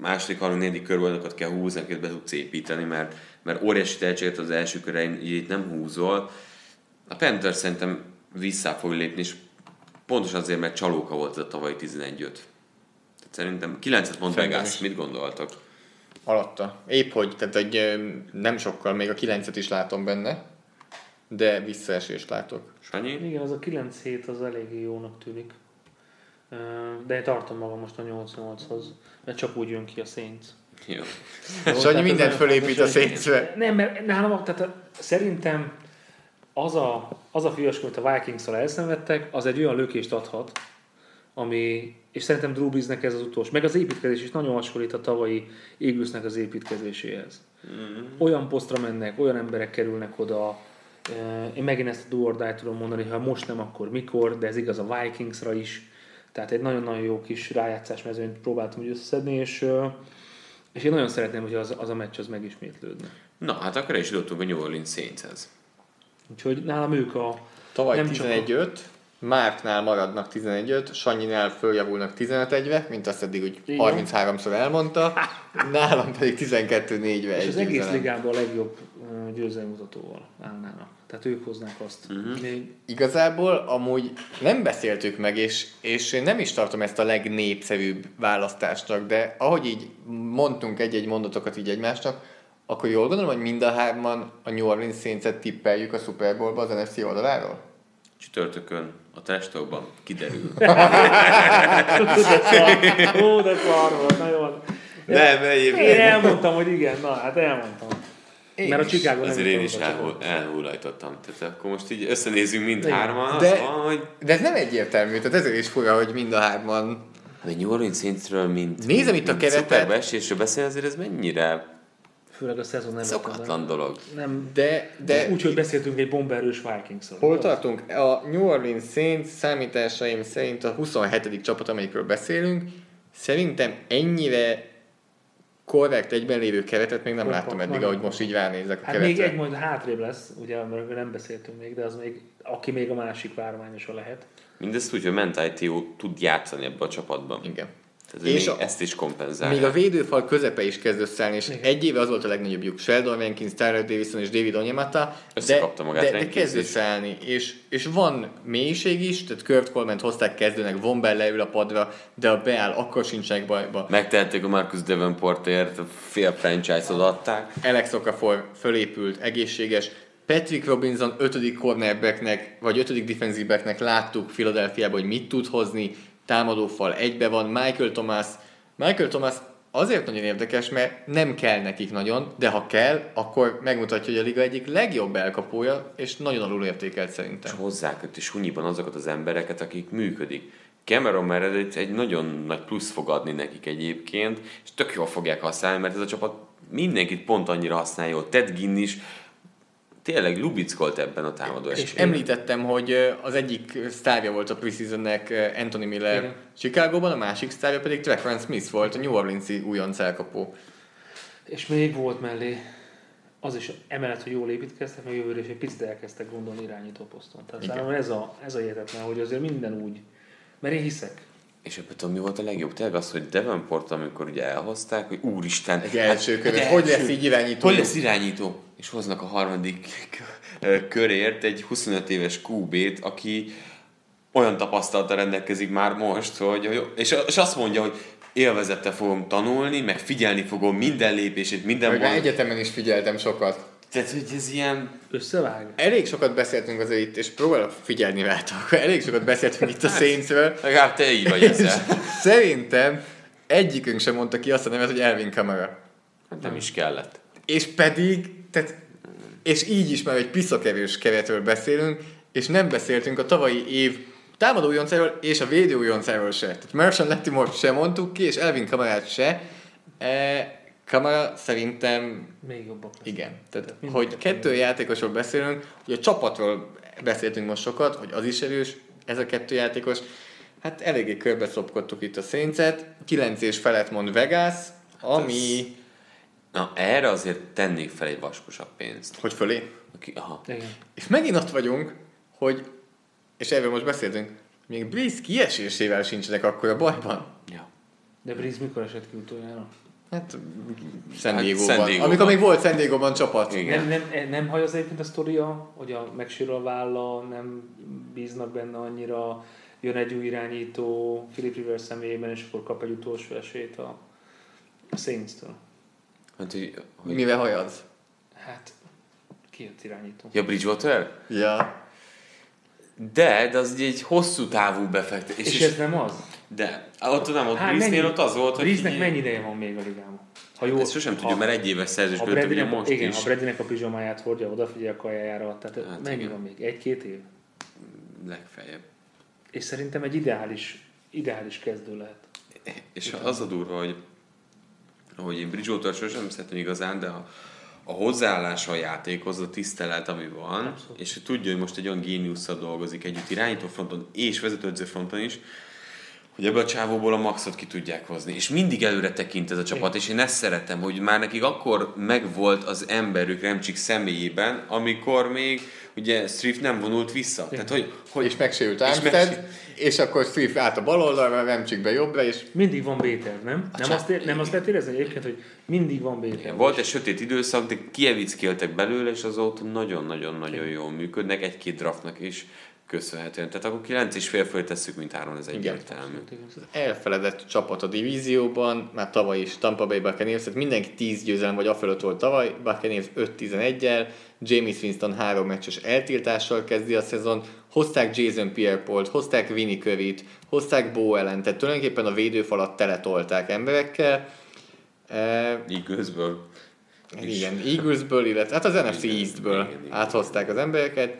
Speaker 3: második, harmadik, negyedik körvonalakat kell húzni, akiket be tudsz építeni, mert, mert óriási tehetséget az első körein így itt nem húzol. A Panthers szerintem vissza fog lépni, és pontosan azért, mert csalóka volt ez a tavalyi 11 Tehát szerintem 9-et mond Vegas, mit gondoltak?
Speaker 4: Alatta. Épp hogy, tehát egy, nem sokkal, még a 9-et is látom benne, de visszaesést látok.
Speaker 3: Sanyi?
Speaker 5: Igen, az a 9 hét az eléggé jónak tűnik. De én tartom magam most a 8-8-hoz, mert csak úgy jön ki a Saints.
Speaker 3: Jó.
Speaker 4: Sanyi mindent fölépít a Saintsre.
Speaker 5: Nem, mert nálam, tehát szerintem az a, az a fiaskó, amit a vikings elszenvedtek, az egy olyan lökést adhat, ami, és szerintem Drew Breesnek ez az utolsó, meg az építkezés is nagyon hasonlít a tavalyi Eaglesnek az építkezéséhez.
Speaker 4: Mhm.
Speaker 5: Olyan posztra mennek, olyan emberek kerülnek oda, Eh, én megint ezt a do tudom mondani, ha most nem, akkor mikor, de ez igaz a Vikingsra is. Tehát egy nagyon-nagyon jó kis rájátszás mezőnyt próbáltam úgy összeszedni, és, eh, és én nagyon szeretném, hogy az, az a meccs az megismétlődne.
Speaker 3: Na, hát akkor is jutottunk a New Orleans Saintshez.
Speaker 5: Úgyhogy nálam ők a...
Speaker 4: Tavaly
Speaker 5: nem csak a-
Speaker 4: 11-5, Márknál maradnak 11-5, Sanyinál följavulnak 15-1-re, mint azt eddig úgy
Speaker 5: Igen.
Speaker 4: 33-szor elmondta, (laughs) nálam pedig 12-4-re
Speaker 5: És az egész
Speaker 4: győzelem.
Speaker 5: ligában a legjobb győzelmutatóval állnának. Tehát ők hoznák azt. Uh-huh. Még,
Speaker 4: Igazából amúgy nem beszéltük meg, és, és én nem is tartom ezt a legnépszerűbb választásnak, de ahogy így mondtunk egy-egy mondatokat így egymásnak, akkor jól gondolom, hogy mind a hárman a New Orleans Saints-et tippeljük a Super Bowl-ba az NFC oldaláról?
Speaker 3: Csütörtökön a testokban kiderül. (laughs)
Speaker 5: Ó, de szar volt, na jó.
Speaker 3: Nem,
Speaker 5: Én
Speaker 3: egyébként.
Speaker 5: elmondtam, hogy igen, na hát elmondtam. Mert a Chicago nem
Speaker 3: Azért én is
Speaker 5: a
Speaker 3: elhullajtottam. Tehát akkor most így összenézünk mind
Speaker 5: Igen.
Speaker 3: hárman,
Speaker 4: De-
Speaker 3: van, hogy
Speaker 4: De ez nem egyértelmű, tehát ezért is fura, hogy mind a hárman
Speaker 3: Hát egy New Orleans Saintsről, mint,
Speaker 4: Nézem itt a
Speaker 3: mint
Speaker 4: keretet.
Speaker 3: szuperbeesésről beszélni, azért ez mennyire
Speaker 5: Főleg a szezon nem
Speaker 3: szokatlan dolog.
Speaker 5: Nem,
Speaker 4: De,
Speaker 5: de
Speaker 4: de
Speaker 5: úgy, hogy beszéltünk egy bomberős Vikingsról.
Speaker 4: hol tartunk? A New Orleans Saints számításaim szerint a 27. csapat, amelyikről beszélünk, szerintem ennyire korrekt egyben lévő keretet még nem láttam eddig, ahogy most így ránézek a
Speaker 5: Hát
Speaker 4: keretre.
Speaker 5: még egy majd hátrébb lesz, ugye, amiről nem beszéltünk még, de az még, aki még a másik várományosa lehet.
Speaker 3: Mindezt úgy, hogy Mentality tud játszani ebbe a csapatban.
Speaker 4: Igen.
Speaker 3: Tehát
Speaker 4: És
Speaker 3: még
Speaker 4: a-
Speaker 3: ezt is kompenzálja.
Speaker 4: Még a védőfal közepe is kezd összeállni, és
Speaker 5: Igen.
Speaker 4: egy éve az volt a legnagyobb Sheldon Rankins, Tyler Davison és David Onyemata, de,
Speaker 3: Összekapta magát
Speaker 4: de, de kezd összeállni, és, és van mélység is, tehát Kurt Coleman hozták kezdőnek, Von Bell leül a padra, de a beáll, akkor sincsenek bajba.
Speaker 3: Megtehették a Marcus Davenportért, fél franchise-ot adták.
Speaker 4: Alex Okafor fölépült, egészséges, Patrick Robinson ötödik cornerbacknek, vagy ötödik defensive backnek láttuk Philadelphiában, hogy mit tud hozni, támadófal egybe van, Michael Thomas, Michael Thomas azért nagyon érdekes, mert nem kell nekik nagyon, de ha kell, akkor megmutatja, hogy a liga egyik legjobb elkapója, és nagyon alul értékelt szerintem.
Speaker 3: És hozzák ott is hunyiban azokat az embereket, akik működik. Cameron Meredith egy nagyon nagy plusz fog adni nekik egyébként, és tök jól fogják használni, mert ez a csapat mindenkit pont annyira használja. Ted Ginn is tényleg lubickolt ebben a támadó
Speaker 4: És említettem, hogy az egyik sztárja volt a preseasonnek Anthony Miller
Speaker 5: Igen.
Speaker 4: Chicagóban, a másik sztárja pedig Trequan Smith volt, a New Orleans-i újonc elkapó.
Speaker 5: És még volt mellé az is emellett, hogy jól építkeztek, meg jövőre is egy picit elkezdtek gondolni irányító poszton. Tehát számomra ez a, ez a hihetetlen, hogy azért minden úgy, mert én hiszek.
Speaker 3: És ebben tudom, mi volt a legjobb? Tényleg az, hogy Devonport, amikor ugye elhozták, hogy úristen,
Speaker 4: Egy első
Speaker 3: hát-
Speaker 4: körös.
Speaker 3: hát
Speaker 4: Hogy lesz így irányító?
Speaker 3: Hogy lesz irányító? És hoznak a harmadik körért egy 25 éves QB-t, aki olyan tapasztalata rendelkezik már most, hogy és, és azt mondja, hogy élvezettel fogom tanulni, meg figyelni fogom minden lépését, minden
Speaker 4: Meg egyetemen is figyeltem sokat.
Speaker 3: Tehát, hogy ez ilyen...
Speaker 5: Összevág?
Speaker 4: Elég sokat beszéltünk azért itt, és próbálok figyelni rátok. (laughs) Elég sokat beszéltünk itt a Saintsről.
Speaker 3: Legalább te így vagy ezzel.
Speaker 4: Szerintem egyikünk sem mondta ki azt a nevet, hogy Elvin Kamara.
Speaker 3: Hát nem is kellett.
Speaker 4: És pedig, tehát, és így is már egy piszakevős keretről beszélünk, és nem beszéltünk a tavalyi év támadó újoncáról és a védő újoncáról se. Tehát Merson Lettimore sem mondtuk ki, és Elvin Kamarát se. E, Kamara szerintem
Speaker 5: Még jobbak lesz.
Speaker 4: igen. Tehát,
Speaker 5: mind
Speaker 4: hogy
Speaker 5: kettő.
Speaker 4: kettő játékosról beszélünk, hogy a csapatról beszéltünk most sokat, hogy az is erős, ez a kettő játékos. Hát eléggé körbe szopkodtuk itt a Saints-et. 9 és felett mond Vegas, ami...
Speaker 3: Na, erre azért tennék fel egy vaskosabb pénzt.
Speaker 4: Hogy fölé?
Speaker 3: Aki, aha.
Speaker 5: Igen.
Speaker 4: És megint ott vagyunk, hogy, és erről most beszéltünk, még Breeze kiesésével sincsenek akkor a bajban.
Speaker 3: Ja.
Speaker 5: De Breeze mikor esett ki utoljára?
Speaker 4: Hát San.
Speaker 3: San Diego-ban.
Speaker 4: Amikor még volt San Diego-ban csapat.
Speaker 3: Igen.
Speaker 5: Nem, nem, nem haj az egyébként a sztoria, hogy a megsérül a válla, nem bíznak benne annyira, jön egy új irányító Philip Rivers személyében, és akkor kap egy utolsó esélyt a, a Saints-től.
Speaker 3: Hát, hogy, hogy...
Speaker 4: Mivel hajaz?
Speaker 5: Hát, ki jött irányító?
Speaker 3: Ja, Bridgewater?
Speaker 4: Ja.
Speaker 3: De, de az egy, egy hosszú távú befektetés.
Speaker 5: És, és ez nem az?
Speaker 3: De, ott nem, ott Breeze-nél ott az volt, hogy...
Speaker 5: Breeze-nek mennyi ideje van még a ligában? Ha jó,
Speaker 3: Ezt sosem tudjuk, mert egy éves ugye
Speaker 5: Bradynek,
Speaker 3: most
Speaker 5: igen,
Speaker 3: is.
Speaker 5: ha Bradynek a pizsomáját hordja, odafigyel a kajájára, tehát
Speaker 3: Hát
Speaker 5: mennyi
Speaker 3: igen.
Speaker 5: van még? Egy-két év?
Speaker 3: Legfeljebb.
Speaker 5: És szerintem egy ideális, ideális kezdő lehet.
Speaker 3: És az a durva, hogy, hogy én Bridgewater sosem szeretem igazán, de a, a hozzáállása a játékhoz, a tisztelet, ami van,
Speaker 5: Abszolút.
Speaker 3: és hogy tudja, hogy most egy olyan géniusszal dolgozik együtt irányító fronton és vezetőedző fronton is, hogy ebből a csávóból a maxot ki tudják hozni. És mindig előre tekint ez a csapat, és én ezt szeretem, hogy már nekik akkor megvolt az emberük Remcsik személyében, amikor még ugye Strift nem vonult vissza. Tehát, hogy, hogy
Speaker 4: És megsérült
Speaker 3: És
Speaker 4: Armstead,
Speaker 3: megsérült.
Speaker 4: és akkor Swift át a bal oldalra, Remcsik be jobbra, és
Speaker 5: Mindig van B-terv, nem? Nem
Speaker 3: csá-
Speaker 5: azt, ér, nem azt lehet érezni egyébként, hogy mindig van B-terv.
Speaker 3: volt egy sötét időszak, de kievickéltek belőle, és azóta nagyon-nagyon-nagyon jól működnek, egy-két draftnak is köszönhetően. Tehát akkor 9 és fél fölé tesszük, mint három, ez egyértelmű.
Speaker 4: elfeledett csapat a divízióban, már tavaly is Tampa Bay Buccaneers, tehát mindenki 10 győzelem vagy afölött volt tavaly, Buccaneers 5-11-el, James Winston három meccses eltiltással kezdi a szezon, hozták Jason Pierre-Paul-t, hozták Vinny Curry-t, hozták Bo ellen, tehát tulajdonképpen a védőfalat teletolták emberekkel. E,
Speaker 3: Eaglesből.
Speaker 4: igen, Eaglesből, illetve hát az NFC Eastből áthozták az embereket.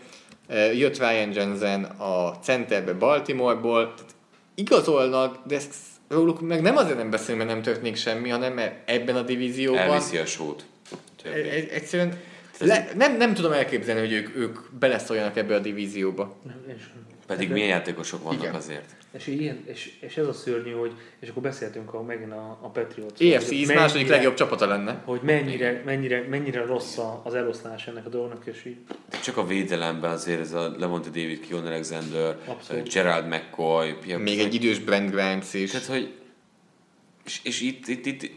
Speaker 4: Jött Ryan Jensen a centerbe Baltimoreból. Tehát igazolnak, de ezt róluk meg nem azért nem beszélünk, mert nem történik semmi, hanem mert ebben a divízióban
Speaker 3: Elviszi a sót.
Speaker 4: e- e- egyszerűen le, nem, nem tudom elképzelni, hogy ők, ők beleszóljanak ebbe a divízióba.
Speaker 5: És,
Speaker 3: Pedig milyen játékosok vannak
Speaker 4: Igen.
Speaker 3: azért.
Speaker 5: És, ilyen, és, és, ez a szörnyű, hogy, és akkor beszéltünk a, megint a, a Patriots.
Speaker 4: EFC East második legjobb csapata lenne.
Speaker 5: Hogy mennyire, mennyire, mennyire rossz a- az eloszlás ennek a dolognak, és így
Speaker 3: Csak a védelemben azért ez a Levante David, Kion Alexander,
Speaker 5: Abszolút.
Speaker 3: Gerald McCoy, Pierre
Speaker 4: Még egy idős Brent Grimes is.
Speaker 3: Tehát, hogy és, és itt, itt, itt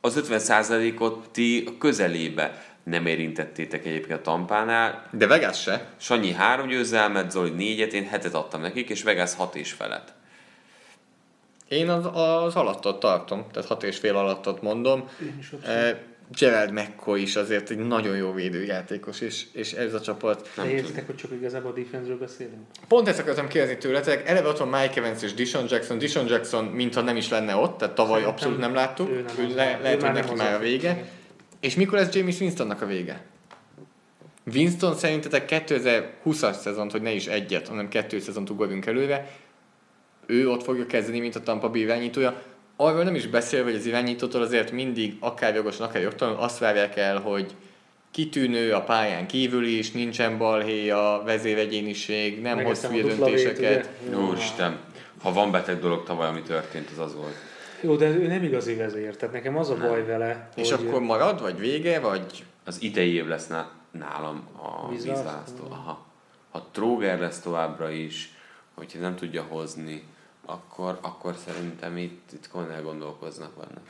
Speaker 3: az 50%-ot ti a közelébe nem érintettétek egyébként a Tampánál.
Speaker 4: De Vegas se.
Speaker 3: Sanyi három győzelmet, Zoli négyet, én hetet adtam nekik, és Vegas hat és felett.
Speaker 4: Én az, az alattot tartom, tehát hat és fél alattot mondom.
Speaker 5: én is ott
Speaker 4: Eh, Gerald McCoy is azért egy nagyon jó védőjátékos, és, és ez a csapat.
Speaker 5: De értitek, hogy csak igazából a defense-ről beszélünk?
Speaker 4: Pont ezt akartam kérdezni tőletek, eleve ott van Mike Evans és Dishon Jackson. Dishon Jackson, mintha nem is lenne ott, tehát tavaly
Speaker 5: Szerintem
Speaker 4: abszolút nem láttuk.
Speaker 5: ő nem
Speaker 4: Ő le, lehet,
Speaker 5: már
Speaker 4: hogy neki már a vége.
Speaker 5: Igen.
Speaker 4: És mikor lesz James Winstonnak a vége? Winston szerintetek 2020-as szezont, hogy ne is egyet, hanem kettő szezont ugorjunk előre, ő ott fogja kezdeni, mint a Tampa Bay irányítója. Arról nem is beszél, hogy az irányítótól azért mindig, akár jogosan, akár jogtalanul azt várják el, hogy kitűnő a pályán kívül is, nincsen balhéja, vezéregyéniség, nem hoz hülye döntéseket.
Speaker 3: Úristen, ha van beteg dolog tavaly, ami történt, az az volt.
Speaker 5: Jó, de ő nem igazi vezér, tehát nekem az a baj vele,
Speaker 4: És
Speaker 5: hogy
Speaker 4: akkor marad, vagy vége, vagy
Speaker 3: Az idei év lesz ná- nálam a
Speaker 5: Vízválasztó.
Speaker 3: Aha. Ha Tróger lesz továbbra is, hogyha nem tudja hozni, akkor, akkor szerintem itt, itt komolyan elgondolkoznak benne.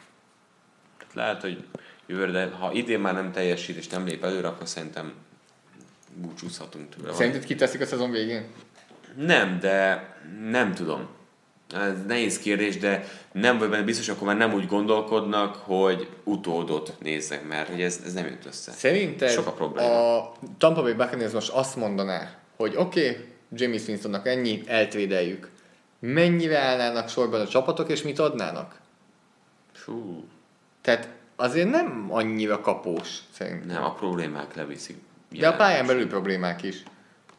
Speaker 3: Tehát lehet, hogy jövőre, de ha idén már nem teljesít és nem lép előre, akkor szerintem búcsúzhatunk tőle.
Speaker 4: Szerinted kiteszik a szezon végén?
Speaker 3: Nem, de nem tudom. Ez nehéz kérdés, de nem vagy benne biztos, akkor már nem úgy gondolkodnak, hogy utódot nézzek, mert hogy ez, ez nem jött össze.
Speaker 4: Szerinted
Speaker 3: Sok a probléma.
Speaker 4: a Tampa Bay Buccaneers most azt mondaná, hogy oké, okay, James Winstonnak ennyi, eltvédeljük. Mennyire állnának sorban a csapatok, és mit adnának?
Speaker 3: Fú,
Speaker 4: Tehát azért nem annyira kapós, szerintem.
Speaker 3: nem, a problémák leviszik.
Speaker 4: De a pályán belül problémák is.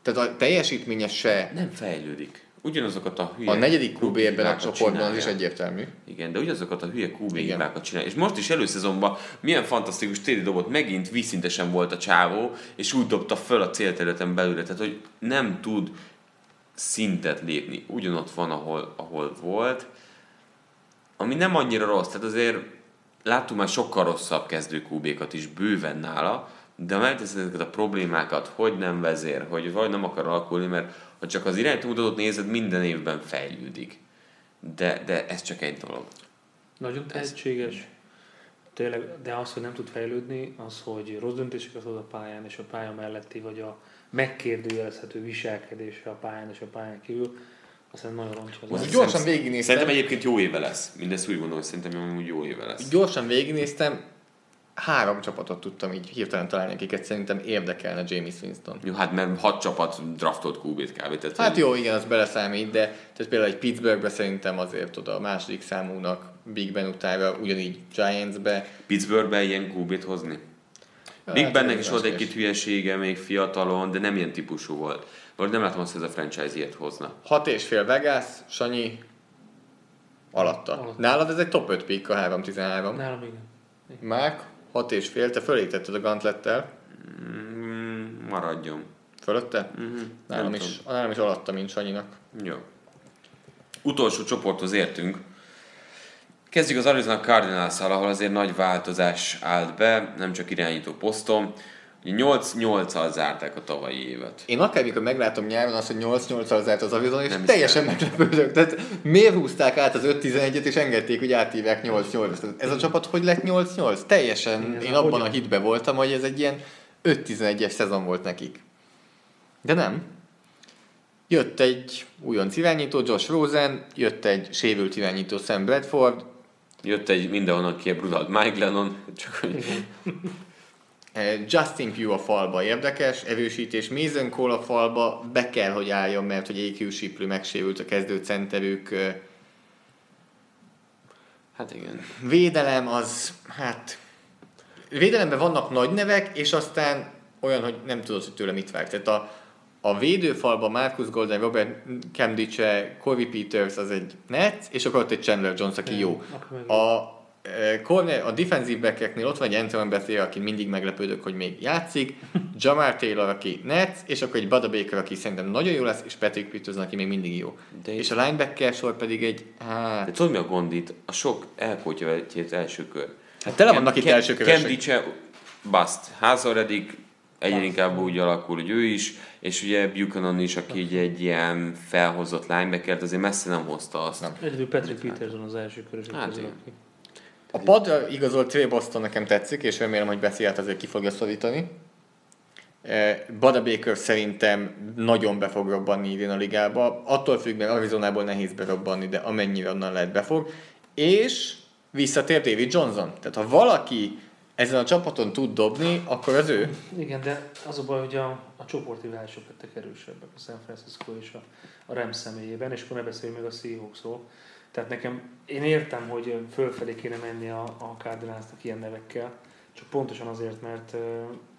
Speaker 4: Tehát a teljesítménye se.
Speaker 3: Nem fejlődik. Ugyanazokat a hülye
Speaker 4: A negyedik QB ebben a csoportban az is egyértelmű.
Speaker 3: Igen, de ugyanazokat a hülye QB hibákat csinálja. És most is előszezonban milyen fantasztikus téli dobott, megint vízszintesen volt a csávó, és úgy dobta föl a célterületen belőle, tehát hogy nem tud szintet lépni. Ugyanott van, ahol, ahol volt, ami nem annyira rossz, tehát azért láttuk már sokkal rosszabb kezdő QB-kat is bőven nála, de megteszed ezeket a problémákat, hogy nem vezér, hogy vagy nem akar alakulni, mert ha csak az iránytúmutatót nézed, minden évben fejlődik. De, de ez csak egy dolog.
Speaker 5: Nagyon tehetséges. Tényleg, de az, hogy nem tud fejlődni, az, hogy rossz döntéseket hoz a pályán, és a pálya melletti, vagy a megkérdőjelezhető viselkedése a pályán és a pályán kívül, azt nagyon rontja az
Speaker 4: gyorsan végignéztem.
Speaker 3: Szerintem egyébként jó éve lesz. Mindezt úgy gondolom, hogy szerintem úgy jó éve lesz.
Speaker 4: Gyorsan végignéztem, három csapatot tudtam így hirtelen találni, akiket szerintem érdekelne James Winston.
Speaker 3: Jó, hát mert hat csapat draftolt QB-t kb. Tehát,
Speaker 4: Hát jó, igen, az beleszámít, de tehát például egy Pittsburghbe szerintem azért oda a második számúnak Big Ben utára, ugyanígy Giantsbe.
Speaker 3: Pittsburghbe ilyen QB-t hozni?
Speaker 4: Ja,
Speaker 3: Big
Speaker 4: hát
Speaker 3: Bennek is volt
Speaker 4: más
Speaker 3: egy-két hülyesége, még fiatalon, de nem ilyen típusú volt. Vagy nem látom azt, hogy ez a franchise ilyet hozna.
Speaker 4: Hat és fél Vegas, Sanyi alatta.
Speaker 5: Alatta.
Speaker 4: Nálad ez egy top 5 pick a 3-13.
Speaker 5: Nálam igen.
Speaker 4: Mák, hat és fél, te fölítetted a gantlettel.
Speaker 3: Mm, maradjon.
Speaker 4: Fölötte?
Speaker 3: Mm-hmm.
Speaker 4: Nálam is, nálam is alatta, mint Sanyinak.
Speaker 3: Jó. Utolsó csoporthoz értünk. Kezdjük az Arizona cardinals ahol azért nagy változás állt be, nem csak irányító poszton. Ugye 8-8-al zárták a tavalyi évet.
Speaker 4: Én akármikor meglátom nyáron azt, hogy 8-8-al zárt az Arizona, és
Speaker 3: Nem
Speaker 4: teljesen meglepődök. Tehát miért húzták át az 5-11-et, és engedték, hogy átívják 8-8-t? Tehát Ez a csapat hogy lett 8-8? Teljesen, én abban a hitben voltam, hogy ez egy ilyen 5-11-es szezon volt nekik. De nem. Jött egy újonc irányító, Josh Rosen, jött egy sérült irányító Sam Bradford,
Speaker 3: Jött egy mindenhonnan kiebrudált Mike Lennon, csak hogy
Speaker 4: Justin Pugh a falba érdekes, erősítés, Mason Cole a falba be kell, hogy álljon, mert hogy AQ Shipley megsérült a kezdő centerük. eh,
Speaker 3: hát igen.
Speaker 4: Védelem az, hát... Védelemben vannak nagy nevek, és aztán olyan, hogy nem tudod, hogy tőle mit vár. Tehát a, a védőfalban Marcus Golden, Robert Camdice, Corey Peters az egy net, és akkor ott egy Chandler Jones, aki jó. A, eh, corner, a defensive backeknél ott van egy Antoine Bethea, aki mindig meglepődök, hogy még játszik, (laughs) Jamar Taylor, aki net, és akkor egy Bada Baker, aki szerintem nagyon jó lesz, és Patrick Peterson, aki még mindig jó.
Speaker 3: De-
Speaker 4: és a linebacker sor pedig egy, hát,
Speaker 3: De tudod mi a gond itt? A sok elkótya vetjét első kör.
Speaker 4: hát tele vannak itt első kövesek.
Speaker 3: Kemdice, Bast. Házor eddig egyre inkább úgy alakul, hogy ő is, és ugye Buchanan is, aki így egy ilyen felhozott linebackert, azért messze nem hozta azt.
Speaker 4: Nem.
Speaker 5: Egyedül Patrick Peterson az első körösök
Speaker 3: Hát
Speaker 5: közül,
Speaker 3: igen.
Speaker 5: aki-
Speaker 4: A padra igazolt Trey Boston nekem tetszik, és remélem, hogy Beszélyát azért ki fogja szorítani. Bada Baker szerintem nagyon be fog robbanni idén a ligába. Attól függ, mert Arizonából nehéz berobbanni, de amennyire onnan lehet befog. És visszatér David Johnson. Tehát ha valaki ezen a csapaton tud dobni, akkor az ő.
Speaker 5: Igen, de az a baj, hogy a, a csoporti válások lettek erősebbek a San Francisco és a, a Rams személyében, és akkor ne beszéljünk meg a Seahawksról. Tehát nekem, én értem, hogy fölfelé kéne menni a, a Cardinalsnak ilyen nevekkel, csak pontosan azért, mert,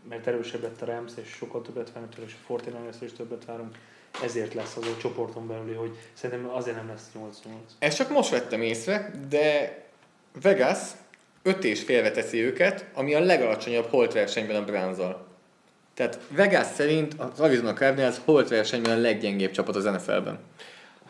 Speaker 5: mert erősebb lett a Rams, és sokkal többet várunk tőle, és a 49 is többet várunk. Ezért lesz az a csoporton belüli, hogy szerintem azért nem lesz 8-8.
Speaker 4: Ezt csak most vettem észre, de Vegas öt és félre teszi őket, ami a legalacsonyabb holt versenyben a browns Tehát Vegas szerint az Arizona Cardinals holt versenyben a leggyengébb csapat az NFL-ben.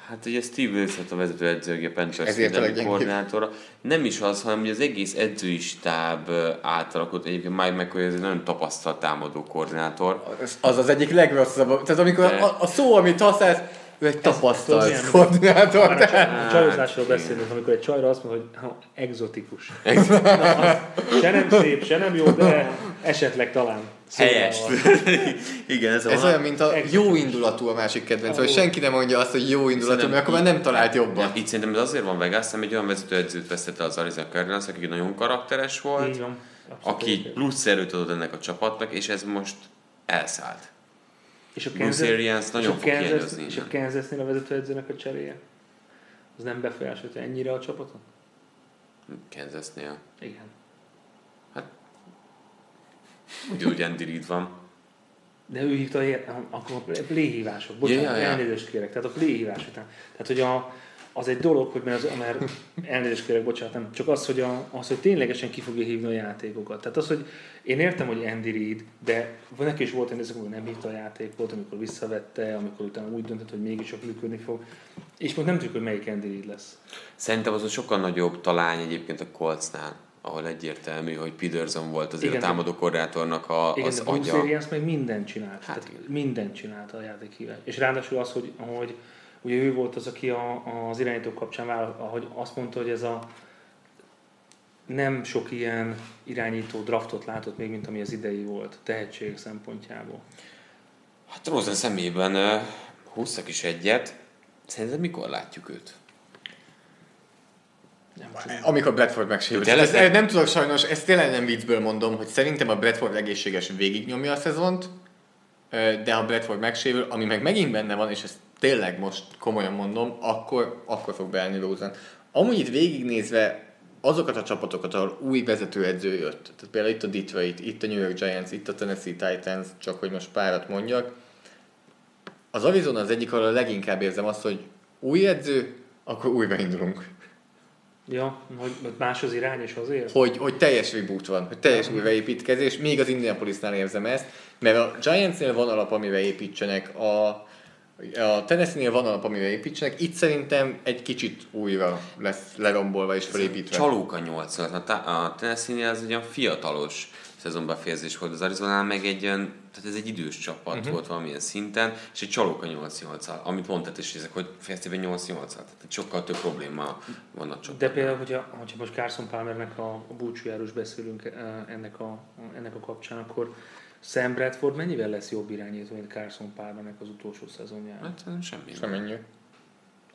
Speaker 3: Hát ugye Steve Wilson a vezető edző, a Panthers védelmi koordinátora. Nem is az, hanem az egész edzői stáb átalakult. Egyébként Mike McCoy ez egy nagyon tapasztalt támadó koordinátor.
Speaker 4: Az az egyik legrosszabb. Tehát amikor
Speaker 3: De-
Speaker 4: a, a szó, amit használsz, Ő egy tapasztalt
Speaker 5: milyen-
Speaker 4: koordinátor.
Speaker 5: Már a csaj- a csajozásról beszélünk, amikor egy csajra azt mondod, hogy ha, exotikus. Na, az se nem szép, se nem jó, de esetleg talán.
Speaker 3: Helyes. (laughs)
Speaker 5: Szóval-
Speaker 3: Igen, ez,
Speaker 4: Ez olyan, mint a jó indulatú a másik kedvenc, hogy senki nem mondja azt, hogy jó indulatú, mert akkor már nem talált jobban.
Speaker 3: Itt szerintem ez azért van Vegas, mert egy olyan vezetőedzőt vesztette az Arizona Cardinals, aki nagyon karakteres volt, aki plusz erőt adott ennek a csapatnak, és ez most elszállt.
Speaker 5: És a
Speaker 3: Bruce Arians
Speaker 5: és
Speaker 3: nagyon
Speaker 5: a
Speaker 3: fog
Speaker 5: Kansas, És a. Kansasnél a vezetőedzőnek a cseréje? Az nem befolyásolta ennyire a csapatot?
Speaker 3: Kansasnél.
Speaker 5: Igen.
Speaker 3: Ugye, hogy Andy Reid van.
Speaker 5: De ő hívta, akkor a play hívások. Bocsánat,
Speaker 3: ja, ja.
Speaker 5: elnézést kérek. Tehát a play hívás után. Tehát, hogy a, az egy dolog, hogy mert, az, mert elnézést kérek, bocsánat, nem, csak az hogy, a, az, hogy ténylegesen ki fogja hívni a játékokat. Tehát az, hogy én értem, hogy Andy Reid, de neki is volt egy amikor nem hívta a játékot, amikor visszavette, amikor utána úgy döntött, hogy mégis csak működni fog. És most nem tudjuk, hogy melyik Andy Reid lesz.
Speaker 3: Szerintem az a sokkal nagyobb talány egyébként a Coltsnál, ahol egyértelmű, hogy Peterson volt azért
Speaker 5: Igen,
Speaker 3: a támadó koordinátornak a,
Speaker 5: Igen,
Speaker 3: az
Speaker 5: de
Speaker 3: agya.
Speaker 5: Arians meg mindent csinált.
Speaker 3: Hát
Speaker 5: Hát
Speaker 3: igen.
Speaker 5: mindent csinált a játékhívás. És ráadásul az, hogy, hogy ugye ő volt az, aki a, az irányítók kapcsán vállal, ahogy azt mondta, hogy ez a nem sok ilyen irányító draftot látott még, mint ami az idei volt, tehetség szempontjából.
Speaker 3: Hát Rosen szemében húztak is egyet. Szerinted mikor látjuk őt?
Speaker 4: Amikor Bradford megsérült. Ezt, ezt nem tudok sajnos, ezt tényleg nem viccből mondom, hogy szerintem a Bradford egészséges végignyomja a szezont, de ha Bradford megsérül, ami meg megint benne van, és ezt tényleg most komolyan mondom, akkor, akkor fog beállni Rosen. Amúgy itt végignézve azokat a csapatokat, ahol új vezetőedző jött, tehát például itt a Detroit, itt a New York Giants, itt a Tennessee Titans, csak hogy most párat mondjak, az Arizona az egyik, ahol a leginkább érzem azt, hogy új edző, akkor újra indulunk.
Speaker 5: Ja, hogy más az irány is azért?
Speaker 4: hogy, hogy teljes reboot van, hogy teljes újraépítkezés, még az Indianapolisnál érzem ezt, mert a Giantsnél van alap, amire építsenek, a, a Tennessee-nél van alap, amire építsenek, itt szerintem egy kicsit újra lesz lerombolva és felépítve.
Speaker 3: Csalóka 8 a, a Tennessee-nél ez egy olyan fiatalos szezonbefejezés volt, az Arizona meg egy olyan, tehát ez egy idős csapat uh-huh. volt valamilyen szinten, és egy csalóka 8-8 amit mondtad is, ezek, hogy fejeztében 8 8 tehát sokkal több probléma van a csapatban.
Speaker 5: De például, hogyha, hogyha most Carson Palmernek a, a búcsújáról beszélünk eh, ennek a, ennek a kapcsán, akkor Sam Bradford mennyivel lesz jobb irányító, mint Carson Palmernek az utolsó szezonján?
Speaker 3: Hát semmi.
Speaker 4: Semennyi.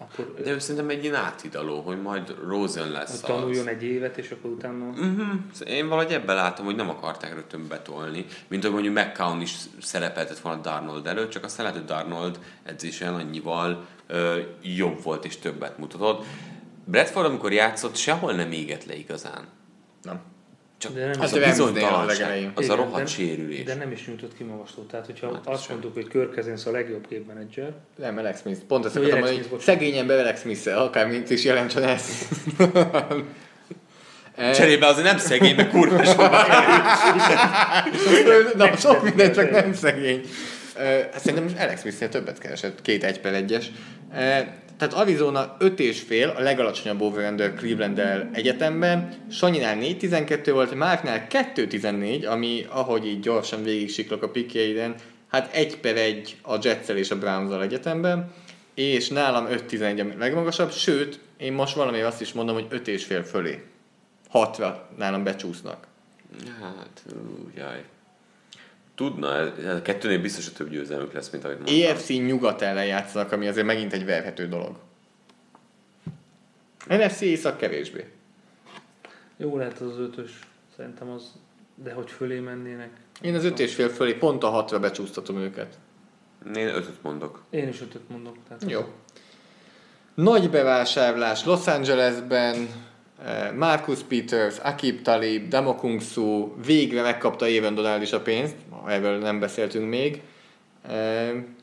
Speaker 5: Akkor
Speaker 3: De ő szerintem egy ilyen átidaló, hogy majd Rosen lesz
Speaker 5: hogy
Speaker 3: az.
Speaker 5: tanuljon egy évet, és akkor utána...
Speaker 3: Uh-huh. Én valahogy ebben látom, hogy nem akarták rögtön betolni, mint ahogy mondjuk McCown is szerepeltett volna Darnold előtt, csak aztán lehet, hogy Darnold edzésen annyival ö, jobb volt és többet mutatott. Bradford, amikor játszott, sehol nem égett le igazán.
Speaker 4: Nem.
Speaker 3: Csak
Speaker 5: De nem
Speaker 3: az
Speaker 4: is.
Speaker 3: a bizonytalanság, az a rohadt
Speaker 5: de-
Speaker 3: sérülés.
Speaker 5: De nem is nyújtott ki magaslót. Tehát, hogyha
Speaker 3: Hát,
Speaker 5: azt
Speaker 3: sem.
Speaker 5: mondtuk, hogy Cousins a legjobb képmenedzser,
Speaker 4: Nem, Alex Smith. Pont ezt akartam mondani, hogy
Speaker 5: Smith, bocsánat.
Speaker 4: szegény ember Alex smith akár mint is jelentsen. Eh, (laughs)
Speaker 3: Cserébe azért nem szegény, mert kurva sok. (laughs)
Speaker 4: Na, sok minden, csak nem szegény. Hát szerintem most Alex smith többet keresett, két egy per egyes. Eh, Tehát Arizona 5 és fél, a legalacsonyabb over cleveland egyetemben. Sanyinál 4-12 volt, Márknál 2-14, ami ahogy így gyorsan végig siklok a pikjeiden, hát 1 per 1 a Jetsel és a browns egyetemben, és nálam 5-11 a legmagasabb, sőt, én most valami azt is mondom, hogy 5 és fél fölé. 6-ra nálam becsúsznak.
Speaker 3: Hát, ú, jaj. Tudna, ez, a kettőnél biztos, hogy több győzelmük lesz, mint ahogy mondtam.
Speaker 4: EFC nyugat ellen játszanak, ami azért megint egy verhető dolog. NFC észak kevésbé.
Speaker 5: jó lehet az ötös, szerintem az, de hogy fölé mennének.
Speaker 4: Én az öt és fél fölé pont a hatra becsúsztatom őket.
Speaker 3: Én ötöt mondok.
Speaker 5: Én is ötöt mondok. Tehát
Speaker 4: Jó. Nagy bevásárlás Los Angelesben, Marcus Peters, Akib Talib, Damokung Su végre megkapta Éven Donald is a pénzt, erről nem beszéltünk még.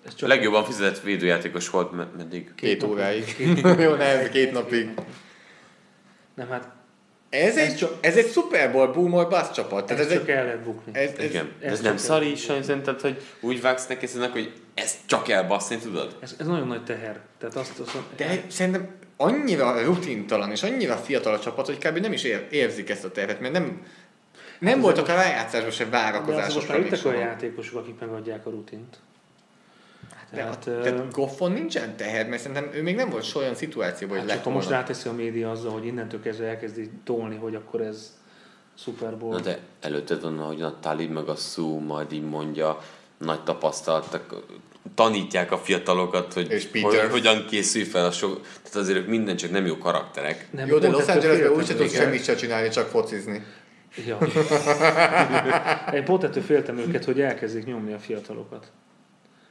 Speaker 5: Ez
Speaker 3: A legjobban fizetett védőjátékos volt med- meddig.
Speaker 4: Két óráig. (laughs) Jó, nem, két napig.
Speaker 5: Nem, hát
Speaker 4: Ez,
Speaker 5: Ez
Speaker 4: egy,
Speaker 5: csak-
Speaker 4: ez egy Super Bowl boom or bust csapat. Tehát
Speaker 5: ez,
Speaker 4: ez,
Speaker 5: csak
Speaker 4: egy,
Speaker 5: el lehet bukni.
Speaker 4: ez, ez,
Speaker 3: Igen.
Speaker 5: ez
Speaker 3: Ez, nem
Speaker 5: csak-
Speaker 3: szari is, szerinted, hogy úgy vágsz neki hogy ezt csak elbaszni tudod?
Speaker 5: Ez, ez nagyon nagy teher. Tehát azt, azt
Speaker 4: De szerintem annyira rutintalan és annyira fiatal a csapat, hogy kb. nem is ér, érzik ezt a tervet, mert nem, nem voltak a rájátszásban se
Speaker 5: de
Speaker 4: várakozások.
Speaker 5: most már jöttek olyan játékosok, akik megadják a rutint.
Speaker 4: De
Speaker 5: Tehát,
Speaker 4: hát,
Speaker 5: ö,
Speaker 4: tehát Goffon nincsen teher, mert szerintem ő még nem volt soha olyan szituációban, hogy
Speaker 5: Hát
Speaker 4: lett
Speaker 5: most ráteszi a média azzal, hogy innentől kezdve elkezdi tolni, hogy akkor ez Super Bowl.
Speaker 3: Na de előtted van, hogy a Talib meg a Szú majd így mondja, nagy tapasztaltak, tanítják a fiatalokat, hogy,
Speaker 4: És
Speaker 3: hogy
Speaker 4: Peter.
Speaker 3: hogyan készül fel a sok... Tehát azért ők minden csak nem jó karakterek.
Speaker 5: Nem,
Speaker 4: Jó, de Los Angelesben
Speaker 5: féltem.
Speaker 4: úgyse tudsz semmit se csinálni, csak focizni.
Speaker 5: Ja. (laughs) Én pont ettől féltem őket, hogy elkezdik nyomni a fiatalokat.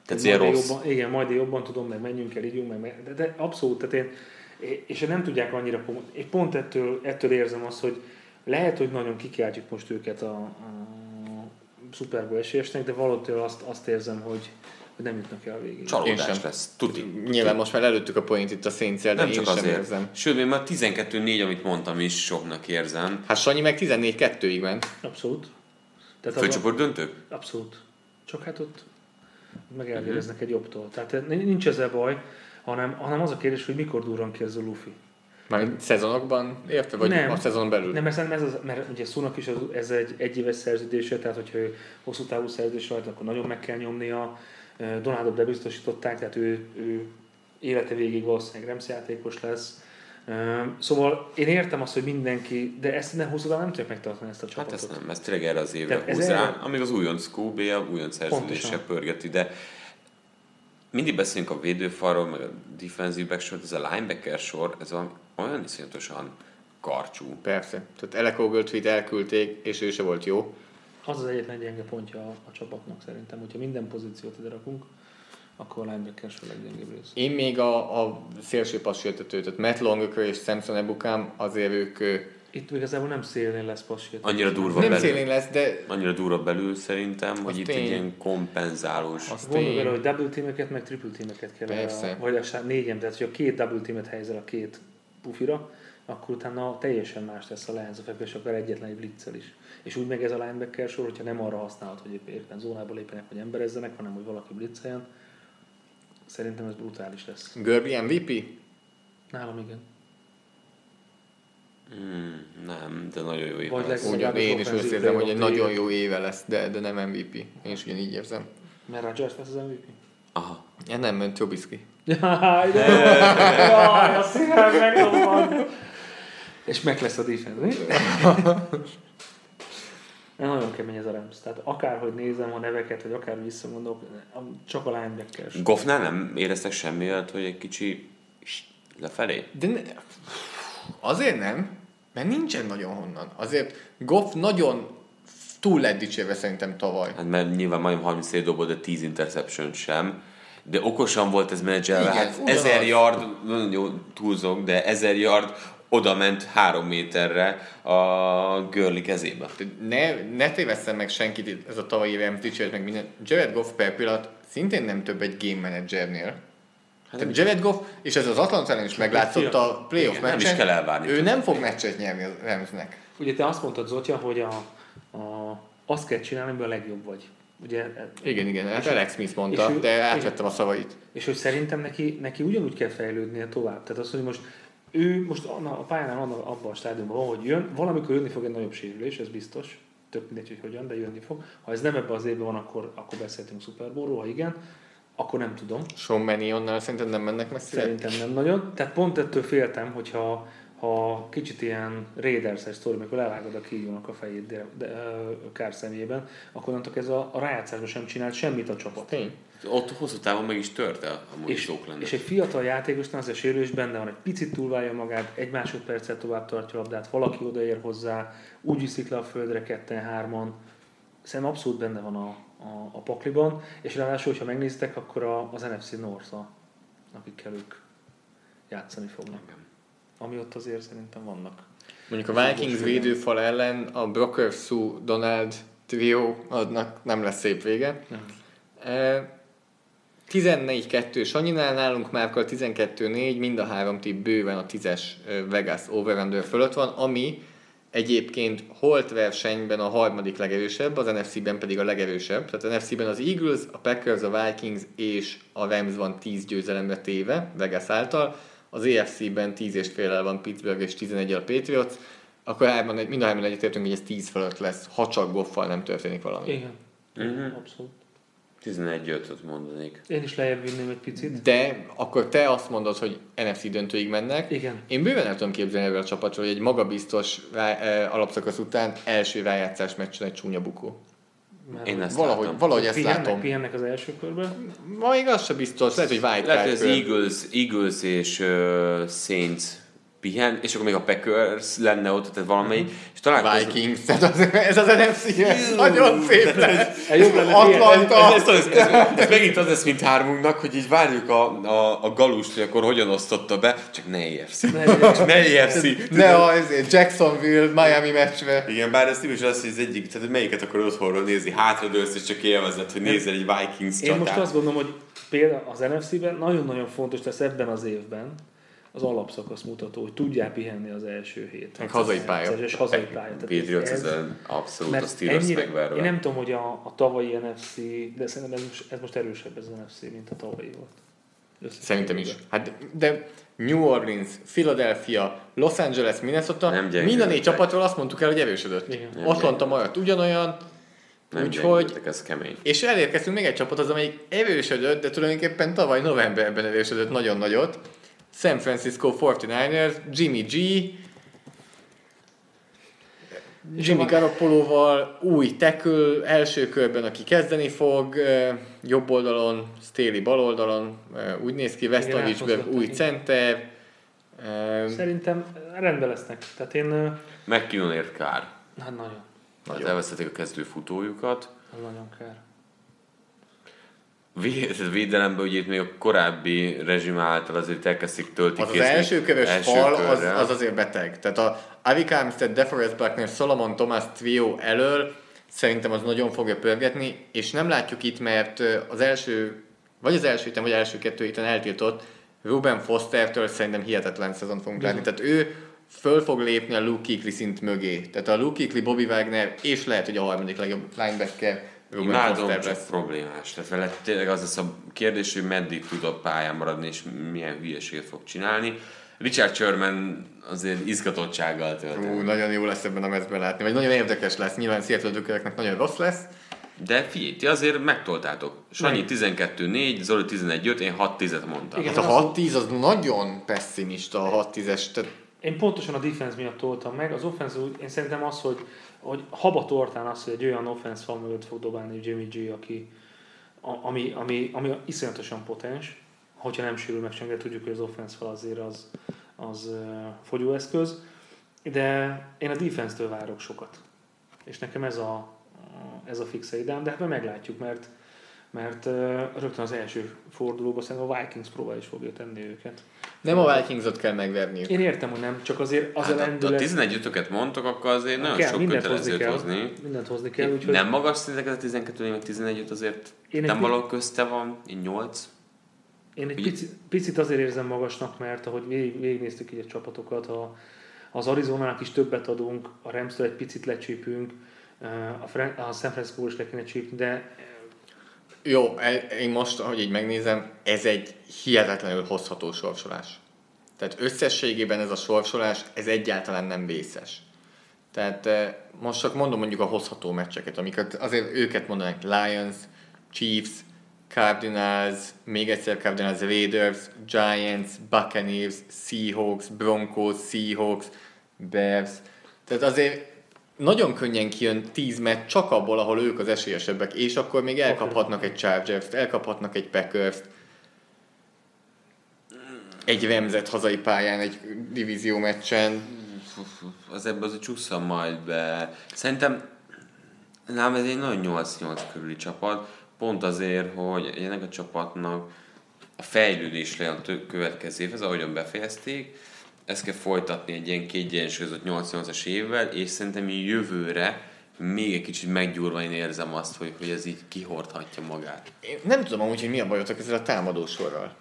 Speaker 3: Tehát ilyen rossz.
Speaker 5: Jobban, igen, majd én jobban tudom, meg menjünk el, ígyunk, meg, meg de, de, abszolút, tehát én, és nem tudják annyira, én pont ettől, ettől érzem azt, hogy lehet, hogy nagyon kikiáltjuk most őket a, a Super Bowl esélyesnek, de valótól azt, azt érzem, hogy, hogy nem jutnak el a végig.
Speaker 4: Én
Speaker 3: Csalódás
Speaker 4: sem.
Speaker 3: lesz. Tuti.
Speaker 4: Nyilván most már előttük a point itt a szénszel, de
Speaker 3: Nem
Speaker 4: én
Speaker 3: csak
Speaker 4: sem
Speaker 3: azért.
Speaker 4: érzem.
Speaker 3: Sőt, még már 12-4, amit mondtam is, soknak érzem.
Speaker 4: Hát Sanyi meg 14-2-ig ment.
Speaker 5: Abszolút. Tehát
Speaker 3: Főcsoport döntő?
Speaker 5: Abszolút. Csak hát ott meg elvéreznek egy jobbtól. Tehát nincs ezzel baj, hanem, hanem az a kérdés, hogy mikor durran ki ez a Luffy.
Speaker 4: Már szezonokban, érte? Vagy
Speaker 5: Nem.
Speaker 4: a szezon belül?
Speaker 5: Nem, ez, ez az, mert ugye Szónak is az, ez egy egyéves szerződése, tehát hogyha ő hosszú távú szerződés rajta, akkor nagyon meg kell nyomnia. Donaldot bebiztosították, tehát ő, ő élete végig valószínűleg Remsz játékos lesz. Szóval én értem azt, hogy mindenki, de ezt nem hosszú nem tudják megtartani ezt a
Speaker 3: Hát
Speaker 5: csapatot.
Speaker 3: ezt nem, ez tényleg erre az évre
Speaker 5: Tehát
Speaker 3: húz rá,
Speaker 5: erre-
Speaker 3: amíg az újonc QB a újonc szerződéssel
Speaker 5: Pontosan.
Speaker 3: pörgeti, de mindig beszélünk a védőfalról, meg a defensive back sor, ez a linebacker sor, ez valami olyan iszonyatosan karcsú.
Speaker 4: Persze. Tehát Elek Ogletree-t elküldték, és ő se volt jó.
Speaker 5: Az az egyetlen gyenge pontja a, a csapatnak szerintem, hogyha minden pozíciót ide rakunk, akkor a linebacker sor leggyengébb rész.
Speaker 4: Én még a, a szélső passértető, tehát Matt Longacre és Samson Ebukám, azért ők
Speaker 5: Itt igazából nem szélén lesz passiet.
Speaker 3: Annyira durva
Speaker 4: nem
Speaker 3: belül.
Speaker 4: szélén lesz, de
Speaker 3: Annyira durva belül szerintem, hogy itt
Speaker 4: tény.
Speaker 3: egy ilyen kompenzálós.
Speaker 4: Az
Speaker 5: Gondolj bele, hogy double teameket, meg triple teameket kell.
Speaker 4: Persze.
Speaker 5: A, vagy akár négyen, tehát hogyha két double teamet helyzel a két pufira, akkor utána teljesen más lesz a Lions of és akár egyetlen egy blitzel is. És úgy meg ez a linebacker sor, hogyha nem arra használod, hogy épp- éppen zónába lépjenek, vagy emberezzenek, hanem hogy valaki blitzeljen, szerintem ez brutális lesz.
Speaker 4: Görbi MVP?
Speaker 5: Nálam igen.
Speaker 3: Hmm, nem, de nagyon jó év
Speaker 5: Vagy
Speaker 3: lesz.
Speaker 4: Ugyan,
Speaker 5: legalábbis
Speaker 4: én is úgy érzem, hogy egy nagyon jó éve lesz, de, de nem MVP. Én is ugyanígy érzem.
Speaker 5: Mert Rodgers lesz az MVP?
Speaker 3: Aha.
Speaker 4: Ja, nem, ment Trubisky.
Speaker 5: Jaj, de! Jaj, a szívem megdobban! És meg lesz a defense, mi? (laughs) De nagyon kemény ez a Rams. Tehát akárhogy nézem a neveket, vagy akár visszagondolok, csak a linebacker.
Speaker 3: Goffnál nem éreztek semmi olyat, hogy egy kicsi lefelé?
Speaker 4: De ne, azért nem, mert nincsen nagyon honnan. Azért Goff nagyon túl lett dicsérve szerintem tavaly.
Speaker 3: Hát mert nyilván majdnem 30 év dobott, de 10 interception sem. De okosan volt ez menedzselve. Hát
Speaker 4: ugyanaz.
Speaker 3: 1000 yard, nagyon jó túlzok, de 1000 yard oda ment három méterre a Görli kezébe.
Speaker 4: Ne, ne tévesszem meg senkit, ez a tavalyi éve dicsért meg minden. Jared Goff per pillanat szintén nem több egy game managernél. Hát Tehát Jared Goff, és ez az Atlanta ellen is meglátszott a playoff
Speaker 3: Igen, nem
Speaker 4: meccsen,
Speaker 3: is kell elvárni
Speaker 4: ő nem fog meccset nyerni a Ramsnek.
Speaker 5: Ugye te azt mondtad, Zotya, hogy a, a, azt kell csinálni, amiben a legjobb vagy. Ugye,
Speaker 4: Igen, igen, hát Alex Smith mondta,
Speaker 5: ő-
Speaker 4: de átvettem a szavait.
Speaker 5: És hogy szerintem neki, neki ugyanúgy kell fejlődnie tovább. Tehát az, hogy most ő most a a pályánál van abban a stádiumban van, hogy jön, valamikor jönni fog egy nagyobb sérülés, ez biztos. Tök mindegy, hogy hogyan, de jönni fog. Ha ez nem ebben az évben van, akkor, akkor beszéltünk Super Bowl-ról, ha igen, akkor nem tudom.
Speaker 4: Sean Manionnal szerintem nem mennek messzire.
Speaker 5: Szerintem nem nagyon. Tehát pont ettől féltem, hogyha ha kicsit ilyen Raiders-es sztori, amikor levágod a kígyónak a fejét de, de, ö, kár személyében, akkor onnantól ez a, a rájátszásban sem csinált semmit a csapat.
Speaker 4: Tény.
Speaker 3: Ott hosszú távon meg is törte, amúgy
Speaker 5: És,
Speaker 3: lenne.
Speaker 5: és egy fiatal játékosnál az a sérülés benne van, egy picit túlválja magát, egy másodpercet tovább tartja a labdát, valaki odaér hozzá, úgy viszik le a földre ketten, hárman. Szerintem abszolút benne van a, a, a pakliban, és ráadásul, hogyha megnéztek, akkor a, az NFC North, a, akikkel ők játszani fognak. Ami ott azért szerintem vannak.
Speaker 4: Mondjuk a Vikings védőfal ellen a Brocker, Sue, Donald trio adnak nem lesz szép vége.
Speaker 5: Nem.
Speaker 4: E, 14-2 Sanyinál nálunk márkal 12-4, mind a három tipp bőven a 10-es ö, Vegas over fölött van, ami egyébként holt versenyben a harmadik legerősebb, az NFC-ben pedig a legerősebb. Tehát az NFC-ben az Eagles, a Packers, a Vikings és a Rams van 10 győzelemre téve Vegas által, az AFC-ben 10 és fél van Pittsburgh és 11 a Patriots, akkor hárman, mind a hárman egyetértünk, hogy ez 10 fölött lesz, ha csak goffal nem történik valami.
Speaker 5: Igen.
Speaker 3: Mhm.
Speaker 5: Abszolút.
Speaker 3: 11-5-öt mondanék.
Speaker 5: Én is lejjebb vinném egy picit.
Speaker 4: De akkor te azt mondod, hogy NFC döntőig mennek.
Speaker 5: Igen.
Speaker 4: Én bőven el tudom képzelni ebből a csapatról, hogy egy magabiztos eh, alapszakasz után első rájátszás meccsen egy csúnya bukó.
Speaker 5: Mert
Speaker 3: Én ezt
Speaker 4: Valahogy,
Speaker 3: látom.
Speaker 4: valahogy ezt
Speaker 5: pihennek,
Speaker 4: látom.
Speaker 5: pihennek az első körben.
Speaker 4: Ma még az sem biztos, lehet, hogy
Speaker 3: Lehet, hogy az. Eagles, Eagles és uh, Saints pihen, és akkor még a Packers lenne ott, tehát valamelyik, és találkozunk.
Speaker 4: Vikings, tehát az, ez az NFC nagyon szép lesz.
Speaker 5: Ez jobb lenne
Speaker 4: Atlanta.
Speaker 3: Ez, ez, ez, ez, ez, megint az lesz, mint hármunknak, hogy így várjuk a, a, a galust, hogy akkor hogyan osztotta be, csak ne EFC. Ne EFC.
Speaker 4: Ne a Jacksonville, Miami meccsbe.
Speaker 3: Igen, bár ez nem is az, hogy az egyik, tehát melyiket akkor otthonról nézni, hátradőlsz, és csak élvezed, hogy nézel egy Vikings
Speaker 5: Én most
Speaker 3: csatát.
Speaker 5: azt gondolom, hogy például az NFC-ben nagyon-nagyon fontos lesz ebben az évben az alapszakasz mutató, hogy tudják pihenni az első hét.
Speaker 4: Meg hazai pálya.
Speaker 5: És hazai pálya.
Speaker 3: Patriots
Speaker 5: ez-
Speaker 3: abszolút a
Speaker 5: mert
Speaker 3: Steelers
Speaker 5: ennyire,
Speaker 3: megverve.
Speaker 5: én nem tudom, hogy a, a tavalyi NFC, de szerintem ez most, ez most erősebb ez az NFC, mint a tavalyi volt.
Speaker 4: Szerintem is. Hát, de New Orleans, Philadelphia, Los Angeles, Minnesota,
Speaker 3: Nem
Speaker 4: mind a négy csapatról azt mondtuk el, hogy erősödött.
Speaker 5: Igen.
Speaker 4: Atlanta maradt ugyanolyan,
Speaker 3: Nem
Speaker 4: úgyhogy
Speaker 3: ez kemény.
Speaker 4: És elérkeztünk még egy csapathoz, amelyik erősödött, de tulajdonképpen tavaly novemberben erősödött nagyon nagyot. San Francisco 49ers, Jimmy G, Jimmy Garoppoloval, új tackle, első körben, aki kezdeni fog, jobb oldalon, Staley bal oldalon, úgy néz ki,
Speaker 5: elhozgatták,
Speaker 4: új center,
Speaker 5: Szerintem rendben lesznek. Tehát én,
Speaker 3: McKinnonért kár.
Speaker 5: hát nagyon,
Speaker 3: Hát elvesztették a kezdő futójukat.
Speaker 5: nagyon kár.
Speaker 3: Vé- tehát Védelemben ugye itt még a korábbi rezsim által azért elkezdték
Speaker 4: Az az
Speaker 3: töltikézni.
Speaker 4: első körös
Speaker 3: első
Speaker 4: fal, az, az azért beteg. Tehát a Avi Armstead, DeForest Buckner, Solomon Thomas trio elől szerintem az nagyon fogja pörgetni, és nem látjuk itt, mert az első, vagy az első héten, vagy első kettő héten eltiltott Ruben Fostertől szerintem hihetetlen szezon fogunk látni. Tehát ő föl fog lépni a Luke Kuechly szint mögé. Tehát a Luke Kuechly, Bobby Wagner, és lehet, hogy a harmadik legjobb linebacker
Speaker 3: Imádom, csak
Speaker 4: lesz.
Speaker 3: problémás. Tehát vele tényleg az lesz a kérdés, hogy meddig tud a pályán maradni, és milyen hülyeséget fog csinálni. Richard Sherman azért izgatottsággal tölt.
Speaker 4: Ú, nagyon jó lesz ebben a meccsben látni, vagy nagyon érdekes lesz. Nyilván Seattle nagyon rossz lesz,
Speaker 3: De figyelj, ti azért megtoltátok. Sanyi 12-4, Zoli 11-5, én 6-10-et mondtam.
Speaker 5: Igen.
Speaker 4: Hát a 6-10 az nagyon pessimista a 6-10-es, tehát
Speaker 5: Én pontosan a defense miatt toltam meg. Az offense úgy, én szerintem az, hogy, hogy haba tortán az, hogy egy olyan offense fal mögött fog dobálni Jimmy G, aki, ami, ami, ami iszonyatosan potens, hogyha nem sérül meg senki, de tudjuk, hogy az offense fal azért az, az fogyóeszköz. De én a defense-től várok sokat. És nekem ez a, ez a fixe idám, de ebben meglátjuk, mert mert uh, rögtön az első fordulóban szerintem a Vikings próbál is fogja tenni őket.
Speaker 4: nem a Vikingsot kell megverniük.
Speaker 5: Én értem, hogy nem, csak azért az
Speaker 3: Hát
Speaker 5: a
Speaker 3: a, a
Speaker 5: lendület...
Speaker 3: 11 öket mondtok, akkor azért nagyon
Speaker 5: kell,
Speaker 3: sok
Speaker 5: mindent hozni
Speaker 3: kötelezőt
Speaker 5: kell.
Speaker 3: hozni.
Speaker 5: Mindent hozni kell, úgyhogy
Speaker 3: Nem magas szintek ez a 12 meg 11 azért
Speaker 5: Én
Speaker 3: nem
Speaker 5: pi-
Speaker 3: valahol közte van, én 8.
Speaker 5: én egy picit, picit azért érzem magasnak, mert ahogy végig, végignéztük így a csapatokat, ha az Arizonának is többet adunk, a rams egy picit lecsípünk, a, Fran- a San Francisco is le kéne csípni, de
Speaker 4: Jó, én most, ahogy így megnézem, ez egy hihetetlenül hozható sorsolás. Tehát összességében ez a sorsolás, ez egyáltalán nem vészes. Tehát eh, most csak mondom mondjuk a hozható meccseket, amiket azért őket mondanak, Lions, Chiefs, Cardinals, még egyszer Cardinals, Raiders, Giants, Buccaneers, Seahawks, Broncos, Seahawks, Bears. Tehát azért nagyon könnyen kijön 10 meccs csak abból, ahol ők az esélyesebbek, és akkor még elkaphatnak egy Chargers-t, elkaphatnak egy Packers-t, egy Remzet hazai pályán, egy divízió meccsen.
Speaker 3: Az ebbe az a csúszom majd be. Szerintem nem, ez egy nagyon 8-8 körüli csapat, pont azért, hogy ennek a csapatnak a fejlődés le a következő évhez, ahogyan befejezték, ezt kell folytatni egy ilyen kiegyensúlyozott 8-8-as évvel, és szerintem jövőre még egy kicsit meggyúrva én érzem azt, hogy, hogy ez így kihordhatja magát.
Speaker 4: Én nem tudom amúgy, hogy mi a bajotok ezzel a támadósorral.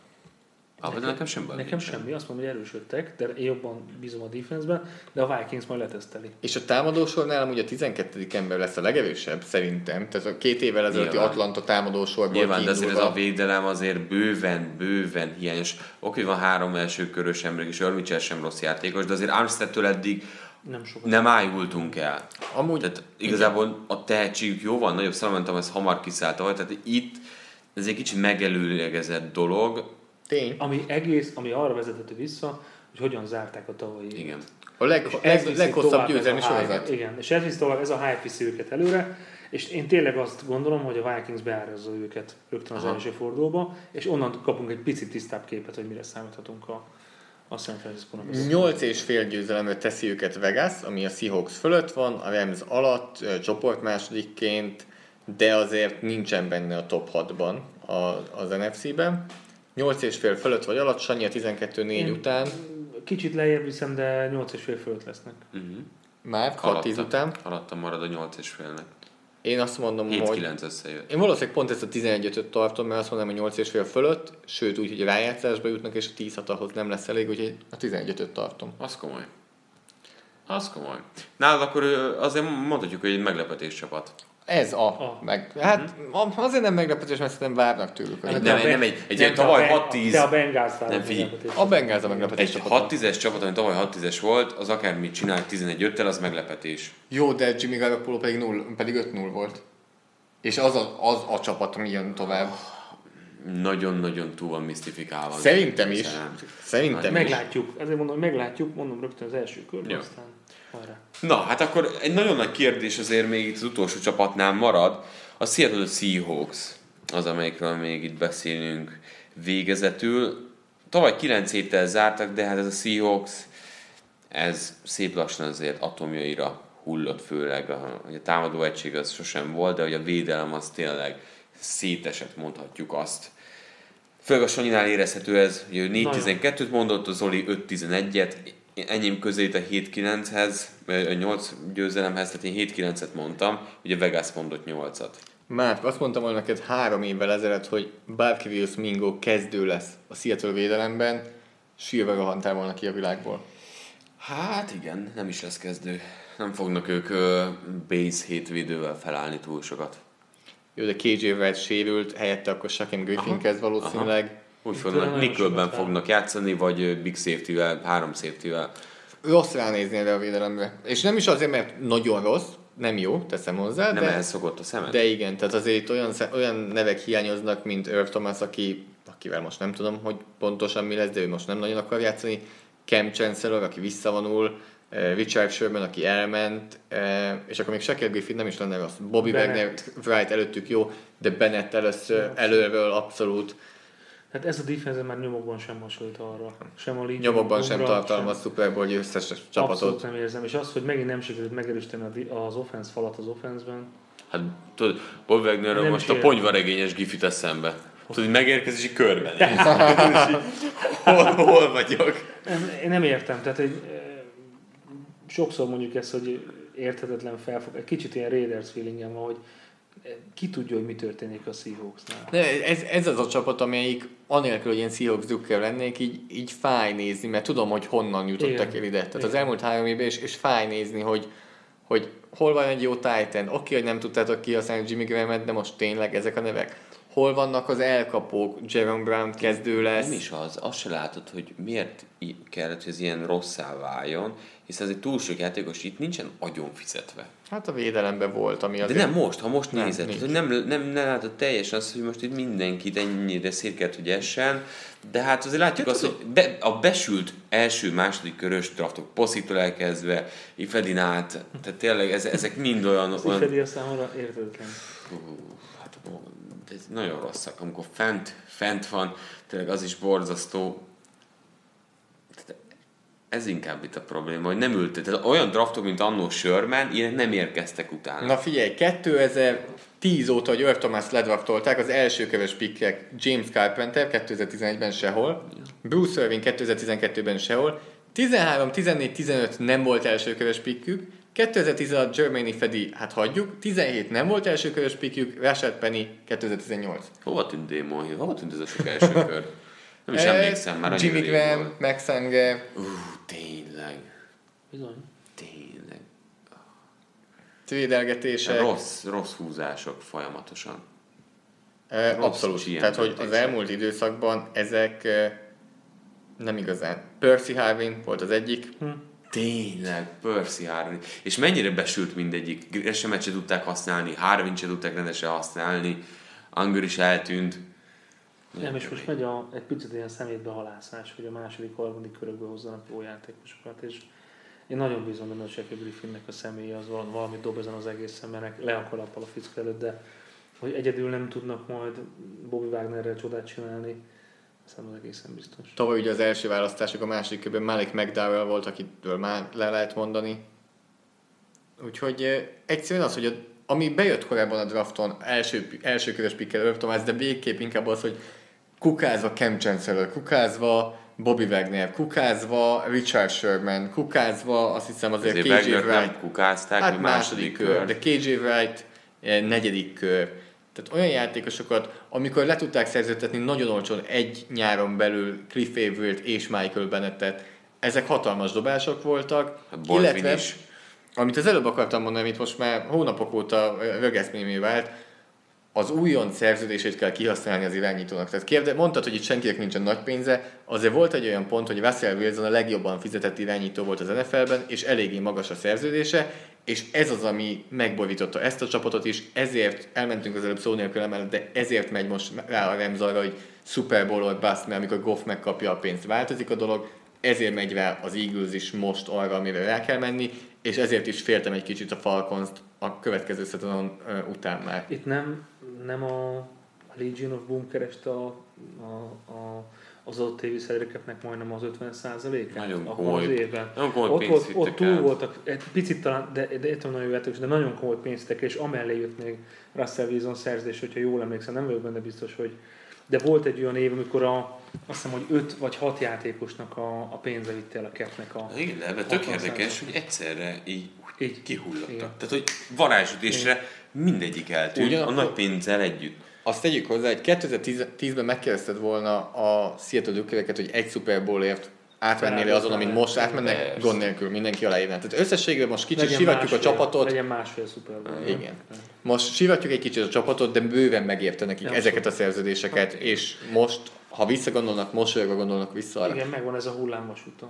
Speaker 3: Ah, de nekem sem baj.
Speaker 5: nekem
Speaker 3: nincsen.
Speaker 5: semmi. Azt mondom, hogy erősödtek, de én jobban bízom a defense-ben, de a Vikings majd leteszteli.
Speaker 4: És a támadósornál amúgy a 12. ember lesz a legerősebb, szerintem. Tehát a két évvel ezelőtti. Atlanta támadósorból
Speaker 3: Nyilván, de azért ez a védelem azért bőven, bőven hiányos. Oké, van három első körös ember, és Örmicser sem rossz játékos, de azért Armsteadtől eddig
Speaker 5: Nem sokat.
Speaker 3: nem ájultunk el.
Speaker 4: Amúgy
Speaker 3: Tehát igazából a tehetségük jó van, nagyobb Solomon Thomas hamar kiszállt, tehát itt ez egy kicsit megelőlegezett dolog.
Speaker 4: Tény.
Speaker 5: Ami egész, ami arra vezethető vissza, hogy hogyan zárták a tavalyi.
Speaker 3: Igen.
Speaker 4: A leg,
Speaker 5: És ez
Speaker 4: leg, leghosszabb győzelmi sorozat.
Speaker 5: Igen, és ez visz tovább, ez a hype viszi őket előre, és én tényleg azt gondolom, hogy a Vikings beárazza őket rögtön az
Speaker 3: Aha.
Speaker 5: első fordulóba, és onnan kapunk egy picit tisztább képet, hogy mire számíthatunk a, a San Francisco-nak.
Speaker 4: 8 és fél győzelemre teszi őket Vegas, ami a Seahawks fölött van, a Rams alatt, csoport másodikként, de azért nincsen benne a top 6-ban a, az NFC-ben. 8 és fél fölött vagy alatt, Sanyi a 12-4
Speaker 5: Én-
Speaker 4: után,
Speaker 5: Kicsit lejjebb viszem, de 8 és fél fölött lesznek.
Speaker 3: Uh-huh.
Speaker 4: már 6-10 után.
Speaker 3: Alatta marad a 8 és félnek.
Speaker 4: Én azt mondom, hogy
Speaker 3: 7-9 összejött.
Speaker 4: én valószínűleg pont ezt a 11 tartom, mert azt mondom, hogy 8 és fél fölött, sőt úgy, hogy rájátszásba jutnak, és a 10 6 ahhoz nem lesz elég, úgyhogy a 11 tartom.
Speaker 3: Az komoly. Az komoly. Nálad akkor azért mondhatjuk, hogy egy meglepetés csapat.
Speaker 4: Ez a,
Speaker 5: A.
Speaker 4: meg, hát a- azért nem meglepetés, mert szerintem várnak tőlük.
Speaker 3: nem,
Speaker 5: Ben-
Speaker 3: nem egy- egy
Speaker 5: nem,
Speaker 3: tavaly
Speaker 5: Ben-
Speaker 3: 6-10
Speaker 5: Te a Bengals
Speaker 3: Nem, figyelj.
Speaker 5: meglepetés.
Speaker 4: A Bengáz a meglepetés
Speaker 3: Egy
Speaker 4: csapata.
Speaker 3: 6-10-es csapat, ami tavaly 6-10-es volt, az akármit csinál 11-5-tel, az meglepetés.
Speaker 4: Jó, de Jimmy Garoppolo pedig, 0, pedig 5-0 volt. És az a, az a csapat, ami jön tovább.
Speaker 3: Nagyon-nagyon túl van misztifikálva.
Speaker 4: Szerintem is.
Speaker 3: Szerintem.
Speaker 4: Szerintem is.
Speaker 5: Meglátjuk, ezért mondom, hogy meglátjuk, mondom rögtön az első körben, aztán hajrá.
Speaker 3: Na, hát akkor egy nagyon nagy kérdés azért még itt az utolsó csapatnál marad. A Seattle Seahawks az, amelyikről még itt beszélünk végezetül. Tavaly 9 héttel zártak, de hát ez a Seahawks, ez szép lassan azért atomjaira hullott, főleg a, a támadó egység az sosem volt, de hogy a védelem az tényleg szétesett, mondhatjuk azt. Főleg a Sanyinál érezhető ez, hogy ő 4-12-t mondott, az Zoli 5-11-et, enyém közé a 7-9-hez, vagy a 8 győzelemhez, tehát én 7-9-et mondtam, ugye Vegas mondott 8-at.
Speaker 4: Márk, azt mondtam volna neked három évvel ezelőtt, hogy Barkevius Mingo kezdő lesz a Seattle védelemben, sírva rohantál volna ki a világból.
Speaker 3: Hát igen, nem is lesz kezdő. Nem fognak ők ö, base hétvédővel felállni túl sokat.
Speaker 4: Jó, de KJ Wright sérült, helyette akkor Shaquem Griffin
Speaker 3: Aha,
Speaker 4: kezd valószínűleg.
Speaker 3: Úgy fognak, Nickelben fognak játszani, vagy big safety-vel, három safety-vel.
Speaker 4: Rossz ránézni erre a védelemre. És nem is azért, mert nagyon rossz, nem jó, teszem hozzá,
Speaker 3: Nem
Speaker 4: de,
Speaker 3: ehhez szokott a szemed?
Speaker 4: de igen, tehát azért olyan, olyan nevek hiányoznak, mint Irv Thomas, aki, akivel most nem tudom, hogy pontosan mi lesz, de ő most nem nagyon akar játszani. Cam Chancellor, aki visszavonul, Richard Sherman, aki elment, és akkor még Shaquille Griffin nem is lenne rossz. Bobby
Speaker 5: Bennett.
Speaker 4: Wagner, Wright előttük jó, de Bennett először, előről abszolút
Speaker 5: Hát ez a defense már nyomokban sem hasonlít arra. Sem a
Speaker 4: nyomokban sem tartalmaz Super Bowl győztes csapatot.
Speaker 5: Abszolút nem érzem. És az, hogy megint nem sikerült megerősíteni az offense falat az offense-ben.
Speaker 3: Hát tudod, Bob Wagnerről most a ponyvaregényes gifit eszembe. Tudod, hogy megérkezik és így körben. (laughs) hol, hol vagyok?
Speaker 5: Nem, én nem értem. Tehát egy, sokszor mondjuk ezt, hogy érthetetlen felfog. Egy kicsit ilyen Raiders feelingem van, hogy ki tudja, hogy mi történik a Seahawksnál.
Speaker 4: De ez, ez az a csapat, amelyik anélkül, hogy ilyen Seahawks drukkel lennék, így, így fáj nézni, mert tudom, hogy honnan jutottak
Speaker 5: Igen.
Speaker 4: el ide. Tehát az
Speaker 5: Igen.
Speaker 4: elmúlt három évben, és, és fáj nézni, hogy, hogy hol van egy jó Titan, oké, hogy nem tudtátok kihasználni Jimmy Graham-et, de most tényleg ezek a nevek. Hol vannak az elkapók? Jerome Brown kezdő lesz.
Speaker 3: Nem is az, azt se látod, hogy miért kellett, hogy ez ilyen rosszá váljon, hiszen ez egy túl sok játékos itt nincsen agyon fizetve.
Speaker 4: Hát a védelemben volt, ami
Speaker 3: De
Speaker 4: azért...
Speaker 3: nem most, ha most
Speaker 4: Nem,
Speaker 3: nézed, hogy nem, nem, nem látod teljesen azt, hogy most itt mindenkit ennyire szét kellett, hogy essen, de hát azért látjuk azt, hogy be, a besült első, második körös draftok, Poszitól elkezdve, Ifedin át, tehát tényleg ez, ezek mind olyan,
Speaker 5: Az
Speaker 3: olyan
Speaker 5: Ifedi a számomra érthetetlen.
Speaker 3: Hú, hát ez nagyon rosszak, amikor fent, fent van, tényleg az is borzasztó. Tehát Ez inkább itt a probléma, hogy nem ült, tehát olyan draftok, mint annó Sherman, ilyenek nem érkeztek utána.
Speaker 4: Na figyelj, 2010 óta, hogy Irv Thomas ledraftolták, az első köves pikkek James Carpenter 2011-ben sehol, Bruce Irving 2012-ben sehol, 13, 14, 15 nem volt első köves pikkük, 2016 Germany Fedi, hát hagyjuk, 17 nem volt első köves pikkük, Rashad Penny 2018.
Speaker 3: Hova tűnt Hill? Hova tűnt ez a sok első (laughs) kör? Nem is emlékszem már,
Speaker 4: Jimmy Graham. Max Unger,
Speaker 3: Ú, tényleg,
Speaker 5: Bizony.
Speaker 3: tényleg.
Speaker 4: trédelgetések.
Speaker 3: Rossz, rossz húzások folyamatosan.
Speaker 4: Eh,
Speaker 3: Rossz
Speaker 4: Abszolút. Tehát, hogy az elmúlt időszakban ezek nem igazán. Percy Harvin volt az egyik,
Speaker 3: Tényleg, Percy Harvin. És mennyire besült mindegyik. Gresham-et se tudták használni, Harvin se tudták rendesen használni. Anger is eltűnt.
Speaker 5: Nem, és most megy a, egy picit ilyen szemétbe halászás, hogy a második, harmadik körökbe hozzanak jó játékosokat, és én nagyon bízom benne, hogy Sheffield Griffinnek a személye az valami, valami dob ezen az egészen, mert le akar a fickó előtt, de hogy egyedül nem tudnak majd Bobby Wagnerrel csodát csinálni, Szerintem az egészen biztos.
Speaker 4: Tavaly ugye az első választások a második körben Malik McDowell volt, akitől már le lehet mondani. Úgyhogy eh, egyszerűen az, hogy a, ami bejött korábban a drafton, első, első körös pikkel Irv Thomas, de végképp inkább az, hogy kukázva Cam Chancellor, kukázva Bobby Wagner, kukázva Richard Sherman, kukázva azt hiszem azért,
Speaker 3: Azért
Speaker 4: KJ
Speaker 3: Wagner nem
Speaker 4: Wright.
Speaker 3: kukázták,
Speaker 4: Hát
Speaker 3: hogy
Speaker 4: második kör, de KJ Wright eh, negyedik kör. Tehát olyan játékosokat, amikor le tudták szerződtetni nagyon olcsón egy nyáron belül Cliff Averill és Michael Bennettet, ezek hatalmas dobások voltak,
Speaker 3: Hát
Speaker 4: illetve,
Speaker 3: is.
Speaker 4: amit az előbb akartam mondani, amit most már hónapok óta rögeszmémé vált, az újon szerződését kell kihasználni az irányítónak. Tehát kérde, mondtad, hogy itt senkinek nincsen nagy pénze, azért volt egy olyan pont, hogy Russell Wilson a legjobban fizetett irányító volt az NFL-ben, és eléggé magas a szerződése, és ez az, ami megborította ezt a csapatot is, ezért elmentünk az előbb szó nélkül emellett, de ezért megy most rá a Rams arra, hogy Super Bowl or bust, mert amikor Goff megkapja a pénzt, változik a dolog, ezért megy rá az Eagles is most arra, amire rá kell menni, és ezért is féltem egy kicsit a falcons a következő szezonon után már.
Speaker 5: Itt nem, nem a Legion of Boom kereste a, a, a, az adott TV szerekepnek majdnem az 50 át
Speaker 3: Nagyon
Speaker 5: abban
Speaker 3: komoly-
Speaker 5: az évben.
Speaker 3: nagyon komoly
Speaker 5: ott, volt, ott túl voltak, egy picit talán, de, de értem nagyon játékos, de nagyon komoly pénzt vittek, és amellé jött még Russell Wilson szerződés, hogyha jól emlékszem, nem vagyok benne biztos, hogy de volt egy olyan év, amikor a, azt hiszem, hogy 5 vagy 6 játékosnak a, a pénze vitte el a capnek a...
Speaker 3: Igen, de ebben tök
Speaker 5: 60
Speaker 3: érdekes, hogy egyszerre így,
Speaker 5: Így.
Speaker 3: kihullottak.
Speaker 5: Igen.
Speaker 3: Tehát, hogy varázsütésre mindegyik eltűnt,
Speaker 4: Ugyanakkor-
Speaker 3: a nagy pénzzel együtt.
Speaker 4: Azt tegyük hozzá, hogy 2010-ben megkérdezted volna a Seattle Dukereket, hogy egy Super Bowlért átvennél azon, amit most átmennek,
Speaker 3: Persze.
Speaker 4: gond nélkül mindenki aláírná. Tehát összességében most kicsit
Speaker 5: Legyen
Speaker 4: sivatjuk a
Speaker 5: másfél-
Speaker 4: csapatot,
Speaker 5: Legyen másfél Super Bowl.
Speaker 4: Igen. Most sivatjuk egy kicsit a csapatot, de bőven megérte nekik
Speaker 5: Ja,
Speaker 4: ezeket a szerződéseket, és most, ha visszagondolnak, mosolyogva gondolnak vissza arra.
Speaker 5: Igen, megvan ez a hullámvasúton.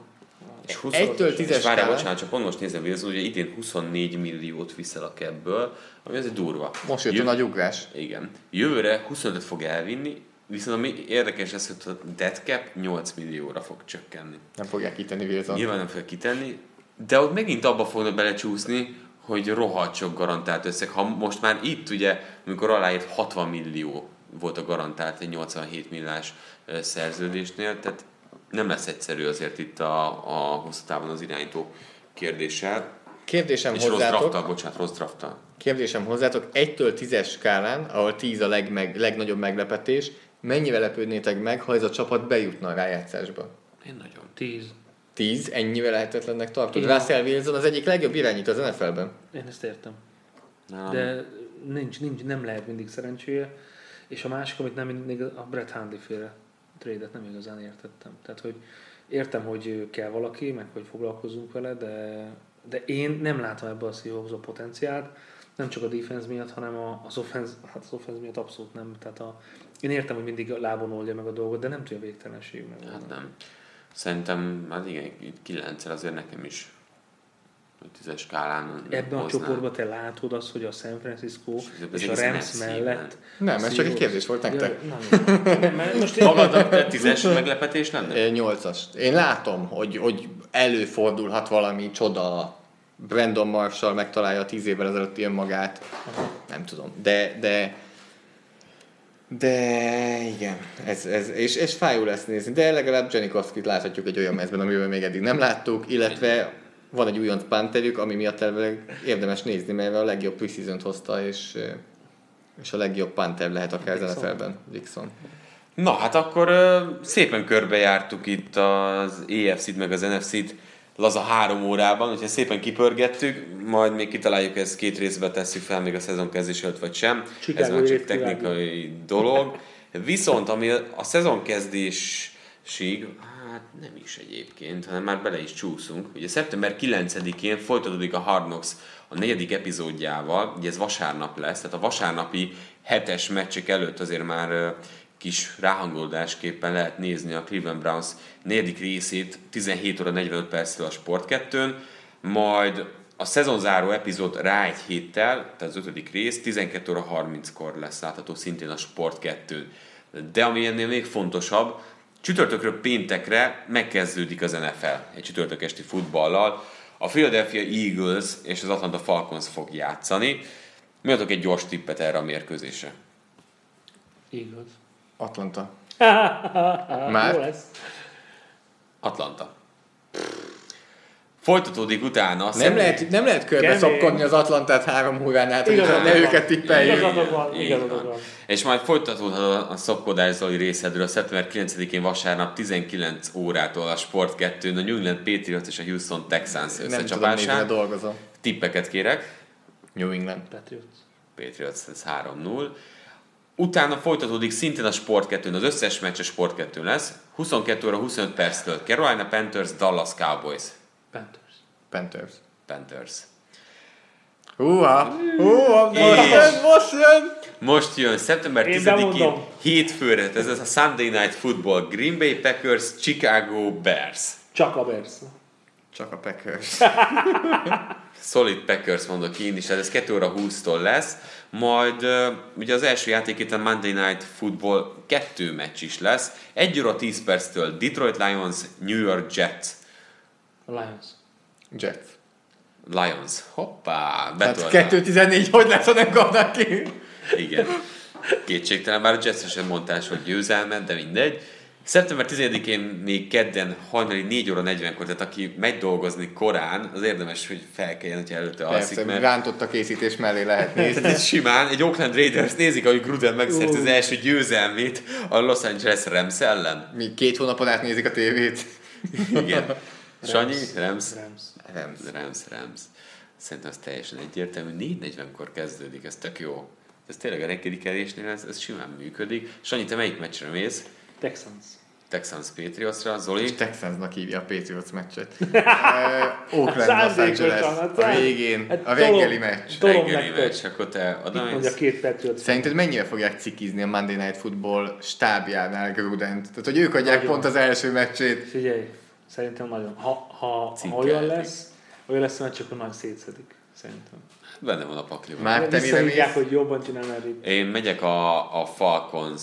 Speaker 3: És 20,
Speaker 4: Egytől
Speaker 3: és
Speaker 4: tízes
Speaker 3: várjál,
Speaker 4: skálán-
Speaker 3: bocsánat, csak pont most nézem Wilson, ugye idén 24 milliót viszel a kebből, ami azért durva.
Speaker 4: Most jött a
Speaker 3: Jövő-
Speaker 4: nagy ugrás.
Speaker 3: Igen. Jövőre 25 fog elvinni, viszont ami érdekes ez, hogy a dead cap 8 millióra fog csökkenni.
Speaker 4: Nem fogják kitenni Wilson.
Speaker 3: Nyilván nem fogja kitenni, de ott megint abba fognak belecsúszni, hogy rohadt sok garantált összeg. Ha most már itt ugye, amikor aláírt 60 millió volt a garantált egy 87 millás szerződésnél, tehát nem lesz egyszerű azért itt a, a hosszú távon az irányító kérdéssel.
Speaker 4: Kérdésem
Speaker 3: És rossz
Speaker 4: hozzátok,
Speaker 3: drafttal, bocsánat, rossz drafttal.
Speaker 4: kérdésem hozzátok, 1-től 10-es skálán, ahol 10 a legmeg, legnagyobb meglepetés, mennyire lepődnétek meg, ha ez a csapat bejutna a rájátszásba?
Speaker 3: Én nagyon.
Speaker 5: 10.
Speaker 4: 10, ennyire lehetetlennek tartod?
Speaker 5: Igen.
Speaker 4: Russell Wilson az egyik legjobb irányító az NFL-ben.
Speaker 5: Én ezt értem.
Speaker 3: Nálam
Speaker 5: De nincs, nincs, nem lehet mindig szerencséje. És a másik, amit nem mindig a Brett Hundley féle trédet nem igazán értettem. Tehát, hogy értem, hogy kell valaki, meg hogy foglalkozunk vele, de, de én nem látom ebbe a Seahawks a potenciált, nem csak a defense miatt, hanem az offense, hát az offense miatt abszolút nem. Tehát a, én értem, hogy mindig a lábon oldja meg a dolgot, de nem tudja végtelenség meg.
Speaker 3: Hát nem. Szerintem, hát igen, itt kilencszer azért nekem is tízes skálán
Speaker 5: Ebben a
Speaker 3: hoznám.
Speaker 5: csoportban te látod azt, hogy a San Francisco
Speaker 3: ez
Speaker 5: és a Rams mellett...
Speaker 4: Nem,
Speaker 5: a
Speaker 4: ez csak egy kérdés volt nektek.
Speaker 5: Ja, nem, most én,
Speaker 3: tízes meglepetés lenne?
Speaker 4: Nyolcas. Én látom, hogy, hogy előfordulhat valami csoda. Brandon Marshall megtalálja tíz évvel ezelőtti önmagát. Nem tudom. De, de de igen, ez, ez, és, és fájó lesz nézni, de legalább Janikowskit láthatjuk egy olyan mezben, amivel még eddig nem láttuk, illetve van egy újonc pánterük, ami miatt elvileg érdemes nézni, mert a legjobb preseason hozta, és, és a legjobb pánter lehet akár az. NFL-ben, Dixon.
Speaker 3: Na, hát akkor ö, szépen körbejártuk itt az EFC-t meg az NFC-t laza három órában, úgyhogy szépen kipörgettük, majd még kitaláljuk, ezt két részbe tesszük fel még a szezon kezdés előtt, vagy sem.
Speaker 5: Chicago
Speaker 3: Ez már csak technikai dolog. Viszont ami a szezon kezdésig, hát nem is egyébként, hanem már bele is csúszunk. Ugye szeptember 9-én folytatódik a Hard Knocks a negyedik epizódjával, ugye ez vasárnap lesz, tehát a vasárnapi hetes meccsek előtt azért már kis ráhangolódásképpen lehet nézni a Cleveland Browns negyedik részét 17 óra 45 perctől a Sport 2 majd a szezonzáró epizód rá egy héttel, tehát az ötödik rész, 12 óra 30-kor lesz látható szintén a Sport 2 De ami ennél még fontosabb, csütörtökről péntekre megkezdődik az NFL egy csütörtök esti futballal. A Philadelphia Eagles és az Atlanta Falcons fog játszani. Mi adok egy gyors tippet erre a mérkőzésre?
Speaker 5: Igaz.
Speaker 4: Atlanta. (laughs)
Speaker 5: Már? Jó lesz.
Speaker 3: Atlanta. Folytatódik utána.
Speaker 4: Nem
Speaker 3: személy-
Speaker 4: lehet, nem lehet körbe szopkodni az Atlantát három órán át, hogy ne őket tippeljük.
Speaker 5: Igazad van,
Speaker 3: Így
Speaker 5: igazad
Speaker 3: van.
Speaker 5: van.
Speaker 3: És majd folytatódhat a szopkodás Zoli részedről a szeptember 9-én vasárnap 19 órától a Sport 2 a New England Patriots és a Houston Texans
Speaker 4: Nem tudom,
Speaker 3: összecsapásán.
Speaker 4: dolgozom.
Speaker 3: Tippeket kérek.
Speaker 4: New England.
Speaker 5: Patriots.
Speaker 3: Patriots, ez 3-0. Utána folytatódik szintén a Sport 2 az összes meccs a Sport 2 lesz. 22 óra 25 perctől Carolina Panthers, Dallas Cowboys.
Speaker 5: Panthers.
Speaker 4: Panthers.
Speaker 3: Panthers.
Speaker 4: Húha! Húha! Most jön, most jön!
Speaker 3: Most jön szeptember
Speaker 5: Én
Speaker 3: 10-én
Speaker 5: bemondom.
Speaker 3: hétfőre, ez az a Sunday Night Football, Green Bay Packers, Chicago Bears.
Speaker 5: Csak a Bears.
Speaker 4: Csak a Packers. (laughs)
Speaker 3: Solid Packers mondok én is, ez 2 óra 20-tól lesz. Majd ugye az első játék a Monday Night Football kettő meccs is lesz. 1 óra 10 perctől Detroit Lions, New York Jets.
Speaker 5: A Lions.
Speaker 4: Jets.
Speaker 3: Lions. Hoppá,
Speaker 4: Hát
Speaker 3: betoltam.
Speaker 4: 2-14, hogy lesz, ha nem kapnak ki?
Speaker 3: Igen. Kétségtelen, bár a Jets sem mondtás, hogy győzelmet, de mindegy. Szeptember 10-én még kedden hajnali 4 óra 40-kor, tehát aki megy dolgozni korán, az érdemes, hogy felkeljen, hogyha előtte alszik,
Speaker 4: Persze,
Speaker 3: mert
Speaker 4: rántott a készítés mellé lehet (laughs) nézni.
Speaker 3: ez simán egy Oakland Raiders nézik, ahogy Gruden megszerzi az első győzelmét a Los Angeles Rams ellen.
Speaker 4: Mi két hónapon át nézik a tévét.
Speaker 3: Igen. Sanyi, Rams,
Speaker 5: Rams.
Speaker 4: Rams.
Speaker 3: Rams, Rams. Szerintem ez teljesen egyértelmű. 4.40-kor kezdődik, ez tök jó. Ez tényleg a reggeli kelésnél ez, ez simán működik. Sanyi, te melyik meccsre mész?
Speaker 5: Texans.
Speaker 3: Texans Patriotsra, Zoli?
Speaker 4: És Texansnak hívja a Patriots meccset. (laughs) uh, Oakland, Los Angeles.
Speaker 5: hát
Speaker 4: A végén,
Speaker 5: hát
Speaker 4: a reggeli meccs.
Speaker 3: Reggeli meccs, akkor te oda mész?
Speaker 5: két Patriots.
Speaker 4: Szerinted mennyire fogják cikizni a Monday Night Football stábjánál Grudent? Tehát, hogy ők adják
Speaker 5: Nagyon.
Speaker 4: pont az első meccsét.
Speaker 5: Figyelj, szerintem nagyon. Ha, ha, ha olyan lesz, olyan lesz, hogy csak nagy szétszedik. Szerintem.
Speaker 3: Benne van a pakliban.
Speaker 4: Már te mire mész?
Speaker 5: hogy jobban csinálnád itt.
Speaker 3: Én megyek a, a Falcons,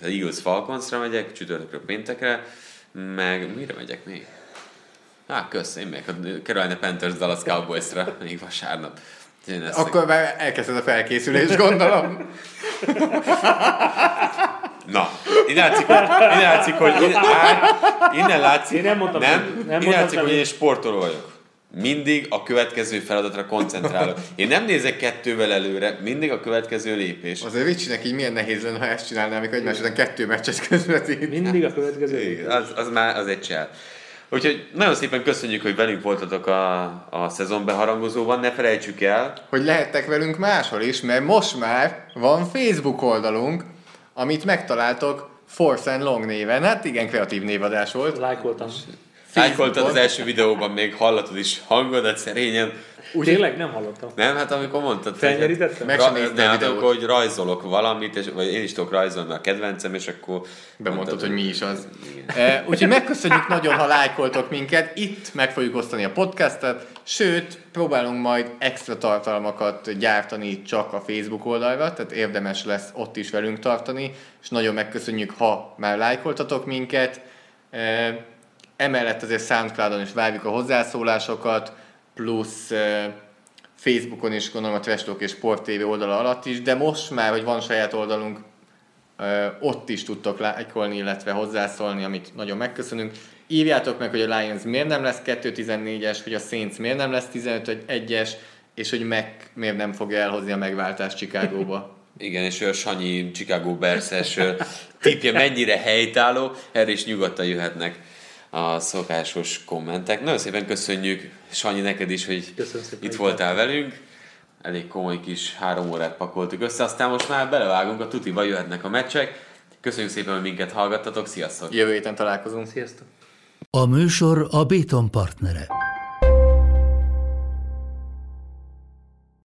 Speaker 3: az Eagles Falconsra megyek, csütörtökről péntekre, meg mire megyek még? Á, kösz, én megyek a Carolina Panthers Dallas Cowboysra, még vasárnap. Én
Speaker 4: Akkor már elkezdted a felkészülést, gondolom. (laughs)
Speaker 3: Na, innen látszik, hogy, innen látszik, hogy innen, á, innen látszik,
Speaker 5: Én nem mondtam
Speaker 3: nem.
Speaker 5: Nem
Speaker 3: innen
Speaker 5: mondtam
Speaker 3: látszik, hogy én sportoló vagyok. Mindig a következő feladatra koncentrálok. Én nem nézek kettővel előre, mindig a következő lépés.
Speaker 4: Azért Ricsinek így milyen nehéz lenne, ha ezt csinálná, amikor egymás után kettő meccset közvetít.
Speaker 5: Mindig a következő.
Speaker 3: Igen, az, az már az egy csel. Úgyhogy nagyon szépen köszönjük, hogy velünk voltatok a, a szezon beharangozóban. Ne felejtsük el,
Speaker 4: Hogy lehettek velünk máshol is, mert most már van Facebook oldalunk, amit megtaláltok Force and Long néven. Hát igen, kreatív névadás volt.
Speaker 5: Lájkoltam.
Speaker 3: Lájkoltad az első videóban, még hallatod is hangodat szerényen.
Speaker 5: Tényleg nem hallottam.
Speaker 3: Nem, hát amikor mondtad. hogy-
Speaker 5: Felnyerítettem?
Speaker 4: Meg sem
Speaker 3: Ra- nem, hát
Speaker 4: videót.
Speaker 3: amikor, hogy rajzolok valamit, és, vagy én is tudok rajzolni, a kedvencem, és akkor...
Speaker 4: Bemondtad, hogy mi is az. E, úgyhogy megköszönjük nagyon, ha lájkoltok minket. Itt meg fogjuk osztani a podcastet, sőt, próbálunk majd extra tartalmakat gyártani csak a Facebook oldalra, tehát érdemes lesz ott is velünk tartani, és nagyon megköszönjük, ha már lájkoltatok minket. E, emellett azért Soundcloudon is várjuk a hozzászólásokat, plusz Facebookon is, gondolom a Trash Talk és Sport TV oldala alatt is, de most már, hogy van saját oldalunk, ott is tudtok lájkolni, illetve hozzászólni, amit nagyon megköszönünk. Írjátok meg, hogy a Lions miért nem lesz 2-14-es, hogy a Saints miért nem lesz 15-1-es, és hogy meg miért nem fogja elhozni a megváltást Chicagóba. (laughs)
Speaker 3: Igen, és a Sanyi Chicago Bears-es ö, tippje mennyire helytálló, erre is nyugodtan jöhetnek a szokásos kommentek. Nagyon szépen köszönjük, Sanyi, neked is, hogy itt voltál velünk. Elég komoly kis három órát pakoltuk össze, aztán most már belevágunk a tutiba, jöhetnek a meccsek. Köszönjük szépen, hogy minket hallgattatok, sziasztok!
Speaker 4: Jövő héten találkozunk.
Speaker 5: Sziasztok!
Speaker 1: A műsor a Béton partnere.